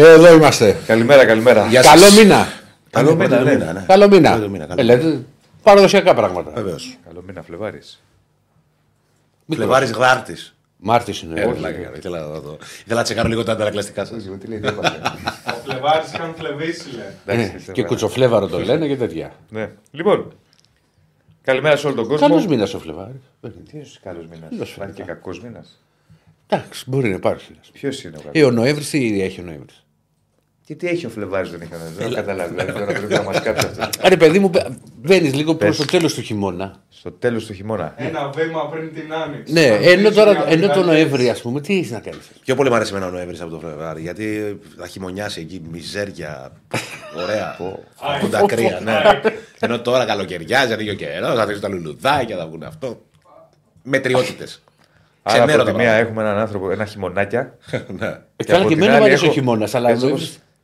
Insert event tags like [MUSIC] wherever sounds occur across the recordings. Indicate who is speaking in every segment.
Speaker 1: Ε, Εδώ είμαστε.
Speaker 2: Καλημέρα, καλημέρα.
Speaker 3: Γεια σας.
Speaker 1: Καλό μήνα.
Speaker 2: Καλό μήνα,
Speaker 3: Πρώτο
Speaker 2: ναι.
Speaker 3: μήνα, ναι.
Speaker 1: Καλό μήνα.
Speaker 3: Πρώτο μήνα, καλό
Speaker 1: Ε, λέτε, παραδοσιακά πράγματα.
Speaker 3: Βεβαίως.
Speaker 2: Καλό μήνα, Φλεβάρης.
Speaker 3: Φλεβάρης Γδάρτης.
Speaker 1: Μάρτης είναι.
Speaker 3: Ε,
Speaker 1: Όχι.
Speaker 3: πλάκα κάνω. Ήθελα να δω. Ήθελα να τσεκάρω λίγο τα αντανακλαστικά σας.
Speaker 2: Τι λέει, τι έπαθε.
Speaker 4: Ο Φλεβάρης είχαν φλεβήσεις, λέει.
Speaker 1: Ε,
Speaker 2: Εντάξει,
Speaker 1: Και κουτσοφλέβαρο το λένε και τέτοια.
Speaker 2: Ναι. Λοιπόν, καλημέρα σε όλο τον κόσμο.
Speaker 1: Καλός μήνας ο Φλεβάρης.
Speaker 2: Τι είναι καλός μήνας;
Speaker 1: Καλός
Speaker 2: Υπάρχει και κακός μήνας;
Speaker 1: Εντάξει, μπορεί να υπάρχει.
Speaker 2: Ποιος είναι ο
Speaker 1: Ε,
Speaker 2: κακό.
Speaker 1: ο Νοέμβρης τι έχει ο Νοέμβρης.
Speaker 2: Και τι έχει ο Φλεβάρης δεν έχει κανένα. Δεν έχω καταλάβει. Δηλαδή τώρα πρέπει να μας κάψει αυτό.
Speaker 1: Άρα, παιδί μου, μπαίνεις λίγο προς
Speaker 2: Πες.
Speaker 1: το τέλος του χειμώνα.
Speaker 2: Στο τέλος του χειμώνα.
Speaker 4: Ένα βήμα πριν την άνοιξη.
Speaker 1: Ναι,
Speaker 4: Θα
Speaker 1: ενώ
Speaker 4: αρχίσει
Speaker 1: τώρα,
Speaker 4: μια
Speaker 1: ενώ το
Speaker 4: πενταετία.
Speaker 1: Νοέμβρη, ας πούμε, τι έχεις να κάνεις;
Speaker 3: Πιο πολύ μου αρέσει εμένα ο Νοέμβρης από το Φλεβάρι. Γιατί θα χειμωνιάσει εκεί, μιζέρια. Ωραία. Από τα κρύα, ναι. Ενώ τώρα καλοκαιριάζει, ανοίγει ο καιρός, θα αρχίσουν τα λουλουδάκια, θα βγουν αυτό. Μετριότητες.
Speaker 2: Άρα από τη
Speaker 3: το
Speaker 2: μία έχουμε έναν άνθρωπο, ένα χειμωνάκια. [LAUGHS]
Speaker 3: Ναι.
Speaker 1: Ε, Καλά,
Speaker 2: από
Speaker 1: και
Speaker 2: την
Speaker 1: εμένα μου
Speaker 2: άλλη
Speaker 1: αρέσει ο
Speaker 2: έχω-
Speaker 1: χειμώνας, αλλά.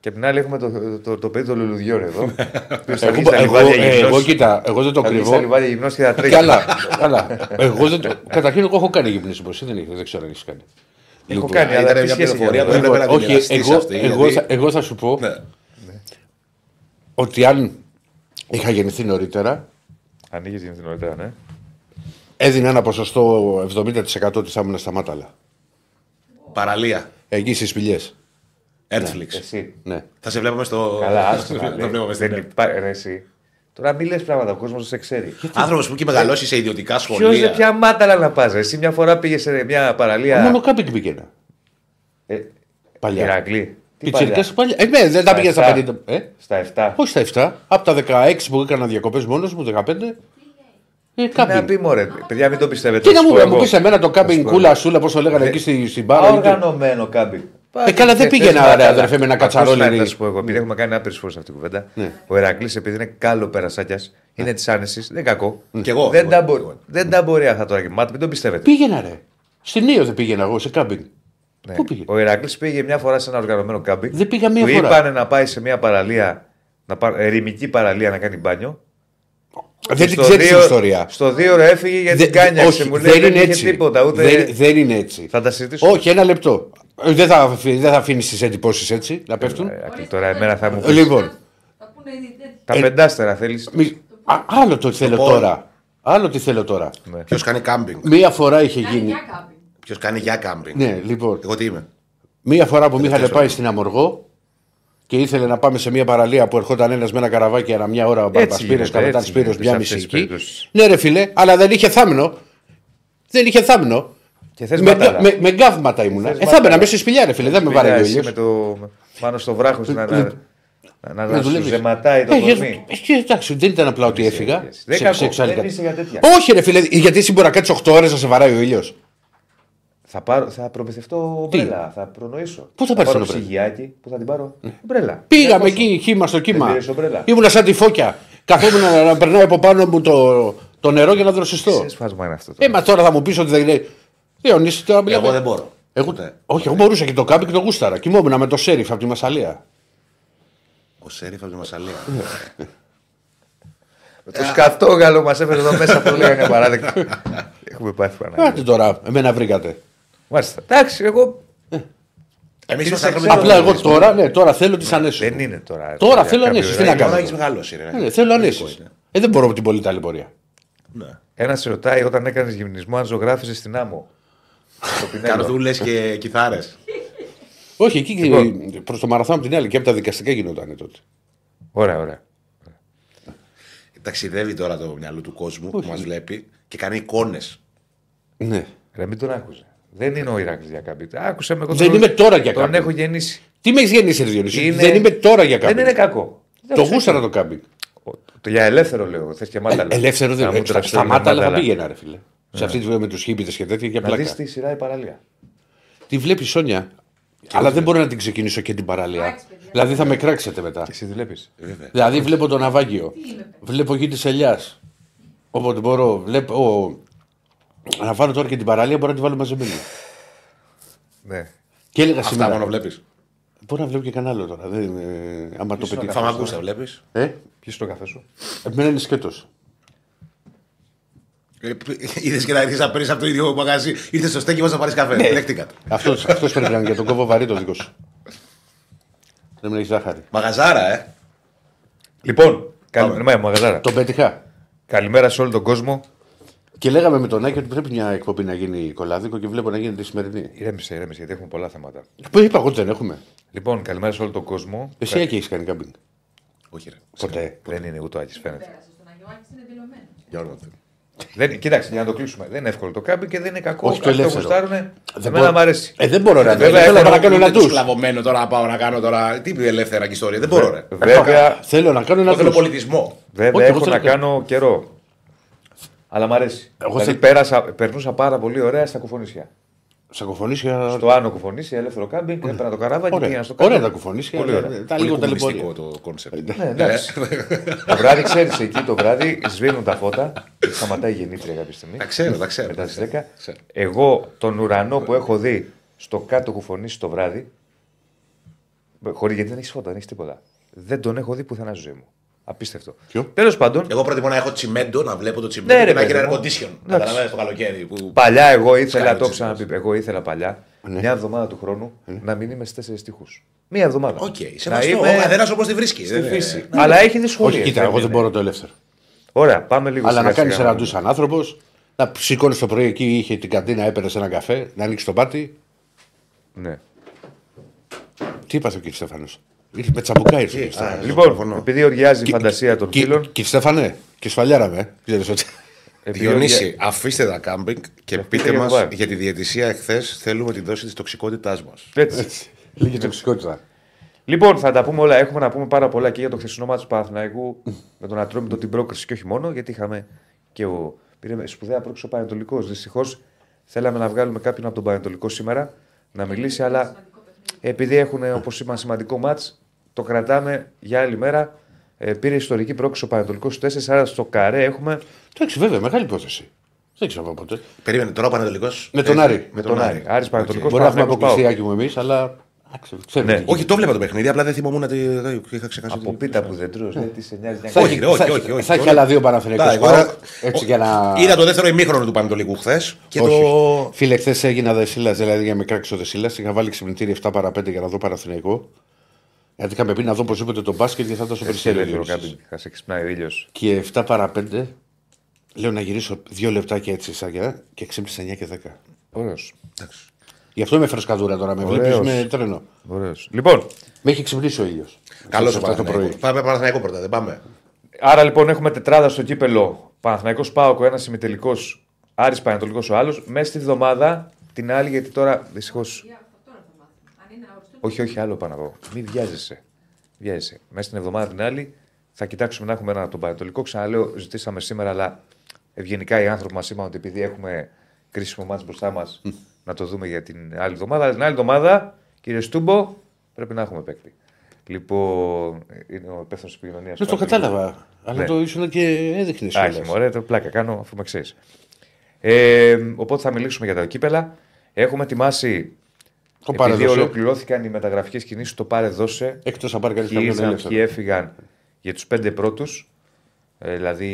Speaker 2: Έτσι
Speaker 1: ο
Speaker 2: όπως-
Speaker 1: Νοέμβρης-
Speaker 2: Και απ' την άλλη έχουμε το, το, το παιδί των λουλουδιών εδώ. ποιος θα
Speaker 1: Εγώ,
Speaker 2: βγει στα
Speaker 1: εγώ,
Speaker 2: λιβάδια
Speaker 1: ε, εγώ,
Speaker 2: γυμνός.
Speaker 1: κοίτα, εγώ δεν το
Speaker 2: Θα βγει στα
Speaker 1: κρύβω.
Speaker 2: λιβάδια γυμνός και θα τρέχει.
Speaker 1: Καλά, καλά. Εγώ δεν το... Καταρχήν, εγώ έχω κάνει γυμνής συμποσία, δεν, έχει- δεν ξέρω αν έχεις κάνει.
Speaker 2: Έχω κάνει, αλλά
Speaker 3: Ήταν
Speaker 2: τι
Speaker 3: μια
Speaker 2: σχέση
Speaker 3: πληροφορία
Speaker 2: έχει
Speaker 3: που
Speaker 2: αυτό.
Speaker 3: έπρεπε να την
Speaker 1: Όχι,
Speaker 3: μοιραστείς
Speaker 1: εγώ,
Speaker 3: αυτή,
Speaker 1: εγώ,
Speaker 3: γιατί-
Speaker 1: θα, εγώ θα σου πω
Speaker 3: Ναι.
Speaker 1: ότι αν είχα γεννηθεί νωρίτερα,
Speaker 2: Αν είχε γεννηθεί νωρίτερα, ναι.
Speaker 1: έδινα ένα ποσοστό 70% ότι θα ήμουν στα μάταλα.
Speaker 3: Παραλία.
Speaker 1: Εκεί στις σπηλιές.
Speaker 3: Netflix.
Speaker 2: Εσύ.
Speaker 1: Ναι.
Speaker 3: Θα σε βλέπουμε στο.
Speaker 2: Καλά, [LAUGHS] άστο.
Speaker 3: Θα το βλέπουμε στην
Speaker 2: Δεν υπάρχει, ρε, εσύ. Τώρα μην λες πράγματα, ο κόσμος σε ξέρει.
Speaker 3: Άνθρωπος που έχει μεγαλώσει σε ιδιωτικά
Speaker 2: Ποιος
Speaker 3: σχολεία.
Speaker 2: δεν πια μάταλα να πας. Εσύ μια φορά πήγες σε μια παραλία.
Speaker 1: Μόνο κάμπινγκ πήγαινα.
Speaker 2: Ε,
Speaker 1: Παλιά.
Speaker 2: Ηρακλή. Τι
Speaker 1: Πιτσιρικάς
Speaker 2: παλιά;
Speaker 1: παλιά. Ε, ναι, δεν τα
Speaker 2: Στα
Speaker 1: πήγα στα
Speaker 2: 7.
Speaker 1: 50. Ε;
Speaker 2: Στα 7.
Speaker 1: Όχι στα 7. Από τα 16 που έκανα διακοπές μόνος μου, 15. Ε,
Speaker 2: Να
Speaker 1: κάμπινγκ.
Speaker 2: πει μωρέ, παιδιά, μην το πιστεύετε.
Speaker 1: Τι να
Speaker 2: θα
Speaker 1: μου
Speaker 2: σου
Speaker 1: πεις,
Speaker 2: πω
Speaker 1: μου
Speaker 2: εγώ.
Speaker 1: πεις εμένα το
Speaker 2: Θα
Speaker 1: κάμπινγκ
Speaker 2: σου πω
Speaker 1: κούλα
Speaker 2: εγώ.
Speaker 1: σούλα, πώς το λέγανε εκεί στη, στην
Speaker 2: Α,
Speaker 1: μπάρα.
Speaker 2: Οργανωμένο κάμπινγκ.
Speaker 1: Ε, καλά, δεν πήγαινα,
Speaker 2: Θες
Speaker 1: ρε,
Speaker 2: μάταλα.
Speaker 1: αδερφέ, με ένα
Speaker 2: Ακούς
Speaker 1: κατσαρόλι.
Speaker 2: να Θα σου πω εγώ, επειδή έχουμε κάνει άπειρες φορέ αυτή την κουβέντα.
Speaker 1: Ναι.
Speaker 2: Ο Ερακλή, επειδή είναι κάλο περασάκιας, είναι της άνεσης, δεν είναι κακό.
Speaker 3: Κι εγώ.
Speaker 2: Δεν
Speaker 3: εγώ,
Speaker 2: τα
Speaker 3: εγώ.
Speaker 2: μπορεί- Δεν τα μπορεί αυτά τώρα και μάτι, μην το πιστεύετε.
Speaker 1: Πήγαινα, ρε. Στην Νίο δεν πήγαινα εγώ σε κάμπινγκ.
Speaker 2: Ναι.
Speaker 1: Πού πήγε.
Speaker 2: Ο Ηρακλή πήγε μια φορά σε ένα οργανωμένο κάμπινγκ.
Speaker 1: Δεν πήγα μία
Speaker 2: του
Speaker 1: φορά.
Speaker 2: είπανε να πάει σε μια παραλία, να πά... ερημική παραλία να κάνει μπάνιο.
Speaker 1: Δεν
Speaker 2: Και
Speaker 1: την
Speaker 2: στο
Speaker 1: ξέρεις την
Speaker 2: δύο-
Speaker 1: ιστορία.
Speaker 2: Στο δύο ώρα έφυγε γιατί
Speaker 1: Δεν-
Speaker 2: κάνιαξε.
Speaker 1: όχι,
Speaker 2: Μου λέει
Speaker 1: δεν
Speaker 2: δεν
Speaker 1: είναι
Speaker 2: είχε
Speaker 1: έτσι.
Speaker 2: τίποτα. Ούτε...
Speaker 1: Δεν, δεν είναι έτσι.
Speaker 2: Θα τα συζητήσουμε.
Speaker 1: Όχι, ένα λεπτό. Ε, Δεν θα, αφη- δεν θα αφήνεις τις εντυπώσεις έτσι να πέφτουν;
Speaker 2: Ε, Ηρακλή, τώρα εμένα θα μου
Speaker 1: Ε,
Speaker 2: πεις.
Speaker 1: Λοιπόν,
Speaker 5: Θα πούνε ήδη τέτοια.
Speaker 2: Τα
Speaker 1: ε,
Speaker 2: πεντάστερα θέλεις.
Speaker 1: μη- α, άλλο το θέλω
Speaker 3: πόλ.
Speaker 1: τώρα. Άλλο τι θέλω τώρα.
Speaker 3: Ποιος κάνει κάμπινγκ;
Speaker 1: Μία φορά είχε
Speaker 5: Κάνει
Speaker 1: γίνει.
Speaker 5: για κάμπινγκ.
Speaker 3: Ποιος κάνει για κάμπινγκ;
Speaker 1: Ναι, λοιπόν.
Speaker 3: Εγώ τι είμαι;
Speaker 1: Μία φορά που με είχαν
Speaker 3: Τελευταίο
Speaker 1: πάει στην Αμοργό και ήθελε να πάμε σε μια παραλία που ερχόταν ένας με ένα καραβάκι ανά μια ώρα ο
Speaker 2: Έτσι
Speaker 1: Μπαρμπασπύρο,
Speaker 2: γίνεται,
Speaker 1: Καπετάν
Speaker 2: έτσι
Speaker 1: Σπύρος,
Speaker 2: γίνεται
Speaker 1: μια
Speaker 2: σε
Speaker 1: μισή
Speaker 2: αυτές τις
Speaker 1: εκεί.
Speaker 2: περιπτώσεις.
Speaker 1: Ναι, ρε φιλέ, αλλά δεν είχε θάμνο. Δεν είχε θάμνο.
Speaker 2: Και θες
Speaker 1: με,
Speaker 2: μάταλα.
Speaker 1: με, με γκάβματα ήμουνα.
Speaker 2: Θες
Speaker 1: Ε, θα έμπαινα
Speaker 2: μάταλα.
Speaker 1: μέσα στη σπηλιά, ρε φίλε, δεν με
Speaker 2: Πήγα
Speaker 1: βάραγε ο
Speaker 2: εσύ
Speaker 1: ήλιος.
Speaker 2: με το πάνω στο βράχος να, να, να, να, σου
Speaker 1: δουλεύεις.
Speaker 2: ζεματάει το
Speaker 1: Ε,
Speaker 2: κορμί.
Speaker 1: ε, ε, εντάξει, δεν ήταν απλά ότι έφυγα.
Speaker 2: ηλικίες. Δεν
Speaker 1: σε-
Speaker 2: κακό,
Speaker 1: σε εξάλληκα.
Speaker 2: δεν είσαι για τέτοια.
Speaker 1: Όχι, ρε φίλε, γιατί εσύ μπορεί να κάτσεις 8 ώρες να σε βαράει ο ήλιος.
Speaker 2: Θα, πάρω, θα προμηθευτώ ομπρέλα, θα προνοήσω.
Speaker 1: Πού θα πάρεις
Speaker 2: πάρω
Speaker 1: την ομπρέλα;
Speaker 2: ψυγιάκι, πού θα την πάρω. Ομπρέλα.
Speaker 1: Πήγαμε
Speaker 2: 200.
Speaker 1: εκεί, χύμα στο κύμα.
Speaker 2: πήρες ομπρέλα;
Speaker 1: Ήμουνα σαν τη φώκια. Καθόμουν να, να περνάει από πάνω μου το, το νερό για να δροσιστώ.
Speaker 2: Σε σφάσμα είναι αυτό.
Speaker 1: Ε,
Speaker 2: τώρα.
Speaker 1: μα τώρα θα μου πεις ότι δεν είναι. Διονύση, τώρα μιλάμε.
Speaker 3: Εγώ δεν μπορώ.
Speaker 1: Εγώ,
Speaker 3: Ούτε.
Speaker 1: όχι, εγώ μπορούσα και το κάμπι και το γούσταρα. Κοιμόμουν με το σέριφ από τη Μασαλία.
Speaker 3: Ο Σέριφ από τη Μασαλία.
Speaker 2: Με [LAUGHS] το σκατόγαλο μας έφερε εδώ μέσα που λέγανε παράδειγμα. [LAUGHS] Έχουμε πάθει Παναγία.
Speaker 1: Κάτε τώρα, εμένα βρήκατε.
Speaker 2: Μάλιστα. Εντάξει, εγώ
Speaker 3: Εμείς
Speaker 2: Τι
Speaker 3: είμαστε
Speaker 2: σε
Speaker 3: άνθρωποι.
Speaker 2: ξέρω,
Speaker 1: Απλά
Speaker 2: δεν
Speaker 1: εγώ τώρα, ναι, τώρα θέλω τις ανέσω.
Speaker 2: δεν είναι τώρα.
Speaker 1: Τώρα
Speaker 2: για
Speaker 1: θέλω
Speaker 2: κάποιο
Speaker 1: ανέσως, τι
Speaker 2: ρεύμα.
Speaker 1: να κάνω.
Speaker 3: Τώρα; έχει μεγαλώσει. ρε.
Speaker 1: Ναι, θέλω ανέσει. Ε, δεν μπορώ με την πολύ ταλαιπωρία.
Speaker 3: Ναι.
Speaker 2: Ένας σε ρωτάει όταν έκανες γυμνισμό αν ζωγράφησες στην άμμο. Στο Πινέλο.
Speaker 3: Καρδούλες και κιθάρες.
Speaker 1: Όχι, εκεί
Speaker 2: Λοιπόν.
Speaker 1: προς το μαραθώνιο από την άλλη και από τα δικαστικά γινόταν τότε.
Speaker 2: Ωραία, ωραία.
Speaker 3: Ταξιδεύει τώρα το μυαλό του κόσμου που μας βλέπει και κάνει εικόνες.
Speaker 1: Ναι.
Speaker 2: Ρε, μην τον άκουσε. Δεν είναι ο Ηράκλειο για κάποιον. Άκουσε με εγώ
Speaker 1: Δεν
Speaker 2: τον-
Speaker 1: είμαι τώρα για
Speaker 2: Τον
Speaker 1: κάποιον.
Speaker 2: έχω γεννήσει.
Speaker 1: Τι με έχεις γεννήσει, Ρε Διονύση;
Speaker 2: Είναι-
Speaker 1: Δεν είμαι τώρα για
Speaker 2: Δεν
Speaker 1: κάποιον.
Speaker 2: είναι κακό. Δεν
Speaker 1: Το
Speaker 2: ξέρω.
Speaker 1: γούσταρα το κάμπινγκ.
Speaker 2: Ο- το- Για ελεύθερο λέω. Θες και μάταλα.
Speaker 1: Ε, ελεύθερο
Speaker 2: Να
Speaker 1: δεν
Speaker 2: μου
Speaker 1: είναι. Στα,
Speaker 2: τραβήξουν
Speaker 1: στα μάταλα θα
Speaker 2: μάταλα.
Speaker 1: πήγαινα, ρε φίλε. Σε αυτή τη βέβαια με τους χίπητε και τέτοια για
Speaker 2: Να δεις
Speaker 1: πλάκα.
Speaker 2: τη σειρά η παραλία.
Speaker 1: Τη βλέπεις Σόνια; Αλλά δεν μπορώ να την ξεκινήσω και την παραλία.
Speaker 5: Εντάξει, παιδιά.
Speaker 1: Δηλαδή θα με κράξετε μετά.
Speaker 2: Εσύ δουλεύεις.
Speaker 1: Δηλαδή βλέπω τον Ναυάγιο.
Speaker 5: Τι είμαι, παιδί.
Speaker 1: Βλέπω γη της Ελιάς. Όποτε μπορώ. Βλέπω. Ο- Να βάλω τώρα και την παραλία, μπορώ να τη βάλω μαζεμένη.
Speaker 2: Ναι.
Speaker 1: Και έλεγα
Speaker 3: Αυτά
Speaker 1: σήμερα.
Speaker 3: μόνο βλέπεις.
Speaker 1: Μπορώ να βλέπω και κανένα άλλο τώρα. Δεν, ε, άμα το πετύχω.
Speaker 3: Φαμακούστα βλέπεις.
Speaker 1: Ε,
Speaker 2: Πιει το καφέ σου.
Speaker 1: εμένα είναι σκέτος.
Speaker 3: Είδες και να έρθει να παίρνει από το ίδιο μαγαζί. Ήρθες στο στέκι μας να πάρεις καφέ. Δέχτηκα. το.
Speaker 1: Αυτό αυτός πρέπει να είναι για τον κόβο βαρύ το δικό σου. Δεν με έχεις ζάχαρη.
Speaker 3: Μαγαζάρα, ε.
Speaker 2: Λοιπόν, καλη... ναι, μαγαζάρα.
Speaker 1: Τον πέτυχα.
Speaker 2: καλημέρα σε όλο τον κόσμο.
Speaker 1: Και λέγαμε με τον Άκη ότι πρέπει μια εκπομπή να γίνει κολάδικο και βλέπω να γίνεται τη σημερινή.
Speaker 2: Ηρέμησε, ηρέμησε, γιατί έχουμε πολλά θέματα.
Speaker 1: Που είπα εγώ ότι δεν έχουμε.
Speaker 2: Λοιπόν, καλημέρα σε όλο τον κόσμο.
Speaker 1: Εσύ Άκη έχεις κάνει κάμπινγκ;
Speaker 3: Όχι, ρε.
Speaker 1: Ποτέ.
Speaker 2: Δεν είναι ούτε ο Άκης, φαίνεται.
Speaker 5: Πέρασε στον Άγιο Άκης είναι δηλωμένος.
Speaker 3: Για όνομα του.
Speaker 2: Δεν, κοίταξε, για να το κλείσουμε. Δεν είναι εύκολο το κάμπινγκ και δεν είναι κακό.
Speaker 1: Όχι το
Speaker 2: Αυτοί
Speaker 1: ελεύθερο.
Speaker 2: γουστάρουνε.
Speaker 1: Δεν
Speaker 2: Εμένα
Speaker 1: μπορώ-
Speaker 2: μου αρέσει.
Speaker 1: Ε, δεν μπορώ να
Speaker 2: Βέβαια,
Speaker 1: Θέλω
Speaker 2: έχω
Speaker 1: να κάνω ένα
Speaker 3: του
Speaker 1: ντους.
Speaker 3: σκλαβωμένο τώρα να πάω να κάνω τώρα. Τι είπε ελεύθερα και ιστορία. Δεν μπορώ, ρε.
Speaker 2: Βέβαια,
Speaker 1: Θέλω να κάνω ένα
Speaker 3: Εγώ θέλω
Speaker 1: ντους.
Speaker 3: πολιτισμό.
Speaker 2: βέβαια
Speaker 1: Όχι, εγώ
Speaker 2: έχω
Speaker 1: θέλω
Speaker 2: να
Speaker 1: να-
Speaker 2: κάνω καιρό. Αλλά μ' αρέσει.
Speaker 1: Εγώ
Speaker 2: δηλαδή,
Speaker 1: θέλω-
Speaker 2: πέρασα, περνούσα πάρα πολύ ωραία στα κουφονίσια.
Speaker 1: Στα κουφονίσια.
Speaker 2: Στο άνω κουφονίσια, ελεύθερο κάμπινγκ, έπαιρνα το καράβα και
Speaker 1: Ωραία.
Speaker 2: πήγαινα στο
Speaker 1: Ωραία
Speaker 2: κάμπινγκ.
Speaker 1: τα κουφονίσια.
Speaker 2: Πολύ ωραία.
Speaker 1: Τα
Speaker 3: Πολύ
Speaker 1: λίγο
Speaker 3: κομμουνιστικό
Speaker 1: ταλαιπωρία.
Speaker 3: το κόνσεπτ.
Speaker 2: Ναι, εντάξει. το βράδυ, ξέρεις, εκεί το βράδυ σβήνουν τα φώτα. Σταματάει η γεννήτρια κάποια στιγμή.
Speaker 3: Τα ξέρω, τα ξέρω.
Speaker 2: Μετά
Speaker 3: τα
Speaker 2: στις
Speaker 3: ξέρω.
Speaker 2: 10.
Speaker 3: Ξέρω.
Speaker 2: Εγώ τον ουρανό που έχω δει στο κάτω κουφονίσι το βράδυ. Χωρί γιατί δεν έχεις φώτα, δεν έχεις τίποτα. Δεν τον έχω δει πουθενά στη ζωή μου. Απίστευτο.
Speaker 1: Ποιο;
Speaker 2: Τέλος πάντων,
Speaker 3: Εγώ προτιμώ να έχω τσιμέντο, να βλέπω το τσιμέντο
Speaker 2: Ναι, ρε,
Speaker 3: και να έχει
Speaker 2: παιδί
Speaker 3: ένα
Speaker 2: μου.
Speaker 3: air condition.
Speaker 2: Εντάξει.
Speaker 3: Καταλαβαίνετε το καλοκαίρι. Που...
Speaker 2: παλιά εγώ ήθελα,
Speaker 3: Σκάει
Speaker 2: το
Speaker 3: ο
Speaker 2: έχω ξαναπεί,
Speaker 3: τσιμέντος.
Speaker 2: εγώ ήθελα παλιά
Speaker 1: Ναι.
Speaker 2: μια εβδομάδα του χρόνου να μην είμαι στις τέσσερις τείχους. Μία εβδομάδα.
Speaker 3: Οκ,
Speaker 2: Να
Speaker 3: σεβαστό.
Speaker 2: είμαι
Speaker 3: Ο καθένας όπως τη βρίσκεις.
Speaker 2: στη
Speaker 3: Δεν είναι-
Speaker 2: φύση. Αλλά έχει δυσκολίες.
Speaker 1: Όχι, κοίτα, εγώ δεν μπορώ το ελεύθερο.
Speaker 2: Ωραία, πάμε λίγο
Speaker 1: Αλλά να
Speaker 2: σιγά
Speaker 1: κάνεις
Speaker 2: σιγά.
Speaker 1: ένα ντου σαν άνθρωπος, να σηκώνεις το πρωί εκεί, είχε την καντίνα, έπαιρνες ένα καφέ, να ανοίξεις το πάτη.
Speaker 2: Ναι.
Speaker 1: Τι είπα ο κύριε Στέφανο. Ήρθε με τσαμπουκά ήρθε. ο κύριος
Speaker 3: α,
Speaker 1: Στέφανος.
Speaker 2: Λοιπόν,
Speaker 3: Συμφωνώ.
Speaker 2: επειδή οργιάζει η φαντασία των
Speaker 1: Κι-
Speaker 2: φίλων.
Speaker 1: Κύριε Στέφανε, και σφαλιάραμε. ε. Ξέρεις ότι.
Speaker 2: επειδή
Speaker 3: Διονύση,
Speaker 2: οργια-
Speaker 3: αφήστε τα κάμπινγκ και
Speaker 2: αφήστε
Speaker 3: πείτε
Speaker 2: για
Speaker 3: μας
Speaker 2: το βάρ.
Speaker 3: για τη διαιτησία εχθές. Θέλουμε τη δόση της τοξικότητάς μας.
Speaker 2: Έτσι.
Speaker 1: Λίγη τοξικότητα.
Speaker 2: Λοιπόν, θα τα πούμε όλα. Έχουμε να πούμε πάρα πολλά και για το χθεσινό μάτι του Παναθηναϊκού με τον Ατρόμητο την πρόκριση και όχι μόνο, γιατί είχαμε και ο. Πήρε σπουδαία πρόκριση ο Πανετολικός. Δυστυχώς θέλαμε να βγάλουμε κάποιον από τον Πανετολικό σήμερα να μιλήσει, αλλά επειδή έχουν, όπως είπαμε, σημαντικό μάτς, το κρατάμε για άλλη μέρα. Ε, πήρε ιστορική πρόκριση ο Πανετολικό στου 4, άρα στο καρέ έχουμε
Speaker 1: Εντάξει, βέβαια, μεγάλη υπόθεση. Δεν ξέρω από πότε.
Speaker 3: Περίμενε τώρα ο Πανετολικό.
Speaker 1: Με τον Άρη.
Speaker 2: με τον Άρη. Άρης Πανετολικός,
Speaker 1: Μπορεί να έχουμε
Speaker 2: Παναθηναϊκός,
Speaker 1: αποκλειστεί
Speaker 2: ΠΑΟΚ.
Speaker 1: άκη μου εμείς, αλλά. άξιο, ξέρετε
Speaker 2: Ναι.
Speaker 1: τι γίνεται.
Speaker 3: Όχι, το βλέπα το παιχνίδι, απλά δεν θυμόμουν ότι δεν είχα ξεχάσει.
Speaker 2: Από
Speaker 3: ότι-
Speaker 2: πίτα που δεν τρως, δεν τι σε νοιάζει μια
Speaker 1: Θα
Speaker 3: Όχι,
Speaker 1: έχει-
Speaker 3: ρε, όχι,
Speaker 1: θα-
Speaker 3: όχι, όχι.
Speaker 1: Θα έχει
Speaker 3: Όλα-
Speaker 1: άλλα δύο Παναθηναϊκούς
Speaker 3: Τα, εγώ
Speaker 1: ΠΑΟΚ,
Speaker 3: era-
Speaker 1: Έτσι για να.
Speaker 3: Είδα το δεύτερο ημίχρονο του Πανετολικού χθες και
Speaker 1: Όχι.
Speaker 3: το.
Speaker 1: Φίλε, χθες έγινα δεσίλα, δηλαδή για να με κράξει ο δεσίλα. Είχα βάλει ξυπνητήρι 7 παρα 5 για να δω Παναθηναϊκό. Γιατί είχαμε πει να δω οπωσδήποτε το μπάσκετ και θα ήταν στο
Speaker 2: Εσύ
Speaker 1: περισσότερο.
Speaker 2: ελεύθερο κάμπινγκ. Θα σε ξυπνάει ο ήλιος.
Speaker 1: Και 7 παρα 5 λέω να γυρίσω δύο λεπτάκια έτσι σαν για και ξύπνησα 9 και 10.
Speaker 2: Ωραίος.
Speaker 1: Γι' αυτό είμαι φρεσκαδούρα τώρα. Με βλέπεις
Speaker 2: Ωραίος.
Speaker 1: με τρένο.
Speaker 2: Ωραίος. Λοιπόν,
Speaker 1: Με έχει ξυπνήσει ο ήλιος.
Speaker 3: Καλό ο
Speaker 1: το πρωί.
Speaker 3: Παναθηναϊκός. Πάμε Παναθηναϊκό πρώτα, δεν πάμε.
Speaker 2: άρα λοιπόν έχουμε τετράδα στο κύπελο. Παναθηναϊκός Πάοκ ο ένας ημιτελικός. Άρης Πανατολικό ο άλλος. Μέσα στη βδομάδα την άλλη, γιατί τώρα δυστυχώς.
Speaker 5: Για αυτό τώρα θα μάθουμε. Αν είναι να οριστούν.
Speaker 2: Όχι, όχι, άλλο πάνω από. Μην βιάζεσαι. βιάζεσαι. Μέσα στην εβδομάδα την άλλη θα κοιτάξουμε να έχουμε ένα από τον Πανατολικό. Ξαναλέω, ζητήσαμε σήμερα, αλλά ευγενικά οι άνθρωποι μας είπαν ότι επειδή έχουμε κρίσιμο μάτι μπροστά μας, να το δούμε για την άλλη εβδομάδα. Αλλά την άλλη εβδομάδα, κύριε Στούμπο, πρέπει να έχουμε παίκτη. Λοιπόν, είναι ο υπεύθυνος επικοινωνίας.
Speaker 1: Δεν το κατάλαβα. Αλλά
Speaker 2: Ναι.
Speaker 1: το ήσουν και έδειχνες.
Speaker 2: Άχι, μωρέ, το πλάκα κάνω αφού με ξέρεις. Ε, οπότε θα μιλήσουμε για τα κύπελα. Έχουμε ετοιμάσει.
Speaker 1: Το
Speaker 2: επειδή
Speaker 1: πάρε δώσε.
Speaker 2: ολοκληρώθηκαν οι μεταγραφικές κινήσεις, το πάρε δώσε.
Speaker 1: Εκτός αν πάρει κανείς
Speaker 2: Ποιοι
Speaker 1: κάποιον
Speaker 2: ήρθαν, ποιοι
Speaker 1: ελεύθερο.
Speaker 2: έφυγαν για τους πέντε πρώτους. Ε, δηλαδή,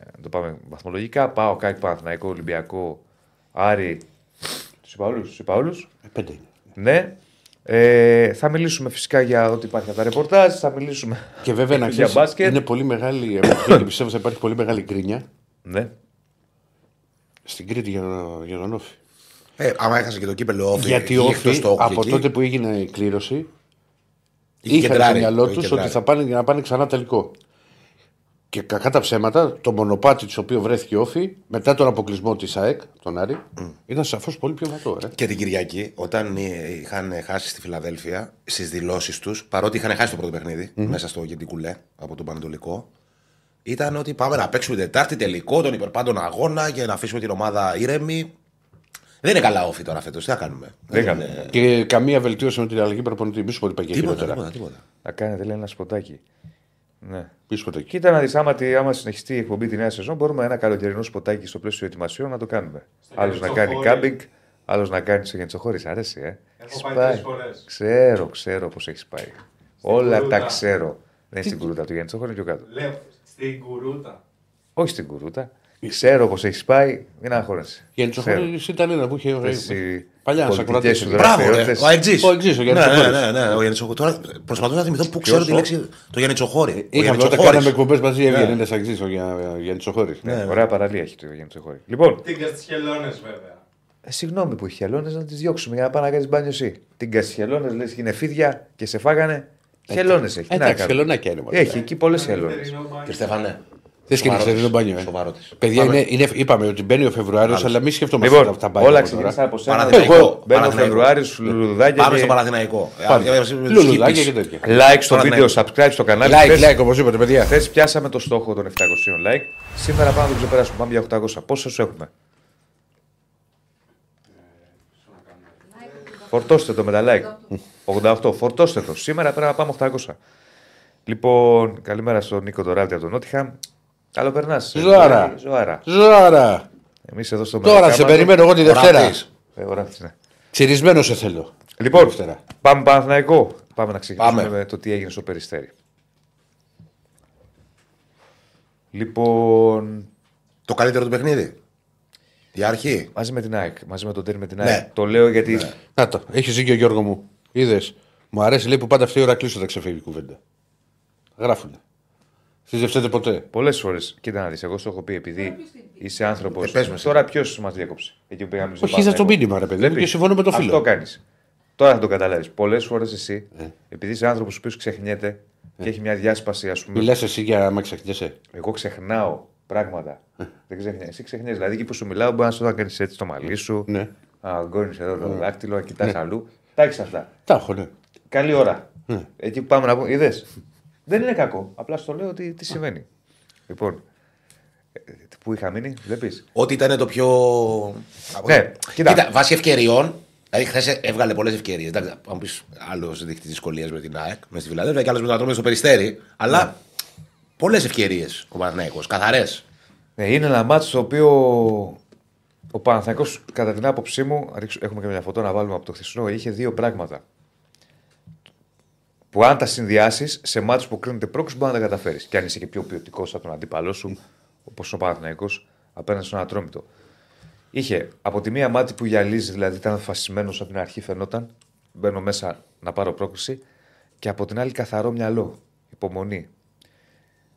Speaker 2: ε, να το πάμε βαθμολογικά. ΠΑΟΚ, ΑΕΚ Παναθηναϊκό, Ολυμπιακό, Άρη. Τους είπα όλους. Τους είπα όλους.
Speaker 1: Ε, Πέντε είναι.
Speaker 2: Ναι. Ε, θα μιλήσουμε φυσικά για ό,τι υπάρχει από τα ρεπορτάζ. Θα μιλήσουμε
Speaker 1: Και βέβαια να [LAUGHS]
Speaker 2: για
Speaker 1: ξέρεις.
Speaker 2: μπάσκετ.
Speaker 1: Είναι πολύ μεγάλη. εγώ και πιστεύω θα υπάρχει πολύ μεγάλη γκρίνια
Speaker 2: Ναι.
Speaker 1: στην Κρήτη για, για τον Όφη.
Speaker 3: Ε, άμα έχασε και το κύπελο όφη.
Speaker 1: Γιατί
Speaker 3: είχε
Speaker 1: ο
Speaker 3: εκτός
Speaker 1: Όφη
Speaker 3: το όκι
Speaker 1: από
Speaker 3: εκεί,
Speaker 1: τότε που έγινε η κλήρωση
Speaker 3: είχε
Speaker 1: είχαν στο
Speaker 3: κεντράρει,
Speaker 1: μυαλό
Speaker 3: είχε
Speaker 1: τους ότι
Speaker 3: κεντράρει.
Speaker 1: θα πάνε για να πάνε ξανά τελικό. Και κακά τα ψέματα, το μονοπάτι το οποίο βρέθηκε όφη μετά τον αποκλεισμό της ΑΕΚ, τον Άρη, ήταν σαφώς πολύ πιο βατό. Ε.
Speaker 3: Και την Κυριακή, όταν ε, είχαν χάσει στη Φιλαδέλφια, στις δηλώσεις τους, παρότι είχαν χάσει το πρώτο παιχνίδι μέσα στο Γεντικουλέ από τον Πανετολικό, ήταν ότι πάμε να παίξουμε Τετάρτη τελικό, τον υπερπάντων αγώνα και να αφήσουμε την ομάδα ήρεμη. Δεν είναι καλά όφη τώρα φέτος, τι θα κάνουμε;
Speaker 2: Δεν
Speaker 3: είναι-
Speaker 2: κάνουμε.
Speaker 1: Και καμία βελτίωση με την αλλαγή προπονητή. Μη σου πω ότι πάει και
Speaker 3: Τίποτα,
Speaker 1: χειρότερα.
Speaker 3: τίποτα, τίποτα.
Speaker 2: Να κάνετε λέει ένα σποτάκι. Ναι.
Speaker 1: Μη σου πω ότι-
Speaker 2: Κοίτα να δεις, άμα, τη- άμα συνεχιστεί η εκπομπή τη νέα σεζόν, μπορούμε ένα καλοκαιρινό σποτάκι στο πλαίσιο ετοιμασιών να το κάνουμε. Άλλος να κάνει
Speaker 4: Γεντσοχώρη.
Speaker 2: κάμπινγκ, άλλος να κάνει στο Γεντσοχώρη. Αρέσει, ε.
Speaker 4: Έχω
Speaker 2: Έχεις
Speaker 4: πάει τρεις φορές.
Speaker 2: Ξέρω, ξέρω πώς έχει πάει. Όλα
Speaker 4: Κουρούτα.
Speaker 2: τα ξέρω. Δεν είναι στην κουρούτα του Γεντσοχώρη, είναι πιο κάτω.
Speaker 4: Λέω στην κουρούτα.
Speaker 2: Όχι στην κουρούτα. Ξέρω πώ έχεις πάει, μην αγχώνεσαι.
Speaker 1: Για Τσοχώρη ήταν ένα που είχε.
Speaker 2: Εσύ,
Speaker 1: Παλιά,
Speaker 2: πολιτικές
Speaker 1: ακροατές
Speaker 2: σου
Speaker 1: ήταν.
Speaker 3: Μπράβο, ρε.
Speaker 2: δραστηριότητες.
Speaker 3: ο Αεξή.
Speaker 1: Ο Αεξής, ο
Speaker 3: ναι,
Speaker 1: Γιάννης
Speaker 3: ναι,
Speaker 1: Τσοχώρης.
Speaker 3: ναι, ναι, ο Γιάννης Τσοχώρης. Τώρα προσπαθώ να θυμηθώ πού ξέρω τη
Speaker 1: Ποιος,
Speaker 3: λέξη. Το Γιάννη Τσοχώρη. Ο
Speaker 1: Είχαμε
Speaker 3: Γιάννης
Speaker 1: όταν
Speaker 3: Τσοχώρης.
Speaker 1: κάναμε εκπομπές μαζί, έβγαινε ένα αξί ο Γιάννης Τσοχώρης.
Speaker 2: Ναι, ωραία παραλία έχει το Γιάννη Τσοχώρη. Λοιπόν,
Speaker 4: Τίγκα στις χελώνες βέβαια.
Speaker 2: ε, συγγνώμη που έχει χελώνες να τις διώξουμε για να πάνε να κάνεις μπάνιο εσύ. Την χελώνες λες είναι φίδια και σε φάγανε. Χελώνες έχει. Τι να
Speaker 1: Εντάξει,
Speaker 2: κάνουμε.
Speaker 1: χελωνάκια είναι. μόνο.
Speaker 2: Έχει εκεί πολλές χελώνες.
Speaker 3: Και Στέφανε.
Speaker 1: Θε και να ξέρει τον μπάνιο. ε.
Speaker 3: Σοβαρό της.
Speaker 1: Παιδιά, είναι, είναι, είπαμε ότι μπαίνει ο Φεβρουάριο, αλλά μην σκεφτόμαστε
Speaker 2: Λοιπόν,
Speaker 1: αυτά μπάνια
Speaker 2: όλα
Speaker 1: από τώρα.
Speaker 2: ξεκίνησαν από σένα.
Speaker 3: Παναθηναϊκό.
Speaker 2: Εγώ μπαίνω
Speaker 3: Παναθηναϊκό.
Speaker 2: Φεβρουάριο, λουλουδάκια.
Speaker 3: Πάμε
Speaker 2: και
Speaker 3: στο Παναθηναϊκό.
Speaker 1: Πάμε.
Speaker 3: Ε, ε, ε,
Speaker 1: Λουλουδάκια
Speaker 3: σκύπης.
Speaker 1: και τέτοια.
Speaker 2: Like στο βίντεο,
Speaker 3: Παναθηναϊκό.
Speaker 2: subscribe στο κανάλι.
Speaker 1: Like,
Speaker 2: Χθες-
Speaker 1: like, όπω είπατε, παιδιά.
Speaker 2: Χθε πιάσαμε το στόχο των 700 like. Σήμερα πάμε να το ξεπεράσουμε. Πάμε για 800. Πόσου έχουμε. Φορτώστε το με τα like. 88. Φορτώστε το. Σήμερα πρέπει να πάμε 800. Λοιπόν, καλημέρα στον Νίκο Ντοράλτη από τον Νότιχαμ. Καλό περνά.
Speaker 1: Ζωάρα.
Speaker 2: Ζωάρα.
Speaker 1: Ζώρα.
Speaker 2: Εμείς εδώ στο
Speaker 1: Τώρα σε περιμένω εγώ τη Δευτέρα.
Speaker 3: Ορατής.
Speaker 2: Ε, ωραία, ναι.
Speaker 1: Τσιρισμένο σε θέλω.
Speaker 2: Λοιπόν,
Speaker 1: Δευτέρα.
Speaker 2: πάμε Παναθηναϊκό. Πάμε να ξεκινήσουμε
Speaker 3: Πάμε.
Speaker 2: με το τι έγινε στο Περιστέρι. Λοιπόν,
Speaker 3: Το καλύτερο του παιχνίδι. Για αρχή.
Speaker 2: μαζί με την ΑΕΚ, μαζί με τον Τέρι με την
Speaker 3: Ναι.
Speaker 2: ΑΕΚ. Το λέω γιατί
Speaker 1: Να το, έχεις δίκιο Γιώργο μου. Είδες. Μου αρέσει λέει που πάντα αυτή η ώρα κλείσω θα ξεφύγει η κουβέντα. Γράφουνε. Εσεί δεν φταίτε ποτέ.
Speaker 2: πολλές φορές. Κοίτα να δεις, εγώ σου έχω πει επειδή είσαι άνθρωπος.
Speaker 3: Ε, πες μου εσύ.
Speaker 2: Τώρα ποιος μας διέκοψε; Εκεί που πήγαμε στο
Speaker 1: Όχι, είδα το
Speaker 2: Παναθηναϊκό.
Speaker 1: μήνυμα, ρε παιδί μου,
Speaker 2: Βλέπεις.
Speaker 1: και συμφωνώ με το φίλο.
Speaker 2: Αυτό κάνεις. Τώρα θα το καταλάβεις. Πολλές φορές εσύ,
Speaker 1: Ε.
Speaker 2: επειδή είσαι άνθρωπος ο οποίος ξεχνιέται και έχει μια διάσπαση, ας πούμε.
Speaker 1: Μιλάς εσύ για άμα ξεχνιέσαι.
Speaker 2: Εγώ ξεχνάω πράγματα.
Speaker 1: Ε.
Speaker 2: Δεν ξεχνιέσαι. Εσύ ξεχνιέσαι. Δηλαδή εκεί που σου μιλάω, μπορείς να σου κάνεις έτσι το μαλλί σου.
Speaker 1: Ναι.
Speaker 2: Να γκώνει εδώ το δάκτυλο, να κοιτά αλλού. Τα έχεις αυτά.
Speaker 1: Τα έχω, ναι.
Speaker 2: Καλή ώρα.
Speaker 1: Ναι.
Speaker 2: Εκεί που πάμε να πούμε, είδες; Δεν είναι κακό. Απλά στο λέω ότι τι συμβαίνει. Λοιπόν, ε, πού είχα μείνει, βλέπεις.
Speaker 3: Ό,τι ήταν το πιο.
Speaker 2: Ναι, κοίτα.
Speaker 3: κοίτα. βάσει ευκαιριών. Δηλαδή, χθες έβγαλε πολλές ευκαιρίες. Αν μου πεις άλλος δείχνει δυσκολίε με την ΑΕΚ, με στη Φιλαδέλφια και άλλος με τον Ατρόμιο στο Περιστέρι. Αλλά
Speaker 2: Ναι.
Speaker 3: πολλές ευκαιρίες ο Παναθηναϊκός, Καθαρές.
Speaker 2: Ναι, είναι ένα μάτσο το οποίο ο Παναθηναϊκός κατά την άποψή μου, ρίξω- έχουμε και μια φωτό να βάλουμε από το χθεσινό, είχε δύο πράγματα. Που αν τα συνδυάσεις σε μάτσο που κρίνεται πρόκληση μπορεί να τα καταφέρεις. Και αν είσαι και πιο ποιοτικός από τον αντίπαλό σου, όπως ο Παναθηναϊκός απέναντι στον Ατρόμητο. Είχε από τη μία μάτι που γυαλίζει, δηλαδή ήταν φασισμένος από την αρχή, φαινόταν. Μπαίνω μέσα να πάρω πρόκληση. Και από την άλλη καθαρό μυαλό. Υπομονή.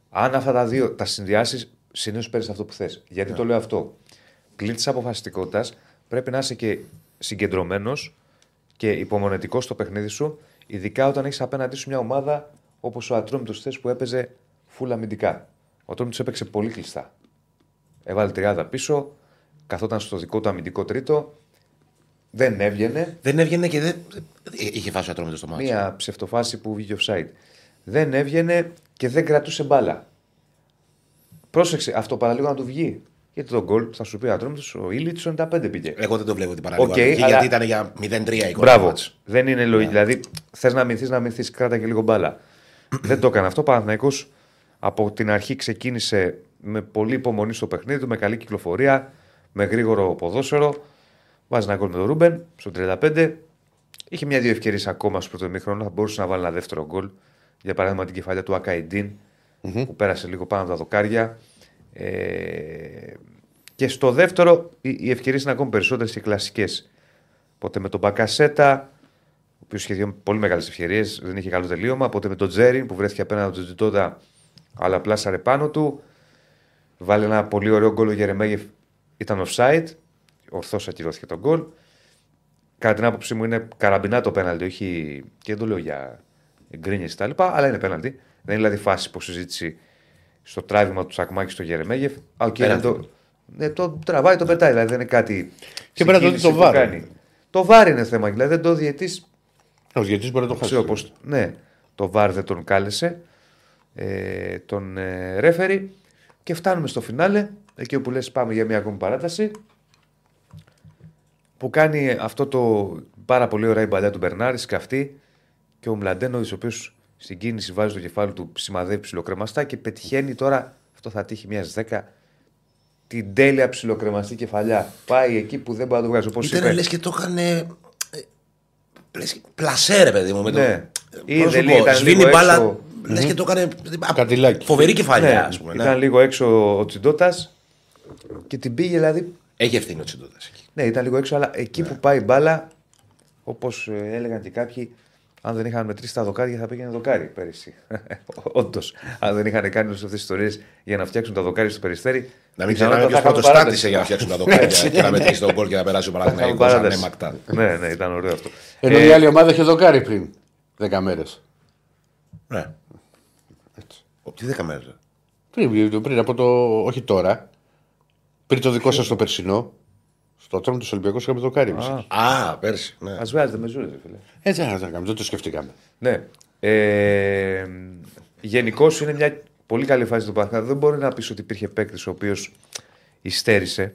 Speaker 2: Αν αυτά τα δύο τα συνδυάσεις, συνήθως παίρνεις αυτό που θες. Γιατί το λέω αυτό. Πλην της αποφασιστικότητας πρέπει να είσαι και συγκεντρωμένος και υπομονετικός στο παιχνίδι σου, ειδικά όταν έχεις απέναντί σου μια ομάδα όπως ο Ατρόμητο χθες που έπαιζε φούλα αμυντικά. Ο Ατρόμητο έπαιξε πολύ κλειστά. Έβαλε τριάδα πίσω, καθόταν στο δικό του αμυντικό τρίτο, δεν έβγαινε.
Speaker 3: Δεν έβγαινε και δεν. Είχε φάσει ο Ατρόμητος στο μάτι.
Speaker 2: Μία ψευτοφάση που βγήκε offside. Δεν έβγαινε και δεν κρατούσε μπάλα. Πρόσεξε, αυτό παραλίγο να του βγει. Γιατί τον γκολ θα σου πει Ατρόμητο, ο Ήλιτ 95 πήγε.
Speaker 3: Εγώ δεν το βλέπω την παραλίγο.
Speaker 2: Οκ,
Speaker 3: Εκεί,
Speaker 2: αλλά-
Speaker 3: Γιατί ήταν για 0-3 η εικόνα.
Speaker 2: Μπράβο.
Speaker 3: του μάτς.
Speaker 2: Δεν είναι λογική. Δηλαδή, θες να μυθείς, να μυθείς, κράτα και λίγο μπάλα. [CLEARS THROAT] δεν το έκανε αυτό. Ο Παναθηναϊκός από την αρχή ξεκίνησε με πολύ υπομονή στο παιχνίδι του, με καλή κυκλοφορία, με γρήγορο ποδόσφαιρο. Βάζει ένα γκολ με τον Ρούμπεν στο 35. Είχε μια-δύο ευκαιρίες ακόμα στο πρώτο ημίχρονο. Θα μπορούσε να βάλει ένα δεύτερο γκολ. Για παράδειγμα την κεφαλιά του ακαιντιν που πέρασε λίγο πάνω από τα δοκάρια. Ε, και στο δεύτερο οι, οι ευκαιρίες είναι ακόμη περισσότερες και κλασικές. Οπότε με τον Μπακασέτα, ο οποίος είχε δύο πολύ μεγάλες ευκαιρίες, δεν είχε καλό τελείωμα. Οπότε με τον Τζέρι που βρέθηκε απέναντι από τον Τζιτόντα, αλλά πλάσαρε πάνω του. Βάλε ένα πολύ ωραίο γκολ ο Γερεμέγεφ, ήταν offside. Ορθώ ακυρώθηκε το γκολ. Κατά την άποψή μου είναι καραμπινά το πέναλτι, όχι. και δεν το λέω για γκρίνιες κτλ. Αλλά είναι πέναλτι. Δεν είναι δηλαδή φάση που συζήτηση στο τράβημα του Σακμάκης στο Γερεμέγεφ. Α, οκ,
Speaker 3: Πέναλτι.
Speaker 2: το, ναι, το τραβάει, το πετάει. Δηλαδή δεν είναι κάτι.
Speaker 1: Και πρέπει να το δει
Speaker 2: συγκίνηση
Speaker 1: το
Speaker 2: που
Speaker 1: VAR.
Speaker 2: κάνει. Το βάρ είναι θέμα. Δηλαδή δεν το διαιτή.
Speaker 1: Ο γιατί μπορεί να το χάσει.
Speaker 2: Ξέρω πώς, ναι, το βάρ δεν τον κάλεσε. Ε, τον ε, ρέφερη. Και φτάνουμε στο φινάλε. Εκεί όπου λες πάμε για μια ακόμη παράταση. Που κάνει αυτό το πάρα πολύ ωραία η παλιά του Μπερνάρης, σκαφτεί και ο Μλαντένοβιτ, ο οποίος στην κίνηση βάζει το κεφάλι του, σημαδεύει ψιλοκρεμαστά και πετυχαίνει τώρα, αυτό θα τύχει μιας 10, την τέλεια ψιλοκρεμαστή κεφαλιά. Πάει εκεί που δεν μπορεί να το βγάζει. Όπως
Speaker 3: Ήταν
Speaker 2: είπε.
Speaker 3: λες και το είχαν. Πλασέ, ρε παιδί μου. Με το...
Speaker 2: Ναι. Ή
Speaker 3: Πώς
Speaker 2: δεν
Speaker 3: σου πω,
Speaker 2: ήταν
Speaker 3: Σβήνει
Speaker 2: λίγο
Speaker 3: μπάλα.
Speaker 2: έξω.
Speaker 3: Λες και το έκανε.
Speaker 1: Κατηλάκι.
Speaker 3: Φοβερή κεφαλιά,
Speaker 2: Ναι,
Speaker 3: ας πούμε.
Speaker 2: ήταν
Speaker 3: Ναι.
Speaker 2: λίγο έξω ο Τσιντότα. Και την πήγε δηλαδή.
Speaker 3: Έχει ευθύνη ο Τσιντότα εκεί.
Speaker 2: Ναι, ήταν λίγο έξω, αλλά εκεί
Speaker 3: Ναι.
Speaker 2: που πάει η μπάλα, όπως έλεγαν και κάποιοι, αν δεν είχαν μετρήσει τα δοκάρια θα πήγαινε δοκάρι πέρυσι. [LAUGHS] Όντως. Αν δεν είχαν κάνει όλες αυτές τις ιστορίες για να φτιάξουν τα δοκάρια στο περιστέρι.
Speaker 3: Να μην
Speaker 2: πιθανότατα
Speaker 3: ξέραμε ποιο
Speaker 2: θα
Speaker 3: πρώτο
Speaker 2: είχαμε παράταση.
Speaker 3: στάτησε για να φτιάξουν τα δοκάρια και να μετρήσει τον κόλ και να περάσει ο
Speaker 2: Θα είχαμε
Speaker 3: Παναθηναϊκός
Speaker 2: παράταση.
Speaker 3: ανέμακτα.
Speaker 2: Ναι, ναι, ήταν ωραίο αυτό.
Speaker 1: Ενώ
Speaker 2: Ε,
Speaker 1: η άλλη ομάδα είχε δοκάρει πριν 10 μέρες.
Speaker 3: Ναι. Τι δέκα μέρες.
Speaker 1: Πριν, πριν από το. Όχι τώρα. Πριν το δικό σας το περσινό. Στο τρόμο του Ολυμπιακού είχαμε δοκάρει. εμείς.
Speaker 3: Α, πέρσι. Ναι.
Speaker 2: Α βγάζετε με ζούρε, φίλε.
Speaker 1: Έτσι δεν θα κάνουμε, δεν το σκεφτήκαμε.
Speaker 2: Ναι. Ε, Γενικώς είναι μια πολύ καλή φάση του Παναθηναϊκού. Δεν μπορεί να πεις ότι υπήρχε παίκτης ο οποίος υστέρησε.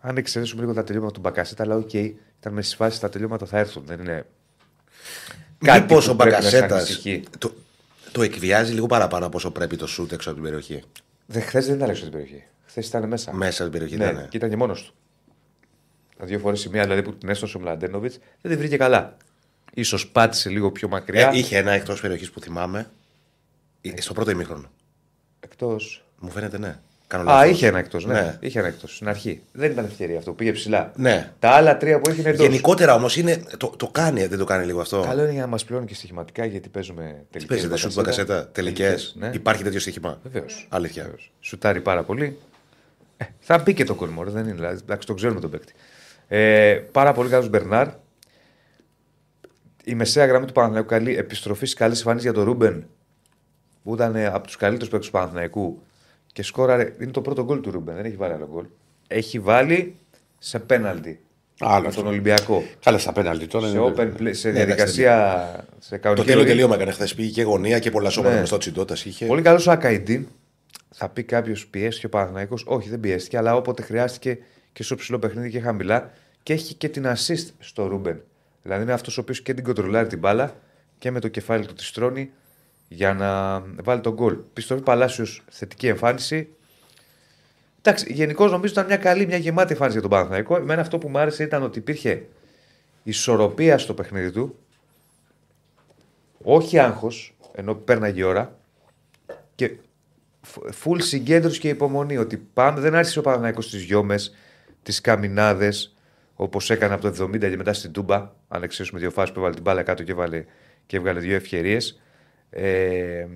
Speaker 2: Αν εξαιρέσουμε λίγο τα τελειώματα του Μπακασέτα, αλλά οκ, ήταν μες στις φάσεις τα τελειώματα θα έρθουν. Δεν είναι.
Speaker 3: Μήπως
Speaker 2: που
Speaker 3: ο
Speaker 2: πρέπει να σε
Speaker 3: Μπακασέτας
Speaker 2: ανησυχεί.
Speaker 3: το, το εκβιάζει λίγο παραπάνω από όσο πρέπει το σουτ έξω από την περιοχή;
Speaker 2: Δε, χθες δεν ήταν έξω στην περιοχή. Χθες ήταν μέσα.
Speaker 3: Μέσα στην περιοχή
Speaker 2: ναι,
Speaker 3: ήταν.
Speaker 2: και ήταν και μόνος του. Τα δύο φορές η μία δηλαδή που την έστρωσε ο Μλαντένοβιτς δεν την βρήκε καλά. Ίσως πάτησε λίγο πιο μακριά.
Speaker 3: Ε, είχε ένα εκτός περιοχής που θυμάμαι. ε, Στο πρώτο ημίχρονο.
Speaker 2: Εκτός.
Speaker 3: Μου φαίνεται ναι. Κάνω
Speaker 2: Α,
Speaker 3: λάθος.
Speaker 2: είχε ένα εκτός. Ναι.
Speaker 3: Ναι.
Speaker 2: Είχε ένα εκτός στην αρχή. Δεν ήταν ευκαιρία αυτό. Πήγε ψηλά.
Speaker 3: Ναι.
Speaker 2: Τα άλλα τρία που έχει είναι εντός.
Speaker 3: Γενικότερα όμως είναι. Το, το κάνει, δεν το κάνει λίγο αυτό.
Speaker 2: Καλό είναι για να μας πληρώνει και στοιχηματικά γιατί παίζουμε
Speaker 3: Τι
Speaker 2: τελικέ.
Speaker 3: παίζετε, σουτ μπακασέτα, τελικές.
Speaker 2: Ναι.
Speaker 3: Υπάρχει τέτοιο στοίχημα.
Speaker 2: Βεβαίως.
Speaker 3: Αλήθεια.
Speaker 2: Σουτάρει πάρα πολύ. Ε, θα μπει και το κολμόρ, δεν είναι. Δηλαδή, εντάξει, το ξέρουμε τον παίκτη. Ε, πάρα πολύ καλός Μπερνάρ. Η μεσαία γραμμή του Παναθηναϊκού καλή επιστροφή στι καλές εμφανίσεις για τον Ρούμπεν που ήταν ε, από τους καλύτερους παίκτες του Παναθηναϊκού και σκόραρε. Είναι το πρώτο γκολ του Ρούμπεν, δεν έχει βάλει άλλο γκολ. Έχει βάλει σε πέναλτι.
Speaker 1: Άλλο
Speaker 2: με
Speaker 1: αυτό.
Speaker 2: τον Ολυμπιακό.
Speaker 1: Καλά στα πέναλτι τώρα.
Speaker 2: Σε,
Speaker 1: είναι-
Speaker 2: open play, σε
Speaker 3: Ναι,
Speaker 2: διαδικασία. Σε
Speaker 3: Το
Speaker 2: κανονική
Speaker 3: τέλειο
Speaker 2: ροή.
Speaker 3: τελείωμα έκανε χθες. Πήγε και γωνία και πολλά σώματα
Speaker 2: Ναι.
Speaker 3: μες στο τσιντότα είχε.
Speaker 2: Πολύ καλός ο Ακαϊντίν. Θα πει κάποιος πιέστηκε ο Παναθυναϊκό. Όχι, δεν πιέστηκε, αλλά όποτε χρειάστηκε και στο ψηλό παιχνίδι και χαμηλά. Και έχει και την assist στο Ρούμπεν. Δηλαδή είναι αυτός ο οποίος και την κοντρολάρει την μπάλα και με το κεφάλι του τη στρώνει για να βάλει τον γκολ. Πιστοφή Παλάσιος θετική εμφάνιση. Εντάξει, γενικώς νομίζω ήταν μια καλή, μια γεμάτη εμφάνιση για τον Παναθηναϊκό. Εμένα αυτό που μου άρεσε ήταν ότι υπήρχε ισορροπία στο παιχνίδι του. Όχι άγχος, ενώ πέρναγε η ώρα. Και φουλ συγκέντρωση και υπομονή. Ότι πάμε, δεν άρχισε ο Παναθηναϊκός στις γιόμες, τις καμινάδες, όπως έκανε από το 70 και μετά στην Τούμπα. Αν εξαιρέσουμε δύο φάσεις που έβαλε την μπάλα κάτω και, έβαλε, και έβγαλε δύο ευκαιρίες. Ε,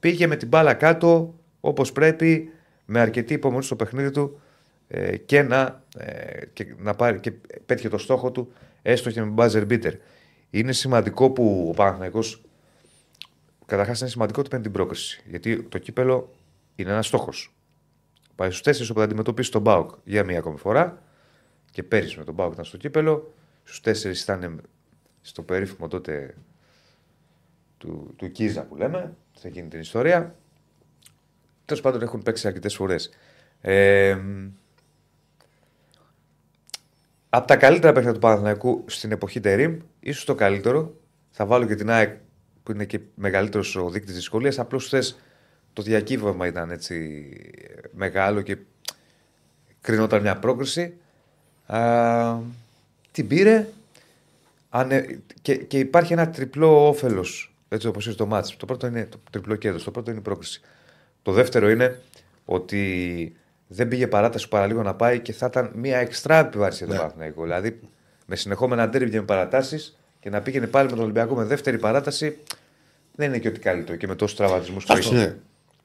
Speaker 2: πήγε με την μπάλα κάτω όπως πρέπει, με αρκετή υπομονή στο παιχνίδι του ε, και, να, ε, και, να πάρει, και πέτυχε το στόχο του έστω και με buzzer beater. Είναι σημαντικό που ο Παναθηναϊκός Καταρχάς είναι σημαντικό ότι παίρνει την πρόκριση. Γιατί το κύπελο είναι ένας στόχος. Πάει στους τέσσερις όπου θα αντιμετωπίσει τον Μπάουκ για μία ακόμη φορά. Και πέρυσι με τον Μπάουκ ήταν στο κύπελο. Στους τέσσερις ήταν στο περίφημο τότε του, του Κίζα που λέμε, σε εκείνη την ιστορία. Τέλος πάντων έχουν παίξει αρκετές φορές. Ε, από τα καλύτερα παιχνίδια του Παναθηναϊκού στην εποχή Τερήμ, ίσως το καλύτερο, θα βάλω και την ΑΕΚ που είναι και μεγαλύτερος ο δείκτης δυσκολίας. Απλώς χθε το διακύβευμα ήταν έτσι μεγάλο και κρινόταν μια πρόκριση. Α, την πήρε ανε, και, και υπάρχει ένα τριπλό όφελος έτσι όπως είναι το μάτς. Το πρώτο είναι το τριπλό κέρδος, το πρώτο είναι η πρόκριση. Το δεύτερο είναι ότι δεν πήγε παράταση παραλίγο να πάει και θα ήταν μια εξτρά επιβάρηση για τον
Speaker 3: Ναι.
Speaker 2: Παναθηναϊκό. Δηλαδή με συνεχόμενα ντέρμπι και με παρατάσεις και να πήγαινε πάλι με τον Ολυμπιακό με δεύτερη παράταση δεν είναι και ότι καλύτερο και με τόσους τραυματισμούς που
Speaker 1: Εντάξει,
Speaker 2: έχει.
Speaker 1: ναι.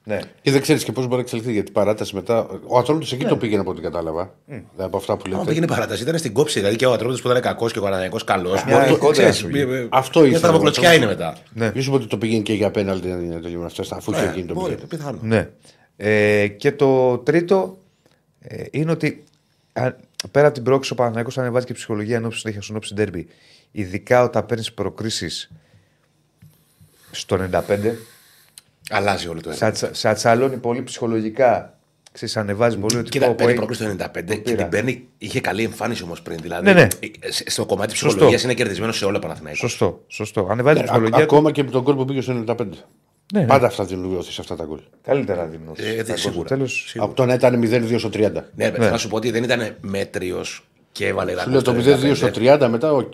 Speaker 2: Ναι.
Speaker 1: Και δεν ξέρεις και πώς μπορεί να εξελιχθεί γιατί η παράταση μετά. Ο Ατρόμητος εκεί το πήγαινε από ό,τι κατάλαβα. Δηλαδή, από αυτά που
Speaker 3: Άμα
Speaker 1: λέτε.
Speaker 3: πήγαινε παράταση, ήταν στην κόψη. Δηλαδή και ο Ατρόμητος που ήταν κακός και ο Παναγιακός καλός.
Speaker 2: Μια κόντρα σου γίνει.
Speaker 1: Αυτό
Speaker 3: Μια
Speaker 1: ήθελα.
Speaker 3: τραυματοκλωτσιά είναι μετά.
Speaker 2: Ναι.
Speaker 1: Ίσως ότι το πήγαινε και για πέναλτι να είναι το γεγονό αυτό, αφού είχε
Speaker 3: Ναι,
Speaker 1: γίνει το
Speaker 3: μπορεί,
Speaker 1: πήγαινε.
Speaker 3: πιθανό.
Speaker 2: Ναι. Ε, και το τρίτο ε, είναι ότι α, πέρα από την πρόκληση ο Παναθηναϊκός ανεβάζει και ψυχολογία ενώπιση συνέχεια στον όψη ντέρμπι. Ειδικά όταν παίρνεις προκρίσεις στο 95,
Speaker 3: Αλλάζει όλο το
Speaker 2: σε,
Speaker 3: έργο.
Speaker 2: atsa- σε ατσαλώνει πολύ ψυχολογικά. Ξέρεις, ανεβάζει πολύ ότι
Speaker 3: Κοίτα,
Speaker 2: πω, πω,
Speaker 3: παίρνει
Speaker 2: έχει-
Speaker 3: πρόκληση το 95 και
Speaker 2: πήρα.
Speaker 3: την παίρνει. Είχε καλή εμφάνιση όμως πριν. Δηλαδή,
Speaker 2: Ναι, ναι.
Speaker 3: ε, στο κομμάτι
Speaker 2: Σωστό.
Speaker 3: ψυχολογίας είναι κερδισμένο σε όλα Παναθηναϊκό.
Speaker 2: Σωστό, σωστό. Ανεβάζει την
Speaker 1: Ε,
Speaker 2: ψυχολογία.
Speaker 1: α-
Speaker 2: του.
Speaker 1: Ακόμα και με τον κόλ που πήγε στο 95.
Speaker 2: Ναι, ναι.
Speaker 1: Πάντα αυτά δίνουν όθηση αυτά τα γκολ.
Speaker 2: Καλύτερα δίνω.
Speaker 3: Ε, δεν σίγουρα.
Speaker 2: Τέλος,
Speaker 3: Σίγουρα.
Speaker 1: Από το να ήταν 0-2 στο 30.
Speaker 3: Ναι, θέλω να σου πω ότι δεν ήταν μέτριος και έβαλε
Speaker 1: Σου λέω το 0-2 στο 30 μετά, οκ.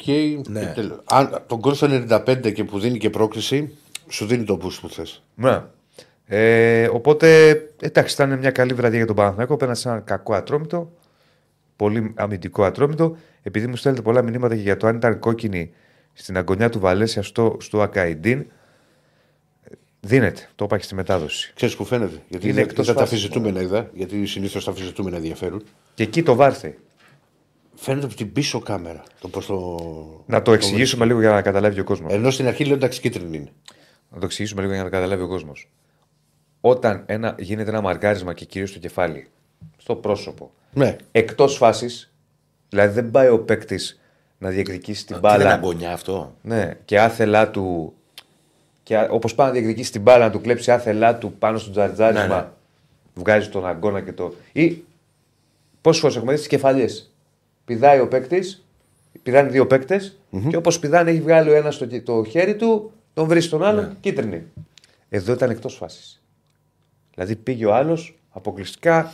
Speaker 3: Ναι.
Speaker 1: και τέλος. Αν το γκολ στο 95 και που δίνει και πρόκριση, σου δίνει το boost που θες.
Speaker 2: Ναι. Ε, οπότε, εντάξει, ήταν μια καλή βραδιά για τον Παναθηναϊκό. Πέρασε ένα κακό Ατρόμητο. Πολύ αμυντικό Ατρόμητο. Επειδή μου στέλνετε πολλά μηνύματα και για το αν ήταν κόκκινη στην αγκωνιά του Βαλέσια στο, στο Ακαϊντίν. Δίνεται. Το είπα και στη μετάδοση.
Speaker 1: Ξέρεις που φαίνεται. Γιατί
Speaker 2: Είναι
Speaker 1: δεν
Speaker 2: εκτός
Speaker 1: δεν τα
Speaker 2: φάσης.
Speaker 1: αφιζητούμενα είδα. Γιατί συνήθως τα αφιζητούμενα ενδιαφέρουν.
Speaker 2: Και εκεί το βάρθε.
Speaker 1: Φαίνεται από την πίσω κάμερα. Το πώς το...
Speaker 2: Να το εξηγήσουμε λίγο για να καταλάβει ο κόσμος.
Speaker 1: Ενώ στην αρχή λέω εντάξει κίτρινη είναι.
Speaker 2: Να το εξηγήσουμε λίγο για να καταλάβει ο κόσμος. Όταν ένα, γίνεται ένα μαρκάρισμα και κυρίως στο κεφάλι, στο πρόσωπο,
Speaker 1: Ναι.
Speaker 2: εκτός φάσης, δηλαδή δεν πάει ο παίκτης να διεκδικήσει την
Speaker 3: Τι δεν
Speaker 2: μπάλα.
Speaker 3: αγκονιά αυτό.
Speaker 2: Ναι, και άθελά του. Και όπως πάει να διεκδικήσει την μπάλα, να του κλέψει άθελά του πάνω στο τζαρτζάρισμα,
Speaker 3: Ναι, ναι.
Speaker 2: βγάζει τον αγκώνα και το. ή πόσες φορές έχουμε δει τι κεφαλιές. Πηδάει ο παίκτης, πηδάνε δύο παίκτες, και όπως πηδάνε, έχει βγάλει ο ένας το, το χέρι του, τον βρεις τον άλλον,
Speaker 3: Ναι.
Speaker 2: κίτρινη. Εδώ ήταν εκτός φάσης. Δηλαδή πήγε ο άλλος αποκλειστικά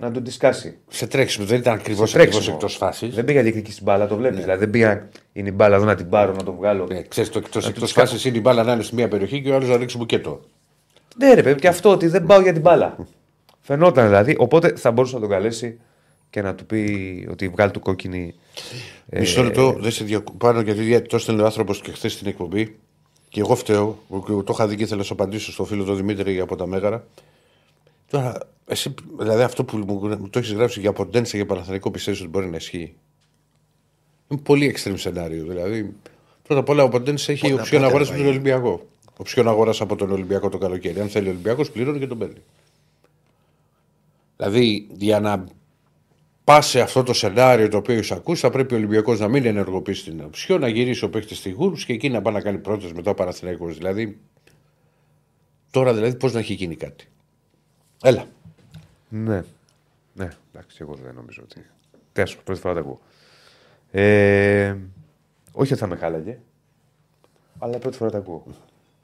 Speaker 2: να τον δισκάσει.
Speaker 1: Σε τρέξιμο δεν ήταν ακριβώς
Speaker 2: Σε τρέξιμο.
Speaker 1: εκτός φάσης.
Speaker 2: Δεν πήγα να διεκδικήσει την μπάλα, το βλέπεις. Δηλαδή δεν πήγα είναι η μπάλα εδώ να την πάρω, να τον βγάλω.
Speaker 1: Ναι, ξέρεις, το εκτός
Speaker 2: Να
Speaker 1: εκτός
Speaker 2: τους
Speaker 1: φάσης είναι η μπάλα να είναι στη μία περιοχή και ο άλλος να ρίξει μπουκέτο.
Speaker 2: Ναι, ρε παιδί, και αυτό ότι δεν πάω για την μπάλα. Φαινόταν δηλαδή. Οπότε θα μπορούσε να τον καλέσει και να του πει ότι βγάλει του κόκκινη. Ε,
Speaker 1: Μισό λεπτό, δεν σε διακοπάνω γιατί το έστελνε ο άνθρωπος και χθες στην εκπομπή. Και εγώ φταίω. Το είχα δει και ήθελα να σου απαντήσω στο φίλο του Δημήτρη από τα Μέγαρα. Τώρα, εσύ, δηλαδή αυτό που μου, μου το έχεις γράψει για Ποντένσε και Παναθανικό πιστεύεις ότι μπορεί να ισχύει; Είναι πολύ extreme σενάριο. Δηλαδή, πρώτα απ' όλα ο Ποντένσε έχει
Speaker 3: Πότε-
Speaker 1: οψιόν
Speaker 3: πότε
Speaker 1: αγοράς
Speaker 3: θα
Speaker 1: από τον
Speaker 3: πάει.
Speaker 1: Ολυμπιακό. Οψιόν αγοράς από τον Ολυμπιακό το καλοκαίρι. Αν θέλει ο Ολυμπιακός, πληρώνει και τον παίρνει. Δηλαδή, για να πα σε αυτό το σενάριο το οποίο έχει ακούσει, θα πρέπει ο Ολυμπιακός να μην ενεργοποιήσει την οψιόν, να γυρίσει ο παίκτης στη Γούρου και εκεί να πάει να κάνει πρόταση μετά ο Παναθηναϊκός. Δηλαδή, τώρα δηλαδή πώς να έχει γίνει κάτι. Έλα.
Speaker 2: Ναι. Ναι, εντάξει, εγώ δεν νομίζω ότι. Τέσσερα, πρώτη φορά τα ακούω. Ε, όχι ότι θα με χάλαγε, αλλά πρώτη φορά τα ακούω.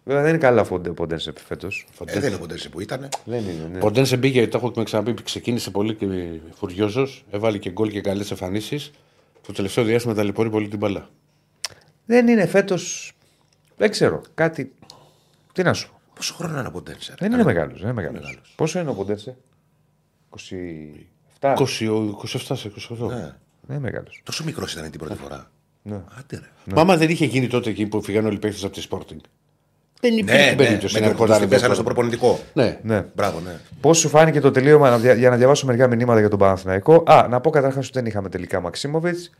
Speaker 2: Βέβαια δεν είναι καλά ο Ποντένσε φέτος.
Speaker 3: Ε, δεν είναι ποτέ που ήταν.
Speaker 2: Δεν είναι, ναι.
Speaker 1: Ποντένσε μπήκε, το έχω ξαναπεί, ξεκίνησε πολύ και φουριόζος, έβαλε και γκολ και καλές εμφανίσεις. Το τελευταίο διάστημα ταλαιπωρεί πολύ την μπαλά.
Speaker 2: Δεν είναι φέτος. Δεν ξέρω. Κάτι. Τι να σου πω.
Speaker 3: Πόσο χρόνο είναι από ποτέ.
Speaker 2: Δεν είναι μεγάλος. Δεν είναι μεγάλος. Πόσο είναι ο Ποντένσε, 27.
Speaker 1: 20, 27 σε 28.
Speaker 3: Ναι.
Speaker 2: Δεν είναι μεγάλος.
Speaker 3: Τόσο μικρός ήταν την πρώτη φορά.
Speaker 2: Ναι.
Speaker 3: Άντε ρε.
Speaker 1: Μα άμα δεν είχε γίνει τότε εκεί που φυγάνε όλοι οι παίκτες από τη Sporting. Δεν υπήρχε
Speaker 3: Ναι, ναι,
Speaker 1: περίπτωση
Speaker 3: με
Speaker 1: να
Speaker 3: το που
Speaker 1: ερχόταν
Speaker 3: την
Speaker 1: εδώ
Speaker 3: πέσανε στο
Speaker 1: τώρα.
Speaker 3: προπονητικό.
Speaker 1: Ναι.
Speaker 2: Ναι.
Speaker 3: Μπράβο, ναι.
Speaker 2: Πώς σου φάνηκε το τελείωμα, να δια- για να διαβάσω μερικά μηνύματα για τον Παναθηναϊκό. Α, να πω καταρχάς ότι δεν είχαμε τελικά Μαξίμοβιτς.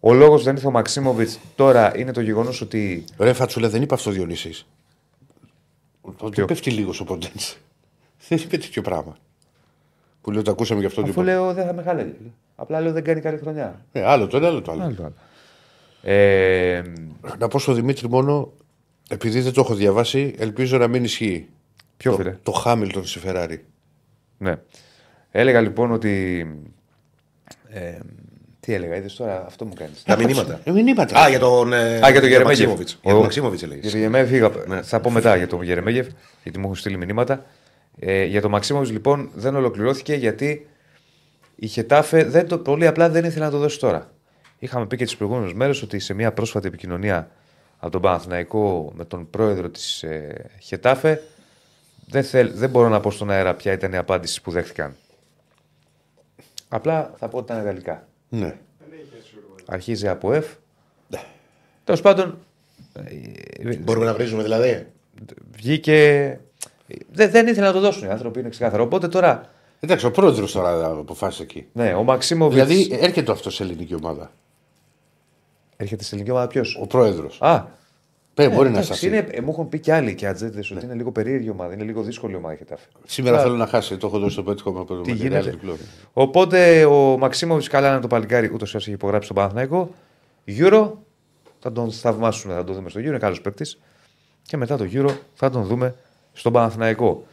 Speaker 2: Ο λόγος που δεν ήρθε ο Μαξίμοβιτς τώρα είναι το γεγονός ότι.
Speaker 1: Ρε Φατσούλα, δεν είπε αυτό ο Διονύσης. Ότι
Speaker 2: Ποιο;
Speaker 1: πέφτει λίγος ο Ποντένσε. [LAUGHS] Δεν είπε τέτοιο πράγμα. Που λέω το ακούσαμε γι' αυτό.
Speaker 2: Αφού
Speaker 1: λοιπόν.
Speaker 2: λέω δεν θα με χάλαγε. Απλά λέω δεν κάνει καλή χρονιά.
Speaker 1: Ε, άλλο το ένα, άλλο το άλλο.
Speaker 2: Άλλο το άλλο. Ε,
Speaker 1: Να πω στο Δημήτρη μόνο, επειδή δεν το έχω διαβάσει, ελπίζω να μην ισχύει.
Speaker 2: ποιο
Speaker 1: το,
Speaker 2: φίλε;
Speaker 1: το Χάμιλτον στη Φεράρι.
Speaker 2: Ναι. Έλεγα λοιπόν ότι. Ε, τι έλεγα, είδες τώρα, αυτό μου κάνεις.
Speaker 3: Τα μηνύματα.
Speaker 1: Ε, μηνύματα.
Speaker 3: Α, για τον. ε,
Speaker 2: Α, για τον Γερεμέγεφ.
Speaker 3: Μαξίμοβιτς. Για τον Μαξίμοβιτς έλεγες.
Speaker 2: Για τον Γερεμέγεφ φύγα. Θα πω μετά για τον Γερεμέγεφ, γιατί μου έχουν στείλει μηνύματα. Ε, για τον Μαξίμοβιτς λοιπόν δεν ολοκληρώθηκε γιατί η Χετάφε δεν το, πολύ απλά δεν ήθελε να το δώσει τώρα. Είχαμε πει και τις προηγούμενες μέρες ότι σε μια πρόσφατη επικοινωνία από τον Παναθηναϊκό με τον πρόεδρο της ε, Χετάφε δεν, θέλ, δεν μπορώ να πω στον αέρα ποια ήταν η απάντηση που δέχτηκαν. Απλά θα πω ότι ήταν γαλλικά.
Speaker 1: Ναι.
Speaker 2: Αρχίζει από F. Τέλος πάντων, ε,
Speaker 3: Μπορούμε να βρίζουμε δηλαδή.
Speaker 2: βγήκε. Δεν, δεν ήθελε να το δώσουν οι άνθρωποι, είναι ξεκάθαρο. Οπότε τώρα,
Speaker 1: Εντάξει, ο πρόεδρος τώρα αποφάσισε εκεί.
Speaker 2: ναι, ο Μαξίμοβιτ.
Speaker 1: Δηλαδή έρχεται αυτό σε ελληνική ομάδα.
Speaker 2: Έρχεται σε ελληνική ομάδα ποιος;
Speaker 1: Ο πρόεδρος.
Speaker 2: Α,
Speaker 1: Ε, μπορεί να
Speaker 2: εντάξει,
Speaker 1: σταθεί.
Speaker 2: είναι, ε, μου έχουν πει και άλλοι και ατζέντες ότι είναι λίγο περίεργη ομάδα, είναι λίγο δύσκολη ομάδα η Χετάφε.
Speaker 1: Σήμερα θέλω να χάσει. Το έχω δώσει στο πέτυχο με το
Speaker 2: Τι
Speaker 1: μεγάλο
Speaker 2: γίνεται;
Speaker 1: διπλό.
Speaker 2: Οπότε ο Μαξίμοβιτ καλά είναι το παλικάρι, ούτως ή άλλως έχει υπογράψει στον Παναθηναϊκό. Euro, θα τον θαυμάσουμε, θα τον δούμε στο Euro, είναι καλός παίκτης. Και μετά το Euro θα τον δούμε στον Παναθηναϊκό.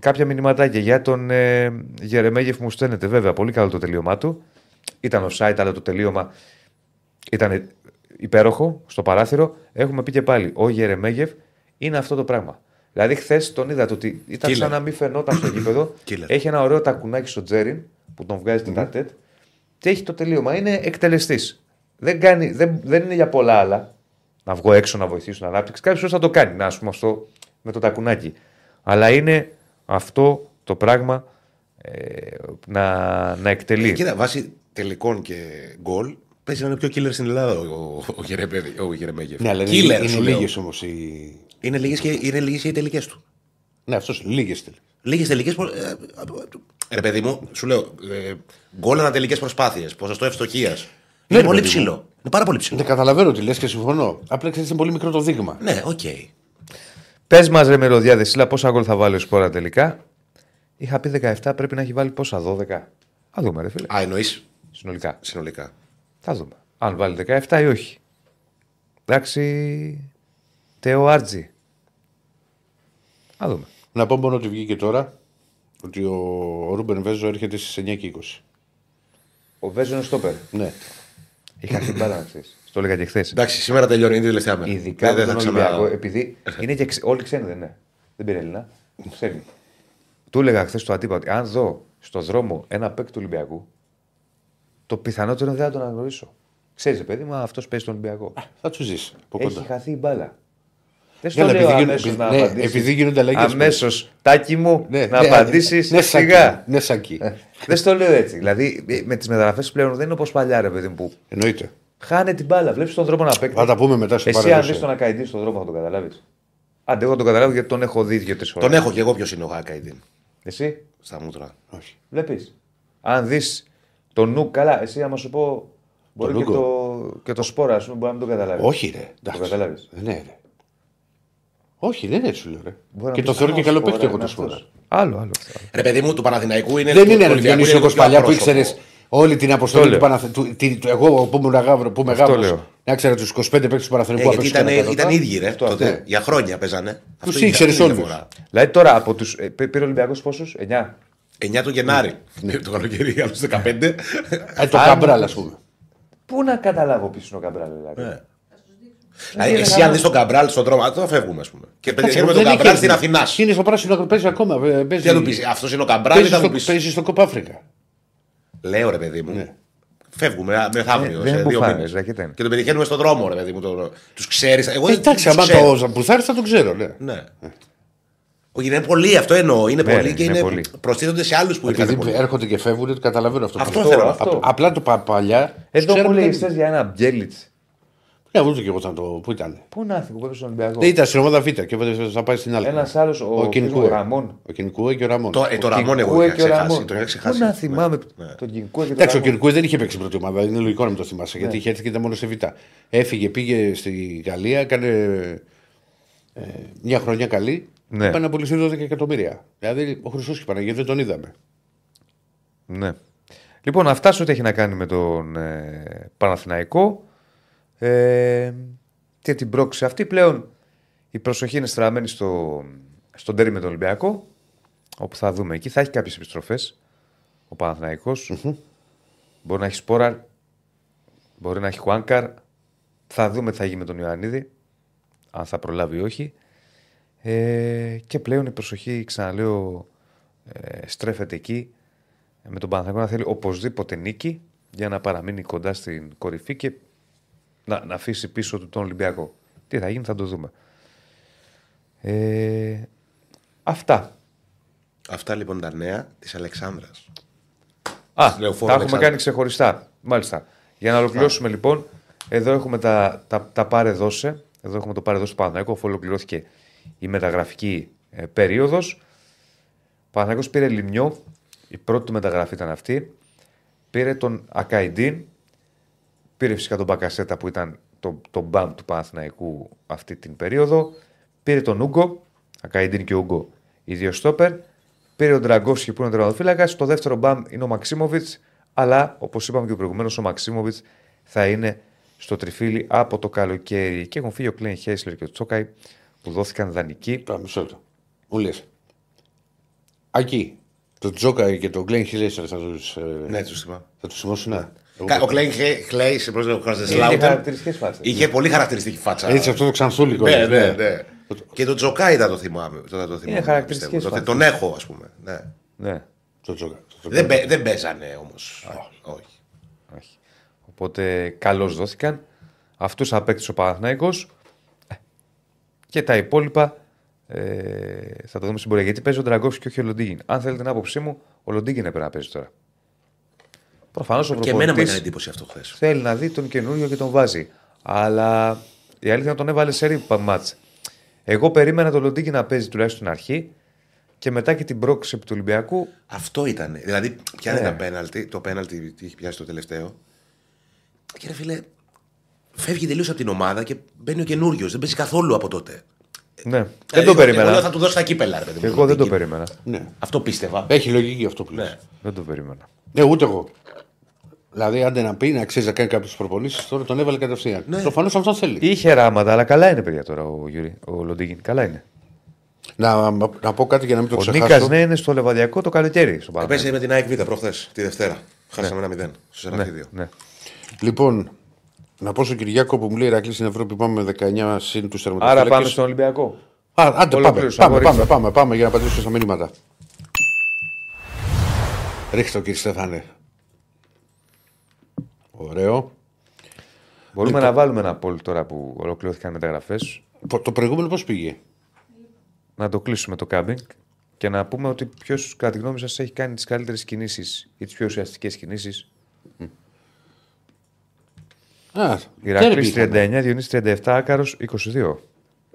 Speaker 2: Κάποια μηνυματάκια για τον ε, Γερεμέγεφ μου στέλνετε βέβαια πολύ καλό το τελείωμά του. Ήταν ο site, αλλά το τελείωμα ήταν υπέροχο στο παράθυρο. Έχουμε πει και πάλι, ο Γερεμέγεφ είναι αυτό το πράγμα. Δηλαδή, χθες τον είδατε ότι ήταν
Speaker 3: Killer.
Speaker 2: σαν να μην φαινόταν στο γήπεδο.
Speaker 3: Killer.
Speaker 2: έχει ένα ωραίο τακουνάκι στο Τζέριν που τον βγάζει την τατέτ και έχει το τελείωμα. Είναι εκτελεστής. Δεν, κάνει, δεν, δεν είναι για πολλά άλλα να βγω έξω να βοηθήσω την ανάπτυξη. Κάποιος θα το κάνει, να, ας πούμε, αυτό με το τακουνάκι. Αλλά είναι αυτό το πράγμα ε, να, να εκτελεί.
Speaker 3: Κοίτα, βάσει τελικών και γκολ, παίζει να είναι πιο killer στην Ελλάδα ο, ο, ο, Γερεμέ- ο Γερεμέγεφ.
Speaker 1: Ναι, αλλά είναι,
Speaker 3: Killer,
Speaker 1: είναι
Speaker 3: σου λέω.
Speaker 1: λίγες όμως οι.
Speaker 3: Είναι λίγες και, είναι λίγες και οι τελικές του.
Speaker 1: Ναι, αυτός λίγες τελικές.
Speaker 3: Λίγες τελικές. Ρε παιδί μου, σου λέω. Ε, γκολ ανά τελικές προσπάθειες. Ποσοστό ευστοχίας. είναι
Speaker 1: ρε
Speaker 3: πολύ
Speaker 1: παιδί μου.
Speaker 3: ψηλό. Είναι πάρα πολύ ψηλό.
Speaker 1: Ναι, καταλαβαίνω τι λες και συμφωνώ. Απλά ξέρεις είναι πολύ μικρό το δείγμα.
Speaker 3: Ναι, οκ.
Speaker 2: Πες μας, ρε μυρωδιά Δεσίλα, πόσα γκολ θα βάλει ο Σπόραρ τελικά; Είχα πει 17, πρέπει να έχει βάλει πόσα, 12. Θα δούμε, ρε φίλε.
Speaker 3: Α, εννοείς;
Speaker 2: Συνολικά.
Speaker 3: συνολικά.
Speaker 2: Θα δούμε. Αν βάλει 17 ή όχι. Εντάξει. Τέο Άρτζι. Θα δούμε.
Speaker 1: Να πω μόνο ότι βγήκε τώρα ότι ο Ρούμπεν Βέζο έρχεται στις 9 και 20.
Speaker 2: Ο Βέζο είναι στόπερ.
Speaker 1: Ναι.
Speaker 2: Είχα την μπάλα να ξέρεις. Στο έλεγα και χθες.
Speaker 3: Εντάξει, σήμερα τελειώνει είναι η τελευταία μέρα.
Speaker 2: Ειδικά
Speaker 3: Δεν-
Speaker 2: με
Speaker 3: δεν
Speaker 2: τον
Speaker 3: θα ξανα-
Speaker 2: Ολυμπιακό, επειδή είναι και ξε... όλοι ξένοι δεν είναι. Δεν πήρε Έλληνα. Ξένοι. Του έλεγα χθες στο αντίπα ότι αν δω στο δρόμο ένα παίκ του Ολυμπιακού, το πιθανότερο είναι δεν θα τον αναγνωρίσω. Ξέρεις, παιδί μου, αυτός παίζει στον Ολυμπιακό.
Speaker 1: Θα τους ζήσει από
Speaker 2: Έχει
Speaker 1: κοντά.
Speaker 2: χαθεί η μπάλα. Δεν
Speaker 1: Ναι,
Speaker 2: στο
Speaker 1: αλλά
Speaker 2: λέω
Speaker 1: επειδή γίνονται-
Speaker 2: αμέσως
Speaker 1: επειδή-
Speaker 2: να
Speaker 1: ναι,
Speaker 2: απαντήσεις.
Speaker 1: επειδή γίνονται αλλαγές
Speaker 2: Αμέσως, τάκι μου,
Speaker 1: Ναι,
Speaker 2: να
Speaker 1: ναι,
Speaker 2: απαντήσεις
Speaker 1: ναι,
Speaker 2: σιγά.
Speaker 1: σακί. Ναι, σακί.
Speaker 2: Δεν στο λέω έτσι. Δηλαδή, με τις μεταγραφές πλέον δεν είναι όπως παλιά, ρε παιδί μου, που
Speaker 1: Εννοείται.
Speaker 2: χάνε την μπάλα. Βλέπεις τον δρόμο να παίξει.
Speaker 1: Θα τα πούμε μετά στο
Speaker 2: Εσύ, αν
Speaker 1: παρελθόν.
Speaker 2: δεις τον Ακαϊντή στον δρόμο, θα τον καταλάβεις. Άντε, εγώ τον καταλάβω γιατί τον έχω δει δύο-τρει φορές.
Speaker 3: Τον έχω και εγώ ποιος είναι ο Χάκαϊντιν.
Speaker 2: Εσύ,
Speaker 3: Στα μούτρα.
Speaker 1: Όχι.
Speaker 2: βλέπεις. Αν δεις τον νου, καλά, εσύ άμα σου πω. Μπορεί και
Speaker 1: Νούκο.
Speaker 2: το, και το σπόρα, ας πούμε, μπορεί να μην τον καταλάβεις.
Speaker 1: Όχι, ρε. εντάξει.
Speaker 2: καταλάβεις.
Speaker 1: Ναι, ρε. Όχι, δεν είναι έτσι σου λέω. Ρε.
Speaker 2: Μπορεί να
Speaker 1: Και
Speaker 2: πεις,
Speaker 1: το θεωρώ
Speaker 2: «Α,
Speaker 1: και
Speaker 2: ο
Speaker 1: καλό
Speaker 2: Σπόρα
Speaker 1: παίκτη εγώ
Speaker 2: είναι
Speaker 1: το
Speaker 2: αυτός».
Speaker 1: σπορά.
Speaker 2: Άλλο, άλλο.
Speaker 3: Ρε παιδί μου, του Παναθηναϊκού είναι.
Speaker 1: Δεν
Speaker 3: του
Speaker 1: είναι ρε
Speaker 3: Ολυμπιακού
Speaker 1: Διονύσιο
Speaker 3: είναι
Speaker 1: όπω
Speaker 3: το πιο
Speaker 1: παλιά που
Speaker 3: απρόσωπο.
Speaker 1: ήξερες όλη την αποστολή
Speaker 2: λέω.
Speaker 1: του Παναθηναϊκού. Εγώ που ήμουν γάβρο, που είμαι
Speaker 2: Αυτό
Speaker 1: γάβρος,
Speaker 2: λέω.
Speaker 1: να ξέρω τους 25 παίκτες του
Speaker 3: Ε,
Speaker 1: Παναθηναϊκού
Speaker 3: γιατί ήταν,
Speaker 1: απέξω
Speaker 3: ήταν ίδιοι, ρε.
Speaker 2: Αυτό,
Speaker 3: τότε.
Speaker 1: ναι.
Speaker 3: Για χρόνια παίζανε. Αυτό
Speaker 1: Τους
Speaker 3: είναι-
Speaker 1: ήξερες
Speaker 3: αυτή είναι η
Speaker 1: όλους.
Speaker 3: διαφορά.
Speaker 2: Δηλαδή τώρα από του. Πήρε ο Ολυμπιακός πόσους, 9.
Speaker 3: 9 του Γενάρη. [LAUGHS] Το καλοκαίρι, άλλου 15.
Speaker 1: Ε, το
Speaker 2: Αν-
Speaker 1: Καμπράλ, ας πούμε.
Speaker 2: Πού να καταλάβω ποιο είναι ο Καμπράλ, δηλαδή;
Speaker 3: Ναι. Δηλαδή, εσύ αν δεις τον Καμπράλ στον δρόμο, τώρα φεύγουμε, ας πούμε. Και
Speaker 1: Κάτσε,
Speaker 3: πηγαίνουμε
Speaker 1: δεν
Speaker 3: τον
Speaker 1: έχει
Speaker 3: Καμπράλ στην
Speaker 1: έρθει.
Speaker 3: Αθηνάς.
Speaker 1: Είναι στο πράσινο άκρο, παίζει ακόμα. ε, Παίζει,
Speaker 3: Τι θα του πεις, αυτός είναι ο Καμπράλ ή
Speaker 1: παίζει,
Speaker 3: θα του
Speaker 1: στο,
Speaker 3: πεις.
Speaker 1: παίζει στο Κόπα Αφρικα.
Speaker 3: Λέω ρε παιδί μου.
Speaker 1: Ναι.
Speaker 3: Φεύγουμε μεθαύριο.
Speaker 2: Ε, δεν
Speaker 3: σε
Speaker 2: μου
Speaker 3: δύο
Speaker 2: φάνηκε,
Speaker 3: μήνες.
Speaker 2: ρακέτα είναι.
Speaker 3: Και τον πετυχαίνουμε στον δρόμο, ρε παιδί μου. Τους ξέρεις. Εγώ
Speaker 1: Ε,
Speaker 3: δεν
Speaker 1: Εντάξει,
Speaker 3: τους
Speaker 1: άμα
Speaker 3: ξέρω.
Speaker 1: το που θα έρθει θα τον ξέρω, ναι.
Speaker 3: Ναι. Όχι, είναι πολλοί, αυτό εννοώ. Είναι
Speaker 2: Ναι,
Speaker 3: πολλοί
Speaker 2: ναι,
Speaker 3: και
Speaker 2: είναι
Speaker 3: είναι
Speaker 2: πολλοί.
Speaker 3: προστίθενται σε άλλους που ήρθαν.
Speaker 1: Επειδή
Speaker 3: πολλοί.
Speaker 1: έρχονται και φεύγουν, το καταλαβαίνω αυτό.
Speaker 3: Αυτό
Speaker 1: που-
Speaker 3: θέλω,
Speaker 1: Α-
Speaker 2: αυτό.
Speaker 1: Απλά το πα- παλιά.
Speaker 2: Εδώ
Speaker 1: ξέραμε
Speaker 2: μου λέει
Speaker 1: δεν-
Speaker 2: χθες για ένα Μπιέλιτς.
Speaker 1: Ναι, ούτε και εγώ ήταν το. Πού ήταν;
Speaker 2: Πού να έρθει που έπαιζε στον Ολυμπιακό.
Speaker 1: Δεν ήταν στην ομάδα Β και θα πάει στην άλλη.
Speaker 2: Ένας άλλος, ο, ο,
Speaker 1: Κινκούε.
Speaker 2: ο Ραμόν.
Speaker 1: Ο Κινκούε και ο Ραμόν.
Speaker 3: Το, ε, το
Speaker 2: Ο
Speaker 3: Ραμόν εγώ
Speaker 2: Κινκούε
Speaker 3: είχα
Speaker 2: και ο
Speaker 3: ξεχάσει.
Speaker 2: Ραμόν.
Speaker 3: Το είχα
Speaker 2: Πού
Speaker 3: ξεχάσει.
Speaker 2: να θυμάμαι
Speaker 3: Ναι.
Speaker 2: τον Κινκούε και τον
Speaker 1: Εντάξει, ο
Speaker 2: Ραμόν.
Speaker 1: Κινκούε δεν είχε παίξει πρώτη ομάδα. Είναι λογικό να μην το θυμάσαι
Speaker 2: Ναι.
Speaker 1: γιατί είχε έρθει και ήταν μόνο στη Β. Έφυγε, πήγε στη Γαλλία, έκανε ε, μια χρονιά καλή.
Speaker 2: Ναι.
Speaker 1: Πάνε να απολυθεί 12 εκατομμύρια. Δηλαδή ο Χρυσός και η Παναγία δεν τον είδαμε.
Speaker 2: Ναι. Λοιπόν, αυτά σε ό,τι έχει να κάνει με τον ε, Παναθηναϊκό. Ε, και την πρόκληση αυτή πλέον η προσοχή είναι στραμμένη στο, στον τέρι με τον Ολυμπιακό. Όπου θα δούμε εκεί. Θα έχει κάποιες επιστροφές ο παναθηναικος Μπορεί να έχει Σπόραρ, μπορεί να έχει Χουάνκαρ. Θα δούμε τι θα γίνει με τον Ιωαννίδη. Αν θα προλάβει ή όχι. Ε, και πλέον η προσοχή, ξαναλέω, ε, στρέφεται εκεί με τον Παναθηναϊκό να θέλει οπωσδήποτε νίκη για να παραμείνει κοντά στην κορυφή και να, να αφήσει πίσω του τον Ολυμπιακό. Τι θα γίνει θα το δούμε. Ε, αυτά.
Speaker 3: Αυτά λοιπόν τα νέα της Αλεξάνδρας.
Speaker 2: Α,
Speaker 3: Λεωφόρο
Speaker 2: τα έχουμε
Speaker 3: Αλεξάνδρου.
Speaker 2: κάνει ξεχωριστά. Μάλιστα. Για να ολοκληρώσουμε λοιπόν, εδώ έχουμε τα, τα, τα πάρε δώσε. Εδώ έχουμε το πάρε δώσε του Παναθηναϊκού, αφού ολοκληρώθηκε η μεταγραφική ε, περίοδος. Ο Παναθηναϊκός πήρε Λιμιό, η πρώτη του μεταγραφή ήταν αυτή. Πήρε τον Ακαϊντίν, πήρε φυσικά τον Μπακασέτα που ήταν το, το μπαμ του Παναθηναϊκού αυτή την περίοδο. Πήρε τον Ούγκο, Ακαϊντίν και Ούγκο, οι δύο στόπερ. Πήρε τον Τραγκόφσκι που είναι τερματοφύλακας. Το δεύτερο μπαμ είναι ο Μαξίμοβιτς. Αλλά όπως είπαμε και προηγουμένως, ο Μαξίμοβιτς θα είναι στο τριφύλι από το καλοκαίρι. Και έχουν φύγει ο Κλέιν Χέισλερ και ο Τσόκαη που δόθηκαν δανεικοί.
Speaker 1: Τώρα μισό λεπτό. Μου λες. Ακεί. Το Τζόκα και το Γκλέν Χιλέσσερ θα τους.
Speaker 3: Ναι, τους θυμάμαι.
Speaker 1: Θα τους σημώσουν. Ναι.
Speaker 3: Ο Κλέιν Χλέι, σε πρόσωπο
Speaker 2: Είναι
Speaker 3: Κρασδεσλάουτερ,
Speaker 2: χαρακτηριστικές φάτσες.
Speaker 3: είχε πολύ χαρακτηριστική φάτσα.
Speaker 1: Έτσι αυτό το ξανθούλικο.
Speaker 3: Ναι, ναι, ναι. Και τον Τζοκάι θα το θυμάμαι. θα το θυμάμαι,
Speaker 2: χαρακτηριστικές
Speaker 3: πιστεύω. Τότε
Speaker 2: φάτσες.
Speaker 3: Τον έχω, ας πούμε. Ναι.
Speaker 2: Ναι.
Speaker 1: Το Τζόκα. το Τζόκα.
Speaker 3: Δεν, παί- δεν παίζανε όμως. Όχι.
Speaker 2: Όχι. Οπότε καλώς δόθηκαν. Αυτού απέκτησε ο Παναθηναϊκός. Ε, Και τα υπόλοιπα Ε, θα το δούμε στην πορεία. Γιατί παίζει ο Ντραγκόφσκι και όχι ο Λοντίγκιν. Αν θέλετε την άποψή μου, ο Λοντίγκιν έπρεπε να παίζει τώρα. Προφανώς ο
Speaker 3: Και εμένα μου
Speaker 2: προπονητής
Speaker 3: έκανε εντύπωση αυτό χθες.
Speaker 2: θέλει να δει τον καινούριο και τον βάζει. Αλλά η αλήθεια είναι ότι τον έβαλε σε ρίπα μάτς. Εγώ περίμενα τον Λοντίγκιν να παίζει τουλάχιστον στην αρχή και μετά και την πρόκληση επί του Ολυμπιακού.
Speaker 3: Αυτό ήταν. Δηλαδή, πιάνει
Speaker 2: Ναι.
Speaker 3: τα πέναλτι, το πέναλτι τι έχει πιάσει το τελευταίο. Και ρε φίλε, φεύγει τελείως από την ομάδα και μπαίνει ο καινούριος. Δεν παίζει καθόλου από τότε.
Speaker 2: Ναι, δεν
Speaker 3: Δηλαδή,
Speaker 2: το
Speaker 3: εγώ- Εγώ
Speaker 2: περίμενα.
Speaker 3: θα του δώσω τα κύπελα, ρε παιδί μου.
Speaker 2: Εγώ δεν το
Speaker 3: Εκεί.
Speaker 2: περίμενα.
Speaker 1: Ναι.
Speaker 3: Αυτό πίστευα.
Speaker 1: Έχει λογική αυτό που λες.
Speaker 3: Ναι.
Speaker 2: Δεν το περίμενα.
Speaker 1: Ναι, ούτε εγώ. Δηλαδή, άντε να πει να ξέρεις να κάνει κάποιε προπονήσεις, τώρα τον έβαλε κατευθείαν.
Speaker 3: Ναι.
Speaker 1: Προφανώς αυτό θέλει.
Speaker 2: Είχε ράματα, αλλά καλά είναι παιδιά τώρα ο, Γιουρί, ο Λοντίγκιν. Καλά είναι.
Speaker 1: Να, να πω κάτι για να μην το
Speaker 2: Ο
Speaker 1: ξεχάσω.
Speaker 2: Νίκας ναι είναι στο λεβαδιακό το καλοκαίρι. Στο Παναθηναϊκό.
Speaker 3: Παίζει με την ΑΕΚ Β προχθές, τη Δευτέρα. Χάσαμε ένα 0 στο
Speaker 2: ναι,
Speaker 3: Σεραφίδιο.
Speaker 2: ναι.
Speaker 1: Λοιπόν, να πω στον Κυριάκο που μου λέει Ρακλή στην Ευρώπη πάμε με 19 συν τους
Speaker 2: Άρα
Speaker 1: τερματοφύλακες.
Speaker 2: πάμε στον Ολυμπιακό.
Speaker 1: Α, άντε, πάμε,
Speaker 2: Ολοκλήρωσα,
Speaker 1: πάμε,
Speaker 2: χωρίς.
Speaker 1: πάμε, πάμε, πάμε, για να απαντήσω στα μηνύματα. Ρίχτε το κύριε Στέφανε. Ωραίο.
Speaker 2: Μπορούμε να βάλουμε ένα poll τώρα που ολοκληρώθηκαν οι μεταγραφές.
Speaker 1: Πο- Το προηγούμενο πώς πήγε;
Speaker 2: Να το κλείσουμε το κάμπινγκ και να πούμε ότι ποιος κατά τη γνώμη σας έχει κάνει τις καλύτερες κινήσεις ή τις πιο ουσιαστικές κινήσεις.
Speaker 1: Α,
Speaker 2: Ηρακλής
Speaker 1: τέρμπι είχαμε.
Speaker 2: 39, Διονύσης 37, Άκαρος 22.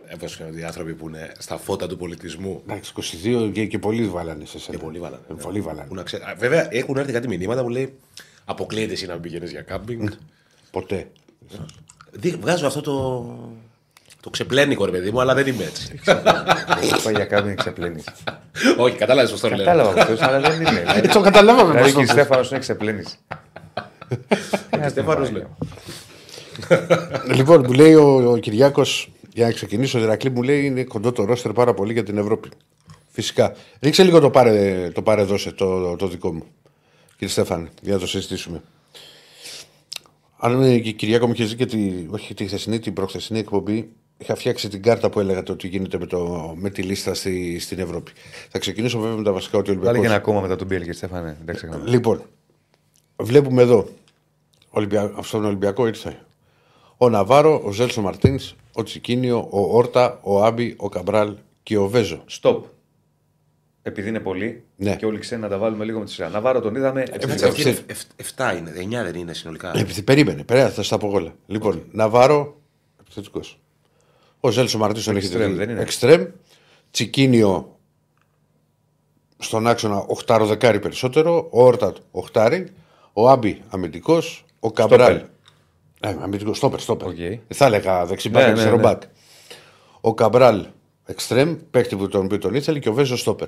Speaker 3: Έβασαν ότι οι άνθρωποι που είναι στα φώτα του πολιτισμού.
Speaker 1: Εντάξει, 22 και, και πολλοί βάλανε σε σένα.
Speaker 3: Και πολλοί βάλανε.
Speaker 1: Ε, πολλοί βάλανε.
Speaker 3: Που να ξέ- Α, Βέβαια, έχουν έρθει κάτι μηνύματα που λέει Αποκλείεται εσύ να μην πηγαίνεις για κάμπινγκ.
Speaker 1: Ποτέ.
Speaker 3: Δι- Βγάζω αυτό το. Το ξεπλένικο ρε παιδί μου, αλλά δεν είμαι έτσι.
Speaker 2: Πάει για κάμπινγκ ξεπλένεις.
Speaker 3: Όχι, κατάλαβες πώς το λέω.
Speaker 2: Κατάλαβα αυτό, αλλά δεν είναι.
Speaker 1: Ε, το καταλάβαμε
Speaker 2: Δηλαδή
Speaker 1: πώς
Speaker 2: και
Speaker 1: το
Speaker 2: η Στέφανος είναι ξεπλένει.
Speaker 3: Στέφανος λέω. [LAUGHS]
Speaker 1: Λοιπόν, μου λέει ο, ο Κυριάκος, για να ξεκινήσω, ο Ηρακλή μου λέει είναι κοντό το ρόστερ πάρα πολύ για την Ευρώπη. Φυσικά. Ρίξε λίγο το πάρε, το πάρε δώσε το, το δικό μου. Κύριε Στέφανε, για να το συζητήσουμε. Αν ε, και η Κυριάκο μου είχε δει και τη, όχι τη χθεσινή, την προχθεσινή εκπομπή, είχα φτιάξει την κάρτα που έλεγα το τι γίνεται με, το, με τη λίστα στη, στην Ευρώπη. Θα ξεκινήσω βέβαια με τα βασικά ότι ο
Speaker 2: Βάλε και
Speaker 1: Ολυμπιακός-
Speaker 2: ένα ακόμα μετά τον Μπιέλ και Στέφανε. Δεν ξεχνάμε.
Speaker 1: Λοιπόν, βλέπουμε εδώ. Ολυμπια... Στον Ολυμπιακό ήρθε ο Ναβάρο, ο Ζέλσο Μαρτίνς, ο Τσικίνιο, ο Όρτα, ο Άμπι, ο Καμπράλ και ο Βέζο.
Speaker 2: Στόπερ. Επειδή είναι πολλοί
Speaker 1: Ναι.
Speaker 2: και όλοι ξένοι να τα βάλουμε λίγο με τη σειρά. Ναβάρο τον είδαμε.
Speaker 3: Αυτή
Speaker 2: ευθύς.
Speaker 3: είναι εφ- εφ- Εφτά είναι, εννιά δεν είναι συνολικά.
Speaker 1: Επειδή περίμενε, περίμενε, θα στα πω εγώ. όλα. Λοιπόν, Ναβάρο, επιθετικός. Ο Ζέλσον Μάρτινς τον έχει
Speaker 2: Εξτρέμ,
Speaker 1: δει.
Speaker 2: δεν είναι.
Speaker 1: Εξτρέμ. Τσικίνιο στον άξονα οχτάρο δεκάρι περισσότερο. Ο Όρτα οχτάρι. Ο Άμπι αμυντικός. Ο Καμπράλ. Ε, αμυντικό, στόπερ, στόπερ.
Speaker 2: Οκ.
Speaker 1: Θα έλεγα δεξιμπάκ,
Speaker 2: Ναι, ναι,
Speaker 1: αριστερό
Speaker 2: ναι.
Speaker 1: μπακ. Ο Καμπράλ εξτρέμ, παίκτη που τον οποίο τον ήθελε και ο Βέζος στόπερ.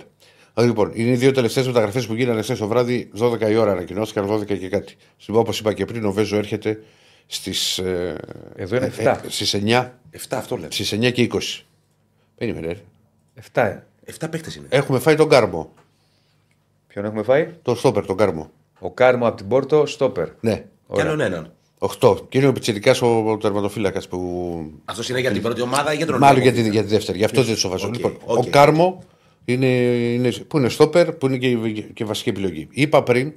Speaker 1: Λοιπόν, είναι οι δύο τελευταίες μεταγραφές που γίνανε χθες το βράδυ, 12 η ώρα ανακοινώθηκαν, 12 και κάτι. Στην όπως είπα και πριν, ο Βέζος έρχεται στις, ε,
Speaker 2: Εδώ είναι
Speaker 1: ε,
Speaker 2: 7.
Speaker 1: ε, στις 9,
Speaker 3: Εφτά αυτό λέμε.
Speaker 1: στις 9 και 20. Περίμενε. ρε.
Speaker 2: 7.
Speaker 3: Εφτά παίκτες είναι.
Speaker 1: Έχουμε φάει τον Κάρμο.
Speaker 2: Ποιον έχουμε φάει;
Speaker 1: Το στόπερ, τον Κάρμο.
Speaker 2: Ο Κάρμο από την Πόρτο, στόπερ.
Speaker 1: Ναι.
Speaker 3: Κι άλλον έναν.
Speaker 1: 8. Και είναι ο Πιτσυρικά ο, ο τερματοφύλακας που.
Speaker 3: Αυτός είναι για την πρώτη ομάδα ή για τον
Speaker 1: Μάλλον για
Speaker 3: Ολυμπιακό;
Speaker 1: την, για τη δεύτερη. Γι' αυτό δεν το βάζω.
Speaker 3: Οκ,
Speaker 1: Λοιπόν,
Speaker 3: οκ.
Speaker 1: Ο Κάρμο είναι, είναι, που είναι στόπερ, που είναι και, και βασική επιλογή. Είπα πριν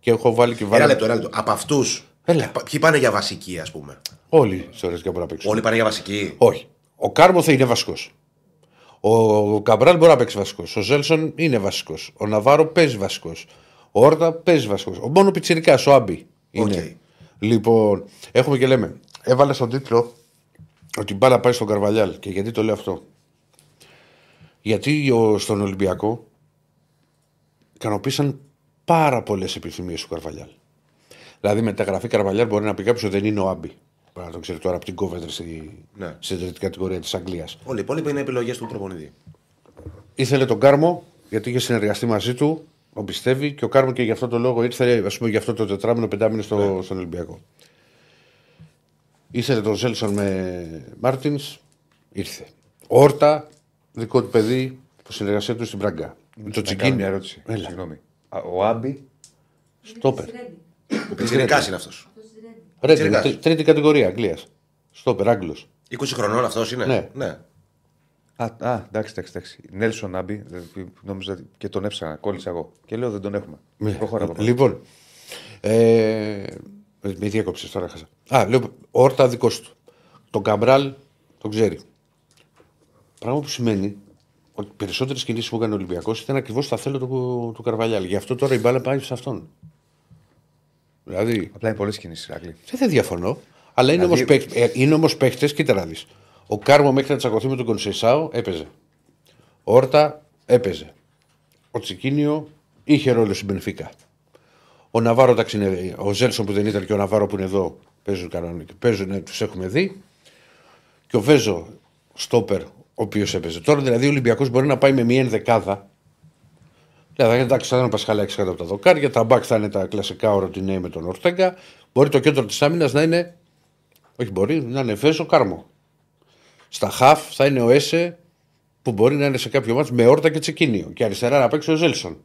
Speaker 1: και έχω βάλει και
Speaker 3: Ένα
Speaker 1: βάλει.
Speaker 3: λεπτό, ένα λεπτό. Από αυτούς.
Speaker 1: Έλα.
Speaker 3: Ποιοι πάνε για βασική, ας πούμε;
Speaker 1: Όλοι τι ώρες και μπορούν να παίξουν.
Speaker 3: Όλοι πάνε για βασική;
Speaker 1: Όχι. Ο Κάρμο θα είναι βασικός. Ο Καμπράλ μπορεί να παίξει βασικός. Ο Ζέλσον είναι βασικός. Ο Ναβάρο παίζει βασικός. Ο Όρτα παίζει βασικός. Ο μόνο πιτσυρικά, ο Άμπι είναι.
Speaker 3: Οκ.
Speaker 1: Λοιπόν, έχουμε και λέμε. Έβαλες στον τίτλο ότι η μπάλα πάει στον Καρβαλιάλ. Και γιατί το λέω αυτό; Γιατί ο, στον Ολυμπιακό ικανοποίησαν πάρα πολλές επιθυμίες του Καρβαλιάλ. Δηλαδή μεταγραφή Καρβαλιάλ μπορεί να πει κάποιος ότι δεν είναι ο Άμπι. Πρέπει να το ξέρει τώρα από την Κόβεντρι στη,
Speaker 3: Ναι.
Speaker 1: στην τρίτη κατηγορία της Αγγλίας.
Speaker 3: Όλοι οι υπόλοιποι είναι επιλογές του προπονητή.
Speaker 1: Ήθελε τον Κάρμο γιατί είχε συνεργαστεί μαζί του, τον πιστεύει και ο Κάρμο και γι' αυτό το λόγο ήρθε ας πούμε, για αυτό το τετράμινο πεντάμινο στο, στον Ολυμπιακό. Ήθελε τον Ζέλσον με Μάρτινς, ήρθε. Όρτα, δικό του παιδί, που συνεργασία του στην Πράγκα. Με το
Speaker 2: Να κάνω μια
Speaker 1: Τσιγκίνη.
Speaker 2: ερώτηση.
Speaker 1: Έλα.
Speaker 2: Συγγνώμη. Α, Ο Άμπι;
Speaker 1: Στόπερ.
Speaker 3: Ο Πιτσυρικά είναι αυτός.
Speaker 1: Ρέντι,
Speaker 3: Τσιγκάς.
Speaker 1: τρί- τρίτη κατηγορία Αγγλίας. Στόπερ, Άγγλος.
Speaker 3: 20 χρονών αυτός είναι;
Speaker 1: Ναι.
Speaker 3: ναι.
Speaker 2: Α, α, εντάξει, εντάξει. εντάξει. Νέλσον Άμπι, δε- νόμιζα και τον έψανα, κόλλησα εγώ. Και λέω δεν τον έχουμε. Προχώρα από εδώ.
Speaker 1: Λοιπόν. Ε, με διέκοψες τώρα, χάσα. Α, λέω, όρτα δικό του. Τον Καμπράλ τον ξέρει. Πράγμα που σημαίνει ότι οι περισσότερες κινήσεις που έκανε ο Ολυμπιακός ήταν ακριβώς στα θέλω του, του Καρβαλιάλ. Γι' αυτό τώρα η μπάλα πάει σε αυτόν. Δηλαδή,
Speaker 2: Απλά είναι πολλές κινήσεις, Ηρακλή.
Speaker 1: δεν, δεν διαφωνώ. Αλλά είναι
Speaker 2: Δηλαδή-
Speaker 1: όμως παίχτε, είναι όμως παίχτες, κοίτα να δεις. Ο Κάρμο μέχρι να τσακωθεί με τον Κονσεϊσάο έπαιζε. Ο Όρτα έπαιζε. Ο Τσικίνιο είχε ρόλο στην Πενφύκα. Ο Ναβάρο, εντάξει, είναι- ο Ζέλσον που δεν ήταν και ο Ναβάρο που είναι εδώ παίζουν κανονικά. Παίζουν, τους έχουμε δει. Και ο Βέζο, στόπερ, ο οποίος έπαιζε. Τώρα δηλαδή ο Ολυμπιακός μπορεί να πάει με μία ενδεκάδα. Δηλαδή, εντάξει, θα είναι ο Πασχαλάκης κάτω από τα δοκάρια. Τα μπακ θα είναι τα κλασικά οροτινέ με τον Ορτέγκα. Μπορεί το κέντρο της άμυνας να είναι. Όχι, μπορεί να είναι Βέζο Κάρμο. Στα χαφ θα είναι ο Έσε που μπορεί να είναι σε κάποιο μάτσο με όρτα και τσεκίνιο. Και αριστερά να παίξει ο Ζέλσον.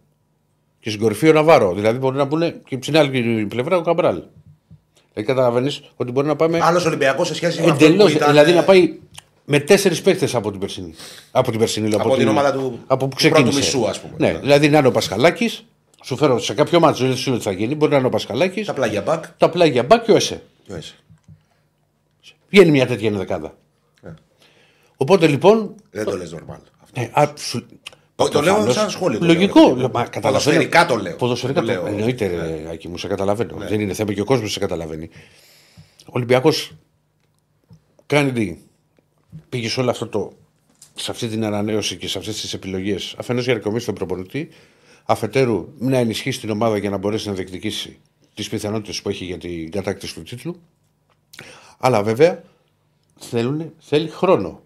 Speaker 1: Και στην κορυφή ο Ναβάρο. Δηλαδή μπορεί να πούνε και στην άλλη πλευρά ο Καμπράλ. Δηλαδή καταλαβαίνεις ότι μπορεί να πάμε
Speaker 3: Άλλος Ολυμπιακός σε σχέση με αυτό
Speaker 1: εντελώς.
Speaker 3: που ήταν.
Speaker 1: Δηλαδή
Speaker 3: ε,
Speaker 1: να πάει με τέσσερις παίκτες από την περσινή. Από την περσινή, λέω,
Speaker 3: Από την ομάδα του-
Speaker 1: από που
Speaker 3: του
Speaker 1: ξεκίνησε.
Speaker 3: πρώτου μισού, ας πούμε.
Speaker 1: Ναι,
Speaker 3: Ναι.
Speaker 1: δηλαδή να είναι ο Πασχαλάκης. Σου φέρω σε κάποιο μάτσο, δεν σου λέω τι θα γίνει. Μπορεί να είναι ο Πασχαλάκης.
Speaker 3: Τα πλάγια μπακ.
Speaker 1: Τα πλάγια μπακ και ο Έσε.
Speaker 3: Ποιο είσαι.
Speaker 1: Βγαίνει μια τέτοια ενδεκάδα.
Speaker 3: Ναι.
Speaker 1: Οπότε λοιπόν.
Speaker 3: Δεν το λες normal. αυτό.
Speaker 1: Ναι, α, σου-
Speaker 3: Το- το λέω
Speaker 1: προφανώς,
Speaker 3: σαν σχόλιο. το
Speaker 1: Λογικό.
Speaker 3: λέω, ρε
Speaker 1: Μα,
Speaker 3: παιδί μου.
Speaker 1: καταλαβαίνω.
Speaker 3: Ποδοσφαιρικά το λέω.
Speaker 1: Ποδοσφαιρικά
Speaker 3: Το
Speaker 1: το
Speaker 3: λέω. Ναι.
Speaker 1: Εννοείται, ρε, Άκη μου, σε καταλαβαίνω. Δεν είναι θέμα και ο κόσμος σε καταλαβαίνει. Ο Ολυμπιακός κάνει τι. Πήγε σε όλο αυτό το. σε αυτή την ανανέωση και σε αυτές τις επιλογές. Αφενός για να κομίσει τον προπονητή, αφετέρου να ενισχύσει την ομάδα για να μπορέσει να διεκδικήσει τις πιθανότητες που έχει για την κατάκτηση του τίτλου. Αλλά βέβαια θέλουν, θέλει χρόνο.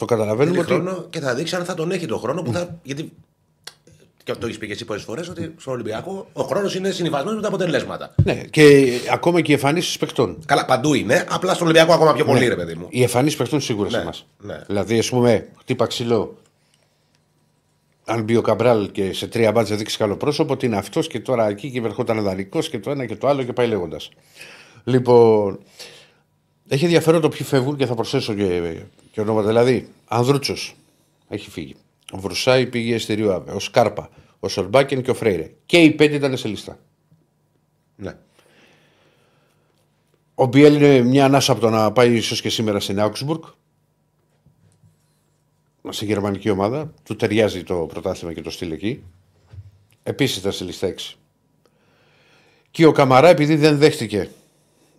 Speaker 1: Το καταλαβαίνουμε
Speaker 3: Θέλει
Speaker 1: ότι.
Speaker 3: χρόνο και θα δείξει αν θα τον έχει τον χρόνο που θα. Γιατί. Και αυτό έχεις πει και εσύ πολλέ φορές ότι στον Ολυμπιακό ο χρόνος είναι συνυφασμένος με τα αποτελέσματα.
Speaker 1: Ναι, και ακόμα και οι εμφανίσεις παιχτών.
Speaker 3: Καλά, παντού είναι. Απλά στον Ολυμπιακό ακόμα πιο πολύ, ρε παιδί μου.
Speaker 1: Οι εμφανίσεις παιχτών σίγουρα σε
Speaker 3: Ναι,
Speaker 1: εμάς.
Speaker 3: ναι.
Speaker 1: Δηλαδή, ας πούμε, χτύπα ξύλο. Αν μπει ο Καμπράλ και σε τρία μπάτζα δείξει καλό πρόσωπο, ότι είναι αυτός και τώρα εκεί και ερχόταν δανεικός και το ένα και το άλλο και πάει λέγοντας. Λοιπόν, έχει ενδιαφέρον το ποιοι φεύγουν και θα προσθέσω και, και ονόματα. Δηλαδή, Ανδρούτσος έχει φύγει. Ο Βρουσάη πήγε στη Ριουάβε. Ο Σκάρπα, ο Σολμπάκεν και ο Φρέιρε. Και οι πέντε ήταν σε λίστα.
Speaker 3: Ναι.
Speaker 1: Ο Μπιέλ είναι μια ανάσα από το να πάει ίσως και σήμερα στην Augsburg. Στη γερμανική ομάδα. Του ταιριάζει το πρωτάθλημα και το στυλ εκεί. Επίσης ήταν στη λίστα 6. Και ο Καμαρά, επειδή δεν δέχτηκε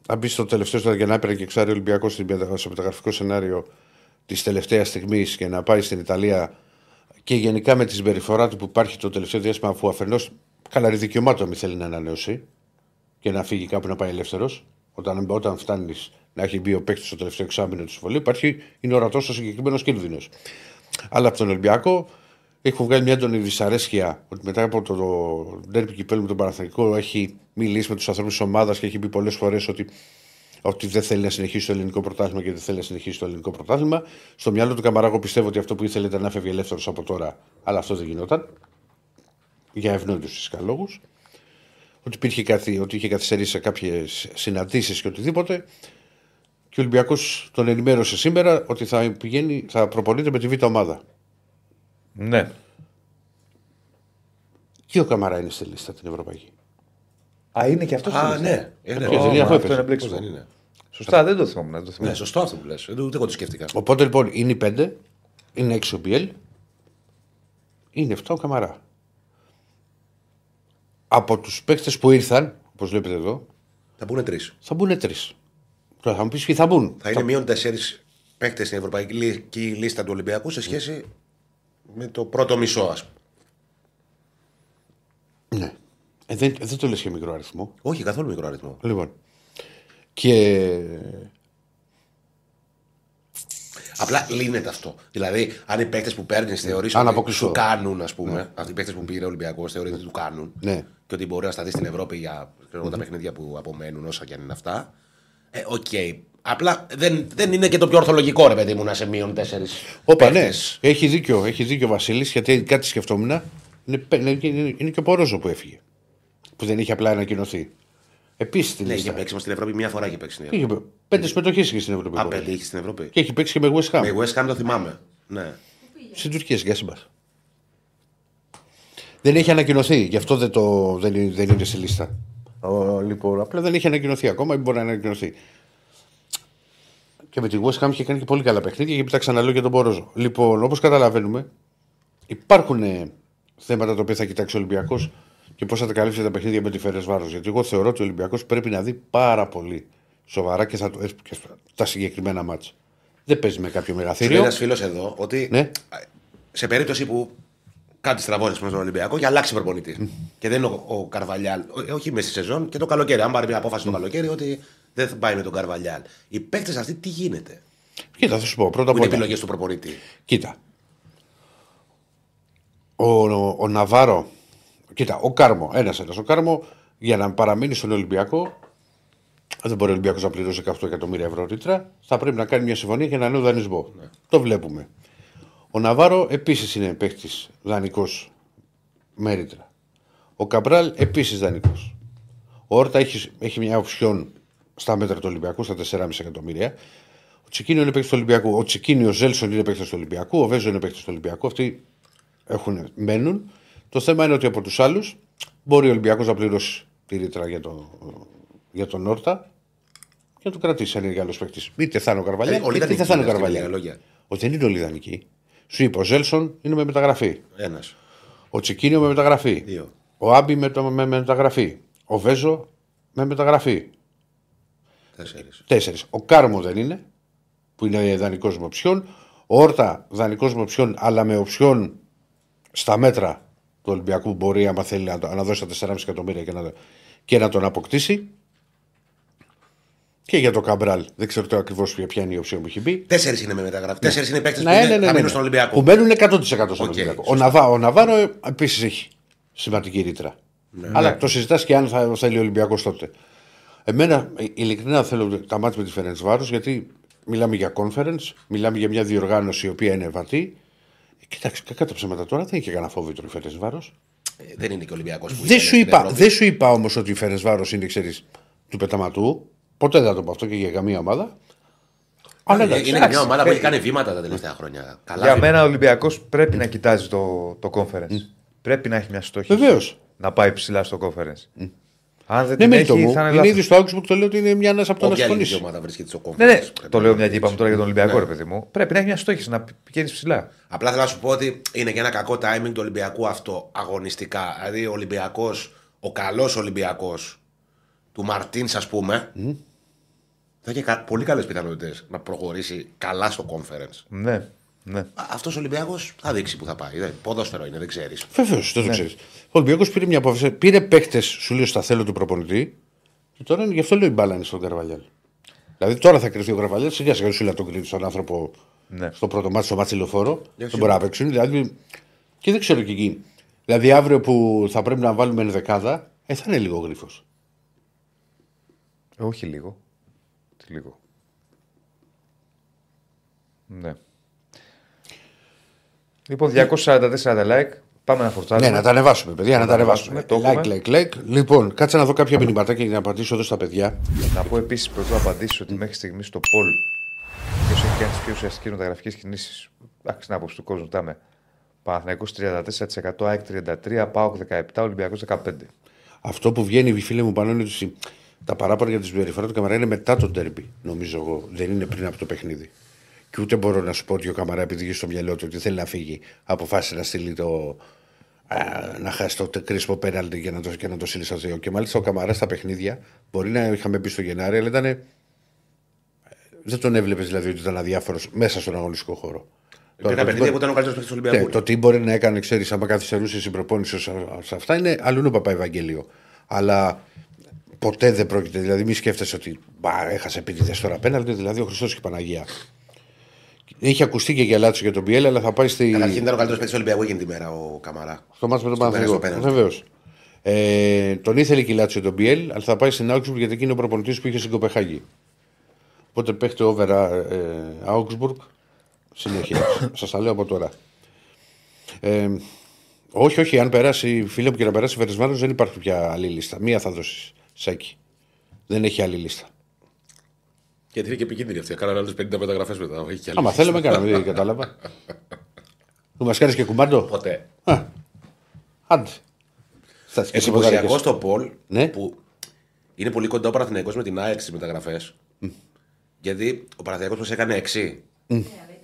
Speaker 1: να μπει στο τελευταίο στο για να έπαιρνε και εξάρει ο Ολυμπιακός στο μεταγραφικό σενάριο της τελευταίας στιγμής και να πάει στην Ιταλία και γενικά με τη συμπεριφορά του που υπάρχει το τελευταίο διάστημα, αφού αφενός καλαρή δικαιωμάτων μη θέλει να ανανεώσει και να φύγει κάπου να πάει ελεύθερος. Όταν, όταν φτάνεις να έχει μπει ο παίκτης στο τελευταίο εξάμεινο του συμβολίου, υπάρχει, είναι ορατός ο συγκεκριμένος κίνδυνος. Αλλά από τον Ολυμπιακό έχουν βγάλει μια έντονη δυσαρέσκεια ότι μετά από το, το ντέρπι κυπέλου με τον Παναθανικό έχει μιλήσει με τους ανθρώπους της ομάδας και έχει πει πολλές φορές ότι, ότι δεν θέλει να συνεχίσει το ελληνικό πρωτάθλημα και δεν θέλει να συνεχίσει το ελληνικό πρωτάθλημα. Στο μυαλό του Καμαράκο πιστεύω ότι αυτό που ήθελε ήταν να φεύγει ελεύθερος από τώρα, αλλά αυτό δεν γινόταν. Για ευνόητους φυσικά λόγου ότι, υπήρχε κάτι, ότι είχε καθυστερήσει σε κάποιες συναντήσεις και οτιδήποτε. Και ο Ολυμπιακός τον ενημέρωσε σήμερα ότι θα, πηγαίνει, θα προπονείται με τη β' ομάδα.
Speaker 2: Ναι.
Speaker 1: Και ο Καμαρά είναι στη λίστα την Ευρωπαϊκή.
Speaker 2: Α, είναι και αυτός.
Speaker 3: Α, ναι. Ε, ναι.
Speaker 1: Ποιος
Speaker 3: Ω,
Speaker 1: δεν είναι,
Speaker 3: μα
Speaker 1: αφού
Speaker 2: αυτό
Speaker 1: έπαιζε.
Speaker 2: είναι μπλέξιμο.
Speaker 3: πώς δεν είναι.
Speaker 2: Σωστά, δεν το θυμόμουν. Δεν το
Speaker 3: Ναι,
Speaker 2: θυμόμουν.
Speaker 3: σωστό αυτό που λες. Ούτε εγώ το σκέφτηκα.
Speaker 1: Οπότε λοιπόν είναι οι πέντε, είναι έξι ο Μπιέλ, είναι 7 ο Καμαρά. Από τους παίκτες που ήρθαν, όπως βλέπετε εδώ,
Speaker 3: Θα πούνε τρεις.
Speaker 1: θα μπουν τρεις. Τώρα θα μου πεις ποιοι θα μπουν.
Speaker 3: Θα είναι μείον τέσσερις παίκτες στην ευρωπαϊκή λίστα του Ολυμπιακού σε σχέση με το πρώτο μισό, ας πούμε.
Speaker 1: Ναι. Ε, δεν, δεν το λες και μικρό αριθμό.
Speaker 3: Όχι, καθόλου μικρό αριθμό.
Speaker 1: Λοιπόν. Και
Speaker 3: Απλά λύνεται αυτό. Δηλαδή, αν οι παίκτες που παίρνεις θεωρείς
Speaker 1: Αν
Speaker 3: ότι
Speaker 1: αποκλειστώ.
Speaker 3: σου κάνουν, ας πούμε, αυτοί οι παίκτες που πήρε ο Ολυμπιακός θεωρεί ότι του κάνουν
Speaker 1: Ναι.
Speaker 3: και ότι μπορεί να σταθείς στην Ευρώπη για ξέρω, τα παιχνίδια που απομένουν, όσα και αν είναι αυτά. Ε, οκ. Απλά δεν, δεν είναι και το πιο ορθολογικό ρε παιδί μου να σε μείον τέσσερις.
Speaker 1: Όπα, ναι. Έχει δίκιο, έχει δίκιο ο Βασίλης, γιατί κάτι σκεφτόμουν. Είναι, πε- είναι, είναι, είναι και ο Πορόζο που έφυγε. Που δεν είχε απλά ανακοινωθεί. Επίσης την
Speaker 3: Ναι, είχε
Speaker 1: λίστα.
Speaker 3: παίξει μας στην Ευρώπη μία φορά είχε παίξει στην Ευρώπη.
Speaker 1: Είχε πέντε συμμετοχές είχε στην Ευρωπαϊκή.
Speaker 3: Α,
Speaker 1: Κορυφή.
Speaker 3: πέντε είχε στην Ευρώπη.
Speaker 1: Και έχει παίξει και με West Ham.
Speaker 3: Με West Ham το θυμάμαι. Ναι.
Speaker 1: Στην Τουρκία, στην Γκάσιμπαρ. Δεν έχει ανακοινωθεί, γι' αυτό δεν, το, δεν, είναι, δεν είναι στη λίστα. Ο, λοιπόν, απλά δεν έχει ανακοινωθεί ακόμα ή μπορεί να ανακοινωθεί. Και με τη West Ham είχε κάνει και πολύ καλά παιχνίδια και πετάξαν ξαναλέω για τον Πορόζο. Λοιπόν, όπως καταλαβαίνουμε, υπάρχουν ε, θέματα τα οποία θα κοιτάξει ο Ολυμπιακός και πώς θα τα καλύψει τα παιχνίδια με τη Φέρε Βάρος. Γιατί εγώ θεωρώ ότι ο Ολυμπιακός πρέπει να δει πάρα πολύ σοβαρά και, θα, το- ε, και στα- τα συγκεκριμένα μάτσα. Δεν παίζει με κάποιο
Speaker 3: Σου λέει
Speaker 1: μεγαθύριο.
Speaker 3: ένας φίλος εδώ ότι
Speaker 1: Ναι.
Speaker 3: σε περίπτωση που κάτι στραβώνεις στον Ολυμπιακό και αλλάξει προπονητής. και δεν είναι ο, ο Καρβαλιάλ, ο- ε, όχι μέσα στη σεζόν και το καλοκαίρι. Αν πάρει μια απόφαση το καλοκαίρι ότι δεν θα πάει με τον Καρβαλιάλ. Οι παίκτες αυτοί τι γίνεται;
Speaker 1: Κοίτα, θα σου πω πρώτα
Speaker 3: Που
Speaker 1: απ'
Speaker 3: είναι
Speaker 1: όλα.
Speaker 3: επιλογές του προπονητή.
Speaker 1: Κοίτα. Ο, ο, ο Ναβάρο. Κοίτα, ο Κάρμο. Ένας ένας. Ο Κάρμο για να παραμείνει στον Ολυμπιακό. Δεν μπορεί ο Ολυμπιακός να πληρώσει 18 εκατομμύρια ευρώ ρήτρα. Θα πρέπει να κάνει μια συμφωνία για ένα νέο δανεισμό. Το βλέπουμε. Ο Ναβάρο επίσης είναι παίχτη δανεικός με ρήτρα. Ο Καμπράλ επίσης δανεικός. Ο Όρτα έχει, έχει μια οψιόν στα μέτρα του Ολυμπιακού, στα 4,5 εκατομμύρια. Ο Τσικίνιο είναι παίκτης του Ολυμπιακού. Ο Τσικίνιο ο Ζέλσον είναι παίκτης του Ολυμπιακού. Ο Βέζο είναι παίκτης του Ολυμπιακού. Αυτοί έχουν, μένουν. Το θέμα είναι ότι από τους άλλους μπορεί ο Ολυμπιακός να πληρώσει τη ρήτρα για, το, για τον Όρτα και να το κρατήσει αν είναι καλό παίκτης. Είτε θα είναι ο Καρβαλιά,
Speaker 3: Ε,
Speaker 1: είτε
Speaker 3: όλοι
Speaker 1: δεν
Speaker 3: ιδανικοί
Speaker 1: θα είναι ο
Speaker 3: είναι αυτοί,
Speaker 1: Καρβαλιά.
Speaker 3: με λίγα λόγια.
Speaker 1: Ότι δεν είναι όλοι ιδανικοί. Σου είπα, ο Ζέλσον είναι με μεταγραφή.
Speaker 3: Ένας.
Speaker 1: Ο Τσικίνιο με μεταγραφή.
Speaker 3: Δύο.
Speaker 1: Ο Άμπι με, το, με μεταγραφή. Ο Βέζο με μεταγραφή.
Speaker 3: Τέσσερις.
Speaker 1: Τέσσερις. Ο Κάρμο δεν είναι, που είναι δανεικό με οψιόν. Ο Όρτα δανεικό με οψιόν, αλλά με οψιόν στα μέτρα του Ολυμπιακού μπορεί, άμα θέλει, να, το- να δώσει τα 4,5 εκατομμύρια και να, και να τον αποκτήσει. Και για το Καμπράλ. Δεν ξέρω τώρα ακριβώς ποια είναι η οψιόν που έχει μπει.
Speaker 3: Τέσσερις είναι με μεταγραφή. Τέσσερις είναι παίκτες που
Speaker 1: Ναι,
Speaker 3: είναι-
Speaker 1: ναι, ναι,
Speaker 3: θα
Speaker 1: ναι,
Speaker 3: μείνουν
Speaker 1: ναι.
Speaker 3: στον Ολυμπιακό.
Speaker 1: Που μένουν 100% στον
Speaker 3: Οκ,
Speaker 1: Ολυμπιακό. Ο,
Speaker 3: σωστά.
Speaker 1: Ναβά, ο Ναβάρο επίσης έχει σημαντική ρήτρα.
Speaker 3: Ναι.
Speaker 1: Αλλά το συζητάς και αν θα θέλει ο Ολυμπιακός τότε. Εμένα, ε, ειλικρινά θέλω τα ματς με τη Φερεντσβάρος γιατί μιλάμε για Conference, μιλάμε για μια διοργάνωση η οποία είναι βατή. Ε, Κοιτάξτε, κακά τα ψέματα τώρα δεν είχε κανένα φόβητρο η Φερεντσβάρος.
Speaker 3: Ε, Δεν είναι και ο Ολυμπιακός που
Speaker 1: Δεν
Speaker 3: ήταν
Speaker 1: σου
Speaker 3: στην
Speaker 1: είπα,
Speaker 3: Ευρώπη.
Speaker 1: δεν σου είπα όμως ότι η Φερεντσβάρος είναι, ξέρεις, του πεταματού. Ποτέ δεν θα το πω αυτό και για καμία ομάδα. Αλλά
Speaker 3: Είναι-
Speaker 1: εντάξει.
Speaker 3: Είναι
Speaker 2: εντάξει,
Speaker 3: μια ομάδα που
Speaker 2: ε,
Speaker 3: έχει κάνει βήματα τα τελευταία χρόνια. Καλά
Speaker 2: Για
Speaker 3: βήματα.
Speaker 2: μένα ο Ολυμπιακός πρέπει να κοιτάζει το, το conference. Πρέπει να έχει μια στόχη.
Speaker 1: Βεβαίως.
Speaker 2: Να πάει ψηλά στο conference. Αν δεν
Speaker 1: Ναι,
Speaker 2: την
Speaker 1: με
Speaker 2: έχει,
Speaker 1: το μου.
Speaker 2: θα είναι
Speaker 1: Είναι
Speaker 2: λάθος.
Speaker 1: ήδη στο Augsburg το λέω ότι είναι μια ένας από το να
Speaker 3: Όποια ελληνική
Speaker 1: συμφωνήσει.
Speaker 3: ομάδα βρίσκεται στο conference.
Speaker 2: Ναι, ναι,
Speaker 3: πρέπει
Speaker 2: το
Speaker 3: να
Speaker 2: λέω μια και
Speaker 3: κερδίσει.
Speaker 2: είπαμε τώρα για τον Ολυμπιακό,
Speaker 3: Ναι.
Speaker 2: ρε παιδί μου. Πρέπει να έχει μια στόχη να πηγαίνεις ψηλά.
Speaker 3: Απλά θέλω να σου πω ότι είναι και ένα κακό timing του Ολυμπιακού αυτό αγωνιστικά. Δηλαδή ο Ολυμπιακός, ο καλός Ολυμπιακός του Μαρτίνς, ας πούμε, θα έχει κα- πολύ καλές πιθανότητες να προχωρήσει καλά στο conference.
Speaker 2: Ναι, ναι.
Speaker 3: Αυτός ο Ολυμπιακός θα δείξει που θα πάει. Δεν- Ποδόσφαιρο είναι, δεν ξέρεις.
Speaker 1: Βεβαίως, δεν το ξέρεις. Ο Ολυμπιακός πήρε μια απόφαση. Πήρε παίχτε, σου λέω στα θέλω του προπονητή. Και τώρα είναι γι' αυτό λέω η μπάλα είναι στον Καρβαλιάλ. Δηλαδή τώρα θα κρυφτεί ο Καρβαλιάλ, σιγά σιγά σου λέει τον κρίνει στον άνθρωπο
Speaker 2: Ναι.
Speaker 1: στο πρώτο μάτι, στο μάτι λεωφόρο. Δεν μπορεί να παίξουν. Δηλαδή, και δεν ξέρω και εκεί. Δηλαδή αύριο που θα πρέπει να βάλουμε ενδεκάδα, ε, θα είναι λίγο γρήφο.
Speaker 2: Ε, όχι λίγο. Τι λίγο. Ναι. Λοιπόν, 244 like. Πάμε να φορτάσουμε.
Speaker 1: Ναι, να τα ανεβάσουμε, παιδιά, να τα ανεβάσουμε.
Speaker 2: το
Speaker 1: Like,
Speaker 2: έχουμε.
Speaker 1: like, like. Λοιπόν, κάτσε να δω κάποια μηνυματάκια για να απαντήσω εδώ στα παιδιά.
Speaker 2: Να πω επίσης πρωτού απαντήσει ότι μέχρι στιγμής στο Πολ ποιος έχει κάνει τις πιο ουσιαστικές μεταγραφικέ κινήσεις. Εντάξει, την άποψη του κόσμου ζητάμε. Παναθυναϊκό 34%, ΑΕΚ 33%, ΠΑΟΚ 17%, Ολυμπιακός 15%.
Speaker 1: Αυτό που βγαίνει, οι φίλοι μου πάνω είναι ότι τα παράπονα για τη συμπεριφορά του Καμαρά είναι μετά τον τέρμπι, νομίζω εγώ. Δεν είναι πριν από το παιχνίδι. Και ούτε μπορώ να σου πω ότι ο Καμαρά, επειδή είχε στο μυαλό του ότι θέλει να φύγει, αποφάσισε να στείλει το. Α, να χάσει το κρίσιμο πέναλτι για να το, και να το στείλει στα δύο. Και μάλιστα ο Καμαράς στα παιχνίδια, μπορεί να είχαμε μπει στο Γενάρη, αλλά ήταν. Δεν τον έβλεπες δηλαδή ότι ήταν αδιάφορος μέσα στον αγωνιστικό χώρο.
Speaker 3: Υπήρχαν
Speaker 1: το-
Speaker 3: παιχνίδια που ήταν ο καλύτερος παίκτης του
Speaker 1: ναι,
Speaker 3: Ολυμπιακού.
Speaker 1: το τι μπορεί να έκανε, ξέρεις, άμα καθυστερούσε η προπόνηση σε σε αυτά είναι αλλού ο Παπα-Ευαγγέλιο. Αλλά ποτέ δεν πρόκειται. Δηλαδή, μη σκέφτεσαι ότι μπα, έχασε επίτηδες τώρα πέναλτι, δηλαδή ο Χριστός και η Παναγία. Είχε ακουστεί και για λάτσο για τον Πιέλ, αλλά θα πάει στη...
Speaker 3: Καταρχήν ήταν ο καλύτερος παίκτης του Ολυμπιακού εκείνη τη μέρα ο Καμαρά.
Speaker 1: στο μάτσο με τον
Speaker 3: Στο
Speaker 1: Παναθηναϊκό.
Speaker 3: πέναλτι.
Speaker 1: Βεβαίως. Ε, τον ήθελε και η Λάτσιο τον Πιέλ, αλλά θα πάει στην Augsburg γιατί εκείνη είναι ο προπονητής που είχε στην Κοπεχάγη. Οπότε παίχτε over ε, Augsburg. Συνέχεια. [COUGHS] Σας τα λέω από τώρα. Ε, όχι, όχι, αν περάσει, φίλε μου και να περάσει Φερεσβάνο δεν υπάρχει πια άλλη λίστα. Μία θα δώσεις σάκι. Δεν έχει άλλη λίστα.
Speaker 3: Γιατί είναι και επικίνδυνη αυτή. Κάνανε άλλε 50 μεταγραφές μετά. Έχει και άλλη.
Speaker 1: Άμα θέλουμε, κάναμε, δεν κατάλαβα. [LAUGHS] Του μας κάνεις και κουμπάντο;
Speaker 3: Ποτέ.
Speaker 1: Α, Άντε. Θα τις
Speaker 3: Εντυπωσιακό
Speaker 1: ποδαρικές.
Speaker 3: στο Πολ
Speaker 1: Ναι.
Speaker 3: που είναι πολύ κοντά ο Παναθηναϊκός με την ΑΕΚ στις μεταγραφές. Γιατί ο Παναθηναϊκός μας έκανε 6.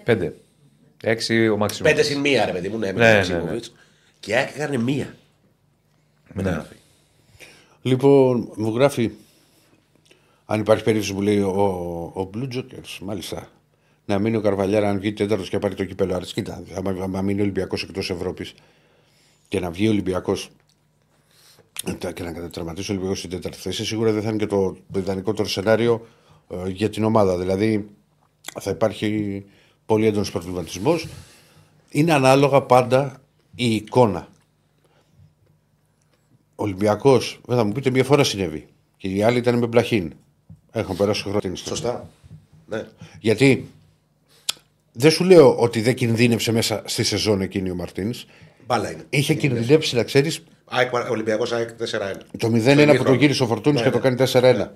Speaker 2: Πέντε. Έξι ο Μαξιμού.
Speaker 3: 5 συν 1, ρε παιδί μου, ναι, με
Speaker 2: Ναι,
Speaker 3: τον
Speaker 2: ναι, ναι.
Speaker 3: Μαξίμοβιτς. Και η ΑΕΚ έκανε μία. Μεταγραφή.
Speaker 1: Λοιπόν, μου γράφει αν υπάρχει περίπτωση που λέει ο, ο Blue Jokers, μάλιστα. Να μείνει ο Καρβαλιάρα αν βγει τέταρτος και πάρει το κύπελο. Άρα, κοίτα, άμα, άμα μείνει ο Ολυμπιακός εκτός Ευρώπης και να βγει ο Ολυμπιακός και να κατατραματίσει ο Ολυμπιακός στην τέταρτη θέση, σίγουρα δεν θα είναι και το, το ιδανικότερο σενάριο ε, για την ομάδα. Δηλαδή θα υπάρχει πολύ έντονος προβληματισμός. Είναι ανάλογα πάντα η εικόνα. Ο Ολυμπιακός, δεν θα μου πείτε, μία φορά συνέβη. Και οι άλλοι ήταν με μπλαχίν. Έχουν περάσει χρόνια στην ιστορία.
Speaker 3: Σωστά. Ναι.
Speaker 1: Γιατί δεν σου λέω ότι δεν κινδύνεψε μέσα στη σεζόν εκείνη ο Μαρτίνς.
Speaker 3: Μπάλα είναι.
Speaker 1: Είχε κινδυνεύσει, να ξέρεις,
Speaker 3: ΑΕΚ, Ολυμπιακός ΑΕΚ 4-1.
Speaker 1: το 0-1 που
Speaker 3: ημίχρονο.
Speaker 1: το γύρισε ο Φορτούνης
Speaker 3: Ναι,
Speaker 1: και το
Speaker 3: ναι.
Speaker 1: κάνει 4-1.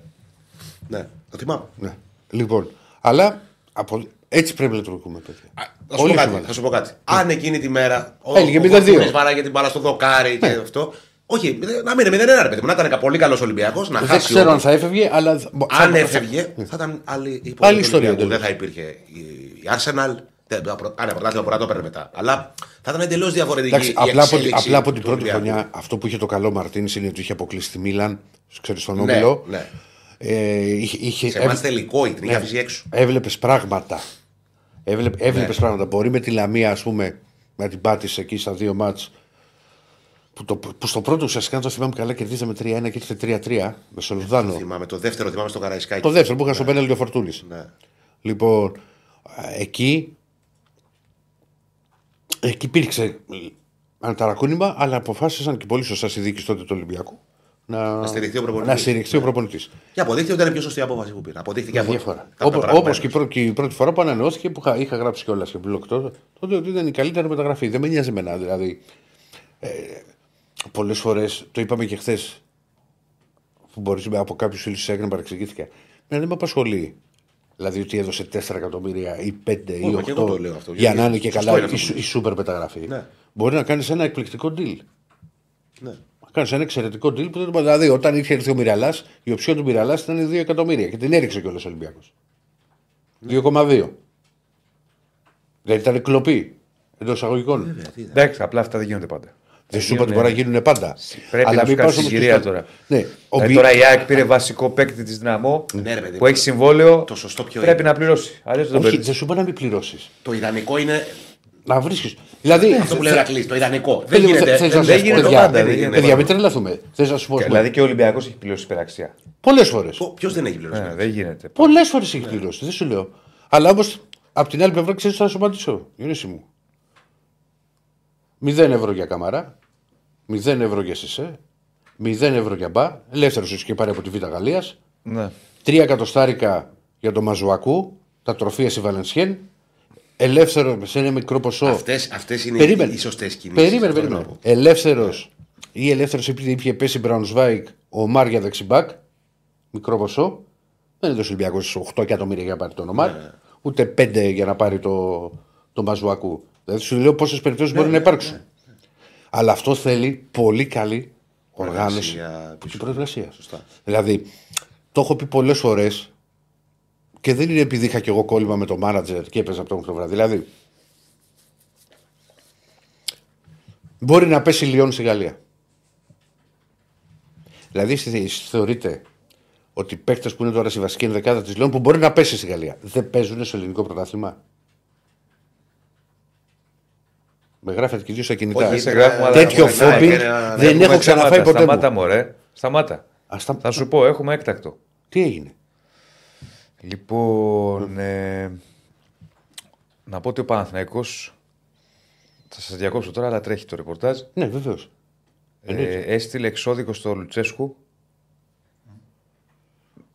Speaker 3: Ναι, το θυμάμαι.
Speaker 1: Ναι. Λοιπόν, αλλά από... έτσι πρέπει να το δούμε, παιδιά.
Speaker 3: Α, Θα σου,
Speaker 1: Όλες
Speaker 3: πω
Speaker 1: οι
Speaker 3: κάτι,
Speaker 1: ομάδες.
Speaker 3: θα σου πω κάτι. Αν εκείνη τη μέρα ο,
Speaker 1: Έλεγε
Speaker 3: ο
Speaker 1: 0-2.
Speaker 3: Φορτούνης βάραγε την μπάλα στο δοκάρι και αυτό. Όχι, να μην είναι 0-1, ρε παιδί μου. Να ήταν πολύ καλός Ολυμπιακός. Να
Speaker 1: Δεν
Speaker 3: χάσει
Speaker 1: ξέρω
Speaker 3: όμως.
Speaker 1: αν θα έφευγε, αλλά.
Speaker 3: Αν
Speaker 1: θα-
Speaker 3: έφευγε, θα ήταν άλλη υπόθεση.
Speaker 1: Άλλη
Speaker 3: του
Speaker 1: ιστορία,
Speaker 3: Ολυμπιακού.
Speaker 1: εντελώς.
Speaker 3: Δεν θα υπήρχε η η Arsenal. δεν- το προ- Άρα, πρωτάθλημα μπορεί να το παίρνει μετά. Αλλά θα ήταν εντελώς διαφορετική.
Speaker 1: Εντάξει,
Speaker 3: η
Speaker 1: απλά, από,
Speaker 3: εξέλιξη
Speaker 1: απλά από την
Speaker 3: του
Speaker 1: πρώτη
Speaker 3: Ολυμπιακού.
Speaker 1: χρονιά αυτό που είχε το καλό Μαρτίνης είναι ότι είχε αποκλείσει τη Μίλαν, ξέρεις στον
Speaker 3: Ναι,
Speaker 1: Όμιλο.
Speaker 3: ναι.
Speaker 1: Ε, είχε, είχε,
Speaker 3: Σε εμάς τελικό την είχε αφήσει έξω.
Speaker 1: Έβλεπες πράγματα. Έβλεπε
Speaker 3: Ναι.
Speaker 1: πράγματα. Μπορεί με τη Λαμία, ας πούμε, να την πάτησε εκεί στα δύο μάτς. Που, το, που στο πρώτο ουσιαστικά, αν το θυμάμαι καλά, κερδίζαμε 3-1 και ήρθε 3-3 με Σολουδάνο.
Speaker 3: Θυμάμαι το δεύτερο, θυμάμαι στο Καραϊσκάκι.
Speaker 1: Το δεύτερο που είχα στο πέναλ και ο Φορτούνη.
Speaker 3: Ναι.
Speaker 1: Λοιπόν, α, εκεί. Εκεί υπήρξε ένα ταρακούνημα, αλλά αποφάσισαν και πολύ σωστά στη δίκη τότε του Ολυμπιακού να,
Speaker 3: Να στηριχθεί ο προπονητής.
Speaker 1: να στηριχθεί ο προπονητής.
Speaker 3: Και αποδείχθηκε ότι ήταν η πιο σωστή απόφαση που πήρε. Αποδείχθηκε
Speaker 1: Για
Speaker 3: από
Speaker 1: διαφορά.
Speaker 3: κάποια
Speaker 1: Όπω
Speaker 3: πράγματα.
Speaker 1: και, η πρω- και η πρώτη φορά που ανανεώθηκε, που είχα, είχα γράψει κιόλας και blog τότε, τότε ότι ήταν η καλύτερη μεταγραφή. Δεν με νοιάζει εμένα. Δηλαδή, ε, πολλές φορές, το είπαμε και χθες, που μπορείς από κάποιους φίλους τη να παρεξηγήθηκα. Μένα δεν με απασχολεί. Δηλαδή ότι έδωσε 4 εκατομμύρια ή 5 ή
Speaker 3: μα και εγώ
Speaker 1: 8
Speaker 3: το λέω αυτό,
Speaker 1: για
Speaker 3: γιατί
Speaker 1: να είναι και
Speaker 3: σωστό
Speaker 1: καλά
Speaker 3: είναι
Speaker 1: η,
Speaker 3: αυτό που
Speaker 1: σου- η σούπερ μεταγραφή.
Speaker 3: Ναι.
Speaker 1: Μπορεί να κάνεις ένα εκπληκτικό deal.
Speaker 3: Ναι.
Speaker 1: Να κάνεις ένα εξαιρετικό deal που δεν το Δηλαδή, όταν είχε έρθει ο Μυραλάς, η οψιόν του Μυραλάς ήταν 2 εκατομμύρια και την έριξε κιόλας ο Ολυμπιακός. 2,2. Δεν ήταν κλοπή εντός εισαγωγικών.
Speaker 2: Εντάξει, απλά αυτά δεν γίνονται πάντα.
Speaker 1: Δεν σου είπα ότι μπορεί να γίνουν πάντα.
Speaker 2: Πρέπει
Speaker 1: Αλλά
Speaker 2: να σου
Speaker 1: μην
Speaker 2: κάνει
Speaker 1: πας όμως και
Speaker 2: συγκυρία
Speaker 1: στο-
Speaker 2: τώρα.
Speaker 1: Ναι, ο
Speaker 2: Δηλαδή
Speaker 1: Μπι-
Speaker 2: τώρα η ΑΕΚ πήρε βασικό παίκτη της Δυναμό
Speaker 3: Ναι, ρε παιδί
Speaker 2: που
Speaker 3: μου.
Speaker 2: έχει συμβόλαιο.
Speaker 3: Το σωστό ποιο
Speaker 2: Πρέπει
Speaker 3: είναι.
Speaker 2: να πληρώσει. Αλλιώς δεν το
Speaker 1: Όχι,
Speaker 2: παίρνεις.
Speaker 1: δεν σου είπα να μην πληρώσεις.
Speaker 3: Το ιδανικό είναι
Speaker 1: Να βρίσκεις. Δηλαδή.
Speaker 3: αυτό που λέει ο Ηρακλής, το ιδανικό. Δεν
Speaker 1: Παιδί μου,
Speaker 3: γίνεται.
Speaker 1: θες να
Speaker 3: δεν-
Speaker 1: σου
Speaker 3: Δεν
Speaker 1: πω,
Speaker 3: γίνεται
Speaker 1: παιδιά,
Speaker 3: πάντα.
Speaker 2: δεν
Speaker 3: δεν
Speaker 2: γίνεται.
Speaker 3: γίνεται
Speaker 1: Παιδιά, μην
Speaker 3: πάντα.
Speaker 1: τρελαθούμε. Θες να σου πω.
Speaker 2: Δηλαδή και ο Ολυμπιακός έχει πληρώσει υπεραξία.
Speaker 1: Πολλές φορές.
Speaker 3: Ποιος δεν έχει πληρώσει.
Speaker 2: Ε, δεν γίνεται.
Speaker 1: Πολλές φορές έχει πληρώσει. Δεν σου λέω. Αλλά όμως από την άλλη πλευρά ξέρεις θα σου απαντήσω; Γιονίση μου. 0 ευρώ για καμαρά. 0 ευρώ για σισέ. 0 ευρώ για μπα. Ελεύθερος σου και πάρει από τη Β' Γαλλίας.
Speaker 2: Ναι.
Speaker 1: 3 εκατοστάρικα για το Μαζουακού. Τα τροφία στη Βαλενσιέν. Ελεύθερο σε ένα μικρό ποσό.
Speaker 3: Αυτές, αυτές είναι
Speaker 1: Περίμενε.
Speaker 3: οι σωστέ κινήσεις.
Speaker 1: Περίμενε, περίμενε. Ελεύθερος ή ελεύθερος επειδή είχε πέσει Μπραουνσβάικ ο Μάρ για δεξιμπάκ. Μικρό ποσό. Δεν έδωσε ο Ολυμπιακό 8 εκατομμύρια για να πάρει τον Ομάρ. Ούτε 5 για να πάρει το, το Μαζουακού. Δηλαδή σου λέω πόσες περιπτώσεις μπορεί να υπάρξουν. Αλλά αυτός θέλει πολύ καλή οργάνωση
Speaker 3: Προεργασία,
Speaker 1: και προεργασία.
Speaker 3: Σωστά.
Speaker 1: Δηλαδή, το έχω πει πολλές φορές και δεν είναι επειδή είχα και εγώ κόλλημα με το μάνατζερ και έπαιζα από το το βράδυ. Δηλαδή, μπορεί να πέσει Λιόν στη Γαλλία. Δηλαδή, εσείς θεωρείτε ότι οι παίκτες που είναι τώρα στη βασική ενδεκάδα της Λιόν που μπορεί να πέσει στη Γαλλία δεν παίζουν στο ελληνικό πρωτάθλημα; Με γράφετε και δύο στα κινητά.
Speaker 3: Όχι,
Speaker 2: Σε
Speaker 3: Ε,
Speaker 2: γράφουμε, αλλά
Speaker 1: τέτοιο
Speaker 2: έχουμε-
Speaker 1: φόμπι
Speaker 3: ναι, ναι, ναι,
Speaker 1: δεν
Speaker 2: έχουμε
Speaker 1: έχω ξαναφάει
Speaker 2: θέματα.
Speaker 1: ποτέ.
Speaker 2: Σταμάτα,
Speaker 1: μου.
Speaker 2: μωρέ. Σταμάτα.
Speaker 1: Α, στα-
Speaker 2: Θα σου πω, έχουμε έκτακτο.
Speaker 1: Τι έγινε;
Speaker 2: Λοιπόν, ε, να πω ότι ο Παναθηναϊκός θα σας διακόψω τώρα, αλλά τρέχει το ρεπορτάζ.
Speaker 1: Ναι, βεβαίως.
Speaker 2: Ε, έστειλε εξώδικο στο Λουτσέσκου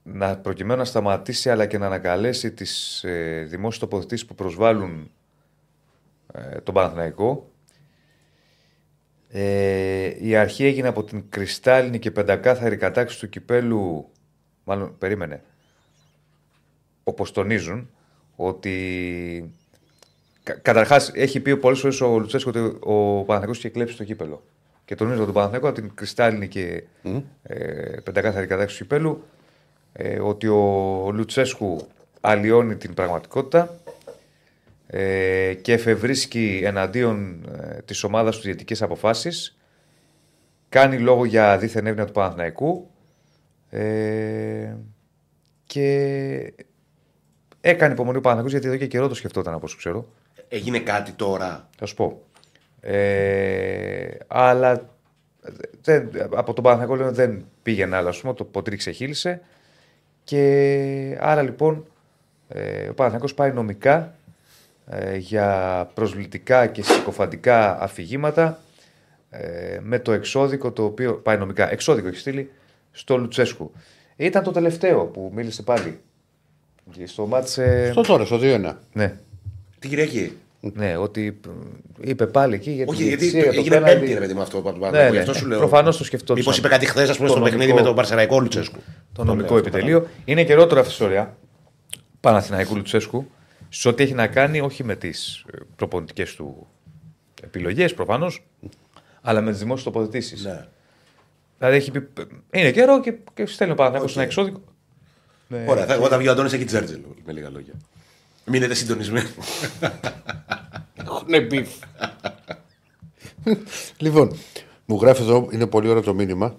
Speaker 2: να προκειμένου να σταματήσει αλλά και να ανακαλέσει τις ε, δημόσιες τοποθετήσεις που προσβάλλουν ε, τον Παναθηναϊκό. Ε, η αρχή έγινε από την κρυστάλλινη και πεντακάθαρη κατάξη του κυπέλου. Μάλλον, περίμενε. Όπως τονίζουν, ότι. Κα, Καταρχάς, έχει πει πολλές φορές ο Λουτσέσκο ότι ο Παναθηναϊκός είχε κλέψει το κύπελο. Και τονίζω τον Παναθηναϊκό από την κρυστάλλινη και ε, πεντακάθαρη κατάξη του κυπέλου ε, ότι ο Λουτσέσκου αλλοιώνει την πραγματικότητα ε, και εφευρίσκει εναντίον ε, της ομάδας τους διαιτικές αποφάσεις. Κάνει λόγο για δίθεν εύνοια του Παναθηναϊκού ε, και έκανε υπομονή ο Παναθηναϊκός γιατί εδώ και καιρό το σκεφτόταν από όσο ξέρω.
Speaker 3: Έγινε κάτι τώρα;
Speaker 2: Θα σου πω. Ε, αλλά δεν, από τον Παναθηναϊκό λέω, δεν πήγαινε άλλο, ας πούμε, το ποτήρι ξεχύλισε. Και άρα λοιπόν ε, ο Παναθηναϊκός πάει νομικά ε, για προσβλητικά και συκοφαντικά αφηγήματα ε, με το εξώδικο το οποίο πάει νομικά, εξώδικο έχει στείλει στο Λουτσέσκου. Ήταν το τελευταίο που μίλησε πάλι. Και στο μάτς, ε,
Speaker 1: Στο τώρα, στο 2-1.
Speaker 2: ναι,
Speaker 3: Τι Κυριακή.
Speaker 2: ναι, ότι ε, είπε πάλι εκεί για
Speaker 3: Όχι,
Speaker 2: τη
Speaker 3: γιατί
Speaker 2: διαιτησία, για το
Speaker 3: έγινε
Speaker 2: πέναλτι.
Speaker 3: πέμπτη ρε παιδί με αυτό που
Speaker 2: Ναι, ναι,
Speaker 3: Γι' αυτό σου λέω.
Speaker 2: Προφανώς το σκεφτόταν.
Speaker 3: Μήπως είπε κάτι χθες, ας πούμε,
Speaker 2: Το
Speaker 3: στο παιχνίδι
Speaker 2: νομικό-
Speaker 3: με τον Παρσεραϊκό Λουτσέσκου.
Speaker 2: Το νομικό επιτελείο. Είναι καιρό τώρα αυτή η ιστορία Παναθηναϊκού Λουτσέσκου σε ό,τι έχει να κάνει όχι με τις προπονητικές του επιλογές προφανώς, αλλά με τις δημόσιες τοποθετήσεις.
Speaker 3: Ναι.
Speaker 2: Δηλαδή έχει πει. Είναι καιρό και, και στέλνει ο Παναθηναϊκός ένα εξώδικο. Ναι.
Speaker 3: Ωραία, θα, όταν βγει ο Αντώνης εκεί Τζέρτζελ, με λίγα λόγια. Μείνετε συντονισμένοι.
Speaker 1: Έχουν beef. [LAUGHS] λοιπόν, μου γράφει εδώ, είναι πολύ ωραίο το μήνυμα.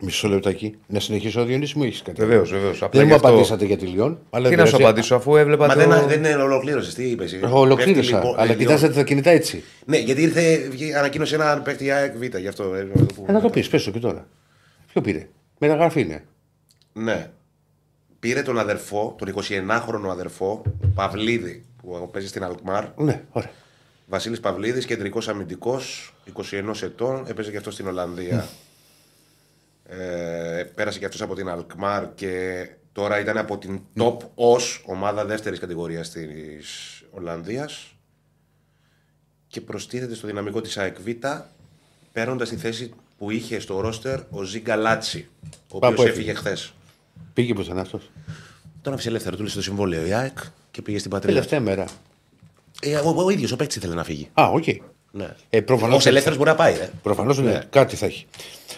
Speaker 1: Μισό λεπτάκι. Να συνεχίσω, Διονύση μου, έχεις κάτι.
Speaker 2: Βεβαίως, βεβαίως.
Speaker 1: Δεν μου απαντήσατε για τη Λιόν. Αλλά
Speaker 2: Τι
Speaker 1: δεν
Speaker 2: να σου
Speaker 1: πειράζει.
Speaker 2: απαντήσω, αφού έβλεπα.
Speaker 3: Μα
Speaker 2: το...
Speaker 3: δεν, δεν είναι ολοκλήρωσες, τι είπες.
Speaker 1: Ολοκλήρωσα. αλλά κοιτάζετε τα κινητά έτσι.
Speaker 3: Ναι, γιατί ήρθε, βγήκε- ανακοίνωσε ένα παίκτη η ΑΕΚ Β, γι' αυτό. ε, να το πούμε.
Speaker 1: Ε, να το πεις, πες το και τώρα. Ποιο πήρε; Μεταγραφή είναι.
Speaker 3: Ναι. Πήρε τον αδερφό, τον 29χρονο αδερφό, Παυλίδη, που παίζει στην Αλκμάρ.
Speaker 1: Ναι, ωραία.
Speaker 3: Βασίλης Παυλίδης, κεντρικός αμυντικός, 21 ετών, έπαιζε και αυτό στην Ολλανδία. Ε, πέρασε και αυτός από την Αλκμάρ και τώρα ήταν από την Top OS, ομάδα δεύτερης κατηγορίας της Ολλανδίας. Και προστίθεται στο δυναμικό της ΑΕΚ Β, παίρνοντας τη θέση που είχε στο ρόστερ ο Ζίγκα Λάτσι, ο
Speaker 1: Πάπου
Speaker 3: οποίος
Speaker 1: έφυγε.
Speaker 3: έφυγε χθες.
Speaker 1: Πήγε πουθενά αυτός;
Speaker 3: Τον άφησε ελεύθερο, του λύσε το συμβόλαιο η ΑΕΚ και πήγε στην πατρίδα.
Speaker 1: Τελευταία μέρα.
Speaker 3: Ε, ο ο ίδιος ο παίκτης ήθελε να φύγει.
Speaker 1: Α, οκ.
Speaker 3: Ναι.
Speaker 1: Ε, προφανώς-
Speaker 3: Ω ελεύθερος μπορεί να πάει, ρε.
Speaker 1: Προφανώς ναι. κάτι θα έχει.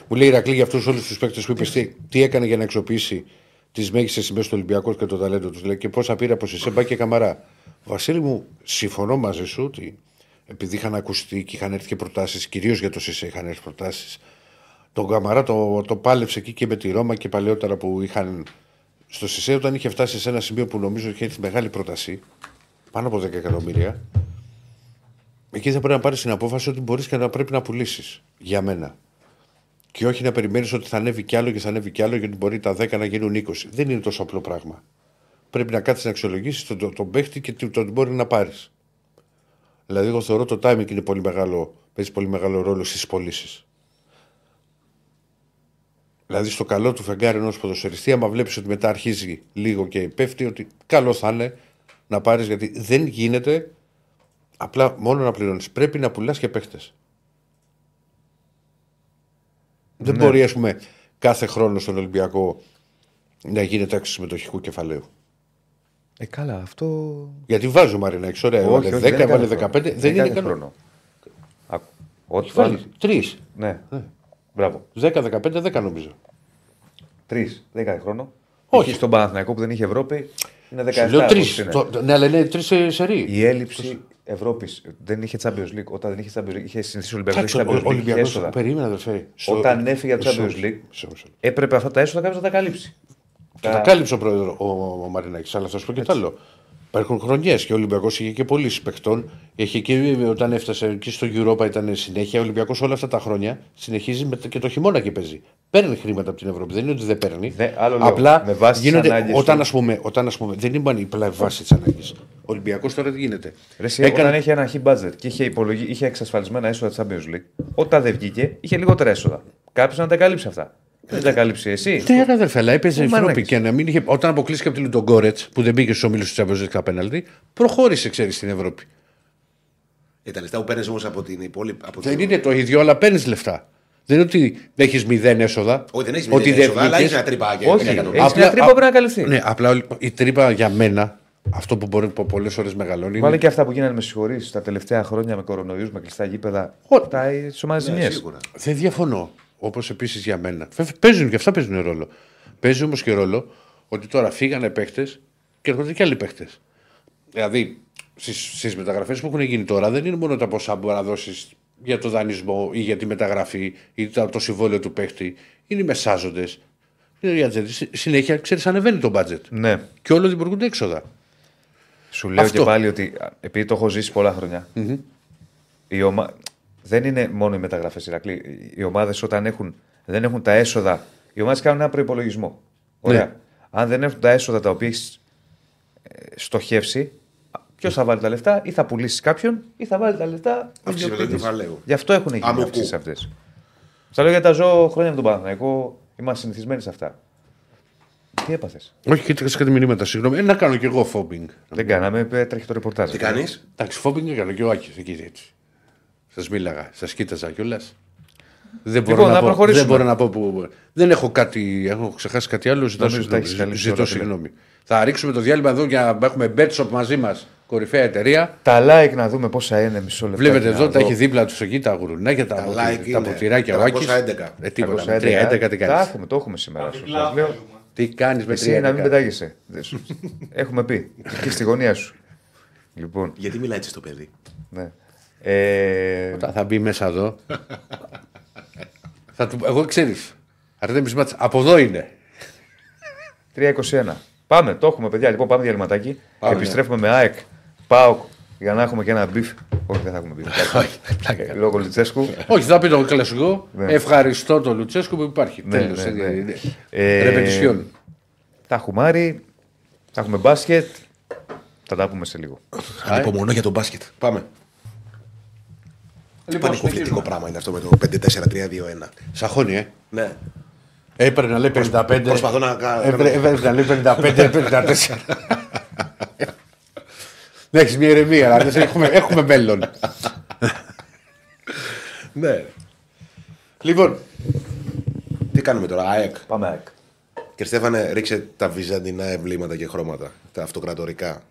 Speaker 1: Μου λέει η Ηρακλή για αυτούς όλους τους παίκτες που είπες τι, τι έκανε για να αξιοποιήσει τις μέγιστες σημαίες του Ολυμπιακού και το ταλέντο τους. Λέει και πόσα πήρε από Σισέ, Μπα και Καμαρά. Βασίλη μου, συμφωνώ μαζί σου ότι επειδή είχαν ακουστεί και είχαν έρθει και προτάσεις, κυρίως για το Σισέ είχαν έρθει προτάσεις. Τον Καμαρά το, το πάλεψε εκεί και με τη Ρώμα και παλαιότερα που είχαν. Στο Σισέ όταν είχε φτάσει σε ένα σημείο που νομίζω είχε έρθει μεγάλη πρόταση, πάνω από 10 εκατομμύρια, Εκεί θα πρέπει να πάρεις την απόφαση ότι μπορείς και να πρέπει να πουλήσεις. Για μένα. Και όχι να περιμένεις ότι θα ανέβει κι άλλο και θα ανέβει κι άλλο, γιατί μπορεί τα 10 να γίνουν 20. Δεν είναι τόσο απλό πράγμα. Πρέπει να κάτσει να αξιολογήσεις τον, τον, τον παίχτη και το ότι μπορεί να πάρεις. Δηλαδή, εγώ θεωρώ το timing είναι πολύ μεγάλο, παίζει πολύ μεγάλο ρόλο στις πωλήσεις. Δηλαδή, στο καλό του φεγγάρι ενός ποδοσφαιριστή, άμα βλέπεις ότι μετά αρχίζει λίγο και πέφτει, ότι καλό θα είναι να πάρεις, γιατί δεν γίνεται απλά μόνο να πληρώνεις. Πρέπει να πουλάς και παίχτες. Δεν μπορεί, ας πούμε, κάθε χρόνο στον Ολυμπιακό να γίνεται άξιος συμμετοχικού κεφαλαίου.
Speaker 2: Ε, καλά, αυτό.
Speaker 1: Γιατί βάζει ο Μαρινάκη, ωραία,
Speaker 2: Όχι,
Speaker 1: έβαλε
Speaker 2: όχι,
Speaker 1: 10,
Speaker 2: δεν
Speaker 1: έβαλε
Speaker 2: έκανε
Speaker 1: 15,
Speaker 2: χρόνο.
Speaker 1: δεν είναι
Speaker 2: έκανε
Speaker 1: καλό.
Speaker 2: χρόνο. Άκου. Ό,τι
Speaker 1: Βάλει
Speaker 2: βάλει.
Speaker 1: τρεις.
Speaker 2: Ναι. Μπράβο.
Speaker 1: 10-15, 10 νομίζω.
Speaker 2: Τρεις. Δεν έκανε χρόνο.
Speaker 1: Όχι.
Speaker 2: Εκεί στον Παναθηναϊκό που δεν είχε Ευρώπη είναι 17.
Speaker 1: Σου λέω τρεις.
Speaker 2: όπως είναι.
Speaker 1: Ναι, αλλά είναι τρεις σε σερή.
Speaker 2: Η έλλειψη Ευρώπης δεν είχε Champions League. Όταν δεν είχε Champions League, είχε συνηθίσει ο Ολυμπιακό.
Speaker 1: Εντάξει,
Speaker 2: Champions
Speaker 1: ο
Speaker 2: League, είχε
Speaker 1: Ολυμπιακός.
Speaker 2: έσοδα.
Speaker 1: Περίμενα, αδερφέ.
Speaker 2: Όταν έφυγε από το Champions League, έπρεπε αυτά τα έσοδα κάποιος να τα καλύψει.
Speaker 1: Και τα κάλυψε ο πρόεδρο ο, ο Μαρινάκης. Αλλά θα σου πω και το άλλο. Υπάρχουν χρονιές και ο Ολυμπιακός είχε και πωλήσει παιχτών. Είχε και όταν έφτασε εκεί στο Europa ήταν συνέχεια. Ο Ολυμπιακός όλα αυτά τα χρόνια συνεχίζει με, και το χειμώνα και παίζει. Παίρνει χρήματα από την Ευρώπη. Δεν είναι ότι δεν παίρνει.
Speaker 2: Δε- άλλο λέω,
Speaker 1: Απλά
Speaker 2: με βάση τις
Speaker 1: γίνονται,
Speaker 2: ανάγκες
Speaker 1: όταν,
Speaker 2: του.
Speaker 1: ας πούμε, όταν ας πούμε, δεν είπαν απλά βάση της ανάγκης. Ο Ολυμπιακός τώρα τι γίνεται;
Speaker 2: Ρε, εσύ,
Speaker 1: Έκανε-
Speaker 2: Όταν έχει ένα χι budget και είχε, υπολογι... είχε εξασφαλισμένα έσοδα της Champions League, όταν δεν βγήκε, είχε λιγότερα έσοδα. Κάποιος να τα καλύψει αυτά. Δεν τα καλύψει εσύ.
Speaker 1: Ναι, ρε αδερφέ, αλλά έπαιζε
Speaker 2: Ο
Speaker 1: η Ευρώπη
Speaker 2: Μαρινάκης.
Speaker 1: και να μην είχε, όταν αποκλείστηκε από την Λουντογκόρετς που δεν πήγε στους ομίλους της Champions League απέναντι, προχώρησε, ξέρεις, στην Ευρώπη.
Speaker 3: Ε, τα λεφτά που παίρνεις όμως από την υπόλοιπη. Από
Speaker 1: Δεν
Speaker 3: το-
Speaker 1: είναι το ίδιο, αλλά παίρνεις λεφτά. Δεν είναι ότι έχεις μηδέν έσοδα.
Speaker 3: Όχι, δεν έχεις
Speaker 1: ότι
Speaker 3: μηδέν έσοδα, αλλά
Speaker 1: βγήκες.
Speaker 3: έχεις ένα τρυπάκι.
Speaker 2: Όχι,
Speaker 3: ένα εκατομμύριο.
Speaker 2: έχεις μια τρύπα που πρέπει να καλυφθεί.
Speaker 1: Ναι, απλά η τρύπα για μένα, αυτό που μπορεί πολλές φορέ μεγαλώνει.
Speaker 2: Βάλε
Speaker 1: Είναι...
Speaker 2: και αυτά που γίνανε με συγχωρήσει τα τελευταία χρόνια με κορονοϊούς, με κλειστά γήπεδα.
Speaker 1: Ω,
Speaker 2: Αυτά οι ομάδες
Speaker 3: Ναι,
Speaker 2: ζημιές.
Speaker 3: σίγουρα.
Speaker 1: Δεν διαφωνώ. Όπως επίσης για μένα. Βέβαια, Παίζουν και αυτά παίζουν ρόλο. Παίζει όμως και ρόλο ότι τώρα φύγανε παίχτε και έρχονται και άλλοι παίχτε. Δηλαδή, στις μεταγραφές που έχουν γίνει τώρα δεν είναι μόνο τα ποσά που μπορεί να δώσεις για το δανεισμό ή για τη μεταγραφή ή το, το συμβόλαιο του παίχτη. Είναι οι μεσάζοντες. Είναι για τζέντε. Συνέχεια, ξέρεις, ανεβαίνει το μπάτζετ.
Speaker 2: Ναι.
Speaker 1: Και όλο δημιουργούνται έξοδα.
Speaker 2: Σου λέω
Speaker 1: Αυτό.
Speaker 2: και πάλι ότι α, επειδή το έχω ζήσει πολλά χρόνια, η ομα... δεν είναι μόνο οι μεταγραφές Ηρακλή. Οι ομάδες όταν έχουν, δεν έχουν τα έσοδα, οι ομάδες κάνουν ένα προπολογισμό. Ωραία.
Speaker 1: Ναι.
Speaker 2: Αν δεν έχουν τα έσοδα τα οποία έχεις στοχεύσει, ποιος θα βάλει τα λεφτά, ή θα πουλήσεις κάποιον, ή θα βάλει τα λεφτά. ο
Speaker 3: Αυξημένο
Speaker 2: ιδιοκτήτης.
Speaker 3: κεφαλαίου.
Speaker 2: Γι' αυτό έχουν γίνει
Speaker 3: Αμοκού.
Speaker 2: αυξήσεις αυτές. Στα λέω γιατί τα ζω χρόνια με τον Παναθηναϊκό, είμαστε συνηθισμένοι σε αυτά. Τι έπαθες;
Speaker 1: Όχι, κοίταξε κάτι μηνύματα. Συγγνώμη. Ε, να κάνω κι εγώ φόμπινγκ.
Speaker 2: Δεν κάναμε, ε, τρέχει το ρεπορτάζ.
Speaker 3: Τι κάνεις;
Speaker 1: Εντάξει, φόμπινγκ έκανα και ο Άκη εκεί έτσι. Σας μίλαγα, σας κοίταζα κιόλας. Δεν μπορώ,
Speaker 2: Λοιπόν,
Speaker 1: να
Speaker 2: να
Speaker 1: πω,
Speaker 2: προχωρήσουμε.
Speaker 1: δεν μπορώ να πω που. Δεν έχω κάτι. Έχω ξεχάσει κάτι άλλο. Ζητώ
Speaker 2: Νομίζω τα
Speaker 1: συγγνώμη.
Speaker 2: έχεις καλύψει
Speaker 1: Ζητώ
Speaker 2: όλα, φίλε.
Speaker 1: συγγνώμη. Θα ρίξουμε το διάλειμμα εδώ για να έχουμε betshop μαζί μας. Κορυφαία εταιρεία.
Speaker 2: Τα like να δούμε πόσα είναι, μισό λεπτό.
Speaker 1: Βλέπετε εδώ, τα έχει δίπλα του εκεί τα γουρουνάκια, τα,
Speaker 3: Τα
Speaker 1: ποτι-
Speaker 3: like
Speaker 1: τα
Speaker 3: είναι
Speaker 1: ποτηράκια. Ο Άκης.
Speaker 3: 311.
Speaker 1: Ε, τίποτα.
Speaker 2: 311,
Speaker 1: 311 τι
Speaker 2: Τα
Speaker 1: κάνει.
Speaker 2: έχουμε, το έχουμε σήμερα. σου.
Speaker 4: Διπλά
Speaker 2: Σας λέω.
Speaker 4: Θέλουμε.
Speaker 1: Τι κάνεις με
Speaker 2: Εσύ να μην
Speaker 1: 311.
Speaker 2: πετάγεσαι. Δεν σου- [LAUGHS] Έχουμε πει. Και στη γωνία σου. Λοιπόν,
Speaker 3: Γιατί μιλάει έτσι το παιδί;
Speaker 2: ναι. Ε,
Speaker 1: Όταν θα μπει μέσα εδώ. θα του, εγώ ξέρεις. Αρτέμι Μάτσα, από εδώ είναι.
Speaker 2: 3-21. Πάμε, το έχουμε, παιδιά. Λοιπόν, πάμε διαλειμματάκι. Επιστρέφουμε με ΑΕΚ, ΠΑΟΚ για να έχουμε και ένα beef. Όχι, δεν θα έχουμε beef. [LAUGHS] Λόγω Λουτσέσκου.
Speaker 1: Όχι, θα πει το κλασικό.
Speaker 2: Ναι.
Speaker 1: Ευχαριστώ τον Λουτσέσκου που υπάρχει.
Speaker 2: Ναι,
Speaker 1: Τέλος,
Speaker 2: ναι, ναι.
Speaker 1: ε, ε,
Speaker 2: Ε,
Speaker 1: Ρεπετησιόν.
Speaker 2: Τα έχουμε άρει. Θα έχουμε μπάσκετ. Θα τα πούμε σε λίγο.
Speaker 3: Ανυπομονώ για το μπάσκετ. Πάμε. Τι
Speaker 1: Λοιπόν,
Speaker 3: πανικοβλητικό πράγμα είναι αυτό με το 5-4-3-2-1.
Speaker 1: Σαχώνει, ε.
Speaker 3: Ναι.
Speaker 1: Έπαιρνε να λέει 55.
Speaker 3: Προσπαθώ να κάνω-
Speaker 1: Έπαιρνε έπαιρνε να λέει 55-54. [LAUGHS] Να έχεις μια ηρεμία, αλλά έχουμε, έχουμε μέλλον.
Speaker 3: Ναι.
Speaker 1: λοιπόν,
Speaker 3: Τι κάνουμε τώρα, ΑΕΚ;
Speaker 2: Πάμε ΑΕΚ.
Speaker 3: Και Στέφανε, ρίξε τα βυζαντινά εμβλήματα και χρώματα. Τα αυτοκρατορικά.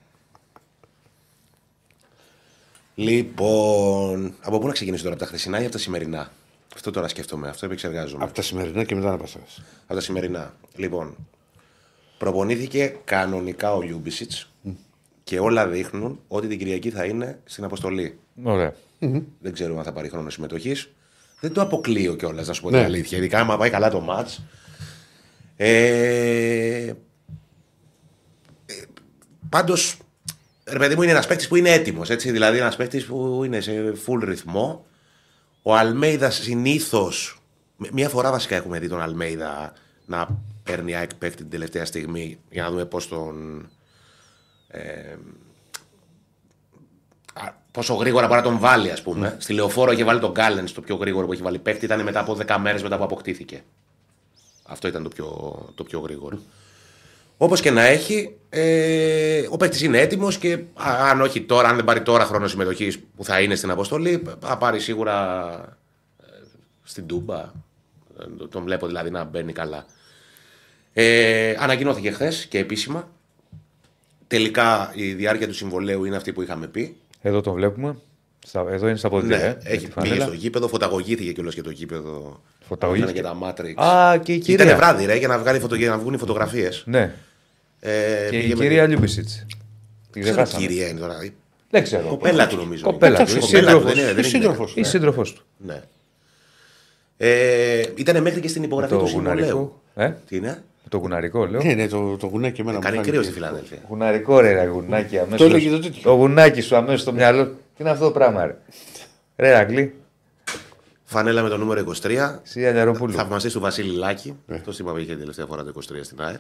Speaker 3: Λοιπόν, από πού να ξεκινήσω τώρα, από τα χθεσινά ή από τα σημερινά; Αυτό τώρα σκέφτομαι, αυτό επεξεργάζομαι.
Speaker 1: από τα σημερινά και μετά να πας.
Speaker 3: Από τα σημερινά. Λοιπόν, προπονήθηκε κανονικά ο Λιούμπισιτς και όλα δείχνουν ότι την Κυριακή θα είναι στην αποστολή.
Speaker 2: Ωραία.
Speaker 3: Δεν ξέρουμε αν θα πάρει χρόνο συμμετοχής. Δεν το αποκλείω κιόλας, να σου πω
Speaker 1: Ναι.
Speaker 3: την αλήθεια. Ειδικά άμα πάει καλά το ματ. Ε, Πάντως, ρε παιδί μου, είναι ένας παίκτης που είναι έτοιμος. Δηλαδή, ένας παίκτης που είναι σε full ρυθμό. Ο Αλμέιδα συνήθως. Μία φορά βασικά έχουμε δει τον Αλμέιδα να παίρνει ΑΕΚ παίκτη την τελευταία στιγμή για να δούμε πώς τον. Ε, α, πόσο γρήγορα μπορεί να τον βάλει, ας πούμε. Στη λεωφόρο είχε βάλει τον Γκάλεν το πιο γρήγορο που έχει βάλει παίκτη. Ήταν μετά από 10 μέρες μετά που αποκτήθηκε. Αυτό ήταν το πιο, το πιο γρήγορο. Όπως και να έχει, ε, ο παίκτη είναι έτοιμος και α, αν όχι τώρα, αν δεν πάρει τώρα χρόνο συμμετοχής που θα είναι στην αποστολή, θα πάρει σίγουρα ε, στην Τούμπα. Ε, Τον βλέπω δηλαδή να μπαίνει καλά. Ε, ανακοινώθηκε χθες και επίσημα. Τελικά η διάρκεια του συμβολέου είναι αυτή που είχαμε πει.
Speaker 2: Εδώ το βλέπουμε. Στα- Εδώ είναι στα ποδητήρια.
Speaker 3: Ναι,
Speaker 2: ε, με
Speaker 3: έχει
Speaker 2: τη
Speaker 3: πήγε
Speaker 2: φανέλα.
Speaker 3: στο γήπεδο, φωταγωγήθηκε κιόλας και το γήπεδο.
Speaker 2: Φωταγωγήθηκε.
Speaker 3: Ήταν και τα Matrix.
Speaker 2: Α, και η κυρία.
Speaker 3: Ήταν βράδυ, ρε, για να, βγάλει φωτο, για να βγουν οι φωτογραφίες.
Speaker 2: Ναι.
Speaker 3: Ε,
Speaker 2: Και η
Speaker 3: πήγε με-
Speaker 2: κυρία Λιούμπισιτς. Τη
Speaker 3: Ξέρω
Speaker 2: ξεχάσαμε.
Speaker 3: κυρία είναι τώρα. Η
Speaker 2: Δεν ξέρω.
Speaker 3: Κοπέλα του νομίζω.
Speaker 2: Κοπέλα του. Η
Speaker 3: Κοπέλα του, δεν
Speaker 2: σύντροφος.
Speaker 3: είναι, δεν είναι
Speaker 1: σύντροφος.
Speaker 3: γυναίκα.
Speaker 2: Η σύντροφός του.
Speaker 3: Ναι. Ε, ήταν μέχρι και στην υπογραφή
Speaker 2: Το
Speaker 3: του συμβολέου.
Speaker 2: γουναρικό. Ε;
Speaker 3: Τι είναι;
Speaker 2: Το γουναρικό, λέω.
Speaker 1: Ναι, ναι, το, το γουνάκι εμένα μου
Speaker 3: Κάνει
Speaker 1: φάνηκε.
Speaker 3: κρύος στη Φιλαδέλφια.
Speaker 2: Γουναρικό ρε, ρε γουνάκι αμέσως.
Speaker 1: Το έλεγε το τέτοιο.
Speaker 2: Το γουνάκι σου αμέσως στο μυαλό. Τι είναι αυτό το πράγμα, ρε; Ρε, Αγγλί.
Speaker 3: Φανέλα με το νούμερο 23.
Speaker 2: Εσύ Αλιαροπούλου.
Speaker 3: Θαυμαστής του Βασίλη Λάκη. Αυτός είπαμε είχε τελευταία φορά το 23 στην ΑΕΚ.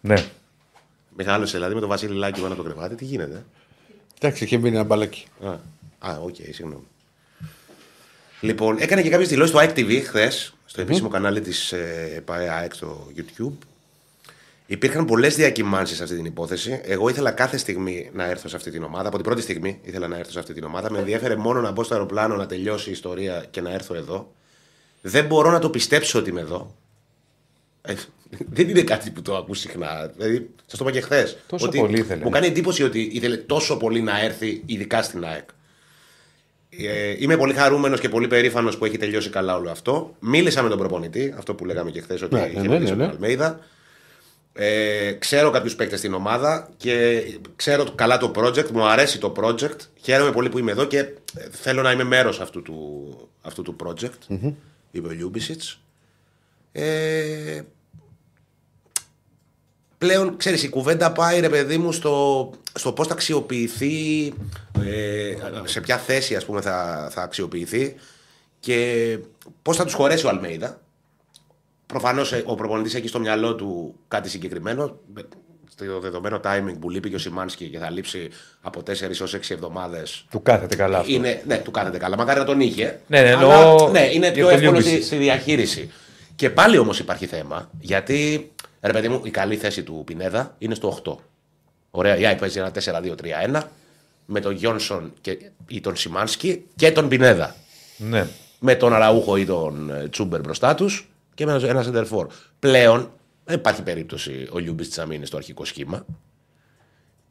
Speaker 2: Ναι.
Speaker 3: Μεγάλωσε δηλαδή με τον Βασίλη Λάκη πάνω από το κρεβάτι. Τι γίνεται.
Speaker 1: Εντάξει, είχε μείνει ένα μπαλάκι.
Speaker 3: Α, α, οκ, συγγνώμη. Λοιπόν, έκανε και κάποιες δηλώσεις στο ΑΕΚ TV χθες, στο επίσημο κανάλι της ε, ΠΑΕ ΑΕΚ στο YouTube. Υπήρχαν πολλές διακυμάνσεις σε αυτή την υπόθεση. Εγώ ήθελα κάθε στιγμή να έρθω σε αυτή την ομάδα. Από την πρώτη στιγμή ήθελα να έρθω σε αυτή την ομάδα. Με ενδιαφέρε μόνο να μπω στο αεροπλάνο, να τελειώσει η ιστορία και να έρθω εδώ. Δεν μπορώ να το πιστέψω ότι είμαι εδώ. Ε, δεν είναι κάτι που το ακούς συχνά. Δηλαδή, σας το είπα και χθες.
Speaker 2: Τόσο πολύ ήθελε.
Speaker 3: Μου κάνει εντύπωση ότι ήθελε τόσο πολύ να έρθει, ειδικά στην ΑΕΚ. Ε, είμαι πολύ χαρούμενος και πολύ περήφανος που έχει τελειώσει καλά όλο αυτό. Μίλησα με τον προπονητή, αυτό που λέγαμε και χθες, ότι
Speaker 1: Ναι,
Speaker 3: είχε
Speaker 1: ναι,
Speaker 3: μιλήσει
Speaker 1: ναι,
Speaker 3: με
Speaker 1: ναι.
Speaker 3: τον Αλμέιδα. Ε, ξέρω κάποιους παίκτες στην ομάδα και ξέρω καλά το project, μου αρέσει το project. Χαίρομαι πολύ που είμαι εδώ και ε, θέλω να είμαι μέρος αυτού του, αυτού του project. Είπε ο Λιούμπισιτς. Ε, πλέον, ξέρεις, η κουβέντα πάει, ρε παιδί μου, στο, στο πώς θα αξιοποιηθεί, ε, σε ποια θέση, ας πούμε, θα, θα αξιοποιηθεί και πώς θα τους χωρέσει ο Αλμέιδα. Προφανώς ο προπονητής έχει στο μυαλό του κάτι συγκεκριμένο. Στο δεδομένο timing που λείπει και ο Σιμάνσκι και θα λείψει από 4 έω 6 εβδομάδες.
Speaker 2: Του κάθεται καλά αυτό.
Speaker 3: Είναι, ναι, του κάθεται καλά. Μακάρι να τον είχε.
Speaker 2: Ναι, ναι,
Speaker 3: αλλά,
Speaker 2: εννοώ
Speaker 3: ναι, είναι
Speaker 2: για
Speaker 3: πιο
Speaker 2: το
Speaker 3: εύκολο
Speaker 2: Λιούμπισιτς.
Speaker 3: στη, στη διαχείριση. Και πάλι όμως υπάρχει θέμα. Γιατί, ρε παιδί μου, η καλή θέση του Πινέδα είναι στο 8. Ωραία, η ΑΕΚ παίζει ένα 4-2-3-1 με τον Γιόνσον και, ή τον Σιμάνσκι και τον Πινέδα
Speaker 2: Ναι.
Speaker 3: με τον Αραούχο ή τον ε, Τσούμπερ μπροστά τους και με ένα- ένα σεντερφόρ. Πλέον δεν υπάρχει περίπτωση ο Λιούμπισιτς να μείνει στο αρχικό σχήμα.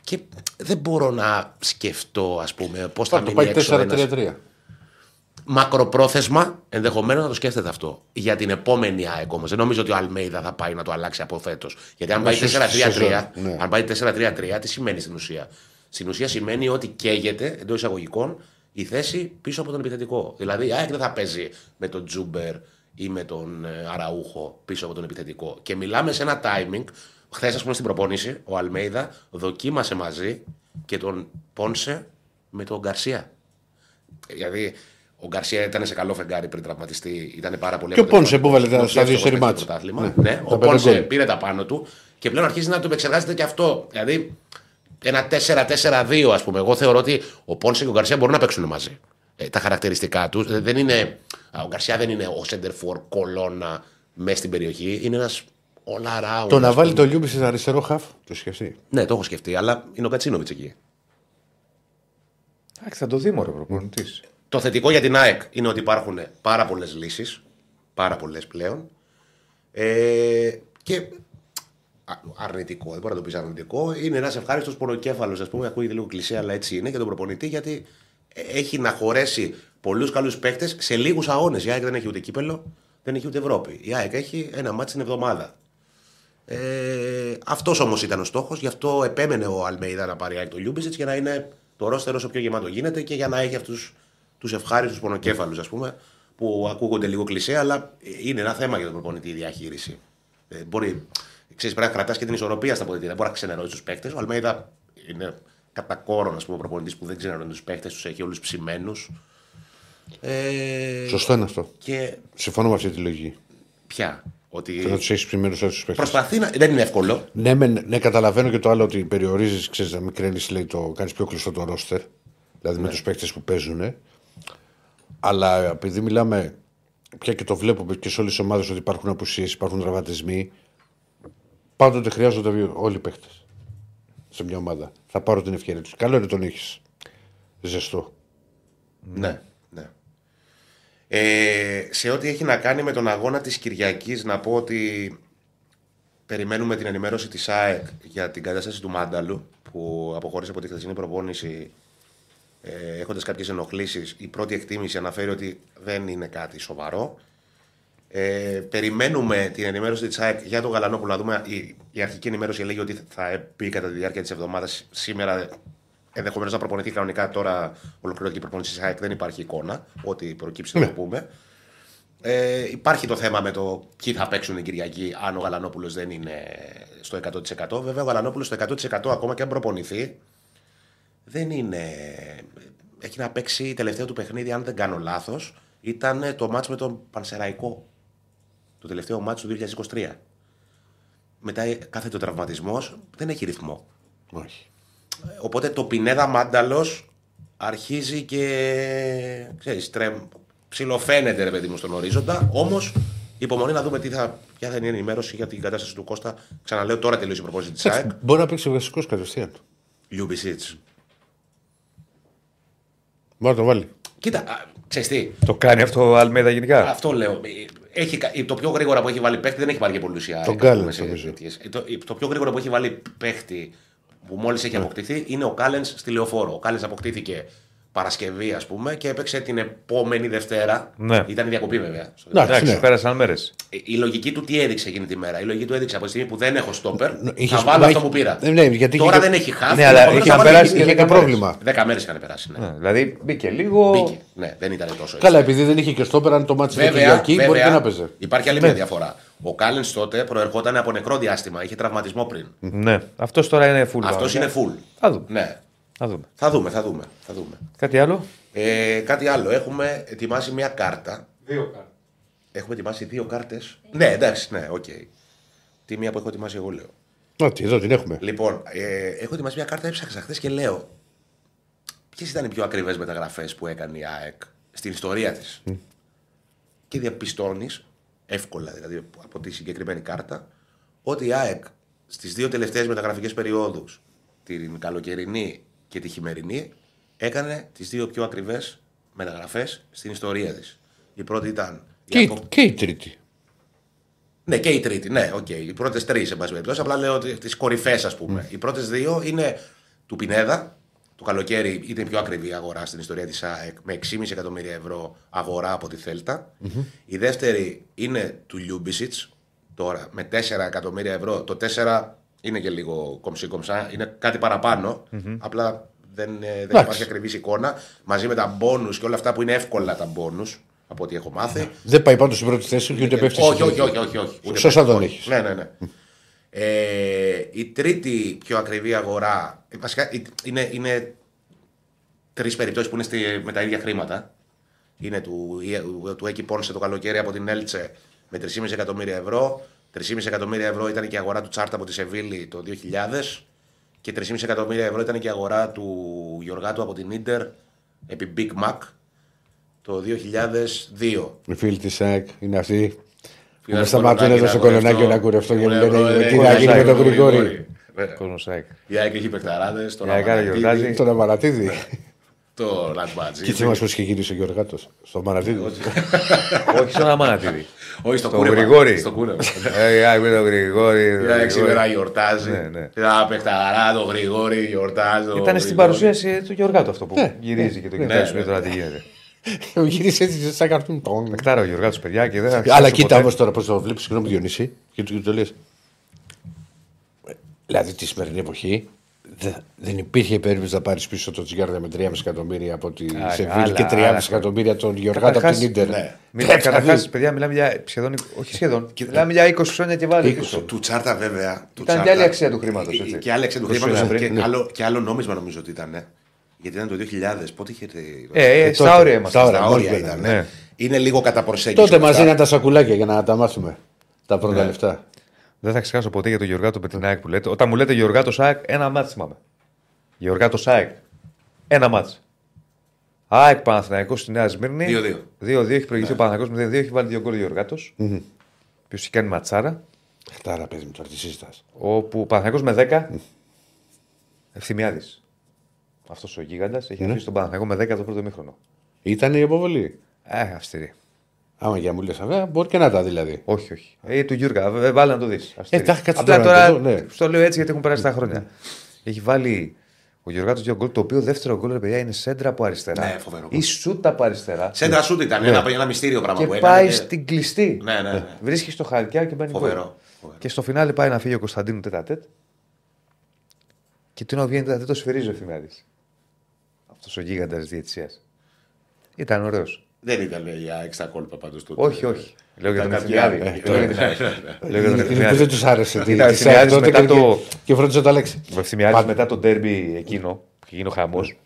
Speaker 3: Και δεν μπορώ να σκεφτώ, ας πούμε, πώς θα
Speaker 1: Θα το
Speaker 3: μείνει
Speaker 1: πάει
Speaker 3: έξω ένας...
Speaker 1: 4-3-3.
Speaker 3: Μακροπρόθεσμα, ενδεχομένως να το σκέφτεται αυτό. Για την επόμενη ΑΕΚ όμως. Δεν νομίζω ότι ο Αλμέιδα θα πάει να το αλλάξει από φέτος. Γιατί αν πάει
Speaker 1: Ίσως στη
Speaker 3: 4-3-3,
Speaker 1: σεζόν, ναι.
Speaker 3: αν πάει 4-3-3, τι σημαίνει στην ουσία; Στην ουσία σημαίνει ότι καίγεται εντός εισαγωγικών η θέση πίσω από τον επιθετικό. Δηλαδή η ΑΕΚ δεν θα παίζει με τον Τζούμπερ ή με τον ε, Αραούχο πίσω από τον επιθετικό. Και μιλάμε σε ένα timing. Χθες, ας πούμε, στην προπόνηση, ο Αλμέιδα δοκίμασε μαζί και τον Πόνσε με τον Γκαρσία. Δηλαδή, ο Γκαρσία ήταν σε καλό φεγγάρι πριν τραυματιστεί. Ήταν πάρα πολύ
Speaker 1: Και ο
Speaker 3: αποτελεσματικός.
Speaker 1: Πόνσε που έβαλε τα-
Speaker 3: Είναι ο
Speaker 1: στα δύο
Speaker 3: εύστοχος
Speaker 1: σερί
Speaker 3: παίκτης
Speaker 1: μάτς.
Speaker 3: στο πρωτάθλημα.
Speaker 1: Ναι,
Speaker 3: Ναι,
Speaker 1: τα
Speaker 3: ο
Speaker 1: πέντε
Speaker 3: Πόνσε
Speaker 1: γκολ.
Speaker 3: πήρε τα πάνω του και πλέον αρχίζει να το επεξεργάζεται και αυτό. Δηλαδή, ένα 4-4-2, ας πούμε. Εγώ θεωρώ ότι ο Πόνσε και ο Γκαρσία μπορούν να παίξουν μαζί. Ε, τα χαρακτηριστικά τους. Δεν είναι, α, ο Γκαρσία δεν είναι ο center for κολόνα μέσα στην περιοχή. Είναι ένας all around.
Speaker 1: Το να
Speaker 3: ας
Speaker 1: βάλει
Speaker 3: πούμε.
Speaker 1: το Λιούμπι σε αριστερό χαφ, το σκεφτεί;
Speaker 3: Ναι, το έχω σκεφτεί, αλλά είναι ο Κατσίνοβιτς εκεί.
Speaker 2: Εντάξει, θα το δει μωρέ προπονητής.
Speaker 3: Το θετικό για την ΑΕΚ είναι ότι υπάρχουν πάρα πολλές λύσεις. Πάρα πολλές πλέον. Ε, και α- αρνητικό, δεν μπορεί να το πεις αρνητικό. Είναι ένας ευχάριστος πονοκέφαλος, ας πούμε. Ακούγεται λίγο κλεισέ, αλλά έτσι είναι για τον προπονητή γιατί έχει να χωρέσει πολλούς καλούς παίκτες σε λίγους αγώνες. Η ΑΕΚ δεν έχει ούτε κύπελο, δεν έχει ούτε Ευρώπη. Η ΑΕΚ έχει ένα ματς την εβδομάδα. Ε, Αυτός όμως ήταν ο στόχος, γι' αυτό επέμενε ο Αλμέιδα να πάρει η ΑΕΚ το Λιούμπισιτς για να είναι το ρόστερο όσο πιο γεμάτο γίνεται και για να έχει αυτούς τους ευχάριστους πονοκέφαλους, ας πούμε, που ακούγονται λίγο κλισέ, αλλά είναι ένα θέμα για τον προπονητή η διαχείριση. Ε, μπορεί, ξέρεις, πρέπει να κρατάς και την ισορροπία στα αποδυτήρια. Δεν μπορείς να ξενερώσεις τους παίκτες. Ο Αλμέιδα είναι κατά κόρον, ας πούμε, προπονητής που δεν ξενερώνει τους παίκτες, τους έχει όλους ψημένους. Ε,
Speaker 1: Σωστό είναι αυτό.
Speaker 3: και
Speaker 1: Συμφωνώ με αυτή τη λογική.
Speaker 3: πια. Ότι
Speaker 1: Και να τους έχεις ψημένους όλους τους παίκτε.
Speaker 3: προσπαθεί να. Δεν είναι εύκολο.
Speaker 1: Ναι, μεν- ναι, καταλαβαίνω και το άλλο ότι περιορίζεις, ξέρεις, να μικραίνει, λέει, το κάνεις πιο κλειστό το ρόστερ. Δηλαδή
Speaker 3: Ναι.
Speaker 1: με τους παίκτε που παίζουν. Αλλά επειδή μιλάμε, πια και το βλέπουμε και σε όλες τις ομάδες ότι υπάρχουν απουσίες, υπάρχουν τραυματισμοί. Πάντοτε χρειάζονται όλοι οι παίκτε σε μια ομάδα. Θα πάρω την ευκαιρία τους. Καλό είναι τον έχεις. Ζεστό.
Speaker 3: Ναι, ναι. Ε, σε ό,τι έχει να κάνει με τον αγώνα της Κυριακής να πω ότι περιμένουμε την ενημέρωση της ΑΕΚ για την κατάσταση του Μάνταλου που αποχώρησε από τη χθεσινή προπόνηση ε, έχοντας κάποιες ενοχλήσεις. Η πρώτη εκτίμηση αναφέρει ότι δεν είναι κάτι σοβαρό. Ε, περιμένουμε την ενημέρωση της ΑΕΚ για τον Γαλανόπουλο να δούμε. Η, η αρχική ενημέρωση λέγει ότι θα πει κατά τη διάρκεια της εβδομάδας. Σήμερα ενδεχομένως να προπονηθεί κανονικά. Τώρα ολοκληρώθηκε η προπονήση της ΑΕΚ. Δεν υπάρχει εικόνα. Ό,τι προκύψει να το πούμε. Ε, υπάρχει το θέμα με το ποιοι θα παίξουν την Κυριακή αν ο Γαλανόπουλος δεν είναι στο 100%. Βέβαια, ο Γαλανόπουλος στο 100% ακόμα και αν προπονηθεί δεν είναι. Έχει να παίξει τελευταίο του παιχνίδι, αν δεν κάνω λάθος, ήταν το μάτς με τον Πανσεραϊκό. Το τελευταίο μάτς του 2023. Μετά κάθεται ο τραυματισμός, δεν έχει ρυθμό.
Speaker 1: Όχι.
Speaker 3: Οπότε το Πινέδα Μάνταλος αρχίζει και. ξέρεις, τρεμ, ψιλοφαίνεται ρε παιδί μου στον ορίζοντα. Όμως υπομονή να δούμε τι θα, ποια θα είναι η ενημέρωση για την κατάσταση του Κώστα. Ξαναλέω τώρα τελείωσε η προπόνηση της ΑΕΚ.
Speaker 1: Μπορεί να παίξει βασικός κατευθείαν.
Speaker 3: Λιούμπισιτς.
Speaker 1: Μπορεί να το βάλει.
Speaker 3: Κοίτα, α, ξέρεις τι,
Speaker 2: Το κάνει αυτό ο Αλμέιδα γενικά;
Speaker 3: Αυτό λέω. Έχει, κα- το πιο γρήγορα που έχει βάλει παίχτη δεν έχει βάλει και πολύ ουσία.
Speaker 1: Τον
Speaker 3: ε,
Speaker 1: Κάλεν,
Speaker 3: πούμε, σε
Speaker 1: νομίζω.
Speaker 3: τέτοιες. Ε, Το, το πιο γρήγορα που έχει βάλει παίχτη που μόλις έχει αποκτηθεί είναι ο Κάλεν στη λεωφόρο. Ο Κάλεν αποκτήθηκε Παρασκευή, ας πούμε, και έπαιξε την επόμενη Δευτέρα.
Speaker 2: Ναι.
Speaker 3: Ήταν η διακοπή, βέβαια. στο
Speaker 1: Εντάξει,
Speaker 2: Εντάξει,
Speaker 1: ναι.
Speaker 2: πέρασαν μέρες.
Speaker 3: Ε, Η λογική του τι έδειξε εκείνη τη μέρα. Η λογική του έδειξε από τη στιγμή που δεν έχω στόπερ.
Speaker 1: είχε-
Speaker 3: θα βάλω
Speaker 1: μα
Speaker 3: αυτό
Speaker 1: είχε-
Speaker 3: που πήρα.
Speaker 1: Ε, ναι, γιατί
Speaker 3: Τώρα
Speaker 1: είχε-
Speaker 3: δεν έχει χάφη.
Speaker 2: Ναι, αλλά
Speaker 3: επομένως
Speaker 2: είχε
Speaker 3: θα βάλει
Speaker 2: περάσει
Speaker 3: εκεί.
Speaker 2: και
Speaker 1: είχε και
Speaker 2: δέκα
Speaker 1: πρόβλημα.
Speaker 3: Δέκα μέρες είχαν περάσει. Ναι.
Speaker 2: δηλαδή μπήκε λίγο.
Speaker 3: Μπήκε. Ναι, δεν ήταν τόσο
Speaker 1: Καλά,
Speaker 3: έτσι.
Speaker 1: επειδή δεν είχε και στόπερ, αν το ματς ήταν
Speaker 3: Βέβαια,
Speaker 1: Κυριακή, μπορεί
Speaker 3: βέβαια
Speaker 1: και να παίζει.
Speaker 3: υπάρχει άλλη μια διαφορά. Ο Κάλενς τότε προερχόταν από νεκρό διάστημα. Είχε τραυματισμό πριν.
Speaker 2: Ναι, αυτός τώρα είναι full.
Speaker 3: Αυτός είναι full.
Speaker 2: Θα δούμε.
Speaker 3: Ναι.
Speaker 2: Θα δούμε.
Speaker 3: Θα δούμε, θα δούμε. Θα δούμε.
Speaker 2: Κάτι άλλο;
Speaker 3: Ε, κάτι άλλο. Έχουμε ετοιμάσει μια κάρτα.
Speaker 4: Δύο κάρτες.
Speaker 3: Έχουμε ετοιμάσει δύο κάρτες. Ναι, εντάξει, ναι, οκ. Τι μία που έχω ετοιμάσει εγώ λέω.
Speaker 1: Ότι εδώ την έχουμε.
Speaker 3: Λοιπόν, ε, έχω ετοιμάσει μια κάρτα, έψαξα χθες και λέω. Ποιες ήταν οι πιο ακριβές μεταγραφές που έκανε η ΑΕΚ στην ιστορία της; Και διαπιστώνεις, εύκολα δηλαδή από τη συγκεκριμένη κάρτα, ότι η ΑΕΚ στις δύο τελευταίες μεταγραφικές περιόδους, την καλοκαιρινή και τη χειμερινή, έκανε τις δύο πιο ακριβές μεταγραφές στην ιστορία της. Η πρώτη ήταν. η
Speaker 1: Και, η-
Speaker 3: απο-
Speaker 1: και η τρίτη.
Speaker 3: ναι, και η τρίτη, ναι, οκ. Οι πρώτες τρεις, σε πάση περιπτώσει. Απλά λέω τις κορυφές, ας πούμε. Οι πρώτες δύο είναι του Πινέδα. Το καλοκαίρι ήταν η πιο ακριβή αγορά στην ιστορία της ΑΕΚ με 6,5 εκατομμύρια ευρώ αγορά από τη θελτα Η δεύτερη είναι του Λιούμπισιτς τώρα με 4 εκατομμύρια ευρώ. Το 4 είναι και λίγο κομψή κομψά, είναι κάτι παραπάνω. Απλά δεν, ε, δεν
Speaker 1: Εντάξει.
Speaker 3: υπάρχει ακριβής εικόνα. Μαζί με τα μπόνου και όλα αυτά που είναι εύκολα τα μπόνου, από ό,τι έχω μάθει.
Speaker 1: Δεν πάει πάντως στην πρώτη θέση και ούτε πέφτεις.
Speaker 3: Όχι,
Speaker 1: στην
Speaker 3: όχι,
Speaker 1: τρίτη.
Speaker 3: όχι, όχι, όχι. Ούτε
Speaker 1: Σωστά
Speaker 3: πέφτεις,
Speaker 1: τον
Speaker 3: όχι.
Speaker 1: έχεις.
Speaker 3: Ναι, ναι, ναι. Ε, η τρίτη πιο ακριβή αγορά. ε, Βασικά η- είναι, είναι τρεις περιπτώσεις που είναι στη, με τα ίδια χρήματα. Είναι του, του Έκη Πόνσε το καλοκαίρι από την Έλτσε με 3,5 εκατομμύρια ευρώ. 3,5 εκατομμύρια ευρώ ήταν και η αγορά του Τσάρτα από τη Σεβίλη το 2000. Και 3,5 εκατομμύρια ευρώ ήταν και η αγορά του Γιωργάτου από την Ίντερ επί Big Mac το 2002.
Speaker 1: Οι φίλοι της ΣΑΕΚ είναι αυτοί που
Speaker 3: Φίλε,
Speaker 1: με σταματούν εδώ στο
Speaker 3: κολονάκι
Speaker 1: κολονάκι
Speaker 3: να
Speaker 1: να κουρευτώ και μου
Speaker 3: Ωραία,
Speaker 1: λένε
Speaker 3: πρόεδρε,
Speaker 1: τι να γίνει με τον
Speaker 3: Γρηγόρη.
Speaker 1: Γρηγόρη.
Speaker 3: Ε,
Speaker 2: Κόσμος ΣΑΕΚ.
Speaker 3: Η ΑΕΚ έχει παιχταράδες, τον
Speaker 2: Η ΑΕΚ άρα γιορτάζει.
Speaker 3: Αμανατίδη,
Speaker 1: Τον Αμαρατίδη.
Speaker 3: Τον Ρατσμπατζή.
Speaker 1: Και θυμάσαι πώς είχε γυρίσει ο Γιωργάτο. Στο Αμαρατίδη. [LAUGHS]
Speaker 2: Όχι στον Αμανατίδη.
Speaker 3: Όχι στο
Speaker 2: Στον
Speaker 3: κούρεμα.
Speaker 2: Γρηγόρη.
Speaker 3: Στο κούρεμα.
Speaker 2: Ε, η ΑΕΚ με τον Γρηγόρη.
Speaker 3: Η ΑΕΚ σήμερα γιορτάζει.
Speaker 2: Ναι, ναι.
Speaker 3: Τα παιχταρά, τον Γρηγόρη γιορτάζει. τον
Speaker 2: Ήταν στην
Speaker 3: Γρηγόρη.
Speaker 2: παρουσίαση του Γιωργάτου αυτό που
Speaker 1: Ναι.
Speaker 2: γυρίζει και το
Speaker 3: Ναι,
Speaker 2: κοιτάζουμε
Speaker 3: ναι,
Speaker 2: τώρα
Speaker 3: ναι.
Speaker 2: τι γίνεται. [LAUGHS]
Speaker 1: Γύρισε έτσι σαν καρτούν. Τον.
Speaker 2: Εκτάρα ο Γιωργάτου, παιδιά, και δεν θα
Speaker 1: Αλλά
Speaker 2: ξεχάσω
Speaker 1: κοίτα
Speaker 2: ποτέ.
Speaker 1: όμως τώρα πώς το βλέπεις, συγγνώμη Διονύση, και του το λες. Δηλαδή τη σημερινή εποχή δε- δεν υπήρχε περίπτωση να πάρεις πίσω τον Τζιγκάρδα με 3,5 εκατομμύρια από τη
Speaker 2: Α,
Speaker 1: Σεβίλη
Speaker 2: άλλα,
Speaker 1: και 3,5
Speaker 2: άλλα.
Speaker 1: εκατομμύρια τον Γιωργάτο από
Speaker 2: Καταρχάς,
Speaker 1: την Ιντερ.
Speaker 3: ναι.
Speaker 2: Μιλάμε, καταρχάς, παιδιά, μιλάμε για σχεδόν. Όχι σχεδόν. Μιλάμε για 20 χρόνια και βάλει
Speaker 1: 20.
Speaker 2: πίσω.
Speaker 3: Του Τσάρτα βέβαια. του
Speaker 2: Ήταν και
Speaker 3: Τσάρτα-
Speaker 2: άλλη αξία του χρήματος,
Speaker 3: Ε,
Speaker 2: έτσι.
Speaker 3: Και άλλη αξία του
Speaker 2: 20
Speaker 3: χρήματος.
Speaker 2: χρόνια
Speaker 3: Και,
Speaker 2: πριν.
Speaker 3: άλλο, και άλλο νόμισμα νομίζω ότι ήταν. ε. Γιατί ήταν το 2000. Πότε είχε.
Speaker 2: Ε, ε, στα
Speaker 1: τότε,
Speaker 2: όρια είμαστε.
Speaker 1: στα όρια.
Speaker 3: Στα
Speaker 1: μόλις
Speaker 3: όρια
Speaker 1: μπαίνανε,
Speaker 3: ήταν.
Speaker 2: ναι.
Speaker 3: Είναι λίγο κατά προσέγγιση.
Speaker 1: Τότε
Speaker 3: με
Speaker 1: μαζί
Speaker 3: αυτά.
Speaker 1: είναι τα σακουλάκια για να τα μάθουμε. Τα πρώτα
Speaker 3: Ναι.
Speaker 1: λεφτά.
Speaker 2: Δεν θα ξεχάσω ποτέ για τον Γιωργάτο με την ΑΕΚ που λέτε. Όταν μου λέτε Γιωργάτο ΣΑΕΚ, ένα μάτς θυμάμαι. Γιωργάτο ΣΑΕΚ. Ένα μάτς. ΑΕΚ Παναθηναϊκός στη Νέα Σμύρνη.
Speaker 3: 2-2.
Speaker 2: 2-2 έχει προηγηθεί ο Παναθηναϊκός 0-2, έχει βάλει δύο γκολ ο Γιωργάτο. Ποιος έχει κάνει ματσάρα.
Speaker 1: Χτάρα, παιδί μου, τώρα τι συζητάς.
Speaker 2: Όπου ο Παναθηναϊκός με 10. Ευθυμιάδης. Αυτός ο γίγαντας έχει
Speaker 1: Ναι.
Speaker 2: αφήσει τον Παναθηναϊκό με 10 το πρώτο μήχρονο.
Speaker 1: Ήταν η αποβολή.
Speaker 2: Ε, αυστηρή.
Speaker 1: Άμα για μου λε αυτά, μπορεί και να τα δηλαδή.
Speaker 2: Όχι, όχι. Ε, του Γιούργα, ε, βάλε να το δεις.
Speaker 1: εντάξει, κάτσε
Speaker 2: Απλά
Speaker 1: τώρα
Speaker 2: τώρα.
Speaker 1: να το δω, ναι.
Speaker 2: Στο λέω έτσι γιατί έχουν περάσει τα χρόνια. Έχει βάλει ο Γιωργάτο δύο γκολ, το οποίο δεύτερο γκολ, ρε παιδιά, είναι σέντρα από αριστερά.
Speaker 3: Ναι, φοβερό γκολ.
Speaker 2: Ή σούτα από αριστερά.
Speaker 3: Σέντρα σούτ ήταν ένα, ένα μυστήριο πράγμα
Speaker 2: και
Speaker 3: που έκανε.
Speaker 2: πάει
Speaker 3: και-
Speaker 2: στην κλειστή.
Speaker 3: Ναι, ναι, ναι.
Speaker 2: Βρίσκει στο χαρτιά και μπαίνει γκολ.
Speaker 3: Φοβερό. φοβερό.
Speaker 2: Και στο φινάλε πάει να φύγει ο Κωνσταντίνου τέτα τέτ. Και τι να βγαίνει τέτα τέτ, το σφυρίζει ο Εφημιάδη. Αυτός ο γίγαντας τη διαιτησίας. Ήταν ωραίος.
Speaker 3: Δεν ήταν για έξτρα κόλπα πάντως του.
Speaker 2: Όχι, όχι. Λέω για τον
Speaker 3: Ήταν
Speaker 2: Εφημιάδη.
Speaker 3: κάποια-
Speaker 2: Λέω για τον-
Speaker 3: Ναι, ναι, ναι.
Speaker 2: λέω για τον
Speaker 1: Είναι που
Speaker 2: Εφημιάδη.
Speaker 1: δεν του άρεσε. τη-
Speaker 2: Ήταν
Speaker 1: τη
Speaker 2: Ευθυμιάδης
Speaker 1: ΣΑΕΚ τότε
Speaker 2: μετά
Speaker 1: και-
Speaker 2: το-
Speaker 1: Και φρόντισε το Αλέξη.
Speaker 2: Ο Ευθυμιάδης
Speaker 1: Πάντα.
Speaker 2: μετά το ντέρμπι εκείνο που είχε γίνει ο χαμός.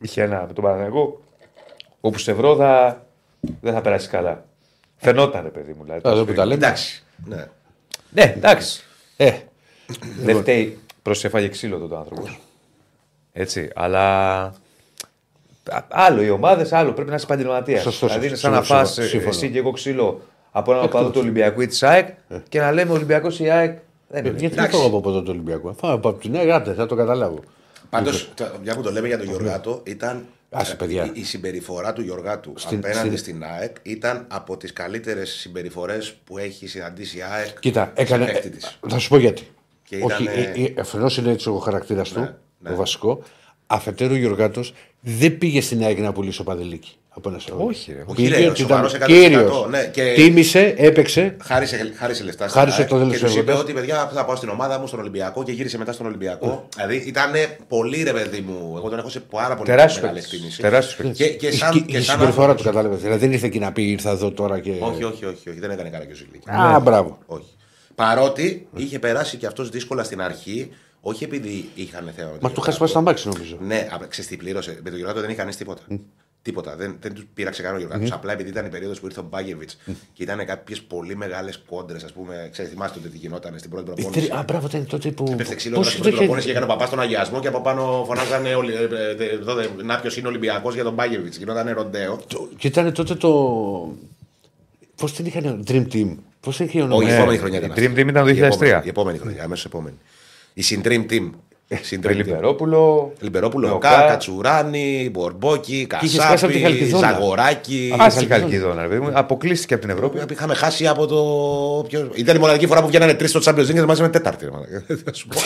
Speaker 2: Είχε ένα με τον Παναγενικό. Όπου σε βρω θα... δεν θα περάσει καλά. Φαινόταν, ρε παιδί μου. Δηλαδή,
Speaker 1: Α, εδώ που τα λέμε.
Speaker 3: Εντάξει. Ναι.
Speaker 2: Ναι, εντάξει.
Speaker 1: Ε,
Speaker 2: Δεν φταίει. Προσέφαγε ξύλο τότε ο άνθρωπος. Έτσι, αλλά. Α- Άλλο οι ομάδες, άλλο πρέπει να είσαι επαγγελματίας.
Speaker 1: Σωστό,
Speaker 2: Δηλαδή είναι
Speaker 1: σωστό,
Speaker 2: σαν να
Speaker 1: σύμφωνο,
Speaker 2: φας
Speaker 1: σύμφωνο.
Speaker 2: εσύ και εγώ ξύλο από έναν οπαδό του Ολυμπιακού ή της ΑΕΚ και να λέμε Ολυμπιακός ή ΑΕΚ. Δεν είναι.
Speaker 1: γιατί δεν φάω από ποτέ το Ολυμπιακό. Φάω από την Νέα Γάτε, θα το καταλάβω.
Speaker 3: Πάντως, μια που το λέμε για τον Γιωργάτο, ήταν.
Speaker 1: Άσε,
Speaker 3: ε,
Speaker 1: παιδιά.
Speaker 3: Η, η συμπεριφορά του Γιωργάτου
Speaker 1: Στην-
Speaker 3: απέναντι
Speaker 1: στην-
Speaker 3: στην ΑΕΚ ήταν από τις καλύτερες συμπεριφορές που έχει συναντήσει η ΑΕΚ.
Speaker 1: Κοίτα, έκανε.
Speaker 3: στην παίκτη της.
Speaker 1: Θα σου πω γιατί.
Speaker 3: Και
Speaker 1: Όχι,
Speaker 3: ήτανε-
Speaker 1: ε, ε, αφενός είναι έτσι ο χαρακτήρας του,
Speaker 3: ναι.
Speaker 1: το βασικό. Αφετέρου ο Γιωργάτος δεν πήγε στην ΑΕΚ να πουλήσει ο Παδελίκη. Από ένα σώμα.
Speaker 2: Όχι, ρε.
Speaker 3: Όχι, ρε, σοβαρός 100%,
Speaker 1: κύριο.
Speaker 3: ναι, και-
Speaker 1: Τίμησε, έπαιξε.
Speaker 3: Χάρισε, χάρισε λεφτά. στην
Speaker 1: Χάρισε
Speaker 3: ΑΕΚ
Speaker 1: το
Speaker 3: Και
Speaker 1: τελευταίο
Speaker 3: του είπε
Speaker 1: λεπτό.
Speaker 3: ότι παιδιά θα πάω στην ομάδα μου στον Ολυμπιακό και γύρισε μετά στον Ολυμπιακό. Δηλαδή ήταν πολύ ρε παιδί μου. Εγώ τον έχω σε πάρα πολύ
Speaker 2: Τεράστιος
Speaker 3: μεγάλη
Speaker 2: παίκτης.
Speaker 3: εκτίμηση.
Speaker 2: Τεράστιος παίκτης.
Speaker 3: Και, και σαν,
Speaker 1: η,
Speaker 3: και
Speaker 1: η
Speaker 3: σαν
Speaker 1: συμπεριφορά του
Speaker 3: άνθρωπος-
Speaker 1: κατάλαβες. Δηλαδή δεν ήρθε εκεί να πει ήρθα εδώ τώρα και.
Speaker 3: Όχι, όχι, όχι, όχι, δεν έκανε καλά και ο Ζηλίκη.
Speaker 1: Α, μπράβο.
Speaker 3: Όχι. Παρότι είχε περάσει και αυτός δύσκολα στην αρχή, όχι επειδή είχαν θέμα. με τον
Speaker 1: Μα του είχα
Speaker 3: Γιωργάκο.
Speaker 1: σπάσει τα μάξι νομίζω.
Speaker 3: Ναι, απ- ξέρεις τι πλήρωσε. Με τον Γιωργάκο δεν είχε κανείς τίποτα. Τίποτα. Δεν, δεν τους πείραξε κανένα ο Γιωργάκο. Απλά επειδή ήταν η περίοδος που ήρθε ο Μπάγκεβιτς και ήταν κάποιες πολύ μεγάλες κόντρες, ας πούμε. Ξέρετε, θυμάστε τότε τι γινόταν στην πρώτη
Speaker 1: Η
Speaker 3: προπόνηση.
Speaker 1: τρι- Α, μπράβο, ήταν τότε που.
Speaker 3: Έπεφτε ξύλο
Speaker 1: Πώς
Speaker 3: στην
Speaker 1: το
Speaker 3: πρώτη
Speaker 1: είχε-
Speaker 3: προπόνηση και έκανε ο παπάς στον αγιασμό και από πάνω φωνάζανε όλοι. ε, ε, ε, εδώ δεν- Να ποιος είναι Ολυμπιακός για τον Μπάγκεβιτς. Γινόταν ροντέο.
Speaker 1: το- Και ήταν τότε το. Πώς την είχαν. Dream Team; Πώς είχε
Speaker 3: Όχι, η
Speaker 1: ονομάσει.
Speaker 3: επόμενη χρονιά ήταν.
Speaker 2: η Dream
Speaker 3: αυτή.
Speaker 2: Team ήταν το
Speaker 3: Η επόμενη-
Speaker 2: 2003.
Speaker 3: Η επόμενη χρονιά, αμέσως επόμενη. Η Συντρίμ Team.
Speaker 2: Το Λιμπερόπουλο.
Speaker 3: Λιμπερόπουλο,
Speaker 2: Λοκά.
Speaker 3: Κα, Κατσουράνη, Μπορμπόκι,
Speaker 1: είχες σκάσει από τη
Speaker 3: Κασάπη,
Speaker 1: Χαλκιδόνα.
Speaker 3: Ζαγοράκη.
Speaker 2: Άσε η Καλκιδόνα, ρε παιδί μου. Αποκλείστηκε από την Ευρώπη.
Speaker 3: Είχαμε χάσει από το. ποιο- Ήταν η μοναδική φορά που βγαίνανε τρεις στο Champions League και μαζί με τέταρτη. ρε μαλάκα. [LAUGHS] Θα σου πω.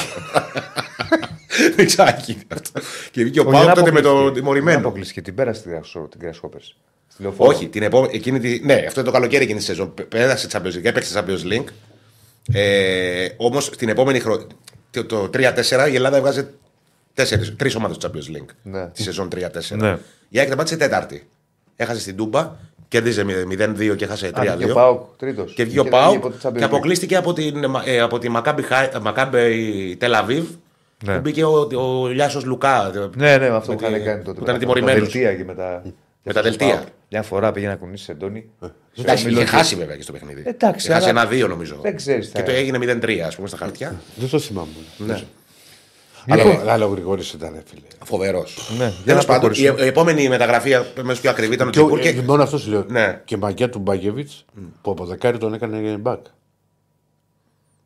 Speaker 3: [LAUGHS] Δεν ξαναγίνει αυτό. Και βγήκε ο
Speaker 2: Όχι,
Speaker 3: Πάου
Speaker 2: δεν
Speaker 3: τότε με το
Speaker 2: αποκλείστηκε. Δεν
Speaker 3: τιμωρημένο.
Speaker 2: αποκλείστηκε. Την πέρασε την Grasshoppers- την Grasshoppers. Στη λεωφόρο.
Speaker 3: Όχι, την επόμενη. Εκείνη τη... Ναι, αυτό είναι το καλοκαίρι εκείνη τη σεζόν. Π- Πέρασε Champions League, έπαιξε Champions League. Ε, Όμως την επόμενη χρονιά. Το, το 3-4 η Ελλάδα έβγαζε τρεις ομάδες του Champions League.
Speaker 2: Ναι.
Speaker 3: Τη σεζόν 3-4.
Speaker 2: Ναι.
Speaker 3: Η ΑΕΚ τα πάτησε τέταρτη. Έχασε στην Τούμπα, κέρδιζε 0-2 και έχασε 3-2.
Speaker 2: Α, βγήκε ο Πάουκ τρίτος.
Speaker 3: Και βγήκε ο
Speaker 2: Και
Speaker 3: Πάου
Speaker 2: από το Champions
Speaker 3: και
Speaker 2: League.
Speaker 3: αποκλείστηκε από, την, ε, από τη Μακάμπι, Χα- Μακάμπι Τελαβίβ.
Speaker 2: Ναι.
Speaker 3: Που μπήκε ο, ο Λιάσο Λουκά.
Speaker 2: Ναι, ναι, αυτό
Speaker 3: Με
Speaker 2: που
Speaker 3: τη-
Speaker 2: είχαν κάνει τότε.
Speaker 3: που ήταν
Speaker 2: με τα-
Speaker 3: τιμωρημένος.
Speaker 2: Με τα δελτία και με τα.
Speaker 3: Με τα δελτία.
Speaker 2: Μια φορά πήγε να κουνήσει σε Αντώνη.
Speaker 3: Εντάξει,
Speaker 2: Μιλώ
Speaker 3: είχε
Speaker 2: και-
Speaker 3: χάσει βέβαια και στο παιχνίδι.
Speaker 2: Εντάξει,
Speaker 3: Έχασε
Speaker 2: αλλά-
Speaker 3: ένα-δύο νομίζω.
Speaker 2: Δεν ξέρεις τι
Speaker 3: Και
Speaker 2: θα
Speaker 3: το
Speaker 2: είναι.
Speaker 3: έγινε 0-3 ας πούμε στα χαρτιά.
Speaker 1: Δεν το θυμάμαι.
Speaker 3: ναι.
Speaker 1: Αλλά, αλλά ο Γρηγόρης ήταν, φίλε.
Speaker 3: Φοβερός.
Speaker 2: Ναι, για
Speaker 3: Τέλος
Speaker 2: να
Speaker 3: πάντων, η,
Speaker 2: προχωρήσουμε.
Speaker 3: η επόμενη μεταγραφή, μέσα πιο ακριβή, ήταν ο
Speaker 1: Και, ο-
Speaker 3: Τζιγκούρ.
Speaker 1: ε,
Speaker 3: Και...
Speaker 1: μόνο αυτός σου λέω.
Speaker 3: Ναι.
Speaker 1: Και μαγιά του Μπάγκεβιτ που από δεκάρι τον έκανε back.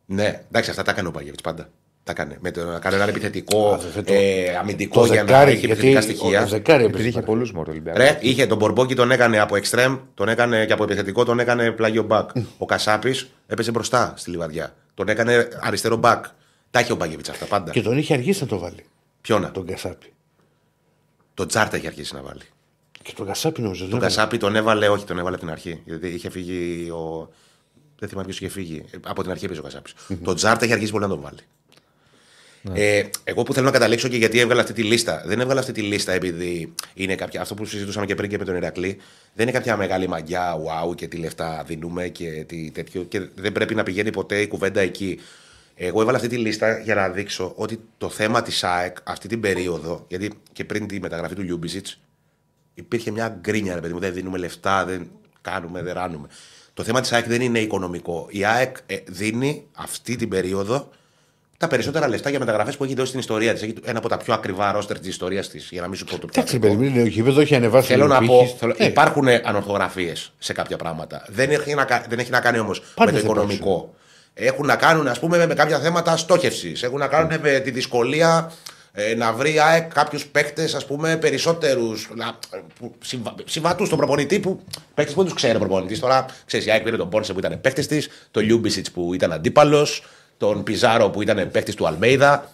Speaker 3: Ναι, εντάξει, αυτά τα έκανε ο Παγεύτη πάντα. Τα έκανε. Με το να κάνει έναν επιθετικό,
Speaker 1: Α, βέβαια, το-
Speaker 3: ε, αμυντικό
Speaker 1: Το
Speaker 3: για να
Speaker 1: δεκάρι,
Speaker 3: έχει
Speaker 1: γιατί
Speaker 3: επιθετικά στοιχεία.
Speaker 1: ο δεκάρι
Speaker 2: Επειδή
Speaker 1: έπαιζε.
Speaker 2: είχε
Speaker 1: πάρα.
Speaker 2: πολλούς μόρου Ολυμπιακού.
Speaker 3: Ρε, είχε τον Μπορμπόκι, τον έκανε από εξτρέμ, τον έκανε και από επιθετικό, τον έκανε πλάγιο μπακ. Ο Κασάπης έπεσε μπροστά στη λιβαδιά. Τον έκανε αριστερό μπακ. Τα είχε ο Μπάγκεβιτς αυτά πάντα.
Speaker 1: Και τον είχε αργήσει να το βάλει.
Speaker 3: Ποιόνα.
Speaker 1: Τον Κασάπη.
Speaker 3: Τον Τζάρτα είχε αρχίσει να βάλει.
Speaker 1: Και τον Κασάπη νομίζω.
Speaker 3: Τον
Speaker 1: δεν έβαλε.
Speaker 3: Κασάπη τον έβαλε, όχι, τον έβαλε από την αρχή. Γιατί είχε φύγει ο. Δεν θυμάμαι ποιος είχε φύγει. Ε, Από την αρχή έπαιζε ο κασαπη Τον Τζάρτα είχε αρχίσει πολύ να τον βάλει. Ε, εγώ που θέλω να καταλήξω και γιατί έβγαλα αυτή τη λίστα. Δεν έβγαλα αυτή τη λίστα επειδή είναι κάποια. Αυτό που συζητούσαμε και πριν και με τον Ηρακλή. Δεν είναι κάποια μεγάλη μαγιά, wow, και τι λεφτά δίνουμε και τι τέτοιο. Και δεν πρέπει να πηγαίνει ποτέ η κουβέντα εκεί. Εγώ έβαλα αυτή τη λίστα για να δείξω ότι το θέμα της ΑΕΚ αυτή την περίοδο, γιατί και πριν τη μεταγραφή του Λιούμπιζιτς, υπήρχε μια γκρίνια, ρε παιδί μου, δεν δίνουμε λεφτά, δεν κάνουμε, δεν ράνουμε. Το θέμα της ΑΕΚ δεν είναι οικονομικό. Η ΑΕΚ ε, δίνει αυτή την περίοδο τα περισσότερα λεφτά για μεταγραφές που έχει δώσει στην ιστορία της. Έχει ένα από τα πιο ακριβά ρόστερ της ιστορίας της, για να μην σου πω το πιο
Speaker 1: Εντάξει,
Speaker 3: ακριβό.
Speaker 1: παιδί μου, είναι ο γήπεδο έχει ανεβάσει.
Speaker 3: Θέλω να
Speaker 1: πύχης.
Speaker 3: πω, θέλω,
Speaker 1: Ε,
Speaker 3: υπάρχουν ανορθογραφίες σε κάποια πράγματα. Δεν έχει να, κα- δεν έχει να κάνει όμως με
Speaker 1: Πάντα
Speaker 3: το
Speaker 1: θα
Speaker 3: οικονομικό. Έχουν να κάνουν, ας πούμε, με κάποια θέματα στόχευσης. Έχουν να κάνουν με τη δυσκολία ε, να βρει ΑΕΚ κάποιους παίκτες, ας πούμε, περισσότερους. Συμβατούς στον προπονητή που. Παίκτες που δεν τους ξέρει ο προπονητής. Τώρα ξέρεις, η ΑΕΚ πήρε τον Πόνσε που ήταν παίκτη της, τον Λιούμπισιτς που ήταν αντίπαλος, τον Πιζάρο που ήταν παίκτης του Αλμέιδα.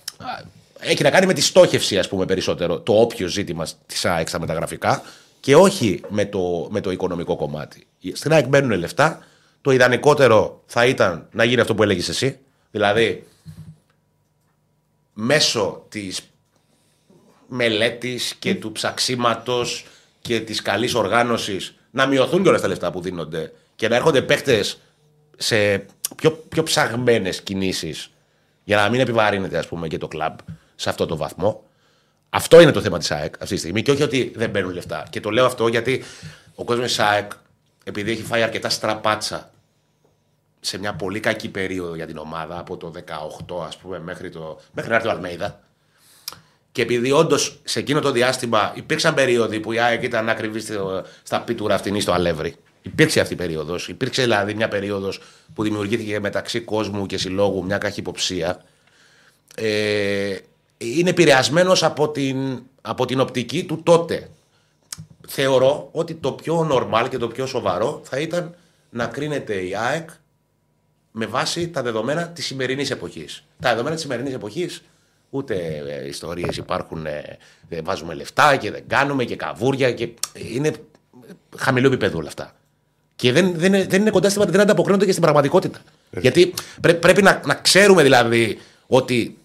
Speaker 3: Έχει να κάνει με τη στόχευση, ας πούμε, περισσότερο το όποιο ζήτημα της ΑΕΚ στα μεταγραφικά και όχι με το, με το οικονομικό κομμάτι. Στην ΑΕΚ μπαίνουν λεφτά. Το ιδανικότερο θα ήταν να γίνει αυτό που έλεγες εσύ. Δηλαδή, μέσω της μελέτης και του ψαξίματος και της καλής οργάνωσης να μειωθούν και όλα τα λεφτά που δίνονται και να έρχονται παίχτες σε πιο, πιο ψαγμένες κινήσεις για να μην επιβαρύνεται ας πούμε και το κλαμπ σε αυτό το βαθμό. Αυτό είναι το θέμα της ΑΕΚ αυτή τη στιγμή και όχι ότι δεν παίρνουν λεφτά. Και το λέω αυτό γιατί ο κόσμος της ΑΕΚ επειδή έχει φάει αρκετά στραπάτσα σε μια πολύ κακή περίοδο για την ομάδα από το 18 ας πούμε μέχρι, το, μέχρι να έρθει ο Αλμέιδα και επειδή όντως σε εκείνο το διάστημα υπήρξαν περίοδοι που η ΑΕΚ ήταν ακριβής στο- στα πίτουρα αυτήν στο Αλεύρι. Υπήρξε αυτή η περίοδος. Υπήρξε δηλαδή μια περίοδος που δημιουργήθηκε μεταξύ κόσμου και συλλόγου μια καχυποψία. Ε, είναι επηρεασμένος από την, από την οπτική του τότε. Θεωρώ ότι το πιο normal και το πιο σοβαρό θα ήταν να κρίνεται η ΑΕΚ με βάση τα δεδομένα της σημερινής εποχής. Τα δεδομένα της σημερινής εποχής Ούτε ε, ιστορίες υπάρχουν, ε, δεν βάζουμε λεφτά και δεν κάνουμε και καβούρια. Και... Είναι χαμηλό επίπεδο όλα αυτά. Και δεν, δεν, είναι, δεν είναι κοντά στην δεν ανταποκρίνονται και στην πραγματικότητα. Γιατί πρέ- πρέπει να, να ξέρουμε δηλαδή ότι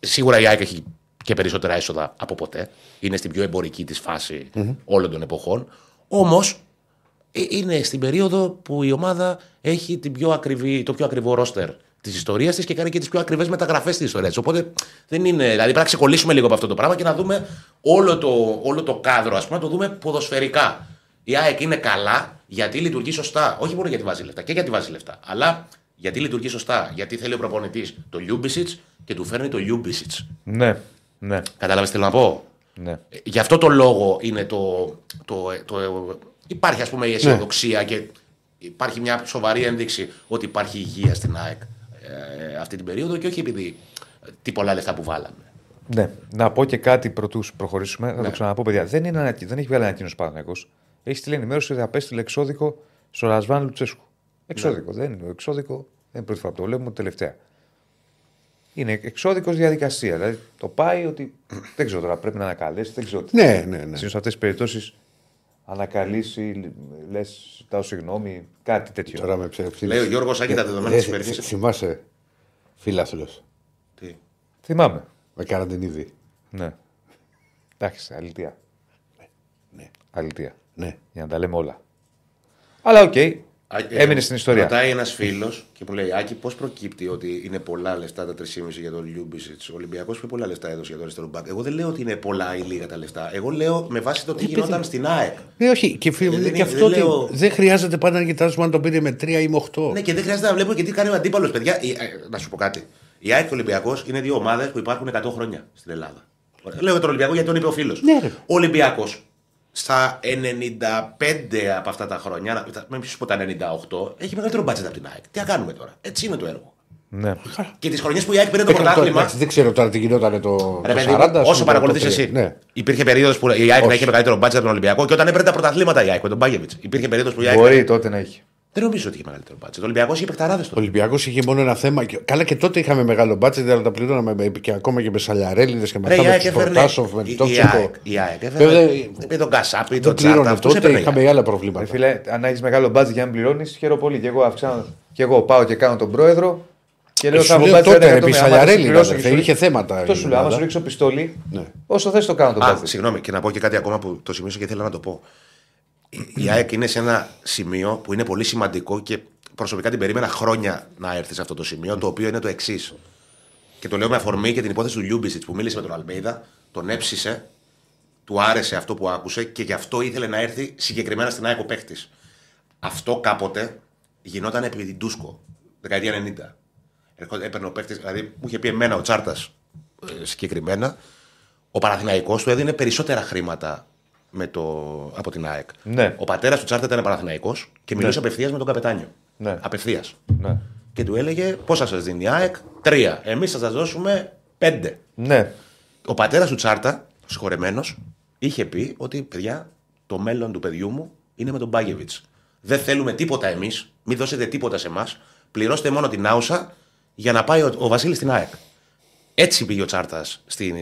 Speaker 3: σίγουρα η ΑΕΚ έχει και περισσότερα έσοδα από ποτέ. Είναι στην πιο εμπορική της φάση όλων των εποχών. Όμως είναι στην περίοδο που η ομάδα έχει την πιο ακριβή, το πιο ακριβό ρόστερ της ιστορίας της και κάνει και τις πιο ακριβές μεταγραφές της ιστορίας της. Οπότε δεν είναι. Δηλαδή πρέπει να ξεκολλήσουμε λίγο από αυτό το πράγμα και να δούμε όλο το, όλο το κάδρο, ας πούμε, να το δούμε ποδοσφαιρικά. Η ΑΕΚ είναι καλά γιατί λειτουργεί σωστά. Όχι μόνο γιατί βάζει λεφτά, και γιατί βάζει λεφτά. Αλλά γιατί λειτουργεί σωστά. Γιατί θέλει ο προπονητής το Λιούμπισιτς και του φέρνει το Λιούμπισιτς.
Speaker 2: Ναι, ναι,
Speaker 3: Κατάλαβες τι θέλω να πω;
Speaker 2: ναι.
Speaker 3: Ε, Γι' αυτό το λόγο είναι το. το, το, υπάρχει ας πούμε η αισιοδοξία και υπάρχει μια σοβαρή ένδειξη ότι υπάρχει υγεία στην ΑΕΚ ε, αυτή την περίοδο και όχι επειδή ε, τι πολλά λεφτά που βάλαμε.
Speaker 2: Ναι. Να πω και κάτι προτού προχωρήσουμε. Θα το ξαναπώ, παιδιά. Δεν, είναι ανακοι... δεν έχει βγάλει ανακοίνωση Παναγιακό. Έχεις στείλει ενημέρωση ότι θα πέσει εξώδικο στο Ρασβάν Λουτσέσκου. Εξώδικο. Δεν είναι εξώδικο. Δεν είναι πρώτη φορά που το βλέπουμε τελευταία. Είναι εξώδικος διαδικασία. Δηλαδή το πάει ότι. [CLEARS THROAT] δεν ξέρω τώρα, πρέπει να ανακαλέσει. Δεν ξέρω.
Speaker 1: Ναι, ναι, ναι.
Speaker 2: Συνήθως σε αυτές τις περιπτώσεις ανακαλύσει, λες, ζητάω συγγνώμη, κάτι τέτοιο.
Speaker 1: Τώρα με ψεύδι.
Speaker 3: Λέει ο Γιώργος Άκη τα δεδομένα
Speaker 1: Ε,
Speaker 3: τη σημερινή.
Speaker 1: Θυμάσαι, φίλαθλος,
Speaker 3: Τι;
Speaker 2: Θυμάμαι.
Speaker 1: με καραντινίδη.
Speaker 2: Ναι. Εντάξει, αλήθεια.
Speaker 1: Ναι.
Speaker 2: Αλήθεια.
Speaker 1: Ναι.
Speaker 2: Για να τα λέμε όλα. Αλλά οκ.
Speaker 3: Α, ε,
Speaker 2: Έμεινε στην ιστορία.
Speaker 3: Ρωτάει ένας φίλος και μου λέει: Άκη, πώς προκύπτει ότι είναι πολλά λεφτά τα 3,5 για τον Λιούμπισιτς; Ο Ολυμπιακός πιο πολλά λεφτά έδωσε για τον αριστερό μπακ. Εγώ δεν λέω ότι είναι πολλά ή λίγα τα λεφτά. Εγώ λέω με βάση το τι γινόταν στην ΑΕΚ.
Speaker 1: Ναι, όχι. Και, φι-
Speaker 3: Ε, δεν
Speaker 1: και
Speaker 3: είναι-
Speaker 1: αυτό
Speaker 3: δεν
Speaker 1: ότι
Speaker 3: λέω-
Speaker 1: δεν χρειάζεται πάντα να κοιτάζουμε αν το πήρε με 3 ή με 8.
Speaker 3: Ναι, και δεν χρειάζεται να βλέπουμε και τι κάνει ο αντίπαλος, παιδιά. Η- ε, να σου πω κάτι. Η ΑΕΚ και ο Ολυμπιακός είναι δύο ομάδες που υπάρχουν 100 χρόνια στην Ελλάδα. Ωραία. Λέω για τον Ολυμπιακό γιατί τον είπε ο φίλος.
Speaker 1: Ναι, ρε.
Speaker 3: ο Ολυμπιακός στα 95 από αυτά τα χρόνια, να- μην σου πω τα 98, έχει μεγαλύτερο μπάτζετ από την ΑΕΚ. Τι να κάνουμε τώρα; Έτσι είναι το έργο.
Speaker 2: Ναι.
Speaker 3: Και τις χρονιές που η ΑΕΚ πήρε το
Speaker 1: Ε, τώρα,
Speaker 3: πρωτάθλημα.
Speaker 1: εντάξει, δεν ξέρω τώρα τι γινόταν το,
Speaker 3: Ρε
Speaker 1: το
Speaker 3: παιδί,
Speaker 1: 40.
Speaker 3: όσο
Speaker 1: το-
Speaker 3: παρακολουθείς
Speaker 1: το-
Speaker 3: εσύ.
Speaker 1: Ναι.
Speaker 3: Υπήρχε περίοδος που η ΑΕΚ να
Speaker 1: Όχι.
Speaker 3: είχε μεγαλύτερο μπάτζετ από τον Ολυμπιακό και όταν έπαιρνε τα πρωταθλήματα η ΑΕΚ με τον Μπάγεβιτ. Υπήρχε περίοδος που η ΑΕΚ.
Speaker 2: Μπορεί τότε να έχει.
Speaker 3: Δεν νομίζω ότι είχε μεγαλύτερο μπάτζετ. Ο Ολυμπιακός είχε παιχταράδες
Speaker 1: Ο
Speaker 3: τότε.
Speaker 1: Ολυμπιακός είχε μόνο ένα θέμα. και- Καλά και τότε είχαμε μεγάλο μπάτσετ, αλλά τα πληρώναμε με- και ακόμα και με σαλιαρέλιδες και με
Speaker 3: Ρε,
Speaker 1: αυτά
Speaker 3: η
Speaker 1: με
Speaker 3: ΑΕΚ
Speaker 1: τους
Speaker 3: έφερνε.
Speaker 1: Φορτάσοφ, με
Speaker 3: η-
Speaker 1: τον
Speaker 3: η
Speaker 1: Τόξικο.
Speaker 3: ΑΕΚ- Η ΑΕΚ
Speaker 1: Βέβαια,
Speaker 3: έφερνε. Με τον Κασάπη,
Speaker 1: Δεν
Speaker 3: τον Τσάρτα.
Speaker 1: πλήρωνε
Speaker 3: αυτούς
Speaker 1: τότε,
Speaker 3: έπαιρνε η
Speaker 1: είχαμε
Speaker 3: ΑΕΚ.
Speaker 1: άλλα
Speaker 2: Ρε
Speaker 1: προβλήματα.
Speaker 2: φίλε, αν έχεις μεγάλο μπάτζ για να πληρώνεις, χαίρομαι πολύ. Και εγώ αυξάνω. Και εγώ πάω και κάνω τον πρόεδρο. Και λέω
Speaker 1: Ε, Σου
Speaker 2: θα έχω
Speaker 1: λέω
Speaker 2: μπάτζ
Speaker 1: τότε,
Speaker 2: 100
Speaker 1: ρε,
Speaker 2: με- άμα
Speaker 1: Πισαλιαρέλη,
Speaker 2: δεν πληρώσω
Speaker 1: δηλαδή,
Speaker 2: και σου-
Speaker 1: είχε θέματα
Speaker 2: Αυτό
Speaker 1: η
Speaker 2: σου λέω. Άμα
Speaker 1: ομάδα.
Speaker 2: σου ρίξω πιστόλι,
Speaker 1: Ναι.
Speaker 2: όσο θες το κάνω τον
Speaker 3: Α,
Speaker 2: μπάτζ.
Speaker 3: συγγνώμη, και να πω και κάτι ακόμα που το σημείωσα και ήθελα να το πω. Η- Η ΑΕΚ είναι σε ένα σημείο που είναι πολύ σημαντικό και προσωπικά την περίμενα χρόνια να έρθει σε αυτό το σημείο, το οποίο είναι το εξής. Και το λέω με αφορμή και την υπόθεση του Λιούμπισιτς που μίλησε με τον Αλμέιδα, τον έψησε, του άρεσε αυτό που άκουσε και γι' αυτό ήθελε να έρθει συγκεκριμένα στην ΑΕΚ ο παίχτη. Αυτό κάποτε γινόταν επί την Τούσκο, δεκαετία 90. Ερχόταν- Έπαιρνε ο παίχτη, δηλαδή μου είχε πει εμένα ο Τσάρτας συγκεκριμένα, ο Παναθηναϊκός του έδινε περισσότερα χρήματα με το, από την ΑΕΚ.
Speaker 2: Ναι.
Speaker 3: Ο πατέρας του Τσάρτα ήταν Παναθηναϊκός και μιλούσε απευθείας με τον καπετάνιο.
Speaker 2: Ναι.
Speaker 3: Απευθείας.
Speaker 2: Ναι.
Speaker 3: Και του έλεγε πόσα σας δίνει η ΑΕΚ, τρία. Εμείς θα σας δώσουμε πέντε.
Speaker 2: Ναι.
Speaker 3: Ο πατέρας του Τσάρτα, συγχωρεμένος, είχε πει ότι παιδιά, το μέλλον του παιδιού μου είναι με τον Μπάγεβιτ. Δεν θέλουμε τίποτα εμείς, μην δώσετε τίποτα σε εμάς. Πληρώστε μόνο την άουσα για να πάει ο, ο Βασίλης στην ΑΕΚ. Έτσι πήγε ο Τσάρτας στην,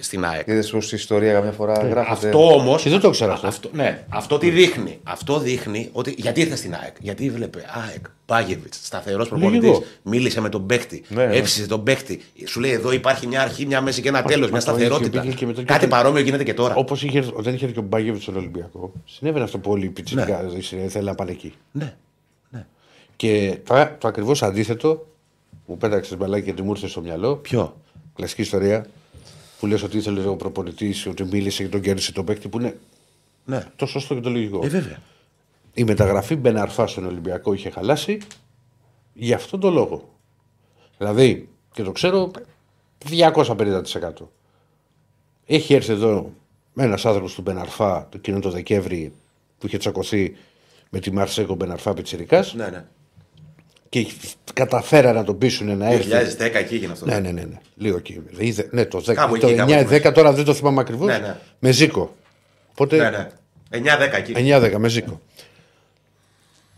Speaker 3: στην ΑΕΚ.
Speaker 2: Είδες πω η ιστορία καμιά φορά γράφεται.
Speaker 3: Ε, Αυτό όμω.
Speaker 1: Και δεν το ήξερα αυτό.
Speaker 3: Αυτό, ναι, αυτό τι δείχνει. Αυτό δείχνει ότι. Γιατί ήρθε στην ΑΕΚ. Γιατί βλέπει ΑΕΚ, Πάγεβιτς, σταθερός προπονητής.
Speaker 1: Λογικό.
Speaker 3: Μίλησε με τον παίχτη.
Speaker 2: Ναι, ναι.
Speaker 3: Έψησε τον παίχτη. Σου λέει εδώ υπάρχει μια αρχή, μια μέση και ένα τέλος, μια
Speaker 1: μα το είχε
Speaker 3: σταθερότητα.
Speaker 1: πει και με τον
Speaker 3: Κάτι
Speaker 1: Κιώτα.
Speaker 3: παρόμοιο γίνεται και τώρα.
Speaker 1: Όπως όταν είχε έρθει και ο Μπάγκεβιτ στον Ολυμπιακό, συνέβαινε αυτό που όλοι οι πιτσιρικάδε θέλουν να πάνε εκεί.
Speaker 3: Ναι.
Speaker 1: Και τώρα το ακριβώς αντίθετο που πέταξες μπαλάκι και τι μου ήρθε στο μυαλό.
Speaker 3: Ποιο;
Speaker 1: Κλασική ιστορία που λες ότι ήθελε ο προπονητής, ότι μίλησε και τον κέρδισε τον παίκτη που είναι
Speaker 3: Ναι.
Speaker 1: το σωστό και το λογικό.
Speaker 3: Ε, βέβαια.
Speaker 1: Η μεταγραφή Μπεναρφά στον Ολυμπιακό είχε χαλάσει για αυτόν τον λόγο. Δηλαδή, και το ξέρω, 250%. Έχει έρθει εδώ ένας άνθρωπος του Μπεναρφά το εκείνο το Δεκέμβρη που είχε τσακωθεί με τη Μαρσέκο Μπεναρφά Πιτσυρικά
Speaker 3: Ναι, ναι.
Speaker 1: Και καταφέραν να τον πείσουν να έρθει.
Speaker 3: 2010 εκεί έγινε αυτό.
Speaker 1: Ναι, ναι, ναι, ναι. Λίγο εκεί. Είδε- ναι, το 10,
Speaker 3: Κάπου
Speaker 1: το
Speaker 3: εκεί, κάπου
Speaker 1: 9-10 τώρα δεν το θυμάμαι ακριβώς.
Speaker 3: Ναι, ναι.
Speaker 1: Με Ζήκο. Οπότε
Speaker 3: Ναι, ναι. 9-10 εκεί.
Speaker 1: 9-10 με Ζήκο.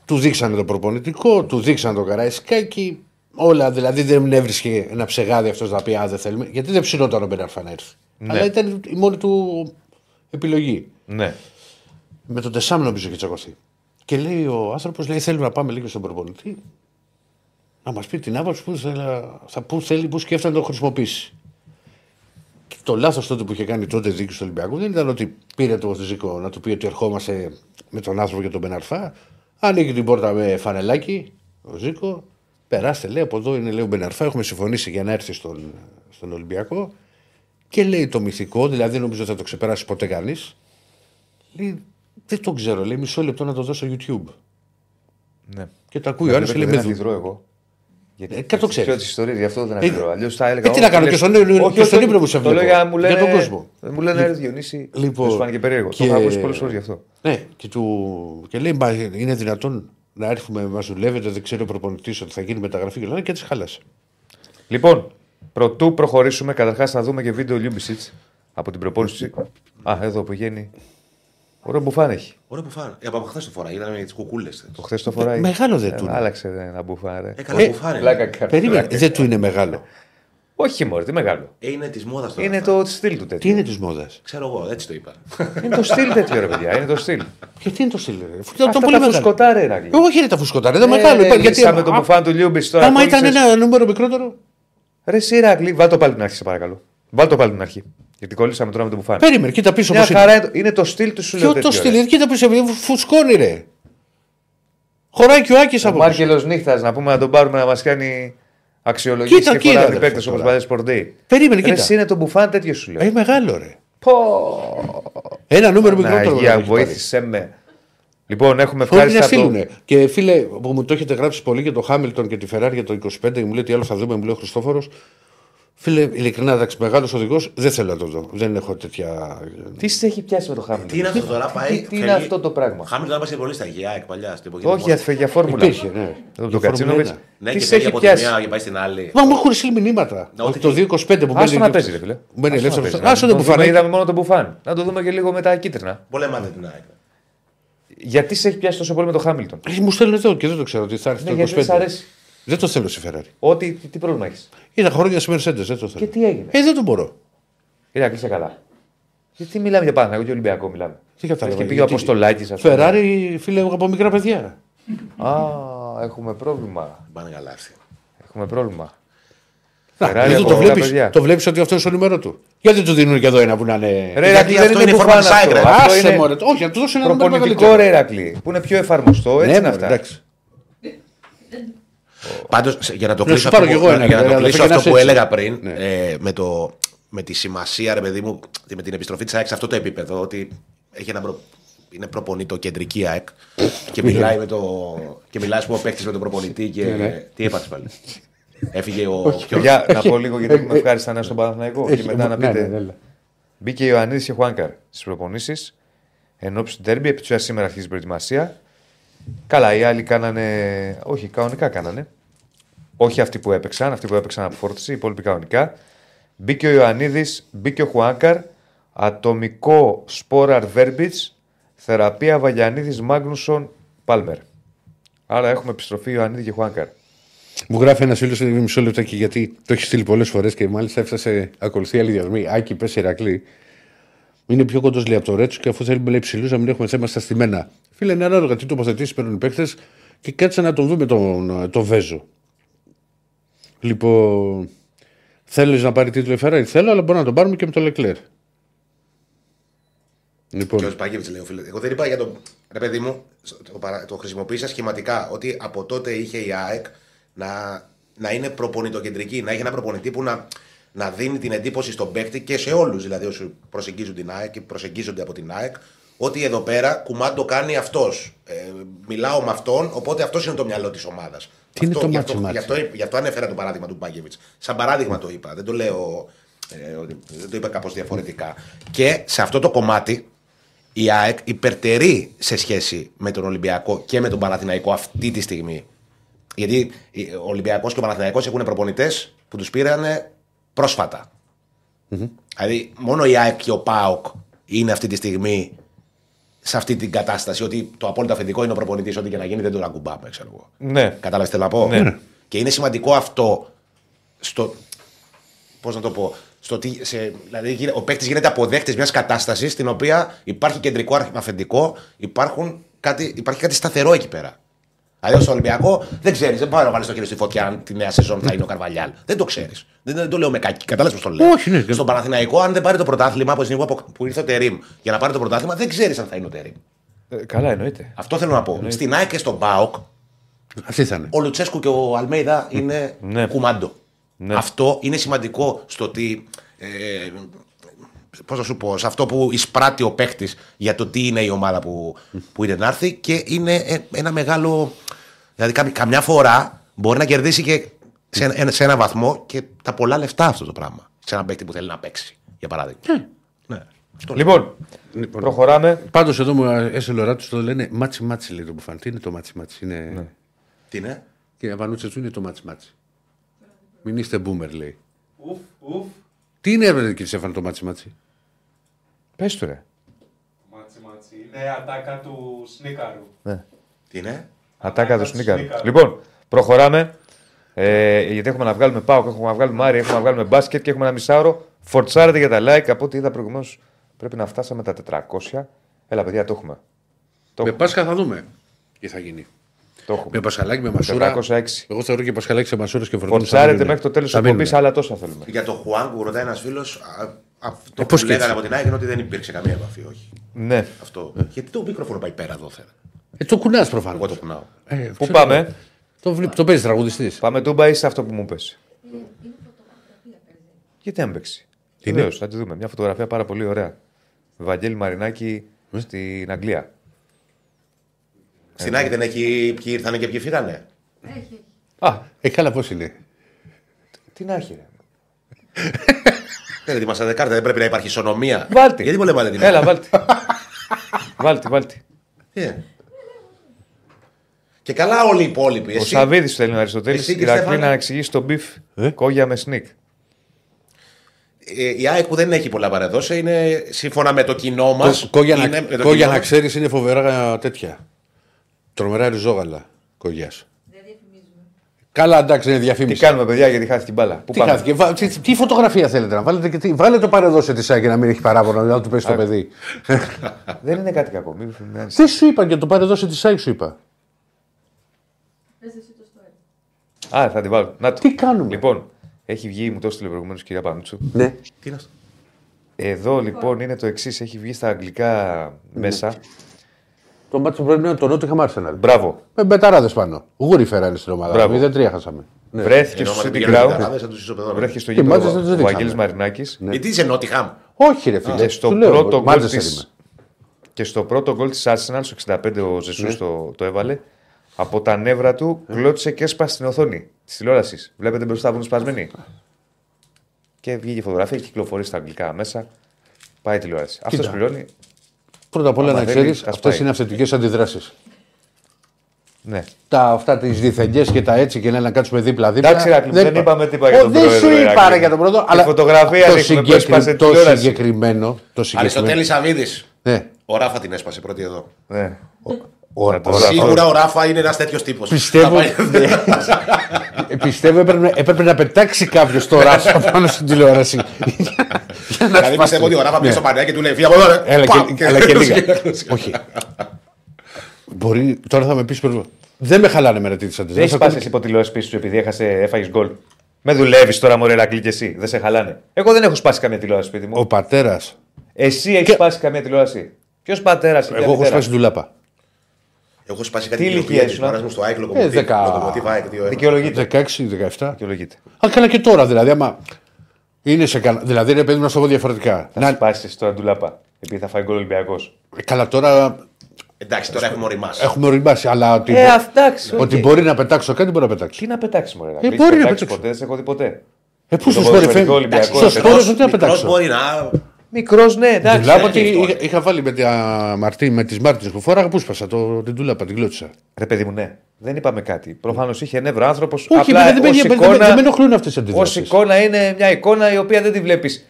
Speaker 1: Του δείξανε το προπονητικό, του δείξανε το Καραϊσκάκι. Όλα δηλαδή δεν έβρισκε ένα ψεγάδι αυτός να πει Α, δεν θέλουμε. Γιατί δεν ψινόταν ο Μπεναρφά να έρθει. Αλλά ήταν η μόνη του επιλογή.
Speaker 2: Ναι.
Speaker 1: Με τον Τεσάμ νομίζω είχε τσακωθεί. Και λέει ο άνθρωπος, λέει: Θέλουμε να πάμε λίγο στον προπονητή να μας πει την άποψη που, θέλα, θα, που θέλει, που σκέφτεται να το χρησιμοποιήσει. Και το λάθος τότε που είχε κάνει τότε δίκη του Ολυμπιακού δεν ήταν ότι πήρε το Ζήκο να του πει ότι ερχόμαστε με τον άνθρωπο και τον Μπεναρφά. Ανοίγει την πόρτα με φανελάκι, ο Ζήκο. Περάστε, λέει, από εδώ είναι λέει, ο Μπεναρφά. Έχουμε συμφωνήσει για να έρθει στον, στον Ολυμπιακό. Και λέει το μυθικό, δηλαδή δεν νομίζω ότι θα το ξεπεράσει ποτέ κανείς. Λέει, δεν το ξέρω, λέει μισό λεπτό να το δώσω στο YouTube.
Speaker 2: ναι.
Speaker 1: Και το ακούει ο άλλος και λέει
Speaker 2: δεν
Speaker 1: με δου-
Speaker 2: αντιδρώ εγώ. Γιατί
Speaker 1: Ε, κα το ξέρεις.
Speaker 2: Ξέρω τις ιστορίες, γι' αυτό δεν
Speaker 1: Ε,
Speaker 2: αντιδρώ. Αλλιώς θα έλεγα.
Speaker 1: ε, τι
Speaker 2: «Ω,
Speaker 1: να κάνω,
Speaker 2: λες-
Speaker 1: και στον Ήλιο-
Speaker 2: Όχι,
Speaker 1: και
Speaker 2: όχι,
Speaker 1: στον
Speaker 2: όχι,
Speaker 1: Ήλιο μου σε
Speaker 2: Το
Speaker 1: βλέπω.
Speaker 2: λέω για να μου
Speaker 1: Για
Speaker 2: λένε.
Speaker 1: τον κόσμο.
Speaker 2: Μου λένε ρε Διονύση.
Speaker 1: Λοιπόν,
Speaker 2: Δεν σου φάνηκε περίεργο. Το
Speaker 1: και-
Speaker 2: έχω ακούσει πολλές φορές γι' αυτό.
Speaker 1: Ναι, και, του... και λέει, «Μα είναι δυνατόν να έρθουμε, μα δουλεύετε, δεν ξέρει ο προπονητής ότι θα γίνει μεταγραφή και, λένε, και έτσι χάλασε.
Speaker 2: Λοιπόν, πρωτού προχωρήσουμε, καταρχάς να δούμε και βίντεο Λιούμπισιτς από την προπόνηση. Α, εδώ που βγαίνει. Ωραίο μπουφάν έχει.
Speaker 3: Ωραία που φάνε. Ε, από χθες το φορά, ήταν με τις κουκούλες.
Speaker 2: Το χθες το φοράει.
Speaker 1: μεγάλο δεν
Speaker 2: Ε,
Speaker 1: του είναι.
Speaker 2: Άλλαξε ε, ένα μπουφάν, ρε.
Speaker 3: Έκανα
Speaker 1: Ε,
Speaker 3: που φάνε.
Speaker 2: Πλάκα κάνω.
Speaker 1: Περίμενε, δεν του είναι μεγάλο.
Speaker 2: Όχι, μωρέ, τι μεγάλο.
Speaker 3: Ε, είναι της μόδας τώρα.
Speaker 2: Είναι
Speaker 3: αυτά.
Speaker 2: το στυλ του
Speaker 1: Τι
Speaker 2: τέτοιο.
Speaker 1: είναι της μόδας;
Speaker 3: Ξέρω εγώ, έτσι το είπα.
Speaker 2: Είναι το στυλ τέτοιο, ρε παιδιά. Είναι το στυλ.
Speaker 1: Και τι είναι το στυλ, ρε; Αφού ήταν
Speaker 2: Αυτά
Speaker 1: πολύ
Speaker 2: τα
Speaker 1: μεγάλο.
Speaker 2: φουσκωτάρε, Ερακλή.
Speaker 1: Όχι, είναι τα φουσκωτάρια, ήταν
Speaker 2: Ε,
Speaker 1: μεγάλο.
Speaker 2: ρε,
Speaker 1: Υπάρχει- γιατί-
Speaker 2: λύσαμε το
Speaker 1: α,
Speaker 2: μπουφάν του Λιούμπισιτ τώρα.
Speaker 1: Άμα ήταν
Speaker 2: κόλλησες.
Speaker 1: ένα νούμερο μικρότερο.
Speaker 2: Ρε Σιράκλι, βάλ το πάλι την αρχή, σε παρακαλώ. Βάλ το πάλι την αρχή. Γιατί κολλήσαμε τώρα με το μπουφάν.
Speaker 1: Περίμενε, κοίτα πίσω
Speaker 2: Μια
Speaker 1: πώ είναι.
Speaker 2: χαρά είναι το- είναι το στυλ του σου λέω.
Speaker 1: Ποιο το
Speaker 2: τέτοιο, ρε.
Speaker 1: στυλ, κοίτα πίσω, φουσκώνει ρε. Χωράει και ο Άκης
Speaker 2: Ο
Speaker 1: από πίσω.
Speaker 2: Μάρκελο νύχτας να πούμε να τον πάρουμε να μας κάνει αξιολογήσεις
Speaker 1: Κοίτα,
Speaker 2: και
Speaker 1: κοίτα,
Speaker 2: φοράμε
Speaker 1: αδερφέ,
Speaker 2: παίκτες όπως
Speaker 1: τώρα.
Speaker 2: παλιέ Sport Day.
Speaker 1: Περίμενε,
Speaker 2: Ρε,
Speaker 1: κοίτα.
Speaker 2: εσύ είναι το μπουφάν τέτοιο σου λέω.
Speaker 1: Ε, μεγάλο ρε.
Speaker 2: Πω.
Speaker 1: Ένα νούμερο μικρότερο.
Speaker 2: Αγία,
Speaker 1: πρέπει να έχεις πάρει.
Speaker 2: βοήθησε με. Λοιπόν, έχουμε
Speaker 1: Πρέπει να
Speaker 2: ευχάριστα το...
Speaker 1: στείλουνε. Και φίλε, που μου το έχετε γράψει πολύ για το Χάμιλτον και τη Ferrari για το 25, μου λέει τι άλλο θα δούμε, μου λέει ο Χριστόφορος. Φίλε, ειλικρινά, εντάξει, μεγάλος οδηγός δεν θέλω να το δω. Δεν έχω τέτοια.
Speaker 2: Τι σε έχει πιάσει με το Χάμιλτον.
Speaker 3: Τι είναι αυτό τώρα, πάει.
Speaker 2: Τι, τι είναι αυτό το πράγμα;
Speaker 3: Χάμιλτον να πάει πολύ στα ΓΙΑ, εκ παλιά. Στην εποχή
Speaker 2: Όχι,
Speaker 3: του
Speaker 2: για,
Speaker 3: Μόστα.
Speaker 2: για φόρμουλα.
Speaker 1: Υπήρχε, ναι.
Speaker 2: Το,
Speaker 1: Για
Speaker 2: το Κατσίνοβιτ.
Speaker 1: Φόρμουλα
Speaker 3: Ναι,
Speaker 2: Τι
Speaker 3: και
Speaker 2: σε
Speaker 3: φεύγει
Speaker 2: έχει
Speaker 3: από τη
Speaker 2: πιάσει;
Speaker 3: μία και πάει στην άλλη.
Speaker 1: Μα μου έχουν στείλει μηνύματα.
Speaker 3: Ναι,
Speaker 1: Ότι
Speaker 3: ότι-
Speaker 1: το 25 που
Speaker 2: Άστο να
Speaker 1: μπαίνει.
Speaker 2: παίζει, ρε φίλε.
Speaker 1: Μπαίνει
Speaker 2: Άστο να
Speaker 1: ελεύθερος.
Speaker 2: παίζει.
Speaker 1: Άστο
Speaker 2: Να
Speaker 1: το
Speaker 2: δούμε,
Speaker 1: μπουφάν.
Speaker 2: Είδαμε μόνο τον μπουφάν. Να το δούμε και λίγο με τα κίτρινα.
Speaker 3: Πολεμάτε την ΑΕΚ.
Speaker 2: Γιατί σε έχει πιάσει τόσο πολύ με το Χάμιλτον;
Speaker 1: Ε, Μου στέλνουν εδώ και δεν το ξέρω ότι θα έρθει
Speaker 2: Ναι,
Speaker 1: το
Speaker 2: γιατί δεν σ'
Speaker 1: 25.
Speaker 2: αρέσει.
Speaker 1: Δεν το θέλω σε Ferrari.
Speaker 2: Ό,τι, τι, τι πρόβλημα έχεις;
Speaker 1: Είδα χρόνια σε Mercedes, δεν το θέλω.
Speaker 2: Και τι έγινε;
Speaker 1: Ε, δεν το μπορώ.
Speaker 2: Κύριε κλείσε καλά. Γιατί μιλάμε για Παναγιώτο και Ολυμπιακό μιλάμε.
Speaker 1: Τι κατάλαβα.
Speaker 2: Και πήγε ο
Speaker 1: γιατί-
Speaker 2: Αποστολάκης, ας πούμε.
Speaker 1: Ferrari, φίλε, εγώ από μικρά παιδιά.
Speaker 2: Α, έχουμε πρόβλημα.
Speaker 3: Πάνε καλά αυτή.
Speaker 2: Έχουμε πρόβλημα.
Speaker 1: Να,
Speaker 2: Ferrari
Speaker 1: εδώ
Speaker 2: από
Speaker 1: το
Speaker 2: μικρά
Speaker 1: βλέπει
Speaker 2: παιδιά.
Speaker 1: το βλέπεις ότι αυτό είναι στο νούμερο του; Γιατί του δίνουν και εδώ ένα που να είναι.
Speaker 2: Ρε,
Speaker 3: Γιατί
Speaker 2: Ηρακλή, δεν
Speaker 3: αυτό
Speaker 2: είναι
Speaker 3: είναι
Speaker 2: μπουφάν
Speaker 3: format
Speaker 2: αυτό.
Speaker 3: side, ρε.
Speaker 2: Αυτό
Speaker 1: Άσε
Speaker 2: είναι
Speaker 1: μωρέ. Όχι, να του δώσουν ένα νούμερο
Speaker 2: προπονητικό
Speaker 1: μεγαλύτερο.
Speaker 2: ρε Ηρακλή, που είναι πιο εφαρμοστό. Έτσι
Speaker 1: Ναι,
Speaker 2: είναι
Speaker 1: μωρέ,
Speaker 3: ε,
Speaker 2: αυτά.
Speaker 1: εντάξει.
Speaker 3: Πάντως, για να το
Speaker 1: Να
Speaker 3: κλείσω
Speaker 1: σου
Speaker 3: αυτό,
Speaker 1: πάρω κι
Speaker 3: που,
Speaker 1: εγώ ένα,
Speaker 3: για να
Speaker 1: ρε,
Speaker 3: το
Speaker 1: αλλά
Speaker 3: κλείσω
Speaker 1: θα
Speaker 3: αυτό
Speaker 1: γίνεις
Speaker 3: που
Speaker 1: έτσι.
Speaker 3: έλεγα πριν,
Speaker 1: Ναι.
Speaker 3: ε, με, το, με τη σημασία, ρε παιδί μου, με την επιστροφή της ΑΕΚ σε αυτό το επίπεδο, ότι έχει ένα προ... είναι προπονητό κεντρική ΑΕΚ και μιλάει με το. και μιλάει, ας πούμε, ο παίκτης με τον προπονητή και.
Speaker 1: ναι.
Speaker 3: Τι έπαθες πάλι. Έφυγε ο. ποιος;
Speaker 2: Για να πω λίγο γιατί έχουμε ευχάριστα νέα στον Παναθηναϊκό και
Speaker 1: Έχει,
Speaker 2: μετά να
Speaker 1: ναι,
Speaker 2: πείτε.
Speaker 1: ναι, ναι, ναι.
Speaker 2: Μπήκε Ιωαννίδης και Χουάνκαρ στις προπονήσεις. Εν ώψη του ντέρμπι, επί της ουσίας σήμερα αρχίζει η προετοιμασία. Καλά, οι άλλοι κάνανε. Όχι, κανονικά κάνανε. Όχι αυτοί που έπαιξαν, αυτοί που έπαιξαν από φόρτιση, οι υπόλοιποι κανονικά. Μπήκε ο Ιωαννίδης, μπήκε ο Χουάνκαρ, ατομικό σπόραρ Βέρμπιτς, θεραπεία Βαγιανίδη Μάγνουσον Πάλμερ. Άρα έχουμε επιστροφή Ιωαννίδη και Χουάνκαρ.
Speaker 1: Μου γράφει ένας φίλος μισό λεπτάκι γιατί το έχει στείλει πολλές φορές και μάλιστα έφτασε ακολουθεί άλλη διαδρομή. Άκη, πες Ηρακλή. Είναι πιο κοντός λέει από το Ρέτσο και αφού θέλουμε λέει ψηλού να μην έχουμε θέμα στα στημένα. Φίλε, είναι ανάλογα τι τοποθετήσεις παίρνουν οι παίχτε και κάτσε να τον δούμε τον, τον Βέζο. Λοιπόν, θέλεις να πάρει τίτλο η Ferrari; Θέλω, αλλά μπορούμε να τον πάρουμε και με τον Λεκλέρ.
Speaker 3: Και ο
Speaker 1: Λοιπόν,
Speaker 3: Σπάγεβιτ λέει ο φίλος. Εγώ δεν είπα για το. Ρε παιδί μου, το, παρα- το χρησιμοποίησα σχηματικά. Ότι από τότε είχε η ΑΕΚ να, να είναι προπονητοκεντρική. Να έχει ένα προπονητή που να, να δίνει την εντύπωση στον παίκτη και σε όλους δηλαδή όσοι προσεγγίζουν την ΑΕΚ και προσεγγίζονται από την ΑΕΚ. Ότι εδώ πέρα κουμάντο κάνει αυτός. Ε, μιλάω με αυτόν, οπότε αυτός είναι το μυαλό της ομάδας.
Speaker 1: Τι είναι το
Speaker 3: γι'
Speaker 1: μάτσι
Speaker 3: αυτό,
Speaker 1: μάτσι;
Speaker 3: γι' αυτό, γι' αυτό ανέφερα το παράδειγμα του Μπάγκεβιτς. Σαν παράδειγμα το είπα. Δεν το λέω. Ε, ότι- δεν το είπα κάπως διαφορετικά. Και σε αυτό το κομμάτι η ΑΕΚ υπερτερεί σε σχέση με τον Ολυμπιακό και με τον Παναθηναϊκό αυτή τη στιγμή. Γιατί ο Ολυμπιακός και ο Παναθηναϊκός έχουν προπονητές που τους πήραν πρόσφατα. Δηλαδή, μόνο η ΑΕΚ και ο ΠΑΟΚ είναι αυτή τη στιγμή σε αυτή την κατάσταση. Ότι το απόλυτο αφεντικό είναι ο προπονητής, ό,τι και να γίνει δεν τον ακουμπάμε, ξέρω εγώ.
Speaker 2: Ναι.
Speaker 3: Κατάλαβες τι θέλω να πω;
Speaker 2: Ναι.
Speaker 3: Και είναι σημαντικό αυτό στο. Πώς να το πω. Στο ότι σε, δηλαδή, γίνε- ο παίκτης γίνεται αποδέκτης μιας κατάστασης στην οποία υπάρχει κεντρικό αφεντικό, υπάρχουν κάτι, υπάρχει κάτι σταθερό εκεί πέρα. Δηλαδή στο Ολυμπιακό δεν ξέρεις, δεν μπορεί να βάλεις το χέρι στη φωτιά αν τη νέα σεζόν θα είναι ο Καρβαλιάλ. Δεν το ξέρεις. Δεν, δεν το λέω με κακή. Κατάλαβες πώς το λέω.
Speaker 1: Όχι, ναι.
Speaker 3: Στον Παναθηναϊκό, αν δεν πάρει το πρωτάθλημα από τη στιγμή που, που ήρθε ο Τερήμ για να πάρει το πρωτάθλημα, δεν ξέρεις αν θα είναι ο Τερήμ.
Speaker 2: Ε, καλά, εννοείται.
Speaker 3: Αυτό θέλω να πω. Στην ΑΕΚ και στον ΠΑΟΚ,
Speaker 1: Αυτή θα είναι.
Speaker 3: ο Λουτσέσκου και ο Αλμέιδα είναι
Speaker 2: Ναι.
Speaker 3: κουμάντο.
Speaker 2: Ναι.
Speaker 3: Αυτό είναι σημαντικό στο ότι. Ε, Πώς να σου πω, σε αυτό που εισπράττει ο παίκτη για το τι είναι η ομάδα που, που είναι να έρθει και είναι ε, ένα μεγάλο. Δηλαδή, καμ- καμιά φορά μπορεί να κερδίσει και σε, ένα- σε ένα βαθμό και τα πολλά λεφτά αυτό το πράγμα. Σε έναν παίκτη που θέλει να παίξει, για παράδειγμα. Ναι. Αυτό
Speaker 2: Λοιπόν,
Speaker 1: Λοιπόν.
Speaker 2: προχωράμε.
Speaker 1: Πάντως εδώ μου έστειλε ο Ράτος το λένε μάτσι μάτσι λέει το μπουφάν. Τι είναι το μάτσι μάτσι. Είναι...
Speaker 3: Τι είναι;
Speaker 1: Και η Βανούτσας του είναι το μάτσι μάτσι; Μην είστε boomer λέει.
Speaker 4: Ουφ, ουφ.
Speaker 1: Τι είναι ρε κύριε Στέφανο το μάτσι μάτσι;
Speaker 2: Πες του ρε.
Speaker 4: Μάτσι, μάτσι. Είναι ατάκα του Σνίκαρου.
Speaker 3: Τι είναι;
Speaker 2: Ατάκα του
Speaker 4: του
Speaker 2: Σνίκαρ.
Speaker 4: Σνίκαρ.
Speaker 2: Λοιπόν, προχωράμε. Ε, γιατί έχουμε να βγάλουμε ΠΑΟ, έχουμε να βγάλουμε Άρη, έχουμε να βγάλουμε μπάσκετ και έχουμε ένα μισάωρο. Φορτσάρετε για τα like. Από ό,τι είδα προηγουμένως, πρέπει να φτάσαμε τα 400. Έλα, παιδιά, το έχουμε. Το,
Speaker 1: Με Πάσχα θα δούμε τι θα γίνει.
Speaker 2: το έχουμε.
Speaker 1: Με Πασχαλάκι, με Μασούρα.
Speaker 2: 406.
Speaker 1: Εγώ θεωρώ και Πασχαλάκι σε Μασούρας και Φορτούνη.
Speaker 2: Φορτσάρετε μέχρι το τέλος τη
Speaker 1: Θα μείνουν.
Speaker 2: εκπομπής, άλλα τόσα θέλουμε.
Speaker 3: Για το Χουάν που ρωτάει ένας φίλος, αυτό
Speaker 1: Ε, πώς
Speaker 3: που
Speaker 1: και
Speaker 3: λέγανε
Speaker 1: έτσι.
Speaker 3: από την ΑΕΚ είναι ότι δεν υπήρξε καμία επαφή. Όχι.
Speaker 2: Ναι.
Speaker 3: Αυτό. Γιατί το μικρόφωνο πάει πέρα εδώ, θέλω.
Speaker 1: Ε, το κουνάς προφανώς.
Speaker 3: Εγώ το κουνάω.
Speaker 1: Ε,
Speaker 2: Πού
Speaker 1: ξέρω
Speaker 2: πάμε,
Speaker 1: εγώ. Το, βλέ- το παίζεις τραγουδιστής.
Speaker 2: Πάμε τούμπα ή σε αυτό που μου πες.
Speaker 5: Είναι φωτογραφία παίζει.
Speaker 2: Γιατί να παίξει;
Speaker 1: Τι είναι;
Speaker 2: Βεβαίως, θα τη δούμε. Μια φωτογραφία πάρα πολύ ωραία. Βαγγέλη Μαρινάκη
Speaker 1: Ε;
Speaker 2: στην Αγγλία.
Speaker 3: Στην ΑΕΚ δεν έχει ποιοι ήρθανε και ποιοι φύγανε;
Speaker 5: Έχει, έχει.
Speaker 2: Α,
Speaker 1: Ε, καλά, πώς είναι.
Speaker 2: τι να έχει. Ρε. [LAUGHS]
Speaker 3: Δεν ετοιμάσα δεκάρτα, δεν πρέπει να υπάρχει ισονομία.
Speaker 2: Βάλτε.
Speaker 3: Γιατί μου λέμε την
Speaker 2: Έλα, βάλτε. βάλτε, βάλτε.
Speaker 3: Ε. Και καλά όλοι οι υπόλοιποι.
Speaker 2: Ο
Speaker 3: Εσύ,
Speaker 2: Σαββίδης θέλει ο Αριστοτέλης.
Speaker 3: Εσύ,
Speaker 2: Η
Speaker 3: κύριε
Speaker 2: Ηρακλή
Speaker 3: Στέφανε.
Speaker 2: να εξηγήσει τον μπιφ
Speaker 1: Ε;
Speaker 2: κόγια με σνικ.
Speaker 3: ε, η ΑΕΚ που δεν έχει πολλά παρεδώσει είναι σύμφωνα με το κοινό μας.
Speaker 1: Κόγια να, κόγια να ξέρεις είναι φοβερά τέτοια. Τρομερά ριζόγαλα κογιάς.
Speaker 5: Δεν διαφημίζουμε.
Speaker 1: Καλά, εντάξει, είναι
Speaker 2: Τι
Speaker 1: διαφήμιση.
Speaker 2: κάνουμε, παιδιά, γιατί χάθηκε η μπάλα; Πού
Speaker 1: Τι
Speaker 2: πάμε;
Speaker 1: χάθηκε, βα- τι, τι φωτογραφία θέλετε να βάλετε και τι. Βάλε το παρεδώσε της ΣΑΚ να μην έχει παράπονο, να του πέσει το παιδί. [LAUGHS]
Speaker 2: Δεν είναι κάτι κακό. Μην, μην ανησυχείς.
Speaker 1: Τι σου είπα και το παρεδώσε της ΣΑΚ σου είπα.
Speaker 5: Πες εσύ το story.
Speaker 2: Α, θα την βάλω. Να το.
Speaker 1: Τι κάνουμε;
Speaker 2: Λοιπόν, έχει βγει, μου το έστειλε προηγουμένως κυρία Πανούτσου.
Speaker 1: Ναι.
Speaker 3: Τι είναι αυτό.
Speaker 2: Εδώ λοιπόν είναι το εξής. Έχει βγει στα αγγλικά
Speaker 1: Ναι.
Speaker 2: μέσα.
Speaker 1: Το μάτι του πρωινού το Νότιο είχαμε Arsenal.
Speaker 2: Μπράβο.
Speaker 1: Με μπεταράδες πάνω. Γούρι φέρανε στην ομάδα.
Speaker 2: Μπράβο.
Speaker 1: 0-3 χάσαμε. Ναι.
Speaker 2: Βρέθηκε
Speaker 3: Ενώ
Speaker 2: στο
Speaker 3: άμα
Speaker 2: City
Speaker 3: δεν πηγαίνουν οι
Speaker 2: Ground.
Speaker 3: ταράδες, θα τους ισοπεδώνουν.
Speaker 2: Βρέθηκε στο
Speaker 1: Και
Speaker 2: γήπεδο
Speaker 1: Manchester δεν
Speaker 2: ο
Speaker 1: δείξαμε.
Speaker 2: Βαγγέλης Μαρινάκης
Speaker 3: Γιατί είσαι Νότιχαμ;
Speaker 1: Όχι, ρε φίλε.
Speaker 2: Και στο
Speaker 1: Σου λέω,
Speaker 2: πρώτο γκολ
Speaker 1: Manchester
Speaker 2: της...
Speaker 1: είμαι.
Speaker 2: Και στο πρώτο γκολ της Arsenal, στο 65 ο Ζεσούς
Speaker 1: Ναι.
Speaker 2: το, το έβαλε. Από τα νεύρα του κλώτησε και έσπασε την οθόνη της τηλεόρασης. Βλέπετε μπροστά που είναι σπασμένη. Και βγήκε η φωτογραφία και κυκλοφορεί στα αγγλικά μέσα. Πάει η τηλεόραση. Αυτός
Speaker 1: Κοίτα.
Speaker 2: πληρώνει.
Speaker 1: Πρώτα απ' όλα
Speaker 2: Άμα
Speaker 1: να
Speaker 2: θέλει,
Speaker 1: ξέρεις,
Speaker 2: θα
Speaker 1: αυτές
Speaker 2: σπάει.
Speaker 1: είναι αυθεντικές αντιδράσεις.
Speaker 2: Ναι.
Speaker 1: Τα αυτά τις διθεγγέ και τα έτσι και να κάτσουμε δίπλα-δίπλα.
Speaker 2: Εντάξει, Ρακλή, δεν
Speaker 1: είπα-
Speaker 2: είπαμε τίποτα για
Speaker 1: Ω,
Speaker 2: τον
Speaker 1: Δεν
Speaker 2: πρόεδρο,
Speaker 1: σου
Speaker 2: ρε,
Speaker 1: είπα
Speaker 2: Ρακλή.
Speaker 1: ρε για τον πρώτο.
Speaker 2: Τη
Speaker 1: αλλά
Speaker 2: φωτογραφία
Speaker 1: το,
Speaker 2: δείχνουμε που έσπασε
Speaker 1: το
Speaker 2: τηλεόραση.
Speaker 1: συγκεκριμένο. Το συγκεκριμένο.
Speaker 3: Αριστοτέλη Σαββίδη.
Speaker 1: Ναι.
Speaker 3: Ο Ράφα την έσπασε πρώτη εδώ.
Speaker 2: ναι.
Speaker 1: Ο-
Speaker 2: Να το
Speaker 1: ο-
Speaker 2: δω.
Speaker 3: Σίγουρα ο Ράφα είναι ένας τέτοιος τύπος.
Speaker 1: Πιστεύω, Ε, πιστεύω έπρεπε, έπρεπε να πετάξει κάποιος το ράσο [LAUGHS] πάνω στην τηλεόραση. Για να
Speaker 3: Δηλαδή
Speaker 1: σπάσει.
Speaker 3: πιστεύω ότι ο Ράφα
Speaker 1: Ναι.
Speaker 3: πήγε στο πανέα και του λέει Φύγε από εδώ, ρε.
Speaker 1: Έλα
Speaker 3: Παμ,
Speaker 1: και, αλλά και [LAUGHS] λίγα. Όχι. Μπορεί, τώρα θα με πεις περίπου. Δεν με χαλάνε με τι
Speaker 2: Δεν
Speaker 1: αντιδράσει.
Speaker 2: έχεις πάσει εσύ τηλεόραση πίσω σου επειδή έχασε, έφαγες γκολ. Με δουλεύεις τώρα, Μωρέ Ρακλή, και εσύ. Δεν σε χαλάνε. Εγώ δεν έχω σπάσει καμία τηλεόραση σπίτι μου.
Speaker 1: Ο πατέρας.
Speaker 2: Εσύ έχεις σπάσει καμία τηλεόραση. Ποιος πατέρας είναι.
Speaker 1: Εγώ έχω σπάσει ντουλάπα.
Speaker 3: Έχω σπάσει κάτι
Speaker 2: Τι
Speaker 3: ηλικία
Speaker 2: ηλικία
Speaker 3: τη
Speaker 2: ήσουν;
Speaker 3: μάνα μου στο ΑΕΚ
Speaker 1: Ε,
Speaker 3: Λοκομοτίβ.
Speaker 1: δεκα-
Speaker 3: Λοκομοτίβ ΑΕΚ 2-1.
Speaker 2: Δικαιολογείται.
Speaker 1: 16-17.
Speaker 2: Δικαιολογείται.
Speaker 1: Α, καλά και τώρα δηλαδή. Άμα είναι σε καλά. Δηλαδή, ρε παιδί μου, να σου το πω διαφορετικά.
Speaker 2: Θα
Speaker 1: Να,
Speaker 2: σπάσεις εσύ τώρα ντουλάπα. Επειδή θα φάει γκολ Ολυμπιακός.
Speaker 1: ε, καλά, τώρα
Speaker 3: Εντάξει, τώρα έχουμε οριμάσει.
Speaker 1: έχουμε οριμάσει. Αλλά ότι,
Speaker 2: Ε, εντάξει.
Speaker 1: ότι
Speaker 2: οκ.
Speaker 1: μπορεί να πετάξω κάτι, μπορεί να πετάξει.
Speaker 2: Τι να πετάξεις, Μωρέ Ρακλή.
Speaker 1: Ε,
Speaker 2: Έχεις
Speaker 1: μπορεί να
Speaker 2: πετάξεις
Speaker 1: πετάξω.
Speaker 2: ποτέ, δεν σε έχω δει ποτέ.
Speaker 1: Ε, πού
Speaker 2: Το
Speaker 1: στο
Speaker 2: ποδοσφαιρικό
Speaker 1: σπορ, εφέ-
Speaker 2: Ολυμπιακός,
Speaker 1: στο
Speaker 2: ρε,
Speaker 1: σπορ
Speaker 2: μικρός-
Speaker 1: δεν θα
Speaker 3: Μικρός
Speaker 1: πετάξω.
Speaker 3: μπορεί να.
Speaker 2: Μικρός, ναι, εντάξει.
Speaker 1: Ντουλάπα ότι
Speaker 3: αυτό.
Speaker 1: είχα, είχα βάλει με, τη Μαρτί, με τις Μάρτινες που φόραγα, πού σπάσα το, την ντουλάπα, την κλώτησα.
Speaker 2: Ρε παιδί μου, ναι. Δεν είπαμε κάτι. Προφανώς είχε νεύρο άνθρωπος.
Speaker 1: Όχι,
Speaker 2: απλά
Speaker 1: δεν, με-
Speaker 2: ως
Speaker 1: δεν, με-
Speaker 2: εικόνα-
Speaker 1: δεν με ενοχλούν αυτές τις
Speaker 2: Ω
Speaker 1: αντιδράσεις.
Speaker 2: εικόνα είναι μια εικόνα η οποία δεν τη βλέπεις.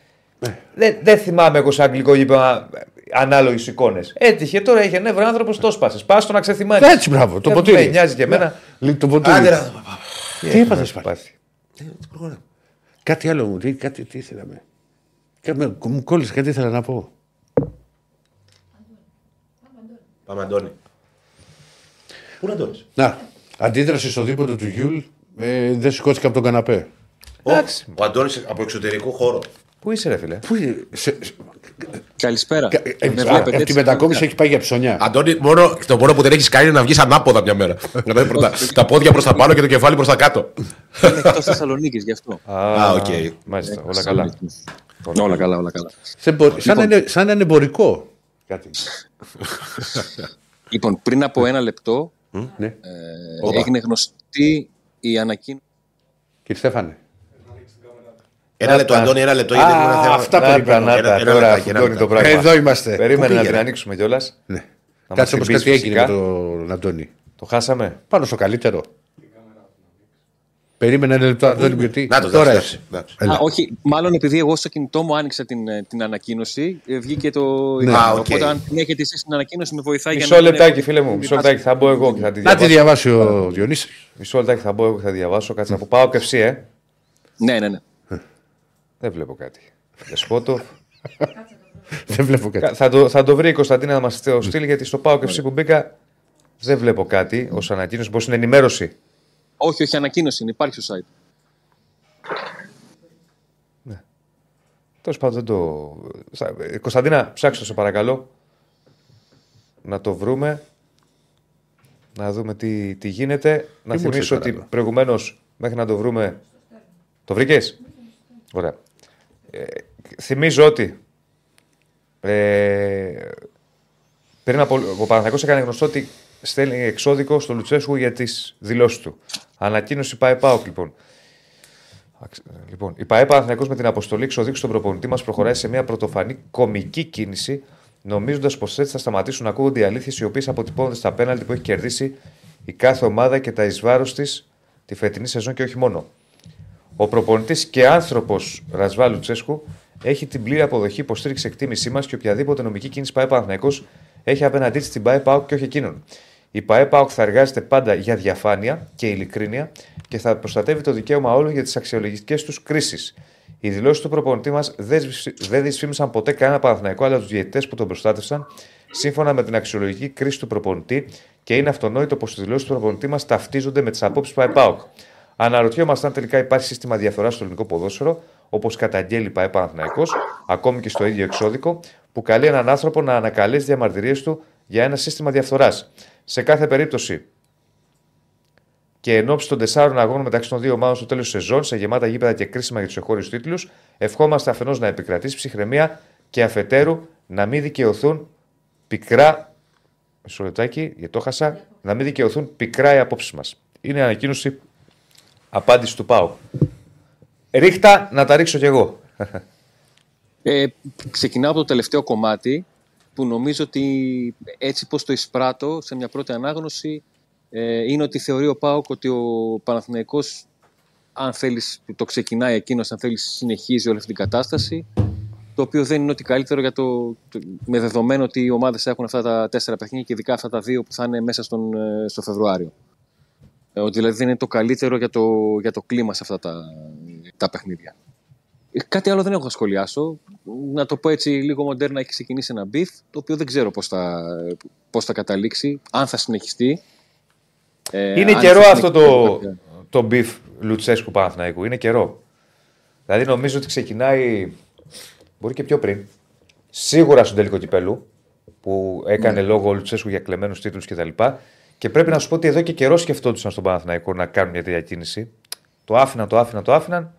Speaker 2: Δεν, δεν θυμάμαι εγώ σε αγγλικό γήπεδο ανάλογες εικόνες. Έτυχε τώρα, είχε νεύρο άνθρωπος, το σπάσες. Πας το να ξεθυμάνει.
Speaker 1: Έτσι, μπράβο, το ποτήρι.
Speaker 2: Με νοιάζει και εμένα.
Speaker 1: Λί- Το ποτήρι.
Speaker 3: Άντε να-
Speaker 1: Τι έπαθες πάλι.
Speaker 2: πάθει.
Speaker 3: Ε, τι προχωράμε.
Speaker 1: Κάτι άλλο μου, τι, κάτι, τι ήθελαμε. Κα- με- Μου κόλλησε κάτι ήθελα να πω.
Speaker 3: Πάμε, Αντώνη. Πού είναι Αντώνης.
Speaker 1: Να, αντίδραση στο δίποντο του Γιουλ ε, δεν σηκώθηκα από τον καναπέ.
Speaker 3: Ο, ο Αντώνης από εξωτερικό χώρο.
Speaker 2: Πού είσαι, ρε φίλε;
Speaker 1: Πού είναι, σε, σε,
Speaker 6: Καλησπέρα.
Speaker 1: κα- ε,
Speaker 6: Με
Speaker 1: α,
Speaker 6: βλέπετε
Speaker 1: αυτή
Speaker 6: έτσι,
Speaker 1: η μετακόμιση έχει πάει για ψώνια.
Speaker 3: Αντώνη, μόνο, το μόνο που δεν έχεις κάνει είναι να βγεις ανάποδα μια μέρα. [LAUGHS] Δηλαδή, πρώτα, τα πόδια προς τα πάνω και το κεφάλι προς τα κάτω.
Speaker 6: Είναι εκτός Θεσσαλονίκης γι' αυτό.
Speaker 3: Α, οκ.
Speaker 2: Μάλιστα, όλα καλά.
Speaker 6: Όλα καλά, όλα καλά.
Speaker 1: Σε μπο- σαν, να είναι, σαν να είναι εμπορικό. Κάτι.
Speaker 6: Λοιπόν, πριν από ένα λεπτό
Speaker 1: ναι.
Speaker 6: ε, έγινε γνωστή η ανακοίνωση.
Speaker 1: Κύριε Στέφανε.
Speaker 3: Ένα λεπτό, Αντώνη, ένα λεπτό. γιατί έχουμε ένα θέμα.
Speaker 1: αυτά
Speaker 2: Να
Speaker 1: περιμένω.
Speaker 2: τα, να
Speaker 3: Ένα-
Speaker 2: τα,
Speaker 3: ένα
Speaker 2: τώρα
Speaker 3: λεπτάκι, ένα
Speaker 2: φουντώνει το
Speaker 3: λεπτάκι.
Speaker 2: πράγμα.
Speaker 1: Εδώ είμαστε.
Speaker 2: Περίμενε
Speaker 3: Πού
Speaker 2: να
Speaker 3: πήγαινε;
Speaker 2: την ανοίξουμε κιόλας.
Speaker 1: Ναι.
Speaker 2: Να
Speaker 1: Κάτσε
Speaker 2: μας
Speaker 1: όπω
Speaker 2: χτυπήσει
Speaker 1: κάτι έγινε με
Speaker 2: φυσικά.
Speaker 1: τον Αντώνη.
Speaker 2: Το χάσαμε;
Speaker 1: Πάνω στο καλύτερο. Περίμενε ένα λεπτό, Αντώνη, γιατί.
Speaker 3: Να το
Speaker 1: τώρα
Speaker 3: τώρα.
Speaker 1: εσύ.
Speaker 6: Α, όχι, μάλλον επειδή εγώ στο κινητό μου άνοιξα την, ε, την ανακοίνωση, ε, βγήκε το.
Speaker 3: Α, οκ.
Speaker 6: Οπότε, αν την έχετε εσείς την ανακοίνωση, με βοηθάει
Speaker 2: Μισό
Speaker 6: για να. μην
Speaker 2: λεπτάκι,
Speaker 6: είναι-
Speaker 2: φίλε μου. Μισό λεπτάκι. Θα μπω εγώ και θα τη
Speaker 1: Να τη
Speaker 2: διαβάσω.
Speaker 1: διαβάσει ο Διονύσης.
Speaker 2: Μισό λεπτάκι θα μπω εγώ και θα διαβάσω. Κάτσε να πω. Πάω και εσύ, ε.
Speaker 6: Ναι, ναι, ναι.
Speaker 2: Δεν βλέπω κάτι. Δεσπότο.
Speaker 1: Δεν βλέπω κάτι.
Speaker 2: θα, το, θα το βρει η Κωνσταντίνα να μας το στείλει γιατί στο πάω και εσύ που μπήκα δεν βλέπω κάτι ως ανακοίνωση. Πώ είναι ενημέρωση.
Speaker 6: Όχι, όχι, ανακοίνωση είναι, υπάρχει στο site.
Speaker 2: Τέλος πάντων δεν το. θα- ε, Κωνσταντίνα, ψάξτε το σε παρακαλώ. Να το βρούμε. Να δούμε τι, τι γίνεται. Να
Speaker 1: Τι μου
Speaker 2: θυμίσω
Speaker 1: ήρθε
Speaker 2: ότι
Speaker 1: τώρα.
Speaker 2: προηγουμένως μέχρι να το βρούμε. Το βρήκες; Ωραία. Ε, θυμίζω ότι. Ε, πριν από. Ο Παναθηναϊκός έκανε γνωστό ότι στέλνει εξώδικο στο Λουτσέσκου για τις δηλώσεις του. Ανακοίνωση πάει ΠΑΟΚ λοιπόν. Αξ- Λοιπόν, η ΠαΕ Παναθηναϊκός με την αποστολή εξοδείξου στον προπονητή μας προχωράει σε μια πρωτοφανή κομική κίνηση, νομίζοντας πως έτσι θα σταματήσουν να ακούγονται οι αλήθειες οι οποίες αποτυπώνονται στα πέναλτι που έχει κερδίσει η κάθε ομάδα και τα εις βάρος της τη φετινή σεζόν και όχι μόνο. Ο προπονητής και άνθρωπος Ρασβάλου Τσέσκου έχει την πλήρη αποδοχή, υποστήριξη, εκτίμησή μας και οποιαδήποτε νομική κίνηση ΠαΕ Παναθηναϊκός έχει απέναντί της την ΠαΕ ΠΑΟΚ και όχι εκείνον. Η ΠαΕ ΠΑΟΚ θα εργάζεται πάντα για διαφάνεια και ειλικρίνεια και θα προστατεύει το δικαίωμα όλων για τις αξιολογικές τους κρίσεις. Οι δηλώσεις του προπονητή μας δεν δυσφ- δεν δυσφήμισαν ποτέ κανένα Παναθηναϊκό αλλά τους διαιτητές που τον προστάτευσαν σύμφωνα με την αξιολογική κρίση του προπονητή και είναι αυτονόητο πως οι δηλώσεις του προπονητή μας ταυτίζονται με τις απόψεις ΠαΕ ΠΑΟΚ. Αναρωτιόμαστε αν τελικά υπάρχει σύστημα διαφορά στο ελληνικό ποδόσφαιρο, όπως καταγγέλει η ΠαΕ Παναθηναϊκός, ακόμη και στο ίδιο εξώδικο, που καλεί έναν άνθρωπο να ανακαλέσει διαμαρτυρίες του για ένα σύστημα διαφθοράς. Σε κάθε περίπτωση, και εν ώψη των τεσσάρων αγώνων μεταξύ των δύο ομάδων στο τέλος της σεζόν, σε γεμάτα γήπεδα και κρίσιμα για τους εγχώριου τίτλους, ευχόμαστε αφενός να επικρατήσει ψυχραιμία και αφετέρου να μην δικαιωθούν πικρά. Μισό λεπτάκι, γιατί το χάσα. Να μην δικαιωθούν πικρά οι απόψεις μας. Είναι η ανακοίνωση απάντηση του ΠΑΟ. Ρίχτα να τα ρίξω κι εγώ.
Speaker 6: Ε, ξεκινάω από το τελευταίο κομμάτι που νομίζω ότι έτσι πως το εισπράττω σε μια πρώτη ανάγνωση ε, είναι ότι θεωρεί ο ΠΑΟΚ ότι ο Παναθηναϊκός αν θέλεις το ξεκινάει εκείνος, αν θέλεις συνεχίζει όλη αυτή την κατάσταση το οποίο δεν είναι ότι καλύτερο για το, το- με δεδομένο ότι οι ομάδες έχουν αυτά τα τέσσερα παιχνίδια και ειδικά αυτά τα δύο που θα είναι μέσα στον, ε, στο Φεβρουάριο. Ε, ότι δηλαδή δεν είναι το καλύτερο για το, για το κλίμα σε αυτά τα, τα παιχνίδια. Ε, Κάτι άλλο δεν έχω να σχολιάσω. Να το πω έτσι λίγο μοντέρνα, έχει ξεκινήσει ένα beef, το οποίο δεν ξέρω πώς θα, πώς θα καταλήξει, αν θα συνεχιστεί. Ε,
Speaker 2: Είναι
Speaker 6: αν
Speaker 2: καιρό
Speaker 6: θα
Speaker 2: αυτό το,
Speaker 6: συνεχιστεί.
Speaker 2: το beef Λουτσέσκου Παναθηναϊκού. Είναι καιρό. Δηλαδή νομίζω ότι ξεκινάει. Μπορεί και πιο πριν. Σίγουρα στον τελικό κυπέλου που έκανε λόγο ο Λουτσέσκου για κλεμμένους τίτλους κτλ. Και πρέπει να σου πω ότι εδώ και καιρό σκεφτόντουσαν στον Παναθηναϊκό να κάνουν μια τέτοια κίνηση. Το άφηναν, το άφηναν, το άφηναν.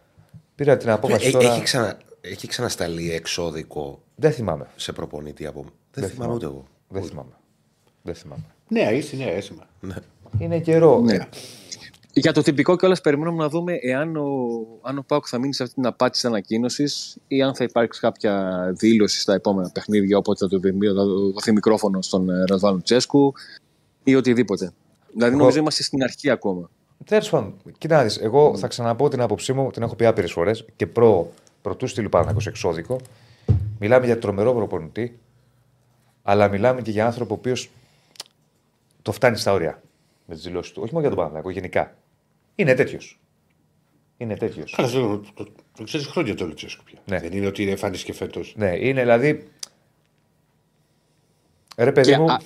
Speaker 2: Πήρα την απόφαση
Speaker 3: Ε,
Speaker 2: τώρα.
Speaker 3: έχει, ξανα, έχει ξανασταλεί εξώδικο
Speaker 2: Δεν θυμάμαι.
Speaker 3: σε προπονητή από. Δεν, θυμάμαι ούτε εγώ.
Speaker 2: Δεν θυμάμαι. Δεν θυμάμαι.
Speaker 1: Νέα ήρθε, νέα αίσθημα.
Speaker 2: Είναι καιρό.
Speaker 6: Ναι. Για το τυπικό κιόλας περιμένουμε να δούμε εάν ο, αν ο Πάουκ θα μείνει σε αυτή την απάτη της ανακοίνωσης ή αν θα υπάρξει κάποια δήλωση στα επόμενα παιχνίδια, όποτε θα του δει- θα του δοθεί μικρόφωνο στον ε, Ρασβάνο Τσέσκου ή οτιδήποτε. Δηλαδή,
Speaker 2: Εγώ-
Speaker 6: νομίζω είμαστε στην αρχή ακόμα.
Speaker 2: Τέλος πάντων, κοίτα να δεις, Εγώ θα ξαναπώ την άποψή μου, την έχω πει άπειρες φορές και προ, πρωτού στείλει Παναγό εξώδικο. Μιλάμε για τρομερό προπονητή, αλλά μιλάμε και για άνθρωπο ο οποίος το φτάνει στα όρια με τις δηλώσεις του. Όχι μόνο για τον Παναγό, γενικά. Είναι τέτοιος. Είναι τέτοιος.
Speaker 1: Καλά, το, το, το, το ξέρεις χρόνια το Λουτσέσκου πια.
Speaker 2: Ναι.
Speaker 1: Δεν είναι ότι είναι εμφανίστηκε φέτος.
Speaker 2: Ναι, είναι δηλαδή. Ρε παιδί
Speaker 6: Και
Speaker 2: μου.
Speaker 6: α,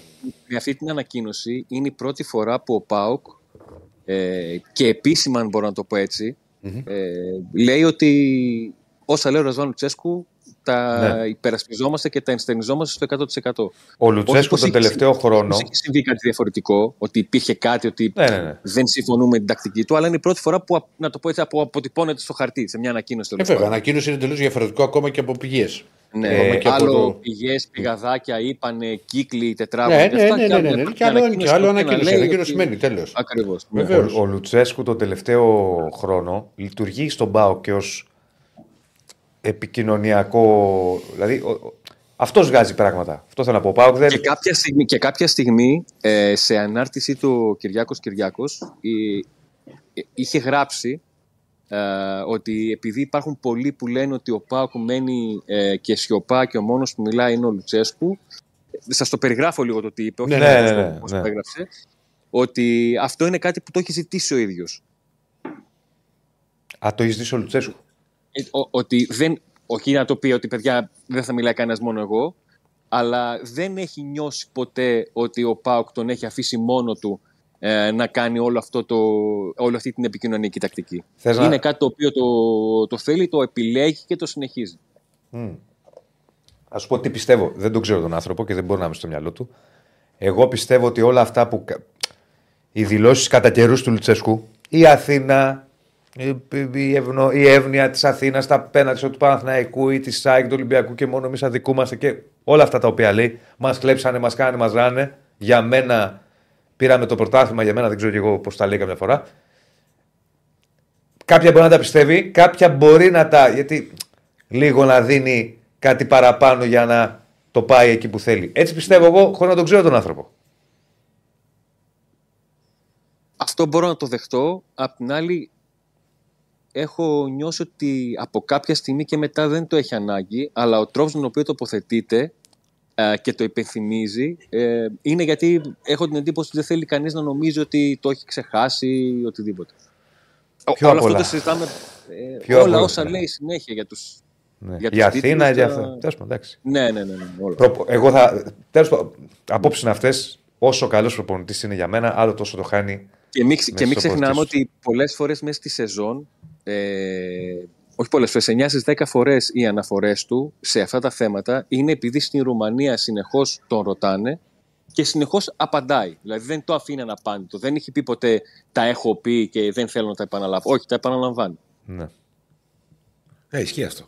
Speaker 6: με αυτή την ανακοίνωση είναι η πρώτη φορά που ο ΠΑΟΚ ε, και επίσημα, αν μπορώ να το πω ετσι ε, λέει ότι όσα λέει ο Ρασβάν Λουτσέσκου τα
Speaker 2: Ναι.
Speaker 6: υπερασπιζόμαστε και τα ενστερνιζόμαστε στο 100%.
Speaker 2: Ο Λουτσέσκου
Speaker 6: Όχι πως
Speaker 2: τον
Speaker 6: έχει
Speaker 2: τελευταίο
Speaker 6: συμβεί-
Speaker 2: χρόνο.
Speaker 6: πως έχει συμβεί κάτι διαφορετικό, ότι υπήρχε κάτι, ότι
Speaker 2: Ναι, ναι, ναι.
Speaker 6: δεν συμφωνούμε με την τακτική του, αλλά είναι η πρώτη φορά που, α- να το πω έτσι, απο- αποτυπώνεται στο χαρτί, σε μια ανακοίνωση.
Speaker 1: Ε,
Speaker 6: τέλος
Speaker 1: βέβαια,
Speaker 6: πάντων.
Speaker 1: ανακοίνωση είναι τελείως διαφορετικό ακόμα και από πηγές.
Speaker 6: Ναι,
Speaker 1: Ακόμα και από
Speaker 6: άλλο
Speaker 1: το-
Speaker 6: πηγές, πηγαδάκια, είπανε, κύκλοι,
Speaker 1: Ναι,
Speaker 6: τετράγωνοι.
Speaker 1: ναι, ναι, ναι, ναι, ναι. Και άλλο, και άλλο ανακοίνωση. Ανακοίνωση μένει, τέλος.
Speaker 6: Ακριβώς.
Speaker 2: Ο, ο Λουτσέσκου τον τελευταίο χρόνο λειτουργεί στον ΠΑΟ και ως επικοινωνιακό. Δηλαδή, αυτός βγάζει πράγματα. Αυτό θέλω να πω. Ο ΠΑΟΚ δεν.
Speaker 6: Και κάποια στιγμή, και κάποια στιγμή ε, σε ανάρτηση του Κυριάκος Κυριάκος η- ε, είχε γράψει ε, ότι επειδή υπάρχουν πολλοί που λένε ότι ο Πάοκ μένει ε, και σιωπά και ο μόνος που μιλάει είναι ο Λουτσέσκου σας το περιγράφω λίγο το τι είπε, όχι
Speaker 2: Ναι,
Speaker 6: να
Speaker 2: ναι,
Speaker 6: πω
Speaker 2: ναι,
Speaker 6: πώς
Speaker 2: ναι.
Speaker 6: το έγραψε, ότι αυτό είναι κάτι που το έχει ζητήσει ο ίδιος.
Speaker 2: Α, το έχει δει ο Λουτσέσκου.
Speaker 6: Ε, ο- ότι δεν, όχι να το πει ότι παιδιά δεν θα μιλάει κανένας μόνο εγώ, αλλά δεν έχει νιώσει ποτέ ότι ο Πάοκ τον έχει αφήσει μόνο του ε, να κάνει όλο αυτό το, όλη αυτή την επικοινωνιακή τακτική.
Speaker 2: Θες να-
Speaker 6: Είναι κάτι το οποίο το, το θέλει, το επιλέγει και το συνεχίζει.
Speaker 2: Α σου πω τι πιστεύω. Δεν τον ξέρω τον άνθρωπο και δεν μπορώ να είμαι στο μυαλό του. Εγώ πιστεύω ότι όλα αυτά που. κα- Οι δηλώσεις κατά καιρούς του Λουτσέσκου, η Αθήνα, η, η, ευνο, η εύνοια της Αθήνας, τα πέναντι του Παναθηναϊκού ή της ΣΑΙΚ του Ολυμπιακού και μόνο εμείς αδικούμαστε και όλα αυτά τα οποία λέει. Μας κλέψανε, μας κάνανε, μας ράνε. Για μένα πήραμε το πρωτάθλημα, για μένα δεν ξέρω και εγώ πώς τα λέει καμιά φορά. Κάποια μπορεί να τα πιστεύει, κάποια μπορεί να τα. Γιατί λίγο να δίνει κάτι παραπάνω για να το πάει εκεί που θέλει. Έτσι πιστεύω εγώ, χωρίς να τον ξέρω τον άνθρωπο.
Speaker 6: Αυτό μπορώ να το δεχτώ. Απ' την άλλη, έχω νιώσει ότι από κάποια στιγμή και μετά δεν το έχει ανάγκη, αλλά ο τρόπος με τον οποίο τοποθετείται ε, και το υπενθυμίζει ε, είναι γιατί έχω την εντύπωση ότι δεν θέλει κανείς να νομίζει ότι το έχει ξεχάσει ή οτιδήποτε.
Speaker 2: Ποιο
Speaker 6: Όλο
Speaker 2: απ'
Speaker 6: αυτό
Speaker 2: όλα;
Speaker 6: το συζητάμε ε,
Speaker 2: Ποιο απ'
Speaker 6: όλα
Speaker 2: όλα,
Speaker 6: όσα
Speaker 2: ναι.
Speaker 6: λέει συνέχεια για τους...
Speaker 2: Ναι.
Speaker 6: Για
Speaker 2: η
Speaker 6: τους
Speaker 2: Αθήνα,
Speaker 6: τίτλους,
Speaker 2: για
Speaker 6: τα-
Speaker 2: αυτά. Τέλος πάντων, εντάξει.
Speaker 6: Ναι, ναι, ναι, ναι, όλα.
Speaker 2: Προπο- Εγώ θα. Τέλος πάντων, απόψεις είναι αυτές. Όσο καλός προπονητής είναι για μένα, άλλο τόσο το χάνει.
Speaker 6: Και μην, ξε- και μην
Speaker 2: Μέσα στο
Speaker 6: ξεχνάμε
Speaker 2: πορτί
Speaker 6: ότι πολλές φορές μέσα στη σεζόν, ε, όχι πολλές φορές, 9 στις 10 φορές οι αναφορές του σε αυτά τα θέματα είναι επειδή στην Ρουμανία συνεχώς τον ρωτάνε και συνεχώς απαντάει. Δηλαδή δεν το αφήνει αναπάντητο. Δεν έχει πει ποτέ τα έχω πει και δεν θέλω να τα επαναλάβω. Όχι, τα επαναλαμβάνει.
Speaker 2: Ναι.
Speaker 3: Ε, ισχύει αυτό.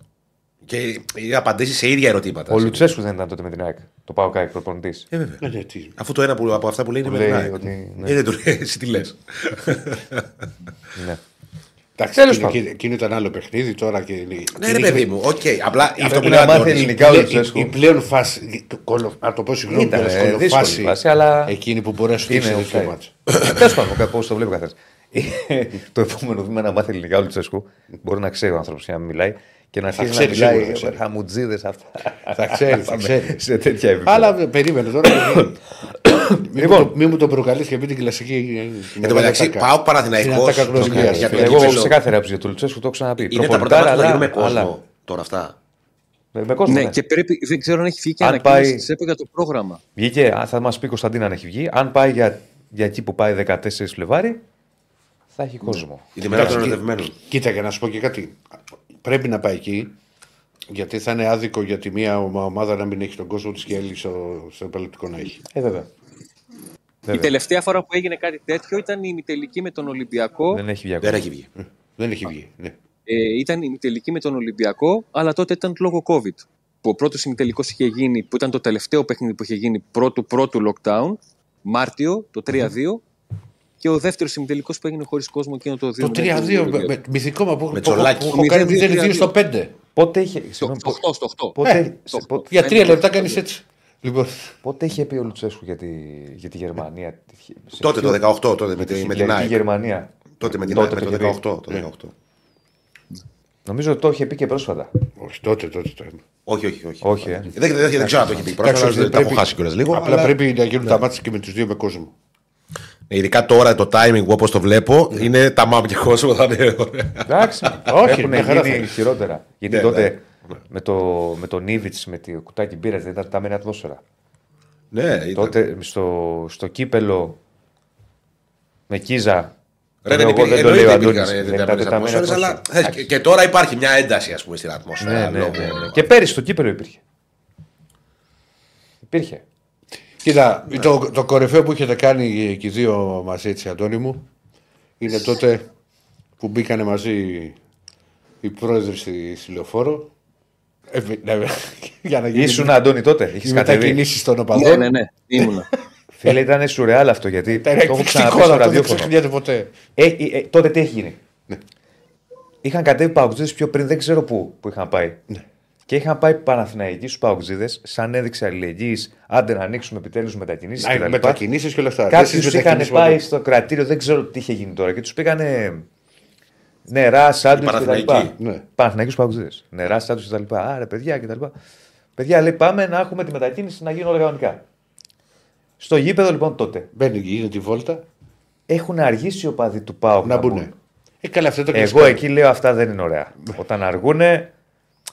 Speaker 3: Και οι απαντήσεις σε ίδια ερωτήματα.
Speaker 2: Ο Λουτσέσκου δεν ήταν τότε με την ΑΕΚ. Το πάω κάκι προπονητής.
Speaker 3: Ε, βέβαια.
Speaker 1: Ναι, ναι, τι.
Speaker 3: Αφού το ένα που, από αυτά που λέει είναι
Speaker 2: Που
Speaker 3: με την
Speaker 2: λέει
Speaker 3: ΑΕΚ.
Speaker 2: ότι- ναι.
Speaker 3: Ε, δεν του λέει, εσύ τι λες.
Speaker 2: Ναι.
Speaker 1: Εντάξει,
Speaker 2: Τέλος
Speaker 1: εκείνο-
Speaker 2: πάντων.
Speaker 1: εκείνο ήταν άλλο παιχνίδι τώρα και.
Speaker 3: Ναι, ρε παιδί μου, οκ. Απλά αυτό
Speaker 2: Πρέπει
Speaker 3: που
Speaker 2: να
Speaker 3: λέει ο
Speaker 2: μάθει
Speaker 3: Αντώνης,
Speaker 2: ελληνικά ο
Speaker 1: η,
Speaker 2: Λουτσέσκου.
Speaker 1: η πλέον φάση. κολο- Να το πω συγγνώμη,
Speaker 2: Ήταν,
Speaker 1: κιόλας,
Speaker 2: ε, δύσκολη
Speaker 1: κολοφάση
Speaker 2: φάση, αλλά-
Speaker 1: Εκείνη που μπορεί να σου
Speaker 2: Είναι
Speaker 1: δείξει
Speaker 2: offside.
Speaker 1: τέτοιο μάτσο.
Speaker 2: Τέλος πάντων, πώ το βλέπει ο καθένα. το επόμενο βήμα να μάθει ελληνικά ο Λουτσέσκου. Μπορεί να ξέρει ο άνθρωπος για να μιλάει και να αρχίσει να
Speaker 1: ξέρεις
Speaker 2: μιλάει
Speaker 1: σίγουρα, θα
Speaker 2: με
Speaker 1: ξέρεις.
Speaker 2: χαμουτζίδες αυτά. [LAUGHS]
Speaker 1: Θα ξέρεις, θα
Speaker 2: Πάμε
Speaker 1: ξέρεις.
Speaker 2: Σε τέτοια επίπεδα.
Speaker 1: Αλλά περίμενε τώρα. [COUGHS] γιατί- Μη
Speaker 2: Λοιπόν.
Speaker 1: μου το- Μη μου το προκαλείς και πει την κλασική.
Speaker 3: Εν τω μεταξύ, πάω Παναθηναϊκός.
Speaker 1: Την ατάκα γνωριμίας.
Speaker 3: Για τον
Speaker 2: Εγώ
Speaker 3: κύπελλο.
Speaker 2: ξεκάθαρα άποψη για τον Λουτσέσκου το έχω ξαναπεί.
Speaker 3: Είναι τα πρώτα
Speaker 2: Προπονητάρα,
Speaker 3: μάτια που θα γίνουν με
Speaker 2: αλλά-
Speaker 3: κόσμο τώρα αυτά.
Speaker 2: Με, με κόσμο.
Speaker 6: Ναι,
Speaker 2: ναι.
Speaker 6: και πρέπει, δεν ξέρω αν έχει βγει και
Speaker 2: Αν
Speaker 6: ανακοίνωση
Speaker 2: πάει-
Speaker 6: της ΕΠΟ για το πρόγραμμα.
Speaker 2: Βγήκε, αν θα μας πει Κωνσταντίνα αν έχει βγει. Αν πάει για, για εκεί που πάει 14 Φλεβάρι, θα έχει κόσμο.
Speaker 3: Η μέρα των
Speaker 1: Εντάξει,
Speaker 3: ερωτευμένων.
Speaker 1: Κοίτα, και να σου πω και κάτι. Πρέπει να πάει εκεί. Γιατί θα είναι άδικο για τη μία ομα- ομάδα να μην έχει τον κόσμο της και η άλλη στο, στο επαλλακτικό να έχει.
Speaker 2: Ε, βέβαια.
Speaker 6: Η τελευταία φορά που έγινε κάτι τέτοιο ήταν η ημιτελική με τον Ολυμπιακό.
Speaker 2: Δεν έχει βγει
Speaker 3: Δεν
Speaker 2: ακόμα.
Speaker 3: έχει βγει.
Speaker 1: Δεν έχει βγει. Ναι.
Speaker 6: Ε, ήταν η ημιτελική με τον Ολυμπιακό, αλλά τότε ήταν λόγω COVID. Που ο πρώτος ημιτελικός είχε γίνει, που ήταν το τελευταίο παιχνίδι που είχε γίνει πρώτου πρώτου lockdown, Μάρτιο, το 3-2. Και ο δεύτερος ημιτελικός που έγινε χωρίς κόσμο εκείνο το 2.
Speaker 1: Το 3-2 με, με, μυθικό μα που,
Speaker 3: Με
Speaker 1: που, που,
Speaker 3: τσολάκι.
Speaker 1: που έχω κάνει
Speaker 6: 0-2,
Speaker 1: 0-2 στο 5.
Speaker 2: Πότε είχε.
Speaker 6: Στο
Speaker 2: συγγνώμη,
Speaker 6: 8, στο 8.
Speaker 2: Πότε,
Speaker 1: Ε,
Speaker 2: σε-
Speaker 6: το-
Speaker 2: πότε-
Speaker 1: Για τρία λεπτά κάνεις έτσι. Λοιπόν,
Speaker 2: πότε είχε πει ο Λουτσέσκου για τη, για τη Γερμανία; Σε
Speaker 3: Τότε
Speaker 2: ποιο-
Speaker 3: το 18, τότε με, τη- με την
Speaker 2: Χιλιακή
Speaker 3: ΑΕΚ.
Speaker 2: Γερμανία.
Speaker 3: Τότε με την
Speaker 2: Τότε
Speaker 3: ΑΕΚ, με
Speaker 2: το
Speaker 3: το
Speaker 2: είχε πει.
Speaker 3: 18. Το 18.
Speaker 2: Νομίζω ότι το είχε πει και πρόσφατα.
Speaker 1: όχι τότε, τότε. το είπα.
Speaker 3: Όχι, όχι, όχι.
Speaker 2: Όχι, ε.
Speaker 3: Δεν, δεν, δεν ξέρω αν το έχει πει.
Speaker 1: Εντάξει,
Speaker 3: Πρόσφατα
Speaker 1: δεν
Speaker 3: δεν τα έχω
Speaker 1: πρέπει-
Speaker 3: χάσει κιόλας λίγο.
Speaker 1: Απλά
Speaker 3: αλλά-
Speaker 1: πρέπει να γίνουν τα μάτια και με τους δύο με κόσμο.
Speaker 3: Ειδικά τώρα το timing όπως το βλέπω είναι τα μάμ και κόσμο θα είναι ωραία.
Speaker 2: Εντάξει. [LAUGHS]
Speaker 1: Όχι,
Speaker 2: Έχουν
Speaker 1: μια χαρά θα
Speaker 2: γίνει
Speaker 1: είναι.
Speaker 2: χειρότερα. Γιατί
Speaker 3: Ναι,
Speaker 2: τότε
Speaker 3: ναι.
Speaker 2: με, το, με τον Ήβιτ, με το κουτάκι μπύρας, δεν ήταν τα μένα ατμόσφαιρα.
Speaker 3: Ναι, ήταν.
Speaker 2: Τότε στο, στο κύπελο με Κίζα.
Speaker 3: Ρε,
Speaker 2: το
Speaker 3: δεν,
Speaker 2: λέω εγώ,
Speaker 3: υπήρχε,
Speaker 2: δεν το λέει ο
Speaker 3: εννοείται
Speaker 2: Αντώνης,
Speaker 3: υπήρχαν
Speaker 2: δεν ήταν
Speaker 3: τεταμένες
Speaker 2: τεταμένα
Speaker 3: ατμόσφαιρες, αλλά
Speaker 2: ατμόσφαιρα.
Speaker 3: θες, και, και τώρα υπάρχει μια ένταση ας πούμε, στην
Speaker 2: Ναι,
Speaker 3: ατμόσφαιρα.
Speaker 2: ναι,
Speaker 3: λόγω-
Speaker 2: ναι, ναι. Και πέρυσι στο κύπελο υπήρχε. Υπήρχε.
Speaker 1: Κοίτα,
Speaker 2: Ναι.
Speaker 1: το, το κορυφαίο που έχετε κάνει και οι δύο μαζί, έτσι, Αντώνη μου, είναι τότε που μπήκανε μαζί οι πρόεδροι στη, στη λεωφόρο. Ε, ναι, [LAUGHS] για να γίνει
Speaker 2: Ήσουν Αντώνη τότε. Είχε
Speaker 1: οι
Speaker 2: κατεβεί.
Speaker 1: μετακινήσει των
Speaker 6: Ναι,
Speaker 1: οπαδών.
Speaker 6: ναι, ναι. Ήμουνα. [LAUGHS]
Speaker 2: Φίλε, ήταν σουρεάλ αυτό γιατί.
Speaker 1: Ήταν
Speaker 2: το έχω
Speaker 1: εκπληκτικό
Speaker 2: ξαναπεί στο
Speaker 1: αυτό, δεν
Speaker 2: ραδιόφωνο.
Speaker 1: ξεχνιέται ποτέ.
Speaker 2: Ε, ε, ε, τότε τι έχει γίνει;
Speaker 1: Ναι.
Speaker 2: Είχαν κατέβει παουτζίδε πιο πριν, δεν ξέρω πού που είχαν πάει.
Speaker 1: Ναι.
Speaker 2: Και είχαν πάει Παναθηναϊκοί στους παουτζίδε, σαν έδειξη αλληλεγγύης, άντε να ανοίξουμε επιτέλους μετακινήσεις
Speaker 1: Να,
Speaker 2: κτλ.
Speaker 1: μετακινήσεις και όλα αυτά.
Speaker 2: Κάποιου
Speaker 1: Εσείς
Speaker 2: είχαν
Speaker 1: μετακινήσεις
Speaker 2: πάει
Speaker 1: ποτέ.
Speaker 2: στο κρατήριο, δεν ξέρω τι είχε γίνει τώρα και τους πήγανε νερά, σάντουιτς κτλ.
Speaker 3: Παναθηναϊκοί.
Speaker 1: Ναι.
Speaker 2: Παναθηναϊκούς παουτζίδε. Νερά, σάντουιτς κτλ. Άρα παιδιά κτλ. Παιδιά λέει πάμε να έχουμε τη μετακίνηση να γίνουν όλα κανονικά. Στο γήπεδο λοιπόν τότε
Speaker 1: Μπαίνει, γίνεται τη βόλτα
Speaker 2: έχουν αργήσει οι οπαδοί του ΠΑΟΚ
Speaker 1: να
Speaker 2: μπουν.
Speaker 1: μπουν. Ε, καλά, αυτό το
Speaker 2: Εγώ
Speaker 1: κλασικό.
Speaker 2: εκεί λέω αυτά δεν είναι ωραία. Όταν αργούνε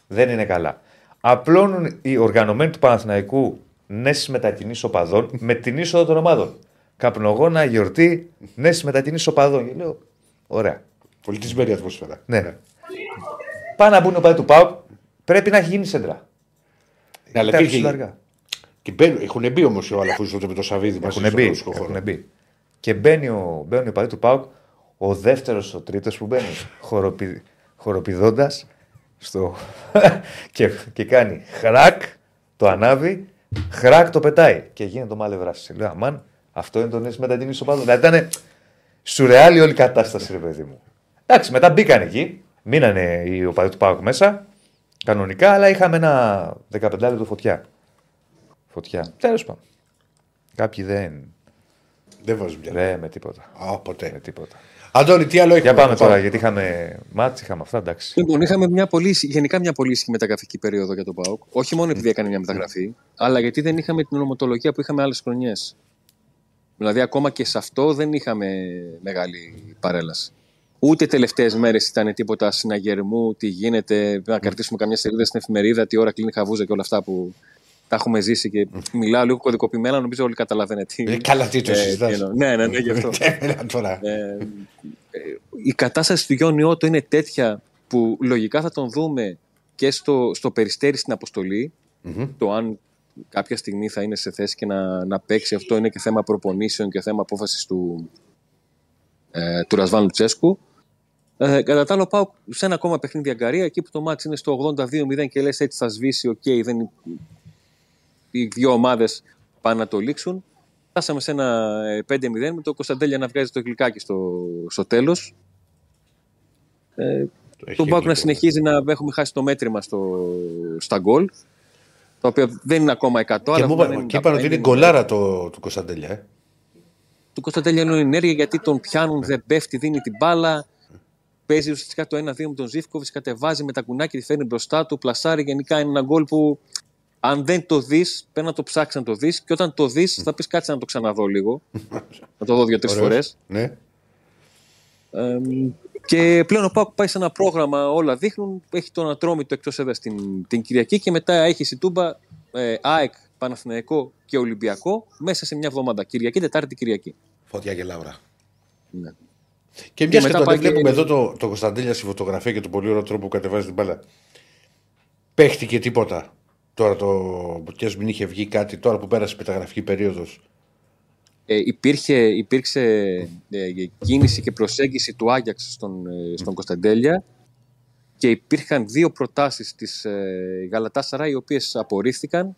Speaker 2: δεν είναι καλά. Απλώνουν οι οργανωμένοι του Παναθηναϊκού νέες μετακινήσει οπαδών με την είσοδο των ομάδων. Καπνογόνα, γιορτή, νέες μετακινήσει οπαδών. Και λέω, ωραία.
Speaker 1: Πολιτισμένη ατμόσφαιρα.
Speaker 2: Ναι. Πάνε να μπουν οι οπαδοί του ΠΑΟΚ, πρέπει να έχει γίνει σέντρα.
Speaker 1: Ναι, αλλά
Speaker 2: Ήταν
Speaker 1: υπήρχε-
Speaker 2: ψηλά αργά.
Speaker 1: Και μπαίνουν, έχουν μπει όμως οι Ολαφού τότε με το Σαββίδι μαζί
Speaker 2: Έχουν
Speaker 1: στον
Speaker 2: μπει,
Speaker 1: ρωσικό χώρο.
Speaker 2: έχουν μπει. Και μπαίνει ο, μπαίνουν οι οπαδοί του ΠΑΟΚ, ο δεύτερος, ο τρίτος που μπαίνει, χοροπη, χοροπηδώντας στο... [LAUGHS] και, και κάνει χρακ, το ανάβει, χρακ το πετάει. Και γίνεται το μάλε Λέω, αμάν, αυτό είναι το νέο μετακίνηση οπαδών. Δηλαδή ήταν σουρεάλη όλη η κατάσταση, ρε παιδί μου. Εντάξει, μετά μπήκαν εκεί, μείνανε οι οπαδοί του ΠΑΟΚ μέσα, κανονικά, αλλά είχαμε ένα 15 λεπτό φωτιά. Φωτιά. Τέλος πάντων. Κάποιοι δεν.
Speaker 1: Δεν βάζουν πια.
Speaker 2: Δεν με τίποτα.
Speaker 1: Α,
Speaker 2: Με
Speaker 1: ποτέ.
Speaker 2: τίποτα.
Speaker 1: Αντώνη, τι άλλο έχουμε.
Speaker 2: Για πάμε τώρα, γιατί είχαμε μάτς, είχαμε αυτά, εντάξει.
Speaker 6: Λοιπόν, είχαμε μια πολύ, γενικά μια πολύ ήσυχη μεταγραφική περίοδο για τον ΠΑΟΚ. Όχι μόνο επειδή έκανε μια μεταγραφή, αλλά γιατί δεν είχαμε την ονοματολογία που είχαμε άλλες χρονιές. Δηλαδή, ακόμα και σε αυτό δεν είχαμε μεγάλη παρέλαση. Ούτε τελευταίες μέρες ήταν τίποτα συναγερμού, τι γίνεται, να κρατήσουμε καμιά σελίδα στην εφημερίδα, τι ώρα κλείνει χαβούζα και όλα αυτά που τα έχουμε ζήσει και μιλάω λίγο κωδικοποιημένα, νομίζω όλοι καταλαβαίνετε τι.
Speaker 1: Ε, καλά, τι το
Speaker 6: ε,
Speaker 1: συζητάς.
Speaker 6: τι εννοώ. Ναι, ναι, ναι, γι' αυτό. [LAUGHS]
Speaker 1: Έλα τώρα.
Speaker 6: Ε, ε, η κατάσταση του Γιώργου Νιώτο είναι τέτοια που λογικά θα τον δούμε και στο, στο Περιστέρι στην αποστολή Το αν κάποια στιγμή θα είναι σε θέση και να, να παίξει αυτό είναι και θέμα προπονήσεων και θέμα απόφασης του, ε, του Ρασβάν Λουτσέσκου. Ε, κατά τα άλλα, πάω σε ένα ακόμα παιχνίδι αγγαρεία, εκεί που το ματς είναι στο 82-0 και λες έτσι θα σβήσει, οκ, δεν, οι δύο ομάδες πάνε να το λήξουν. Φτάσαμε σε ένα ε, 5-0 με το Κωνσταντέλια να βγάζει το γλυκάκι στο, στο τέλος. Ε,
Speaker 1: έχει
Speaker 6: τον Πάουκ να
Speaker 1: γλυκό.
Speaker 6: συνεχίζει να έχουμε χάσει το μέτρημα στο, στα γκολ. Τα οποία δεν είναι ακόμα 100.
Speaker 1: Και,
Speaker 6: αλλά
Speaker 1: μου
Speaker 6: θα
Speaker 1: είπαν-
Speaker 6: είναι
Speaker 1: και είπαν ότι
Speaker 6: 95,
Speaker 1: είναι γκολάρα το, του Κωνσταντέλια. Ε.
Speaker 6: Του Κωνσταντέλια είναι ενέργεια γιατί τον πιάνουν, δεν πέφτει, δίνει την μπάλα. Παίζει ουσιαστικά το 1-2 με τον Ζήφκοβιτς, κατεβάζει με τα κουνάκια, τη φέρνει μπροστά του, πλασάρει. Γενικά είναι ένα γκολ που αν δεν το δεις, πρέπει να το ψάξεις να το δεις. Και όταν το δεις, θα πεις κάτσε να το ξαναδώ λίγο. να το δω δύο-τρεις
Speaker 1: Ωραίος.
Speaker 6: φορές.
Speaker 1: Ναι.
Speaker 6: Ε, και πλέον ο Πάουκ πάει σε ένα πρόγραμμα, όλα δείχνουν. Έχει τον Ατρόμητο εκτός έδρας την, την Κυριακή και μετά έχει η Τούμπα, ε, ΑΕΚ, Παναθηναϊκό και Ολυμπιακό μέσα σε μια εβδομάδα. Κυριακή, Τετάρτη, Κυριακή.
Speaker 3: Φωτιά και λαύρα.
Speaker 6: Ναι.
Speaker 1: Και μια και
Speaker 6: μετά
Speaker 1: τον
Speaker 6: πάει
Speaker 1: βλέπουμε
Speaker 6: και-
Speaker 1: εδώ το, το Κωνσταντέλια στη φωτογραφία και τον πολύ ωραίο τρόπο που κατεβάζει την μπάλα. Παίχτηκε τίποτα. Τώρα το. και ας μην είχε βγει κάτι τώρα που πέρασε η μεταγραφική περίοδος.
Speaker 6: Ε, υπήρχε, υπήρξε ε, κίνηση και προσέγγιση του Άγιαξ στον, ε, στον Κωνσταντέλια και υπήρχαν δύο προτάσεις της ε, Γαλατάσαρα οι οποίες απορρίφθηκαν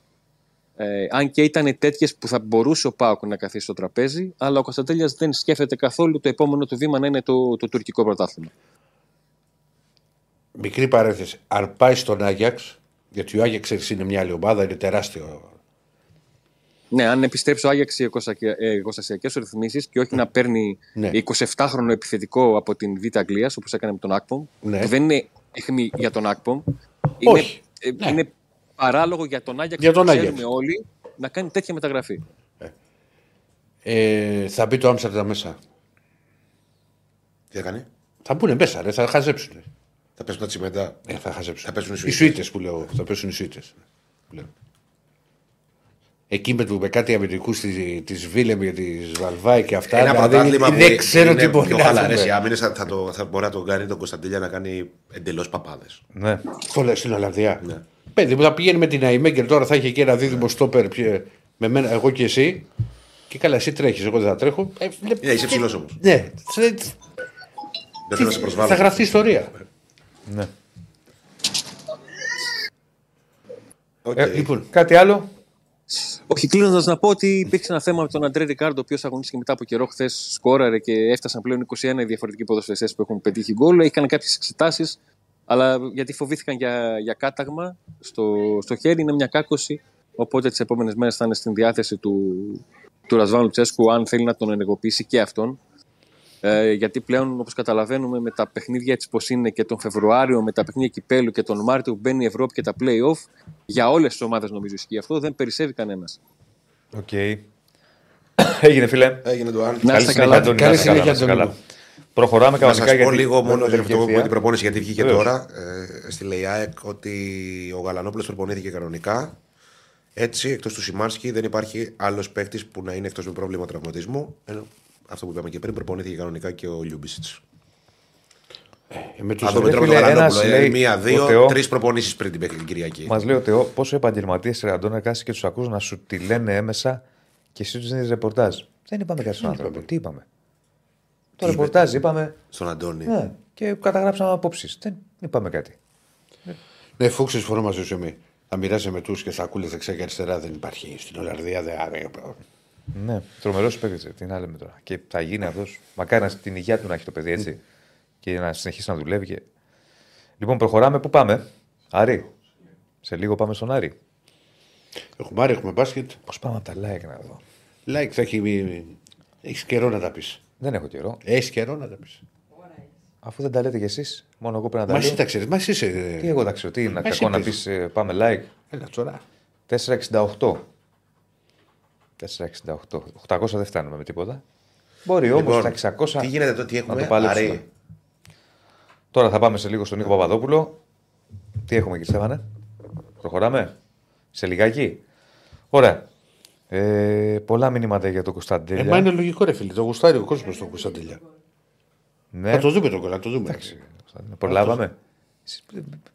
Speaker 6: ε, αν και ήταν τέτοιες που θα μπορούσε ο Πάοκ να καθίσει στο τραπέζι, αλλά ο Κωνσταντέλιας δεν σκέφτεται καθόλου το επόμενο του βήμα να είναι το, το τουρκικό πρωτάθλημα.
Speaker 1: Μικρή παρένθεση. Αν πάει στον Άγιαξ, γιατί ο Άγιαξ ξέρεις, είναι μια άλλη ομάδα, είναι τεράστιο.
Speaker 6: Ναι, αν επιστρέψει ο Άγιαξ σε εργοστασιακέ ρυθμίσεις και όχι να παίρνει
Speaker 1: Ναι.
Speaker 6: 27χρονο επιθετικό από την Β' Αγγλίας, όπως έκανε με τον Ακπομ,
Speaker 1: Ναι.
Speaker 6: που δεν είναι αιχμή για τον Ακπομ. Είναι,
Speaker 1: Όχι.
Speaker 6: ε,
Speaker 1: Ναι.
Speaker 6: είναι παράλογο για τον Άγιαξ
Speaker 1: Για τον
Speaker 6: που
Speaker 1: Άγιαξ.
Speaker 6: ξέρουμε όλοι να κάνει τέτοια μεταγραφή.
Speaker 1: Ε, θα μπει το Άμστερνταμ μέσα.
Speaker 3: Τι θα κάνει;
Speaker 1: Θα μπουν μέσα, ρε, θα χαζέψουν.
Speaker 3: Θα πέσουν τα τσιμέντα.
Speaker 1: Ε, θα χαζέψουν.
Speaker 3: Θα πέσουν οι
Speaker 1: οι
Speaker 3: Σουήτες.
Speaker 1: σουίτε που λέω. Θα πέσουν οι σουίτε. Εκεί με, του- με κάτι αμυντικούς τη Βίλεμ για της Βαλβάη και αυτά.
Speaker 3: Ένα
Speaker 1: δηλαδή,
Speaker 3: πρωτάθλημα που
Speaker 1: δεν ξέρω
Speaker 3: είναι
Speaker 1: τι μπορεί
Speaker 3: πιο
Speaker 1: να
Speaker 3: χαλαρές
Speaker 1: δούμε.
Speaker 3: οι άμυνες, θα, θα, το, θα μπορεί να τον κάνει τον Κωνσταντίνια να κάνει εντελώς παπάδες.
Speaker 2: Ναι.
Speaker 1: Το λες στην Ολλανδία.
Speaker 3: Ναι.
Speaker 1: Παιδί μου θα πηγαίνει με την Αϊμέγκερ τώρα, θα έχει εκεί ένα δίδυμο στόπερ πια- με μένα, εγώ και εσύ. Και καλά, εσύ τρέχεις, εγώ δεν θα τρέχω. Ε, βλέ-
Speaker 3: Ναι, είσαι ψηλός όμως.
Speaker 1: Ναι, θε-
Speaker 3: Δεν θέλω να σε
Speaker 1: θα
Speaker 3: προσβάλλω.
Speaker 1: γραφτεί ιστορία.
Speaker 2: Ναι.
Speaker 3: Οκ.
Speaker 2: Ε,
Speaker 1: Λοιπόν,
Speaker 2: Κάτι άλλο;
Speaker 6: Όχι, κλείνοντας να πω ότι υπήρξε ένα θέμα με τον Αντρέ Ρικάρντο, ο οποίος αγωνίστηκε μετά από καιρό χθες, σκόραρε και έφτασαν πλέον 21 οι διαφορετικοί ποδοσφαιριστές που έχουν πετύχει γκολ. Είχαν κάποιες εξετάσεις, αλλά γιατί φοβήθηκαν για, για κάταγμα στο, στο χέρι, είναι μια κάκωση. Οπότε τις επόμενες μέρες θα είναι στην διάθεση του, του Ρασβάν Λουτσέσκου, αν θέλει να τον ενεργοποιήσει και αυτόν. Ε, γιατί πλέον, όπως καταλαβαίνουμε, με τα παιχνίδια έτσι πώς είναι και τον Φεβρουάριο, με τα παιχνίδια κυπέλου και τον Μάρτιο που μπαίνει η Ευρώπη και τα play-off, για όλες τις ομάδες νομίζω ισχύει αυτό, δεν περισσεύει κανένας.
Speaker 2: Οκ. [COUGHS] Έγινε, φίλε.
Speaker 3: Έγινε το άλλο.
Speaker 6: Να
Speaker 2: Καλή
Speaker 6: είστε
Speaker 2: συνέχεια,
Speaker 6: καλά.
Speaker 2: Αντώνη.
Speaker 1: Καλή
Speaker 2: να είστε καλά,
Speaker 1: συνέχεια,
Speaker 2: να είστε καλά.
Speaker 1: Αντώνη.
Speaker 2: Προχωράμε
Speaker 3: Να
Speaker 2: κανονικά
Speaker 3: σας πω
Speaker 2: γιατί
Speaker 3: λίγο μόνο
Speaker 2: έχουμε
Speaker 3: για αυτό
Speaker 2: τελική
Speaker 3: με την
Speaker 2: ευθεία.
Speaker 3: προπόνηση, γιατί βγήκε
Speaker 2: Βεβαίως.
Speaker 3: τώρα ε, στη ΛΕΙΑΕΚ ότι ο Γαλανόπουλος προπονήθηκε κανονικά. Έτσι, εκτός του Σιμάνσκι, δεν υπάρχει άλλος παίκτης που να είναι εκτός με πρόβλημα τραυματισμού. Ενώ αυτό που είπαμε και πριν, προπονήθηκε κανονικά και ο Λιούμπισιτς.
Speaker 1: ε, με τους
Speaker 3: Θα δούμε
Speaker 2: ρε
Speaker 3: τώρα με
Speaker 2: φίλε,
Speaker 3: τον
Speaker 2: ένας
Speaker 3: Γαλανόπουλο.
Speaker 2: λέει,
Speaker 3: Ε, Μία,
Speaker 2: ο
Speaker 3: δύο,
Speaker 2: Θεό-
Speaker 3: τρεις προπονήσεις πριν την την Κυριακή.
Speaker 2: Μας λέει ο Θεό, πόσο επαγγελματίες ρε Αντώνα κάσει και τους ακούς να σου τη λένε έμεσα και εσύ τους δίνεις ρεπορτάζ. Δεν είπαμε κάτι στον άνθρωπο. Τι είπαμε; Το
Speaker 3: Τι
Speaker 2: ρεπορτάζ είπαμε.
Speaker 3: Στον Αντώνη.
Speaker 2: Ναι, και καταγράψαμε απόψεις. Δεν είπαμε κάτι.
Speaker 1: Ναι, φούξε φορά μαζί σου εμεί. Θα μοιράζεσαι με τους και θα ακούει δεξιά και αριστερά. Δεν υπάρχει στην Ολλανδία. Δεν...
Speaker 2: Ναι, τρομερός παίκτης. Τι να λέμε τώρα. Και θα γίνει αυτός. Μακάρι να- την υγεία του να έχει το παιδί έτσι. Και να συνεχίσει να δουλεύει. Και... Λοιπόν, προχωράμε. Πού πάμε, Άρη. Σε λίγο πάμε στον Άρη.
Speaker 1: Έχουμε άρη, έχουμε μπάσκετ.
Speaker 2: Πώς πάμε από τα like να δω.
Speaker 1: Like θα έχει. Έχεις καιρό να τα πεις.
Speaker 2: Δεν έχω καιρό.
Speaker 1: Έχεις καιρό να τα πεις.
Speaker 2: Αφού δεν τα λέτε κι εσείς, μόνο εγώ πρέπει να
Speaker 1: Μα
Speaker 2: τα
Speaker 1: εσύ
Speaker 2: λέω.
Speaker 1: τα ξέρεις. Μα εσύ είσαι.
Speaker 2: Τι εγώ τα ξέρω, τι είναι
Speaker 1: Μα εσύ
Speaker 2: κακό να
Speaker 1: πες.
Speaker 2: πεις πάμε like.
Speaker 1: Έλα τώρα.
Speaker 2: 468. 468. 800 δεν φτάνουμε με τίποτα. Μπορεί όμως
Speaker 3: Λοιπόν,
Speaker 2: στα 600.
Speaker 3: Τι γίνεται τώρα, τι
Speaker 2: να
Speaker 3: έχουμε.
Speaker 2: το παλέψουμε.
Speaker 3: Άρη;
Speaker 2: Τώρα θα πάμε σε λίγο στον Νίκο Παπαδόπουλο. Τι έχουμε κύριε Στέφανε; Προχωράμε; Σε λιγάκι; Ωραία. Ε, πολλά μηνύματα για τον
Speaker 1: Ε,
Speaker 2: Κωνσταντέλια.
Speaker 1: μα είναι λογικό, ρε φίλε. Το γουστάρει ο κόσμος στον Κωνσταντέλια.
Speaker 2: ναι.
Speaker 1: Θα το δούμε το κολλά, το δούμε.
Speaker 2: Κωνσταντέλια. Προλάβαμε.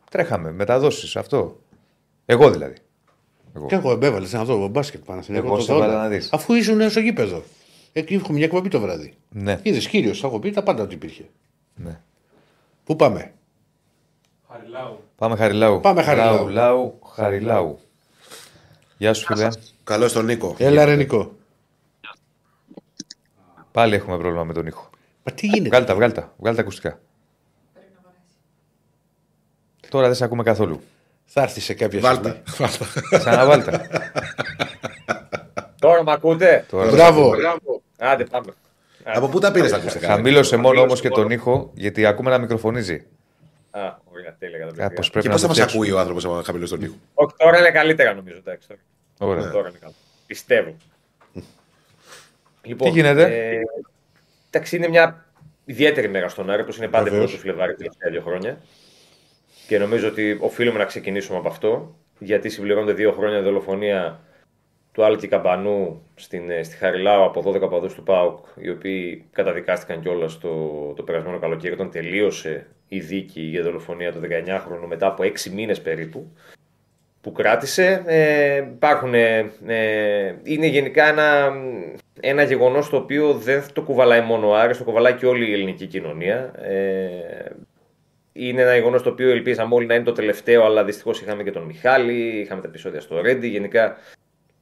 Speaker 2: Τρέχαμε. Μεταδόσεις αυτό. Εγώ δηλαδή. Εγώ.
Speaker 1: Και εγώ με έβαλε να δω μπάσκετ πάνω στην
Speaker 2: Εγώ σε έβαλα να δεις.
Speaker 1: Αφού ήσουν στο γήπεδο. Εκεί έχουμε μια εκπομπή το βράδυ.
Speaker 2: Ναι.
Speaker 1: Είδες κύριος, θα έχω πει τα πάντα ότι υπήρχε.
Speaker 2: ναι.
Speaker 1: Πού πάμε;
Speaker 4: Χαριλάου.
Speaker 2: Πάμε Χαριλάου.
Speaker 1: Πάμε Χαριλάου.
Speaker 2: Λάου, Λάου, Χαριλάου. Γεια σου φίλε.
Speaker 3: Καλώς τον Νίκο.
Speaker 1: Έλα, ρε Νικό.
Speaker 2: Πάλι έχουμε πρόβλημα με τον ήχο.
Speaker 1: Μα τι γίνεται;
Speaker 2: Βγάλτε τα, βγάλτε τα, βγάλτε τα ακουστικά. Τώρα δεν σε ακούμε καθόλου.
Speaker 1: Θα έρθει σε κάποια
Speaker 3: Βάλτα.
Speaker 1: στιγμή. [LAUGHS]
Speaker 2: Ξαναβάλτε. τα. [LAUGHS]
Speaker 7: Τώρα με ακούτε;
Speaker 2: Τώρα
Speaker 1: Μπράβο.
Speaker 7: Άντε πάμε.
Speaker 3: Από πού τα πήρες τα ακουστικά.
Speaker 2: Χαμήλωσε μόνο όμως και τον ήχο, γιατί ακούμε να μικροφωνίζει.
Speaker 7: Α, ωραία, τέλεια
Speaker 2: Κάπω
Speaker 7: καταπληκτικά.
Speaker 2: πρέπει
Speaker 3: Και
Speaker 2: να
Speaker 3: πώ θα
Speaker 2: το
Speaker 3: μας
Speaker 2: φτιάξουμε.
Speaker 3: ακούει ο άνθρωπος άμα χαμηλώσει τον Νίκο.
Speaker 7: Όχι, τώρα είναι καλύτερα νομίζω. Εντάξει, τώρα.
Speaker 2: Ωραία.
Speaker 7: Τώρα είναι καλά. Πιστεύω. Λοιπόν,
Speaker 2: Τι γίνεται;
Speaker 7: Ε, εντάξει, είναι μια ιδιαίτερη μέρα στον Άρη, όπως είναι πάντα
Speaker 1: Βεβαίως.
Speaker 7: πρώτο Φλεβάρι τα τελευταία δύο χρόνια. Και νομίζω ότι οφείλουμε να ξεκινήσουμε από αυτό, γιατί συμπληρώνονται δύο χρόνια δολοφονία του Άλκη Καμπανού στην, ε, στη Χαριλάου από 12 παδούς του ΠΑΟΚ, οι οποίοι καταδικάστηκαν κιόλας το, το περασμένο καλοκαίρι, όταν τελείωσε η δίκη για δολοφονία του 19χρονου μετά από 6 μήνες περίπου που κράτησε. Ε, υπάρχουν, ε, ε, είναι γενικά ένα, ένα γεγονός το οποίο δεν το κουβαλάει μόνο ο Άρης, το κουβαλάει και όλη η ελληνική κοινωνία. Ε, είναι ένα γεγονός το οποίο ελπίζαμε όλοι να είναι το τελευταίο, αλλά δυστυχώς είχαμε και τον Μιχάλη, είχαμε τα επεισόδια στο Ρέντι. Γενικά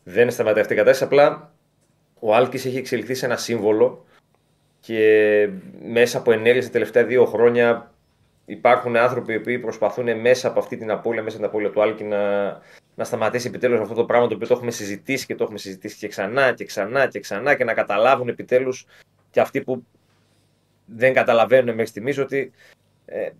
Speaker 7: δεν σταματάει αυτή η κατάσταση, απλά ο Άλκης έχει εξελιχθεί σε ένα σύμβολο και μέσα από ενέργειες τα τελευταία δύο χρόνια υπάρχουν άνθρωποι οι οποίοι προσπαθούν μέσα από αυτή την απώλεια, μέσα από την απώλεια του Άλκη να, να σταματήσει επιτέλους αυτό το πράγμα το οποίο το έχουμε συζητήσει και το έχουμε συζητήσει και ξανά και ξανά και ξανά και να καταλάβουν επιτέλους και αυτοί που δεν καταλαβαίνουν μέχρι στιγμής ότι ε,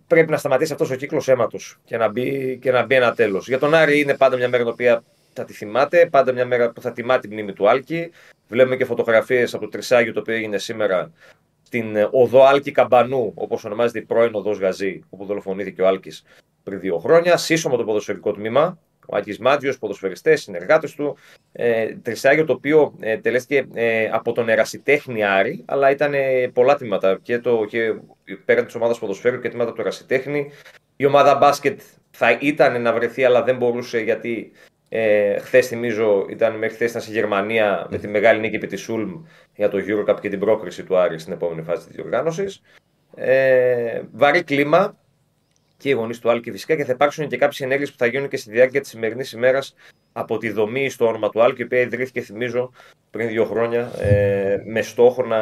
Speaker 7: πρέπει να σταματήσει αυτός ο κύκλος αίματος και να μπει, και να μπει ένα τέλος. Για τον Άρη είναι πάντα μια μέρα την οποία θα τη θυμάται, πάντα μια μέρα που θα τιμά τη μνήμη του Άλκη. Βλέπουμε και φωτογραφίες από το Τρισάγιο το οποίο έγινε σήμερα στην ε, οδό Άλκη Καμπανού, όπως ονομάζεται η πρώην οδός Γαζή, όπου δολοφονήθηκε ο Άλκης πριν δύο χρόνια. Σύσσωμο το ποδοσφαιρικό τμήμα. Ο Άκη Μάτζιος, ποδοσφαιριστές, συνεργάτες του. Ε, τρισάγιο το οποίο ε, τελέστηκε ε, από τον Ερασιτέχνη Άρη, αλλά ήταν ε, πολλά τμήματα και, το, και πέραν της ομάδας ποδοσφαίρου και τμήματα του Ερασιτέχνη. Η ομάδα μπάσκετ θα ήταν να βρεθεί, αλλά δεν μπορούσε γιατί ε, χθες θυμίζω ήταν μέχρι χθες στη Γερμανία με τη μεγάλη νίκη επί της Σούλμ για το Eurocup και την πρόκριση του Άρη στην επόμενη φάση της διοργάνωσης. Ε, βαρύ κλίμα και οι γονείς του Άλκη φυσικά και θα υπάρξουν και κάποιες ενέργειες που θα γίνουν και στη διάρκεια της σημερινής ημέρας από τη δομή στο όνομα του Άλκη, η οποία ιδρύθηκε, θυμίζω, πριν δύο χρόνια ε, με στόχο να,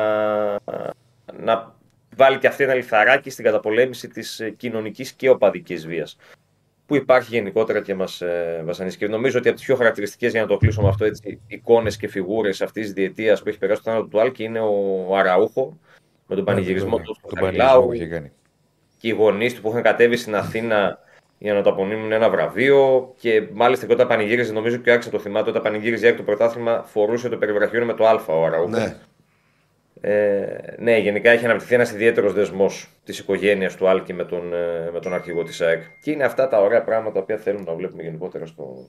Speaker 7: να βάλει και αυτή ένα λιθαράκι στην καταπολέμηση της κοινωνικής και οπαδικής βίας που υπάρχει γενικότερα και μας ε, βασανίζει. Και νομίζω ότι από τις πιο χαρακτηριστικές, για να το κλείσω με αυτό, εικόνες και φιγούρες αυτής της διετίας που έχει περάσει το θάνατο του Άλκη είναι ο Αραούχο με τον πανηγυρισμό του
Speaker 2: Τον πανηγυρισμό που είχε κάνει.
Speaker 7: Και οι γονείς του που είχαν κατέβει στην Αθήνα για να το απονείμουν ένα βραβείο. Και μάλιστα και όταν πανηγύριζε, νομίζω και ο Άξα το θυμάται, όταν πανηγύριζε το πρωτάθλημα, φορούσε το περιβραχιόνιο με το Α ο Αραούχος.
Speaker 3: Ναι.
Speaker 7: Ε, ναι, γενικά έχει αναπτυχθεί ένας ιδιαίτερος δεσμός της οικογένειας του Άλκη με τον, ε, με τον αρχηγό της ΑΕΚ. Και είναι αυτά τα ωραία πράγματα τα οποία θέλουμε να βλέπουμε γενικότερα στο.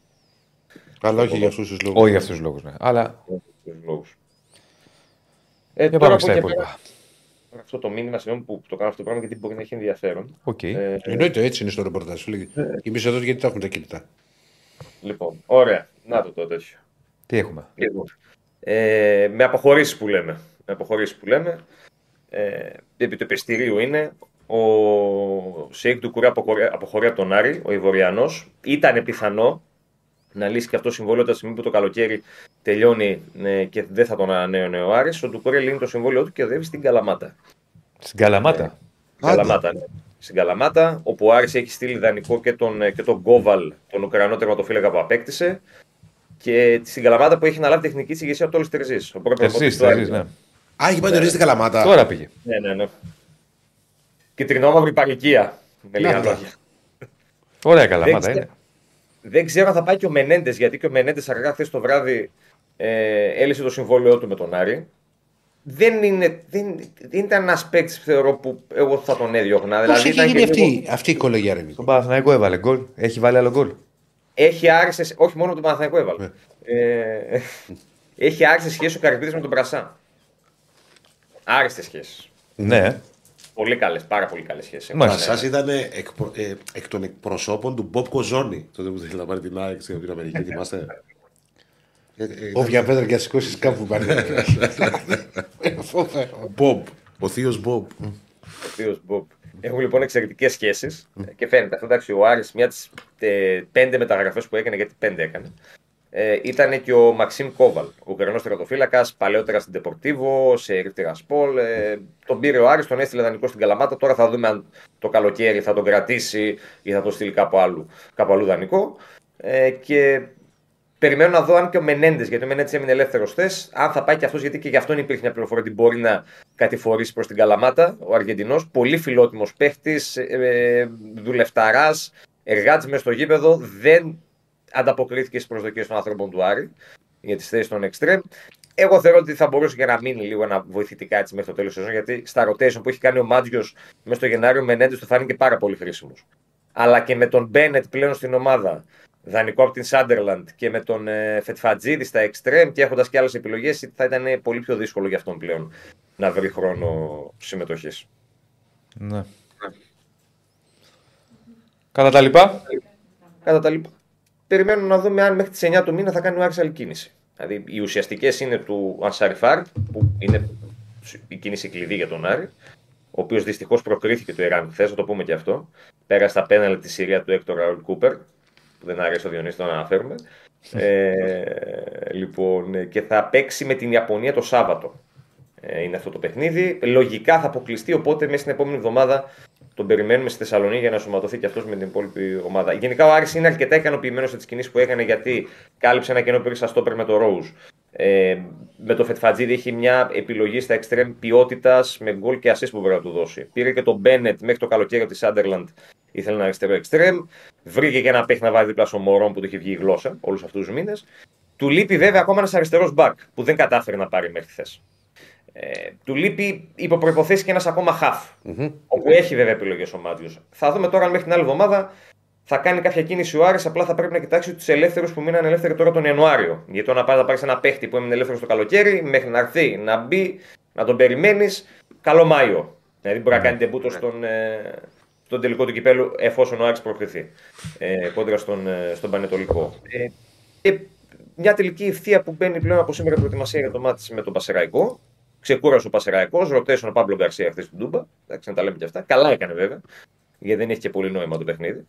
Speaker 1: Αλλά όχι για αυτούς τους λόγους.
Speaker 2: Όχι για αυτούς τους λόγους. Ναι. Αλλά.
Speaker 7: στους λόγους. Ε,
Speaker 2: Για
Speaker 7: τώρα
Speaker 2: πάμε
Speaker 7: από
Speaker 2: στα
Speaker 7: εκεί
Speaker 2: υπόλοιπα.
Speaker 7: Πέρα, Αυτό το μήνυμα, συγγνώμη που το κάνω αυτό το πράγμα γιατί μπορεί να έχει ενδιαφέρον.
Speaker 2: Οκ.
Speaker 7: Ε,
Speaker 1: Εννοείται έτσι είναι στο ρεπορτάζ. φίλε. Εμείς εδώ γιατί τα έχουμε τα κινητά.
Speaker 7: λοιπόν, ωραία. Να το το τέτοιο.
Speaker 2: Τι έχουμε;
Speaker 7: Λοιπόν, ε, με αποχωρήσεις που λέμε. Με αποχωρήσεις που λέμε. Ε, επί του πιεστηρίου είναι ο Σέικ Ντουκουρέ αποχωρεί, αποχωρεί από τον Άρη, ο Ιβοριανός. Ήταν πιθανό να λύσει και αυτό το συμβόλαιο τη στιγμή που το καλοκαίρι τελειώνει ε, και δεν θα τον ανανέωνε ο Άρης. Ο Ντουκουρέ λύνει το συμβόλαιο του και οδεύει στην Καλαμάτα.
Speaker 2: Στην Καλαμάτα.
Speaker 7: Καλαμάτα, ναι. Στην Καλαμάτα, όπου ο Άρης έχει στείλει δανεικό και τον, ε, και τον Γκόβαλ, τον Ουκρανό τερματοφύλακα που απέκτησε. Και στην Καλαμάτα που έχει αναλάβει τεχνική τη ηγεσία από το Τερζής. Ο πρώτος
Speaker 2: Τερζής,
Speaker 7: προπονητής του Άρη.
Speaker 2: Τερζής, ναι.
Speaker 3: Α, έχει πάει το στην Καλαμάτα.
Speaker 2: Τώρα πήγε.
Speaker 7: Ναι, ναι, ναι. Κυτρινόμαυρη παροικία. Με λίγα
Speaker 3: Να τα.
Speaker 7: λόγια.
Speaker 2: Ωραία Καλαμάτα
Speaker 7: Δεν
Speaker 2: είναι.
Speaker 7: Δεν ξέρω αν θα πάει και ο Μενέντες, γιατί και ο Μενέντες αργά χθες το βράδυ ε, έλυσε το συμβόλαιό του με τον Άρη. Δεν, είναι, δεν, δεν ήταν ένας παίκτης θεωρώ που εγώ θα τον έδιωχνα.
Speaker 1: Πώς
Speaker 7: Δηλαδή
Speaker 1: έχει
Speaker 7: ήταν
Speaker 1: γίνει
Speaker 7: και
Speaker 1: αυτή,
Speaker 7: λίγο-
Speaker 1: αυτή η κολεγιά, ρε Νίκο;
Speaker 2: Τον Παναθηναϊκό έβαλε γκολ. Έχει βάλει άλλο γκολ.
Speaker 7: Έχει άρισε, όχι μόνο τον Παναθηναϊκό έβαλε. Ε, έχει άρισε σχέσει ο Καρυπίδης με τον Πρασά. Άριστες σχέσεις.
Speaker 2: Ναι.
Speaker 7: Πολύ καλές, πάρα πολύ καλές σχέσεις.
Speaker 2: Μάλιστα.
Speaker 3: Σα ήταν εκ, προ- ε, εκ των εκπροσώπων του Μποb Κοζόνη. Τότε που θέλει να πάρει την ΑΕΚ στην Αμερική, θυμάστε. Ε, ε,
Speaker 1: Όποια πέτρα και σηκώσει κάπου πάνε. Φοβερό.
Speaker 3: Μπομπ. Ο θείος Μπομπ.
Speaker 7: Ο θείος Μπομπ. Έχουν λοιπόν εξαιρετικές σχέσεις και φαίνεται αυτό. Εντάξει, ο Άρης μια τις πέντε μεταγραφές που έκανε, γιατί πέντε έκανε, ε, ήταν και ο Μαξίμ Κόβαλ, ο Ουκρανός τερατοφύλακα, παλαιότερα στην Τεπορτίβο, σε Ερυθρέα Σπολ. Ε, τον πήρε ο Άρης, τον έστειλε δανεικό στην Καλαμάτα. Τώρα θα δούμε αν το καλοκαίρι θα τον κρατήσει ή θα το στείλει κάπου αλλού, κάπου αλλού δανεικό. Ε, και Περιμένω να δω αν και ο Μενέντες, γιατί ο Μενέντες έμεινε ελεύθερος χθες, αν θα πάει και αυτός, γιατί και γι' αυτόν υπήρχε μια πληροφορία ότι μπορεί να κατηφορήσει προς την Καλαμάτα. Ο Αργεντινός, πολύ φιλότιμος παίχτης, ε, δουλευταράς, εργάτης μες στο γήπεδο, δεν ανταποκρίθηκε στις προσδοκίες των ανθρώπων του Άρη για τις θέσεις των Extreme. Εγώ θεωρώ ότι θα μπορούσε και να μείνει λίγο ένα βοηθητικά έτσι μέχρι το τέλος της σεζόν, γιατί στα rotation που έχει κάνει ο Μάτζιο μέσα στο Γενάριο, ο Μενέντες του θα είναι και πάρα πολύ χρήσιμος. Αλλά και με τον Μπένετ πλέον στην ομάδα, δανεικό από την Σάντερλαντ και με τον ε, Φετφατζίδη στα Extreme και έχοντας και άλλες επιλογές, θα ήταν πολύ πιο δύσκολο για αυτόν πλέον να βρει χρόνο συμμετοχής.
Speaker 2: Ναι. Κατά τα λοιπά.
Speaker 7: Κατά τα λοιπά. Περιμένουμε να δούμε αν μέχρι τις 9 του μήνα θα κάνει ο Άρης άλλη κίνηση. Δηλαδή οι ουσιαστικές είναι του Ανσαριφάρ, που είναι η κίνηση κλειδί για τον Άρη, ο οποίος δυστυχώς προκρίθηκε του Ιράν χθες, θα το πούμε και αυτό. Πέρασε τα πέναλ τη Συρία του Έκτορ Ραουλ Κούπερ, που δεν αρέσει ο Διονύσης το να αναφέρουμε. ε, λοιπόν, ε, και θα παίξει με την Ιαπωνία το Σάββατο. Ε, είναι αυτό το παιχνίδι. Λογικά θα αποκλειστεί, οπότε μέσα στην επόμενη εβδομάδα τον περιμένουμε στη Θεσσαλονίκη για να σωματωθεί και αυτός με την υπόλοιπη ομάδα. Γενικά ο Άρης είναι αρκετά ικανοποιημένος από τις κινήσεις που έκανε γιατί κάλυψε ένα κενό πήρε στα στόπερ με το Ρόουζ. Ε, με το Φετφατζίδη έχει μια επιλογή στα extreme ποιότητας με γκολ και assist που μπορεί να του δώσει. Πήρε και τον Μπένετ μέχρι το καλοκαίρι της Sunderland, ήθελε ένα αριστερό extreme. Βρήκε και ένα παίχτη να βάλει δίπλα στο Μωρόν που του είχε βγει η γλώσσα όλους αυτούς τους μήνες. Του λείπει βέβαια ακόμα ένας αριστερός μπακ που δεν κατάφερε να πάρει μέχρι χθες. Ε, του λείπει υπό προποθέσει και ένας ακόμα half, Όπου έχει βέβαια επιλογές ο Μάτιος. Θα δούμε τώρα αν μέχρι την άλλη εβδομάδα θα κάνει κάποια κίνηση ο Άρης, απλά θα πρέπει να κοιτάξει τους ελεύθερους που μείναν ελεύθεροι τώρα τον Ιανουάριο. Γιατί όταν πάει να πάρεις ένα παίχτη που έμεινε ελεύθερο το καλοκαίρι, μέχρι να έρθει, να μπει, να τον περιμένεις, καλό Μάιο. Δηλαδή μπορεί να κάνει τεμπούτο στον, ε, στον τελικό του κυπέλου εφόσον ο Άρης προκριθεί ε, κόντρα στον, ε, στον Πανετολικό. Ε, και μια τελική ευθεία που μπαίνει πλέον από σήμερα προετοιμασία για το μάτι με τον Πασεραϊκό. Ξεκούρασε ο Πασεραϊκός, ρωτήσεων ο Παύλο Γκαρσία χθες στην Τούμπα. Εντάξει, να τα λέμε και αυτά. Καλά έκανε βέβαια, γιατί δεν έχει και πολύ νόημα το παιχνίδι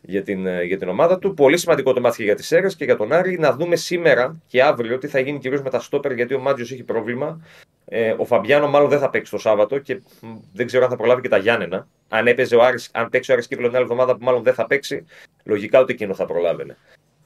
Speaker 7: για την, ε, για την ομάδα του. Πολύ σημαντικό το μάτι και για τις αίρε και για τον Άρη. Να δούμε σήμερα και αύριο τι θα γίνει κυρίως με τα στόπερ, γιατί ο Μάτζιος έχει πρόβλημα. Ε, ο Φαμπιάνο μάλλον δεν θα παίξει το Σάββατο και μ, δεν ξέρω αν θα προλάβει και τα Γιάννενα. Αν, έπαιζε ο Άρης, αν παίξει ο Άρης Κύπρο την άλλη εβδομάδα που μάλλον δεν θα παίξει, λογικά ούτε εκείνο θα προλάβαινε.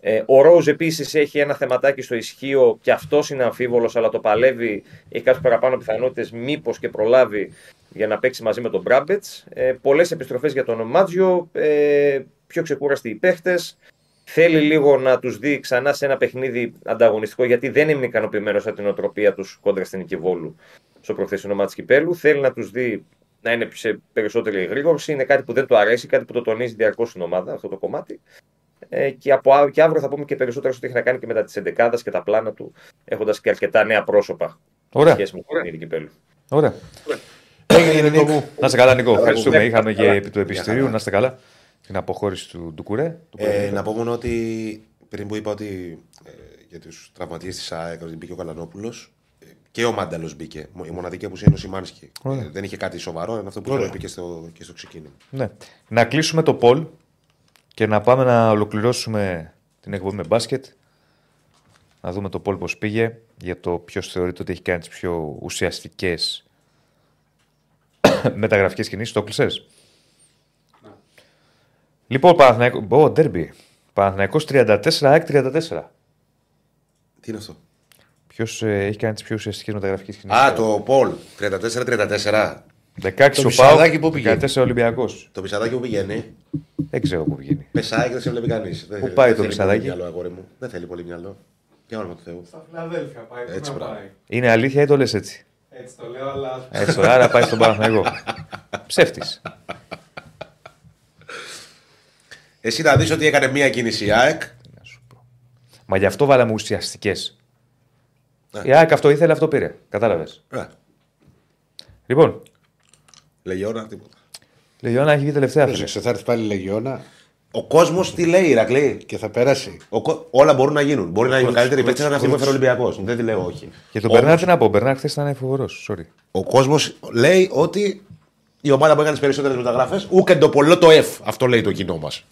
Speaker 7: Ε, ο Ρόουζ επίσης έχει ένα θεματάκι στο ισχύο και αυτός είναι αμφίβολος, αλλά το παλεύει. Έχει κάποιες παραπάνω πιθανότητες, μήπως και προλάβει για να παίξει μαζί με τον Μπράμπετς. Ε, Πολλές επιστροφές για τον Μάτζιο. Ε, πιο ξεκούραστοι οι παίχτες. Θέλει λίγο να τους δει ξανά σε ένα παιχνίδι ανταγωνιστικό, γιατί δεν είναι ικανοποιημένος από την οτροπία τους κόντρα στην Νικηβόλου στο προχθεσινό μάτι Κυπέλου. Θέλει να τους δει να είναι σε περισσότερη γρήγορση. Είναι κάτι που δεν του αρέσει, κάτι που το τονίζει διαρκώς στην ομάδα αυτό το κομμάτι. Ε, και, από, ά- και αύριο θα πούμε και περισσότερο στο τι έχει να κάνει και μετά τις 11 και τα πλάνα του, έχοντας και αρκετά νέα πρόσωπα
Speaker 2: Ωραία.
Speaker 7: σε σχέση με το παιχνίδι Κυπέλου.
Speaker 2: Ωραία.
Speaker 1: Έγινε Νίκο μου.
Speaker 2: Να είστε καλά, Νικό. Ευχαριστούμε. Είχαμε και επί του επιστηρίου. Να είστε καλά. Την αποχώρηση του Ντουκουρέ.
Speaker 3: Ε, να πω μόνο ότι πριν που είπα ότι ε, για τους τραυματίες της ΑΕΚ ότι μπήκε ο Καλανόπουλος και ο Μάνταλος μπήκε. Η μοναδική απουσία είναι ο Σιμάνσκι. Ε, δεν είχε κάτι σοβαρό, είναι αυτό που το είπε και στο, και στο ξεκίνημα.
Speaker 2: Ναι. Να κλείσουμε το poll και να πάμε να ολοκληρώσουμε την εκπομπή με μπάσκετ. Να δούμε το poll πώς πήγε για το ποιος θεωρείται ότι έχει κάνει τις πιο ουσιαστικές [COUGHS] μεταγραφικές κινήσεις. Το κλεισες; Λοιπόν, Παναθηναϊκό... Ω, ντέρμπι. Παναθηναϊκός 34, ΑΕΚ 34.
Speaker 3: Τι είναι αυτό;
Speaker 2: Ποιος έχει κάνει τις πιο ουσιαστικές μεταγραφικές κινήσεις.
Speaker 3: Α, το Πολ. 34-34.
Speaker 2: 16
Speaker 1: Το
Speaker 2: ο
Speaker 1: Πισαδάκι
Speaker 2: Πάου,
Speaker 1: που πήγε.
Speaker 2: 14 Ολυμπιακός.
Speaker 3: Το πισαδάκι που πηγαίνει.
Speaker 2: Δεν ξέρω πού πηγαίνει.
Speaker 3: Πεσάει και δεν σε βλέπει κανείς.
Speaker 2: Πού πάει το πισαδάκι;
Speaker 3: Μυαλό, αγόρι μου. Δεν θέλει πολύ μυαλό. Για όνομα του Θεού;
Speaker 4: Στα Φιλαδέλφια πάει. πού
Speaker 3: Έτσι,
Speaker 4: να
Speaker 3: μπράβο.
Speaker 4: πάει.
Speaker 2: Είναι αλήθεια ή το λες έτσι;
Speaker 4: Έτσι το λέω, αλλά.
Speaker 2: Έτσι, τώρα, άρα πάει στον Παναθηναϊκό. [LAUGHS] Ψεύτης.
Speaker 3: Εσύ να δεις ότι έκανε μία κίνηση η ΑΕΚ.
Speaker 2: Μα γι' αυτό βάλαμε ουσιαστικές.
Speaker 3: Ναι.
Speaker 2: Η ΑΕΚ αυτό ήθελε, αυτό πήρε. Κατάλαβες.
Speaker 3: Ε,
Speaker 2: Λοιπόν,
Speaker 3: Λεγιώνα, τίποτα.
Speaker 2: Λεγιώνα έχει βγει τελευταία φίλε.
Speaker 1: Πρόσεξε, θα έρθει πάλι η Λεγιώνα
Speaker 3: Ο κόσμος τι λέει, Ηρακλή;
Speaker 1: και θα περάσει.
Speaker 3: Ο κο- Όλα μπορούν να γίνουν. Μπορεί να γίνουν καλύτεροι παίκτες να φύγει ο Ολυμπιακό. Δεν τη λέω όχι.
Speaker 2: Και τον
Speaker 3: Όμως,
Speaker 2: Μπερνάρ τι να πω. Ο Μπερνάρ χθες ήταν φοβερός. Sorry.
Speaker 3: Ο κόσμος λέει ότι η ομάδα που έκανε τις περισσότερες μεταγραφές, ούκεν το πολλό το F. Αυτό λέει το κοινό μας.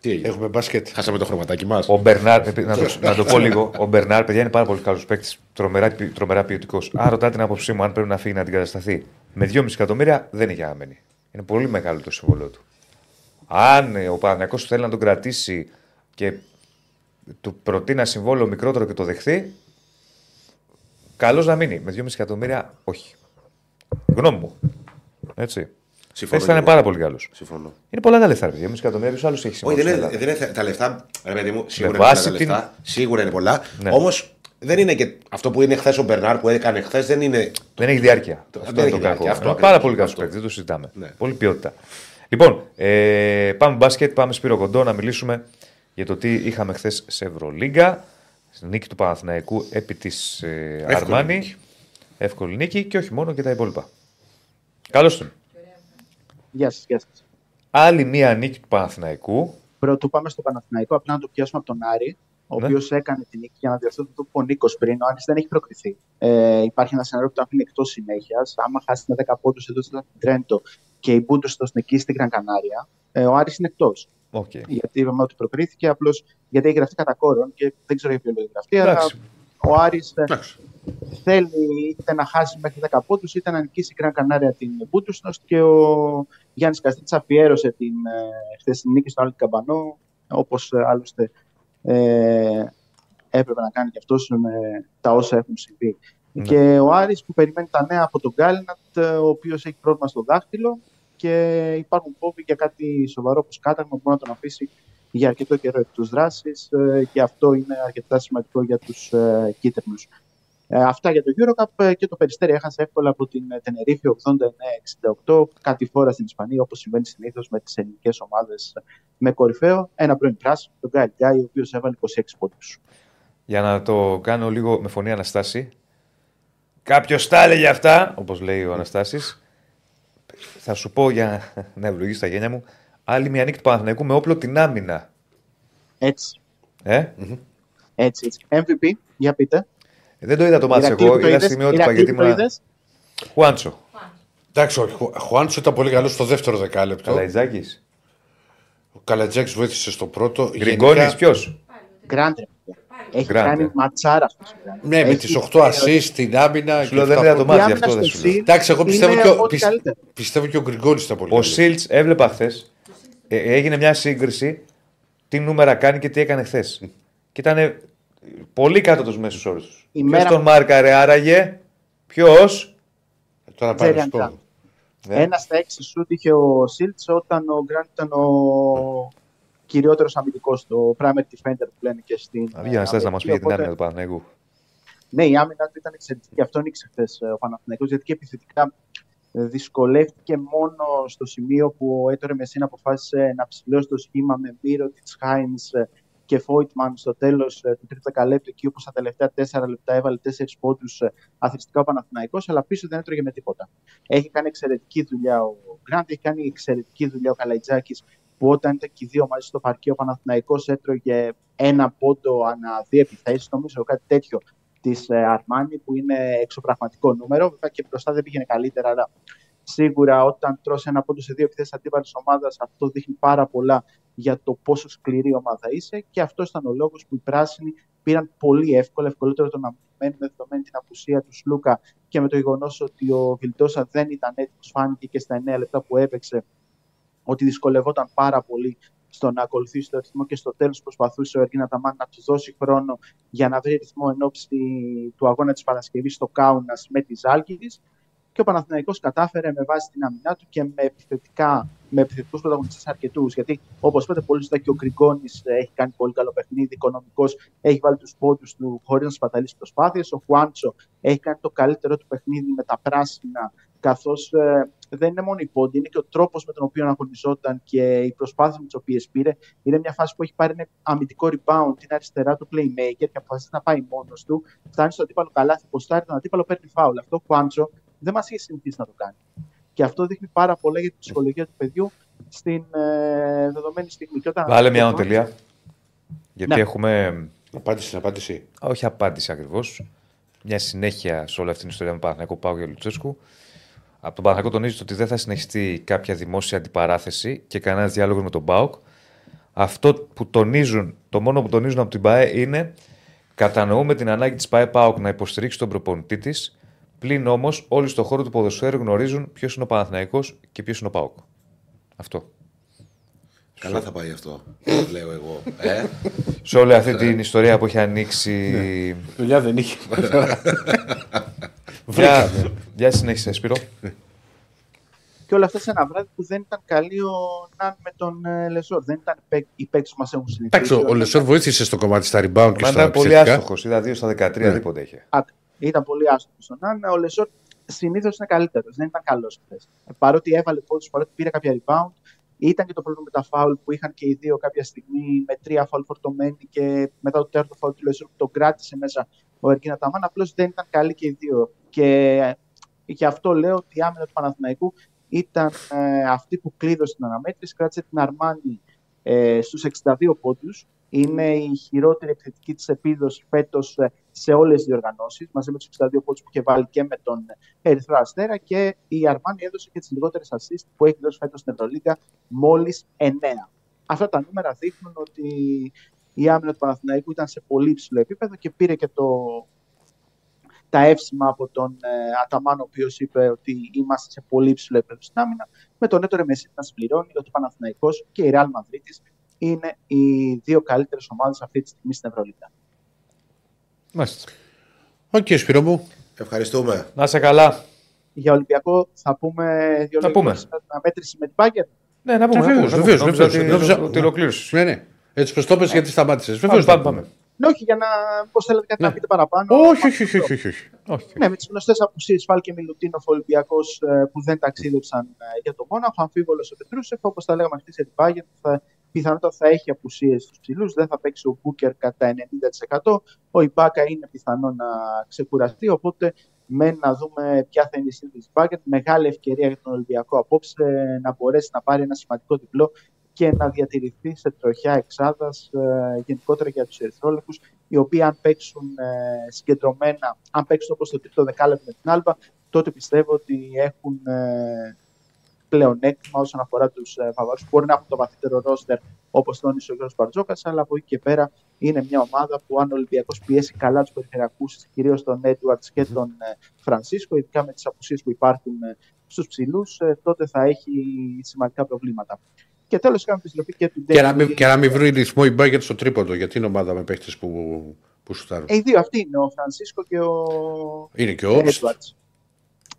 Speaker 3: Τι έγινε;
Speaker 1: Έχουμε μπάσκετ.
Speaker 3: Χάσαμε το χρωματάκι μας.
Speaker 2: Ο Μπερνάρ, ε, να, το, να το πω λίγο, ο Μπερνάρ, παιδιά, είναι πάρα πολύ καλός παίκτης, τρομερά, ποι- τρομερά ποιοτικός. Αν ρωτάτε την άποψή μου, αν πρέπει να φύγει να αντικατασταθεί με 2,5 εκατομμύρια, δεν έχει άμενη. Είναι πολύ μεγάλο το συμβολό του. Αν ε, ο Παναγιακός θέλει να τον κρατήσει και του προτείνει ένα συμβόλαιο μικρότερο και το δεχθεί, καλώ να μείνει. Με 2,5 εκατομμύρια, όχι. Γνώμη μου. Έτσι.
Speaker 3: Συμφωνώ
Speaker 2: Χθε ήταν
Speaker 3: και εγώ.
Speaker 2: πάρα πολύ καλός.
Speaker 3: Συμφωνώ.
Speaker 2: Είναι πολλά τα λεφτά, ρε παιδιά. 2,5 εκατομμύρια, ποιο άλλο έχεις
Speaker 3: Όχι,
Speaker 2: συμβόλαιο.
Speaker 3: δεν
Speaker 2: στην
Speaker 3: είναι,
Speaker 2: Ελλάδα.
Speaker 3: δεν είναι τα λεφτά. Ρε παιδί μου, σίγουρα
Speaker 2: Με
Speaker 3: είναι πολλά
Speaker 2: βάση
Speaker 3: τα
Speaker 2: την-
Speaker 3: λεφτά. Σίγουρα είναι πολλά.
Speaker 2: Ναι.
Speaker 3: Όμως δεν είναι και αυτό που είναι χθες ο Μπερνάρ που έκανε χθες δεν είναι.
Speaker 2: Δεν έχει διάρκεια.
Speaker 3: δεν
Speaker 2: αυτό είναι
Speaker 3: έχει
Speaker 2: το
Speaker 3: διάρκεια.
Speaker 2: κακό.
Speaker 3: Αυτό
Speaker 2: Είναι
Speaker 3: ακριβώς.
Speaker 2: πάρα πολύ καλός
Speaker 3: Αυτό.
Speaker 2: παίκτης, δεν το συζητάμε.
Speaker 3: Ναι.
Speaker 2: Πολύ ποιότητα. Λοιπόν, ε, πάμε μπάσκετ, πάμε Σπύρο Κοντό να μιλήσουμε για το τι είχαμε χθες σε Ευρωλίγκα. Στην νίκη του Παναθηναϊκού επί της ε, Αρμάνη.
Speaker 3: νίκη.
Speaker 2: Εύκολη νίκη και όχι μόνο και τα υπόλοιπα. Καλώς τον.
Speaker 8: Γεια σας, γεια σας.
Speaker 2: Άλλη μία νίκη του Παναθηναϊκού.
Speaker 8: Πρωτού πάμε στο Παναθηναϊκό, απλά να το πιάσουμε από τον Άρη, ο
Speaker 2: Ναι.
Speaker 8: οποίος έκανε την νίκη για να διορθώσει αυτό που είπε ο Νίκος πριν. Ο Άρης δεν έχει προκριθεί. Ε, υπάρχει ένα σενάριο που το αφήνει εκτός συνέχειας. Άμα χάσει με 10 πόντους εδώ στην Τρέντο και η Μπούντο στο νικήσει στην Gran Canaria, ε, ο Άρης είναι εκτός.
Speaker 2: Okay.
Speaker 8: Γιατί είπαμε ότι προκρίθηκε απλώς γιατί έχει γραφτεί κατά κόρον και δεν ξέρω για ποιο λόγο έχει γραφτεί. Αλλά
Speaker 2: Εντάξει.
Speaker 8: ο Άρης ε,
Speaker 3: Εντάξει.
Speaker 8: Θέλει είτε να χάσει μέχρι 10 πόντους είτε να νικήσει η Gran Canaria την Μπούντουσνος και ο Γιάννης Καστίτσα αφιέρωσε την ε, χθεσινή νίκη στο Άλτη Καμπανό, όπως άλλωστε ε, έπρεπε να κάνει και αυτός με τα όσα έχουν συμβεί.
Speaker 2: Ναι.
Speaker 8: Και ο Άρης που περιμένει τα νέα από τον Γκάλινατ, ε, ο οποίος έχει πρόβλημα στο δάχτυλο. και υπάρχουν φόβοι για κάτι σοβαρό όπως κάταγμα που μπορεί να τον αφήσει για αρκετό καιρό εκτός δράσης ε, και αυτό είναι αρκετά σημαντικό για τους ε, κίτρινους. Ε, αυτά για το Eurocup ε, και το Περιστέρι έχασε εύκολα από την ε, Τενερίφη 89-68, κάτι φορά στην Ισπανία, όπως συμβαίνει συνήθως με τις ελληνικές ομάδες με κορυφαίο. Ένα πρώην πράσινο, τον Γκάι Γκάι, ο οποίος έβαλε 26 πόντους.
Speaker 2: Για να το κάνω λίγο με φωνή Αναστάση. Κάποιος τα έλεγε αυτά, όπως λέει ο Αναστάσης. Θα σου πω για να ευλογήσεις τα γένια μου. Άλλη μια νίκη του Παναθηναϊκού με όπλο την άμυνα.
Speaker 8: Έτσι,
Speaker 2: Ε;
Speaker 8: έτσι, έτσι. MVP, για πείτε.
Speaker 2: Δεν το είδα το μάτι
Speaker 8: Ηρακλή
Speaker 2: εγώ,
Speaker 8: που το
Speaker 2: είδα
Speaker 8: είδες,
Speaker 2: στιγμιότυπα
Speaker 8: Ηρακλή
Speaker 2: γιατί
Speaker 8: που το
Speaker 2: ήμουν.
Speaker 8: είδες;
Speaker 2: Χουάντσο.
Speaker 1: Εντάξει, ο Χου- Χουάντσο ήταν πολύ καλός στο δεύτερο δεκάλεπτο.
Speaker 2: Καλαϊτζάκης.
Speaker 1: Ο Καλατζάκη βοήθησε στο πρώτο.
Speaker 2: Γκριγκόνης,
Speaker 1: Γενικά-
Speaker 2: ποιος;
Speaker 8: Γκράντρε. Έχει
Speaker 2: Γκράντε.
Speaker 8: κάνει ματσάρας αυτός.
Speaker 1: Ναι, με
Speaker 8: Έχει
Speaker 1: τις 8
Speaker 8: θεωρεί-
Speaker 1: assist στην άμυνα.
Speaker 2: Σου
Speaker 1: και
Speaker 2: λέω δεν
Speaker 1: αυτά
Speaker 2: είδα το
Speaker 1: που-
Speaker 8: Η
Speaker 2: μάτι,
Speaker 8: άμυνα
Speaker 2: αυτό δεν
Speaker 8: στο
Speaker 2: σου λέω.
Speaker 8: Σιλ
Speaker 1: Εντάξει, εγώ πιστεύω
Speaker 8: είναι
Speaker 1: και, ο,
Speaker 8: ό,τι
Speaker 1: πισ-
Speaker 8: καλύτερο.
Speaker 1: πιστεύω και ο Γκριγκόνης ήταν πολύ
Speaker 2: Ο
Speaker 1: καλός.
Speaker 2: Σίλτς έβλεπα χθες. έγινε μια σύγκριση τι νούμερα κάνει και τι έκανε χθες. Και ήταν πολύ κάτω τους μέσους όρους τους.
Speaker 8: Η
Speaker 2: Ποιος
Speaker 8: μέρα-
Speaker 2: τον μάρκαρε άραγε, ποιος;
Speaker 1: Τώρα πάει να
Speaker 8: Τζέριαν
Speaker 1: σου πω.
Speaker 8: Γκραντ.
Speaker 2: Ναι.
Speaker 8: Ένας στα έξι σουτ είχε ο Σίλτς όταν ο Γκραντ ήταν ο κυριότερος αμυντικός, το primary defender που λένε και στην.
Speaker 2: Να βγει να στάσει να μας πει για την
Speaker 8: Οπότε-
Speaker 2: άμυνα του Παναγικού.
Speaker 8: Ναι, η άμυνα του ήταν εξαιρετική. Αυτό νίξε χθες ο Παναθηναϊκός, γιατί και επιθετικά ε, δυσκολεύτηκε μόνο στο σημείο που ο Έτορε Μεσίνα αποφάσισε να ψηλώσει το σχήμα με Μύρο, τη Χάινς και Φόιτμαν στο τέλος του τρίτου δεκαλέπτου, εκεί όπου στα τελευταία τέσσερα λεπτά έβαλε τέσσερις πόντους αθρηστικά ο Παναθηναϊκός, αλλά πίσω δεν έτρωγε με τίποτα. Έχει κάνει εξαιρετική δουλειά ο Γκραντ, έχει κάνει εξαιρετική δουλειά ο Καλαϊτζάκης, που όταν ήταν και οι δύο μαζί στο παρκείο, ο Παναθηναϊκός έτρωγε ένα πόντο ανά δύο επιθέσεις, νομίζω κάτι τέτοιο της Αρμάνι, που είναι εξωπραγματικό νούμερο. Βέβαια και μπροστά δεν πήγαινε καλύτερα, αλλά σίγουρα όταν τρώσει ένα πόντο σε δύο επιθέσει αντίπαλης ομάδας, αυτό δείχνει πάρα πολλά για το πόσο σκληρή ομάδα είσαι. Και αυτό ήταν ο λόγος που οι πράσινοι πήραν πολύ εύκολα, ευκολότερο το να μένουν με δεδομένη την απουσία τους Σλούκα και με το γεγονός ότι ο Βιλτόσα δεν ήταν έτοιμος, φάνηκε και στα 9 λεπτά που έπαιξε ότι δυσκολευόταν πάρα πολύ στο να ακολουθήσει το ρυθμό και στο τέλος προσπαθούσε ο Εργίνα Ταμάν να του δώσει χρόνο για να βρει ρυθμό εν ώψη του αγώνα της Παρασκευής στο Κάουνας με τη Ζάλγκη. Και ο Παναθηναϊκός κατάφερε με βάση την αμυνά του και με, επιθετικά, με επιθετικούς πρωταγωνιστές αρκετούς. Γιατί, όπως είπατε, πολύ σωστά και ο Γκριγκόνης έχει κάνει πολύ καλό παιχνίδι. Οικονομικός έχει βάλει τους πόντους του χωρίς να σπαταλήσει προσπάθειες. Ο Χουάντσο έχει κάνει το καλύτερο του παιχνίδι με τα πράσινα, καθώς ε, δεν είναι μόνο η πόντι, είναι και ο τρόπος με τον οποίο αγωνιζόταν και οι προσπάθειε με τις οποίες πήρε. Είναι μια φάση που έχει πάρει ένα αμυντικό rebound, είναι αριστερά του playmaker και αποφασίζει να πάει μόνος του. Φτάνει στο αντίπαλο καλάθι, ποστάρει τον αντίπαλο, παίρνει φάουλ. Αυτό ο Χουάντσο δεν μας έχει συνηθίσει να το κάνει. Και αυτό δείχνει πάρα πολλά για την ψυχολογία του παιδιού στην ε, δεδομένη στιγμή. Και όταν
Speaker 2: Βάλε μια οτελεία. Γιατί
Speaker 8: Ναι.
Speaker 2: έχουμε.
Speaker 1: Απάντηση στην απάντηση.
Speaker 2: Α, Όχι απάντηση ακριβώς. Μια συνέχεια σε όλη αυτή την ιστορία με Παναθηναϊκό Πάου και Λουτσέσκου. Από τον Παναθηναϊκό τονίζει ότι δεν θα συνεχιστεί κάποια δημόσια αντιπαράθεση και κανένας διάλογος με τον Πάουκ. Αυτό που τονίζουν, το μόνο που τονίζουν από την ΠαΕ είναι κατανοούμε την ανάγκη της ΠαΕ Πάουκ να υποστηρίξει τον προπονητή της. Πλην όμως όλοι στον χώρο του ποδοσφαίρου γνωρίζουν ποιος είναι ο Παναθηναϊκός και ποιος είναι ο Πάουκ. Αυτό.
Speaker 3: Καλά θα πάει αυτό, λέω εγώ. Ε;
Speaker 2: Σε όλη αυτή την ιστορία που έχει ανοίξει.
Speaker 1: Δουλειά δεν είχε. [LAUGHS]
Speaker 2: Για, για συνέχισε, Σπύρο.
Speaker 8: Και όλα αυτά σε ένα βράδυ που δεν ήταν καλή ο Ναν με τον ε, Λεσόρ. Δεν ήταν παίκ- οι παίκτες που μας έχουν συνηθίσει.
Speaker 1: Εντάξει, ο Λεσόρ βοήθησε στο κομμάτι στα rebound και
Speaker 2: Μα
Speaker 1: στα
Speaker 2: ήταν πολύ
Speaker 1: επιθετικά.
Speaker 2: άστοχος. Είδα 2 στα 13,
Speaker 1: Ναι.
Speaker 2: τίποτα είχε.
Speaker 8: Α, Ήταν πολύ άστοχο στον Ναν. Ο Λεσόρ συνήθως είναι καλύτερος. Δεν ήταν καλός χθες. Παρότι έβαλε πόντους, παρότι πήρε κάποια rebound, ήταν και το πρόβλημα με τα φάουλ που είχαν και οι δύο κάποια στιγμή με τρία φάουλ φορτωμένοι και μετά το τέταρτο φάουλ του Λεσόρ που τον κράτησε μέσα ο Ερκίνα Ταμάν. Απλώς δεν ήταν καλοί και οι δύο. Και γι' αυτό λέω ότι η άμυνα του Παναθηναϊκού ήταν ε, αυτή που κλείδωσε την αναμέτρηση. Κράτησε την Αρμάνη ε, στους 62 πόντους. Είναι η χειρότερη επιθετική της επίδοσης φέτος ε, σε όλες τις διοργανώσεις, μαζί με τους 62 πόντους που είχε βάλει και με τον Ερυθρό Αστέρα και η Αρμάνη έδωσε και τις λιγότερες assist που έχει δώσει φέτος στην Ευρωλίγκα, μόλις 9. Αυτά τα νούμερα δείχνουν ότι η άμυνα του Παναθηναϊκού ήταν σε πολύ υψηλό επίπεδο και πήρε και το, τα εύσημα από τον ε, Αταμάν, ο οποίος είπε ότι είμαστε σε πολύ υψηλό επίπεδο στην άμυνα, με τον Έτορε Μεσίτης να συμπληρώνει ότι ο Παναθηναϊκός και η Real Madrid είναι οι δύο καλύτερες ομάδες αυτή τη στιγμή στην Ευρωλίγα.
Speaker 2: Μάλιστα.
Speaker 1: Οκ, Σπύρο μου.
Speaker 3: Ευχαριστούμε.
Speaker 2: Να είσαι καλά.
Speaker 8: Για Ολυμπιακό θα πούμε δύο
Speaker 2: Να
Speaker 8: λόγια
Speaker 2: πούμε.
Speaker 8: για την αναμέτρηση με την Μπάγερν.
Speaker 2: Ναι, να πούμε.
Speaker 1: Βεβαίως,
Speaker 2: να πούμε.
Speaker 1: βεβαίως,
Speaker 2: Νόμιζα
Speaker 1: βεβαίως.
Speaker 2: ότι-
Speaker 1: Νόμιζα-
Speaker 2: Ότι ολοκλήρωσε.
Speaker 1: Ναι, ναι. Έτσι πως το είπες γιατί σταμάτησες.
Speaker 2: Πάμε,
Speaker 1: Βεβαίως.
Speaker 2: πάμε, πάμε.
Speaker 8: Ναι, όχι, για να. Πώς θέλετε κάτι
Speaker 1: Ναι.
Speaker 8: να πείτε παραπάνω.
Speaker 1: Όχι, όχι, όχι, όχι, όχι, όχι.
Speaker 2: Όχι.
Speaker 8: Ναι, με τις γνωστές απουσίες Φαλ και Μιλουτίνοφ Ολυμπιακός που δεν ταξίδεψαν ε, για το Μόναχο. Αμφίβολος ο Πετρούσεφ, όπως τα λέγαμε χθες για την Bayern, θα, πιθανότατα θα έχει απουσίες στους ψηλούς. Δεν θα παίξει ο Μπούκερ κατά 90%. Ο Ιμπάκα είναι πιθανό να ξεκουραστεί. Οπότε μένει να δούμε ποια θα είναι η σύνθεση τη Bayern. Μεγάλη ευκαιρία για τον Ολυμπιακό απόψε να μπορέσει να πάρει ένα σημαντικό διπλό και να διατηρηθεί σε τροχιά εξάδας γενικότερα για τους Ερυθρόλεπτου οι οποίοι αν παίξουν ε, συγκεντρωμένα, αν παίξουν όπως το τρίτο δεκάλεπτο με την Άλμπα, τότε πιστεύω ότι έχουν ε, πλεονέκτημα όσον αφορά τους ε, Βαβαρούς. Μπορεί να έχουν το βαθύτερο ρόστερ όπως τόνισε ο Γιώργος Μπαρτζόκας, αλλά από εκεί και πέρα είναι μια ομάδα που αν ο Ολυμπιακός πιέσει καλά τους περιφερειακούς, κυρίως τον Έντουαρτς και τον ε, Φρανσίσκο, ειδικά με τις απουσίες που υπάρχουν ε, στους ψηλούς, ε, τότε θα έχει σημαντικά προβλήματα. Και τέλος κάνουμε επιστροφή και του
Speaker 1: Και να
Speaker 8: David
Speaker 1: μην-
Speaker 8: Lee.
Speaker 1: Και να μην βρει ρυθμό η Μπάγερν στο τρίποντο, γιατί είναι ομάδα με παίχτες που, που σουτάρουν.
Speaker 8: Ε, οι δύο αυτοί είναι, ο Φρανσίσκο και ο
Speaker 1: Είναι και ο Όμπστ.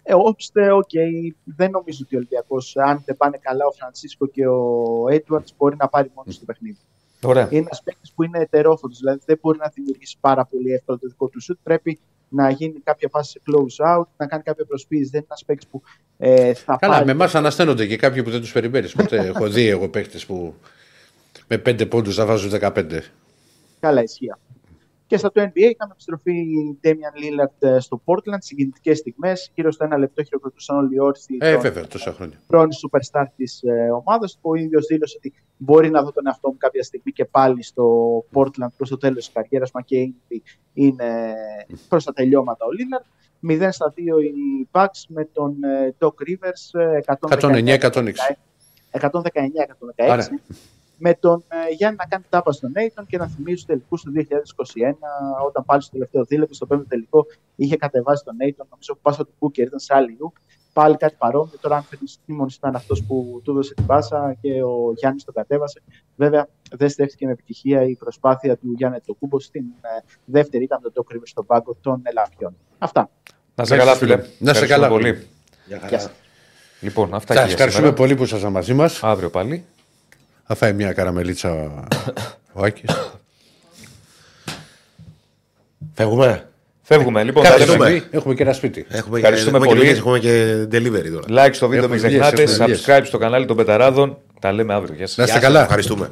Speaker 8: Edwards. Ε, ο Όμπστε, οκ, δεν νομίζω ότι ο Ολυμπιακός, αν δεν πάνε καλά ο Φρανσίσκο και ο Έντουαρτς, μπορεί να πάρει μόνος στο παιχνίδι.
Speaker 2: Ωραία.
Speaker 8: Είναι ένας παίκτης που είναι ετερόφωτος, δηλαδή δεν μπορεί να δημιουργήσει πάρα πολύ εύκολα το δικό του σουτ. Πρέπει να γίνει κάποια φάση σε close out, να κάνει κάποια προσποίηση. Δεν είναι ένας παίκτης που ε, θα
Speaker 1: Καλά,
Speaker 8: πάρει.
Speaker 1: με εμάς ανασταίνονται και κάποιοι που δεν τους περιμένεις. Ποτέ [LAUGHS] έχω δει εγώ παίχτε που με πέντε πόντους θα βάζουν 15.
Speaker 8: Καλά, ισχύει. αυτό. Και στο το NBA είχαμε επιστροφή Damian Lillard ε, στο Portland, συγκινητικές στιγμές. Γύρω στο ένα λεπτό χειροκροτούσαν όλοι οι όρθιοι.
Speaker 1: Ε,
Speaker 8: τον-
Speaker 1: βέβαια, τόσα χρόνια.
Speaker 8: πρώην superstar της ε, ομάδας. Ο ίδιος δήλωσε ότι μπορεί να δω τον εαυτό μου κάποια στιγμή και πάλι στο Portland προς το τέλος της καριέρας μου και ήδη είναι προς τα τελειώματα ο Λίλαρντ. 0 στα 2 οι Bucks με τον ε, Doc Rivers ε,
Speaker 1: 109-106.
Speaker 8: 119-116.
Speaker 1: Άρα.
Speaker 8: Με τον ε, Γιάννη να κάνει τάπα στον Νέιτον και να θυμίσει του τελικού του 2021, όταν πάλι στο τελευταίο δίλεπτο, στο πέμπτο τελικό, είχε κατεβάσει τον Νέιτον. Νομίζω που πάσα του Κούκερ ήταν σε άλλη λου. Πάλι κάτι παρόμοιο. Τώρα, αν φέρνει τίμον, ήταν αυτός που του έδωσε την πάσα και ο Γιάννης τον κατέβασε. Βέβαια, δεν στέφτηκε με επιτυχία η προσπάθεια του Γιάννη Τοκούμπο. Στην ε, δεύτερη ήταν το Doc Rivers στον πάγκο των Ελαφιών. Αυτά.
Speaker 2: Να σε καλά, φίλε.
Speaker 1: Να σε
Speaker 2: Ευχαριστούμε
Speaker 1: καλά.
Speaker 2: πολύ.
Speaker 3: Γεια
Speaker 8: Γεια
Speaker 3: χαρά.
Speaker 8: σας.
Speaker 2: Λοιπόν, αυτά
Speaker 1: Σας
Speaker 2: και για
Speaker 1: ευχαριστούμε
Speaker 2: σήμερα.
Speaker 1: πολύ που ήσασταν μαζί μας.
Speaker 2: Αύριο πάλι.
Speaker 1: Θα φάει μια καραμελίτσα ο Άκης.
Speaker 3: Φεύγουμε;
Speaker 2: Φεύγουμε. Λοιπόν, τα λέμε.
Speaker 3: Ευχαριστούμε.
Speaker 1: Έχουμε και ένα σπίτι.
Speaker 3: Έχουμε,
Speaker 2: Ευχαριστούμε
Speaker 3: έχουμε
Speaker 2: πολύ.
Speaker 3: Και, δουλειές, έχουμε και delivery τώρα.
Speaker 2: Like στο βίντεο,
Speaker 1: Έχουμε
Speaker 2: μην
Speaker 1: δουλειές,
Speaker 2: ξεχνάτε.
Speaker 1: έχουμε δουλειές.
Speaker 2: Subscribe στο κανάλι των Πεταράδων. Τα λέμε αύριο. Γεια σας.
Speaker 1: Να είστε
Speaker 3: Γεια σας,
Speaker 1: καλά.
Speaker 3: Ευχαριστούμε.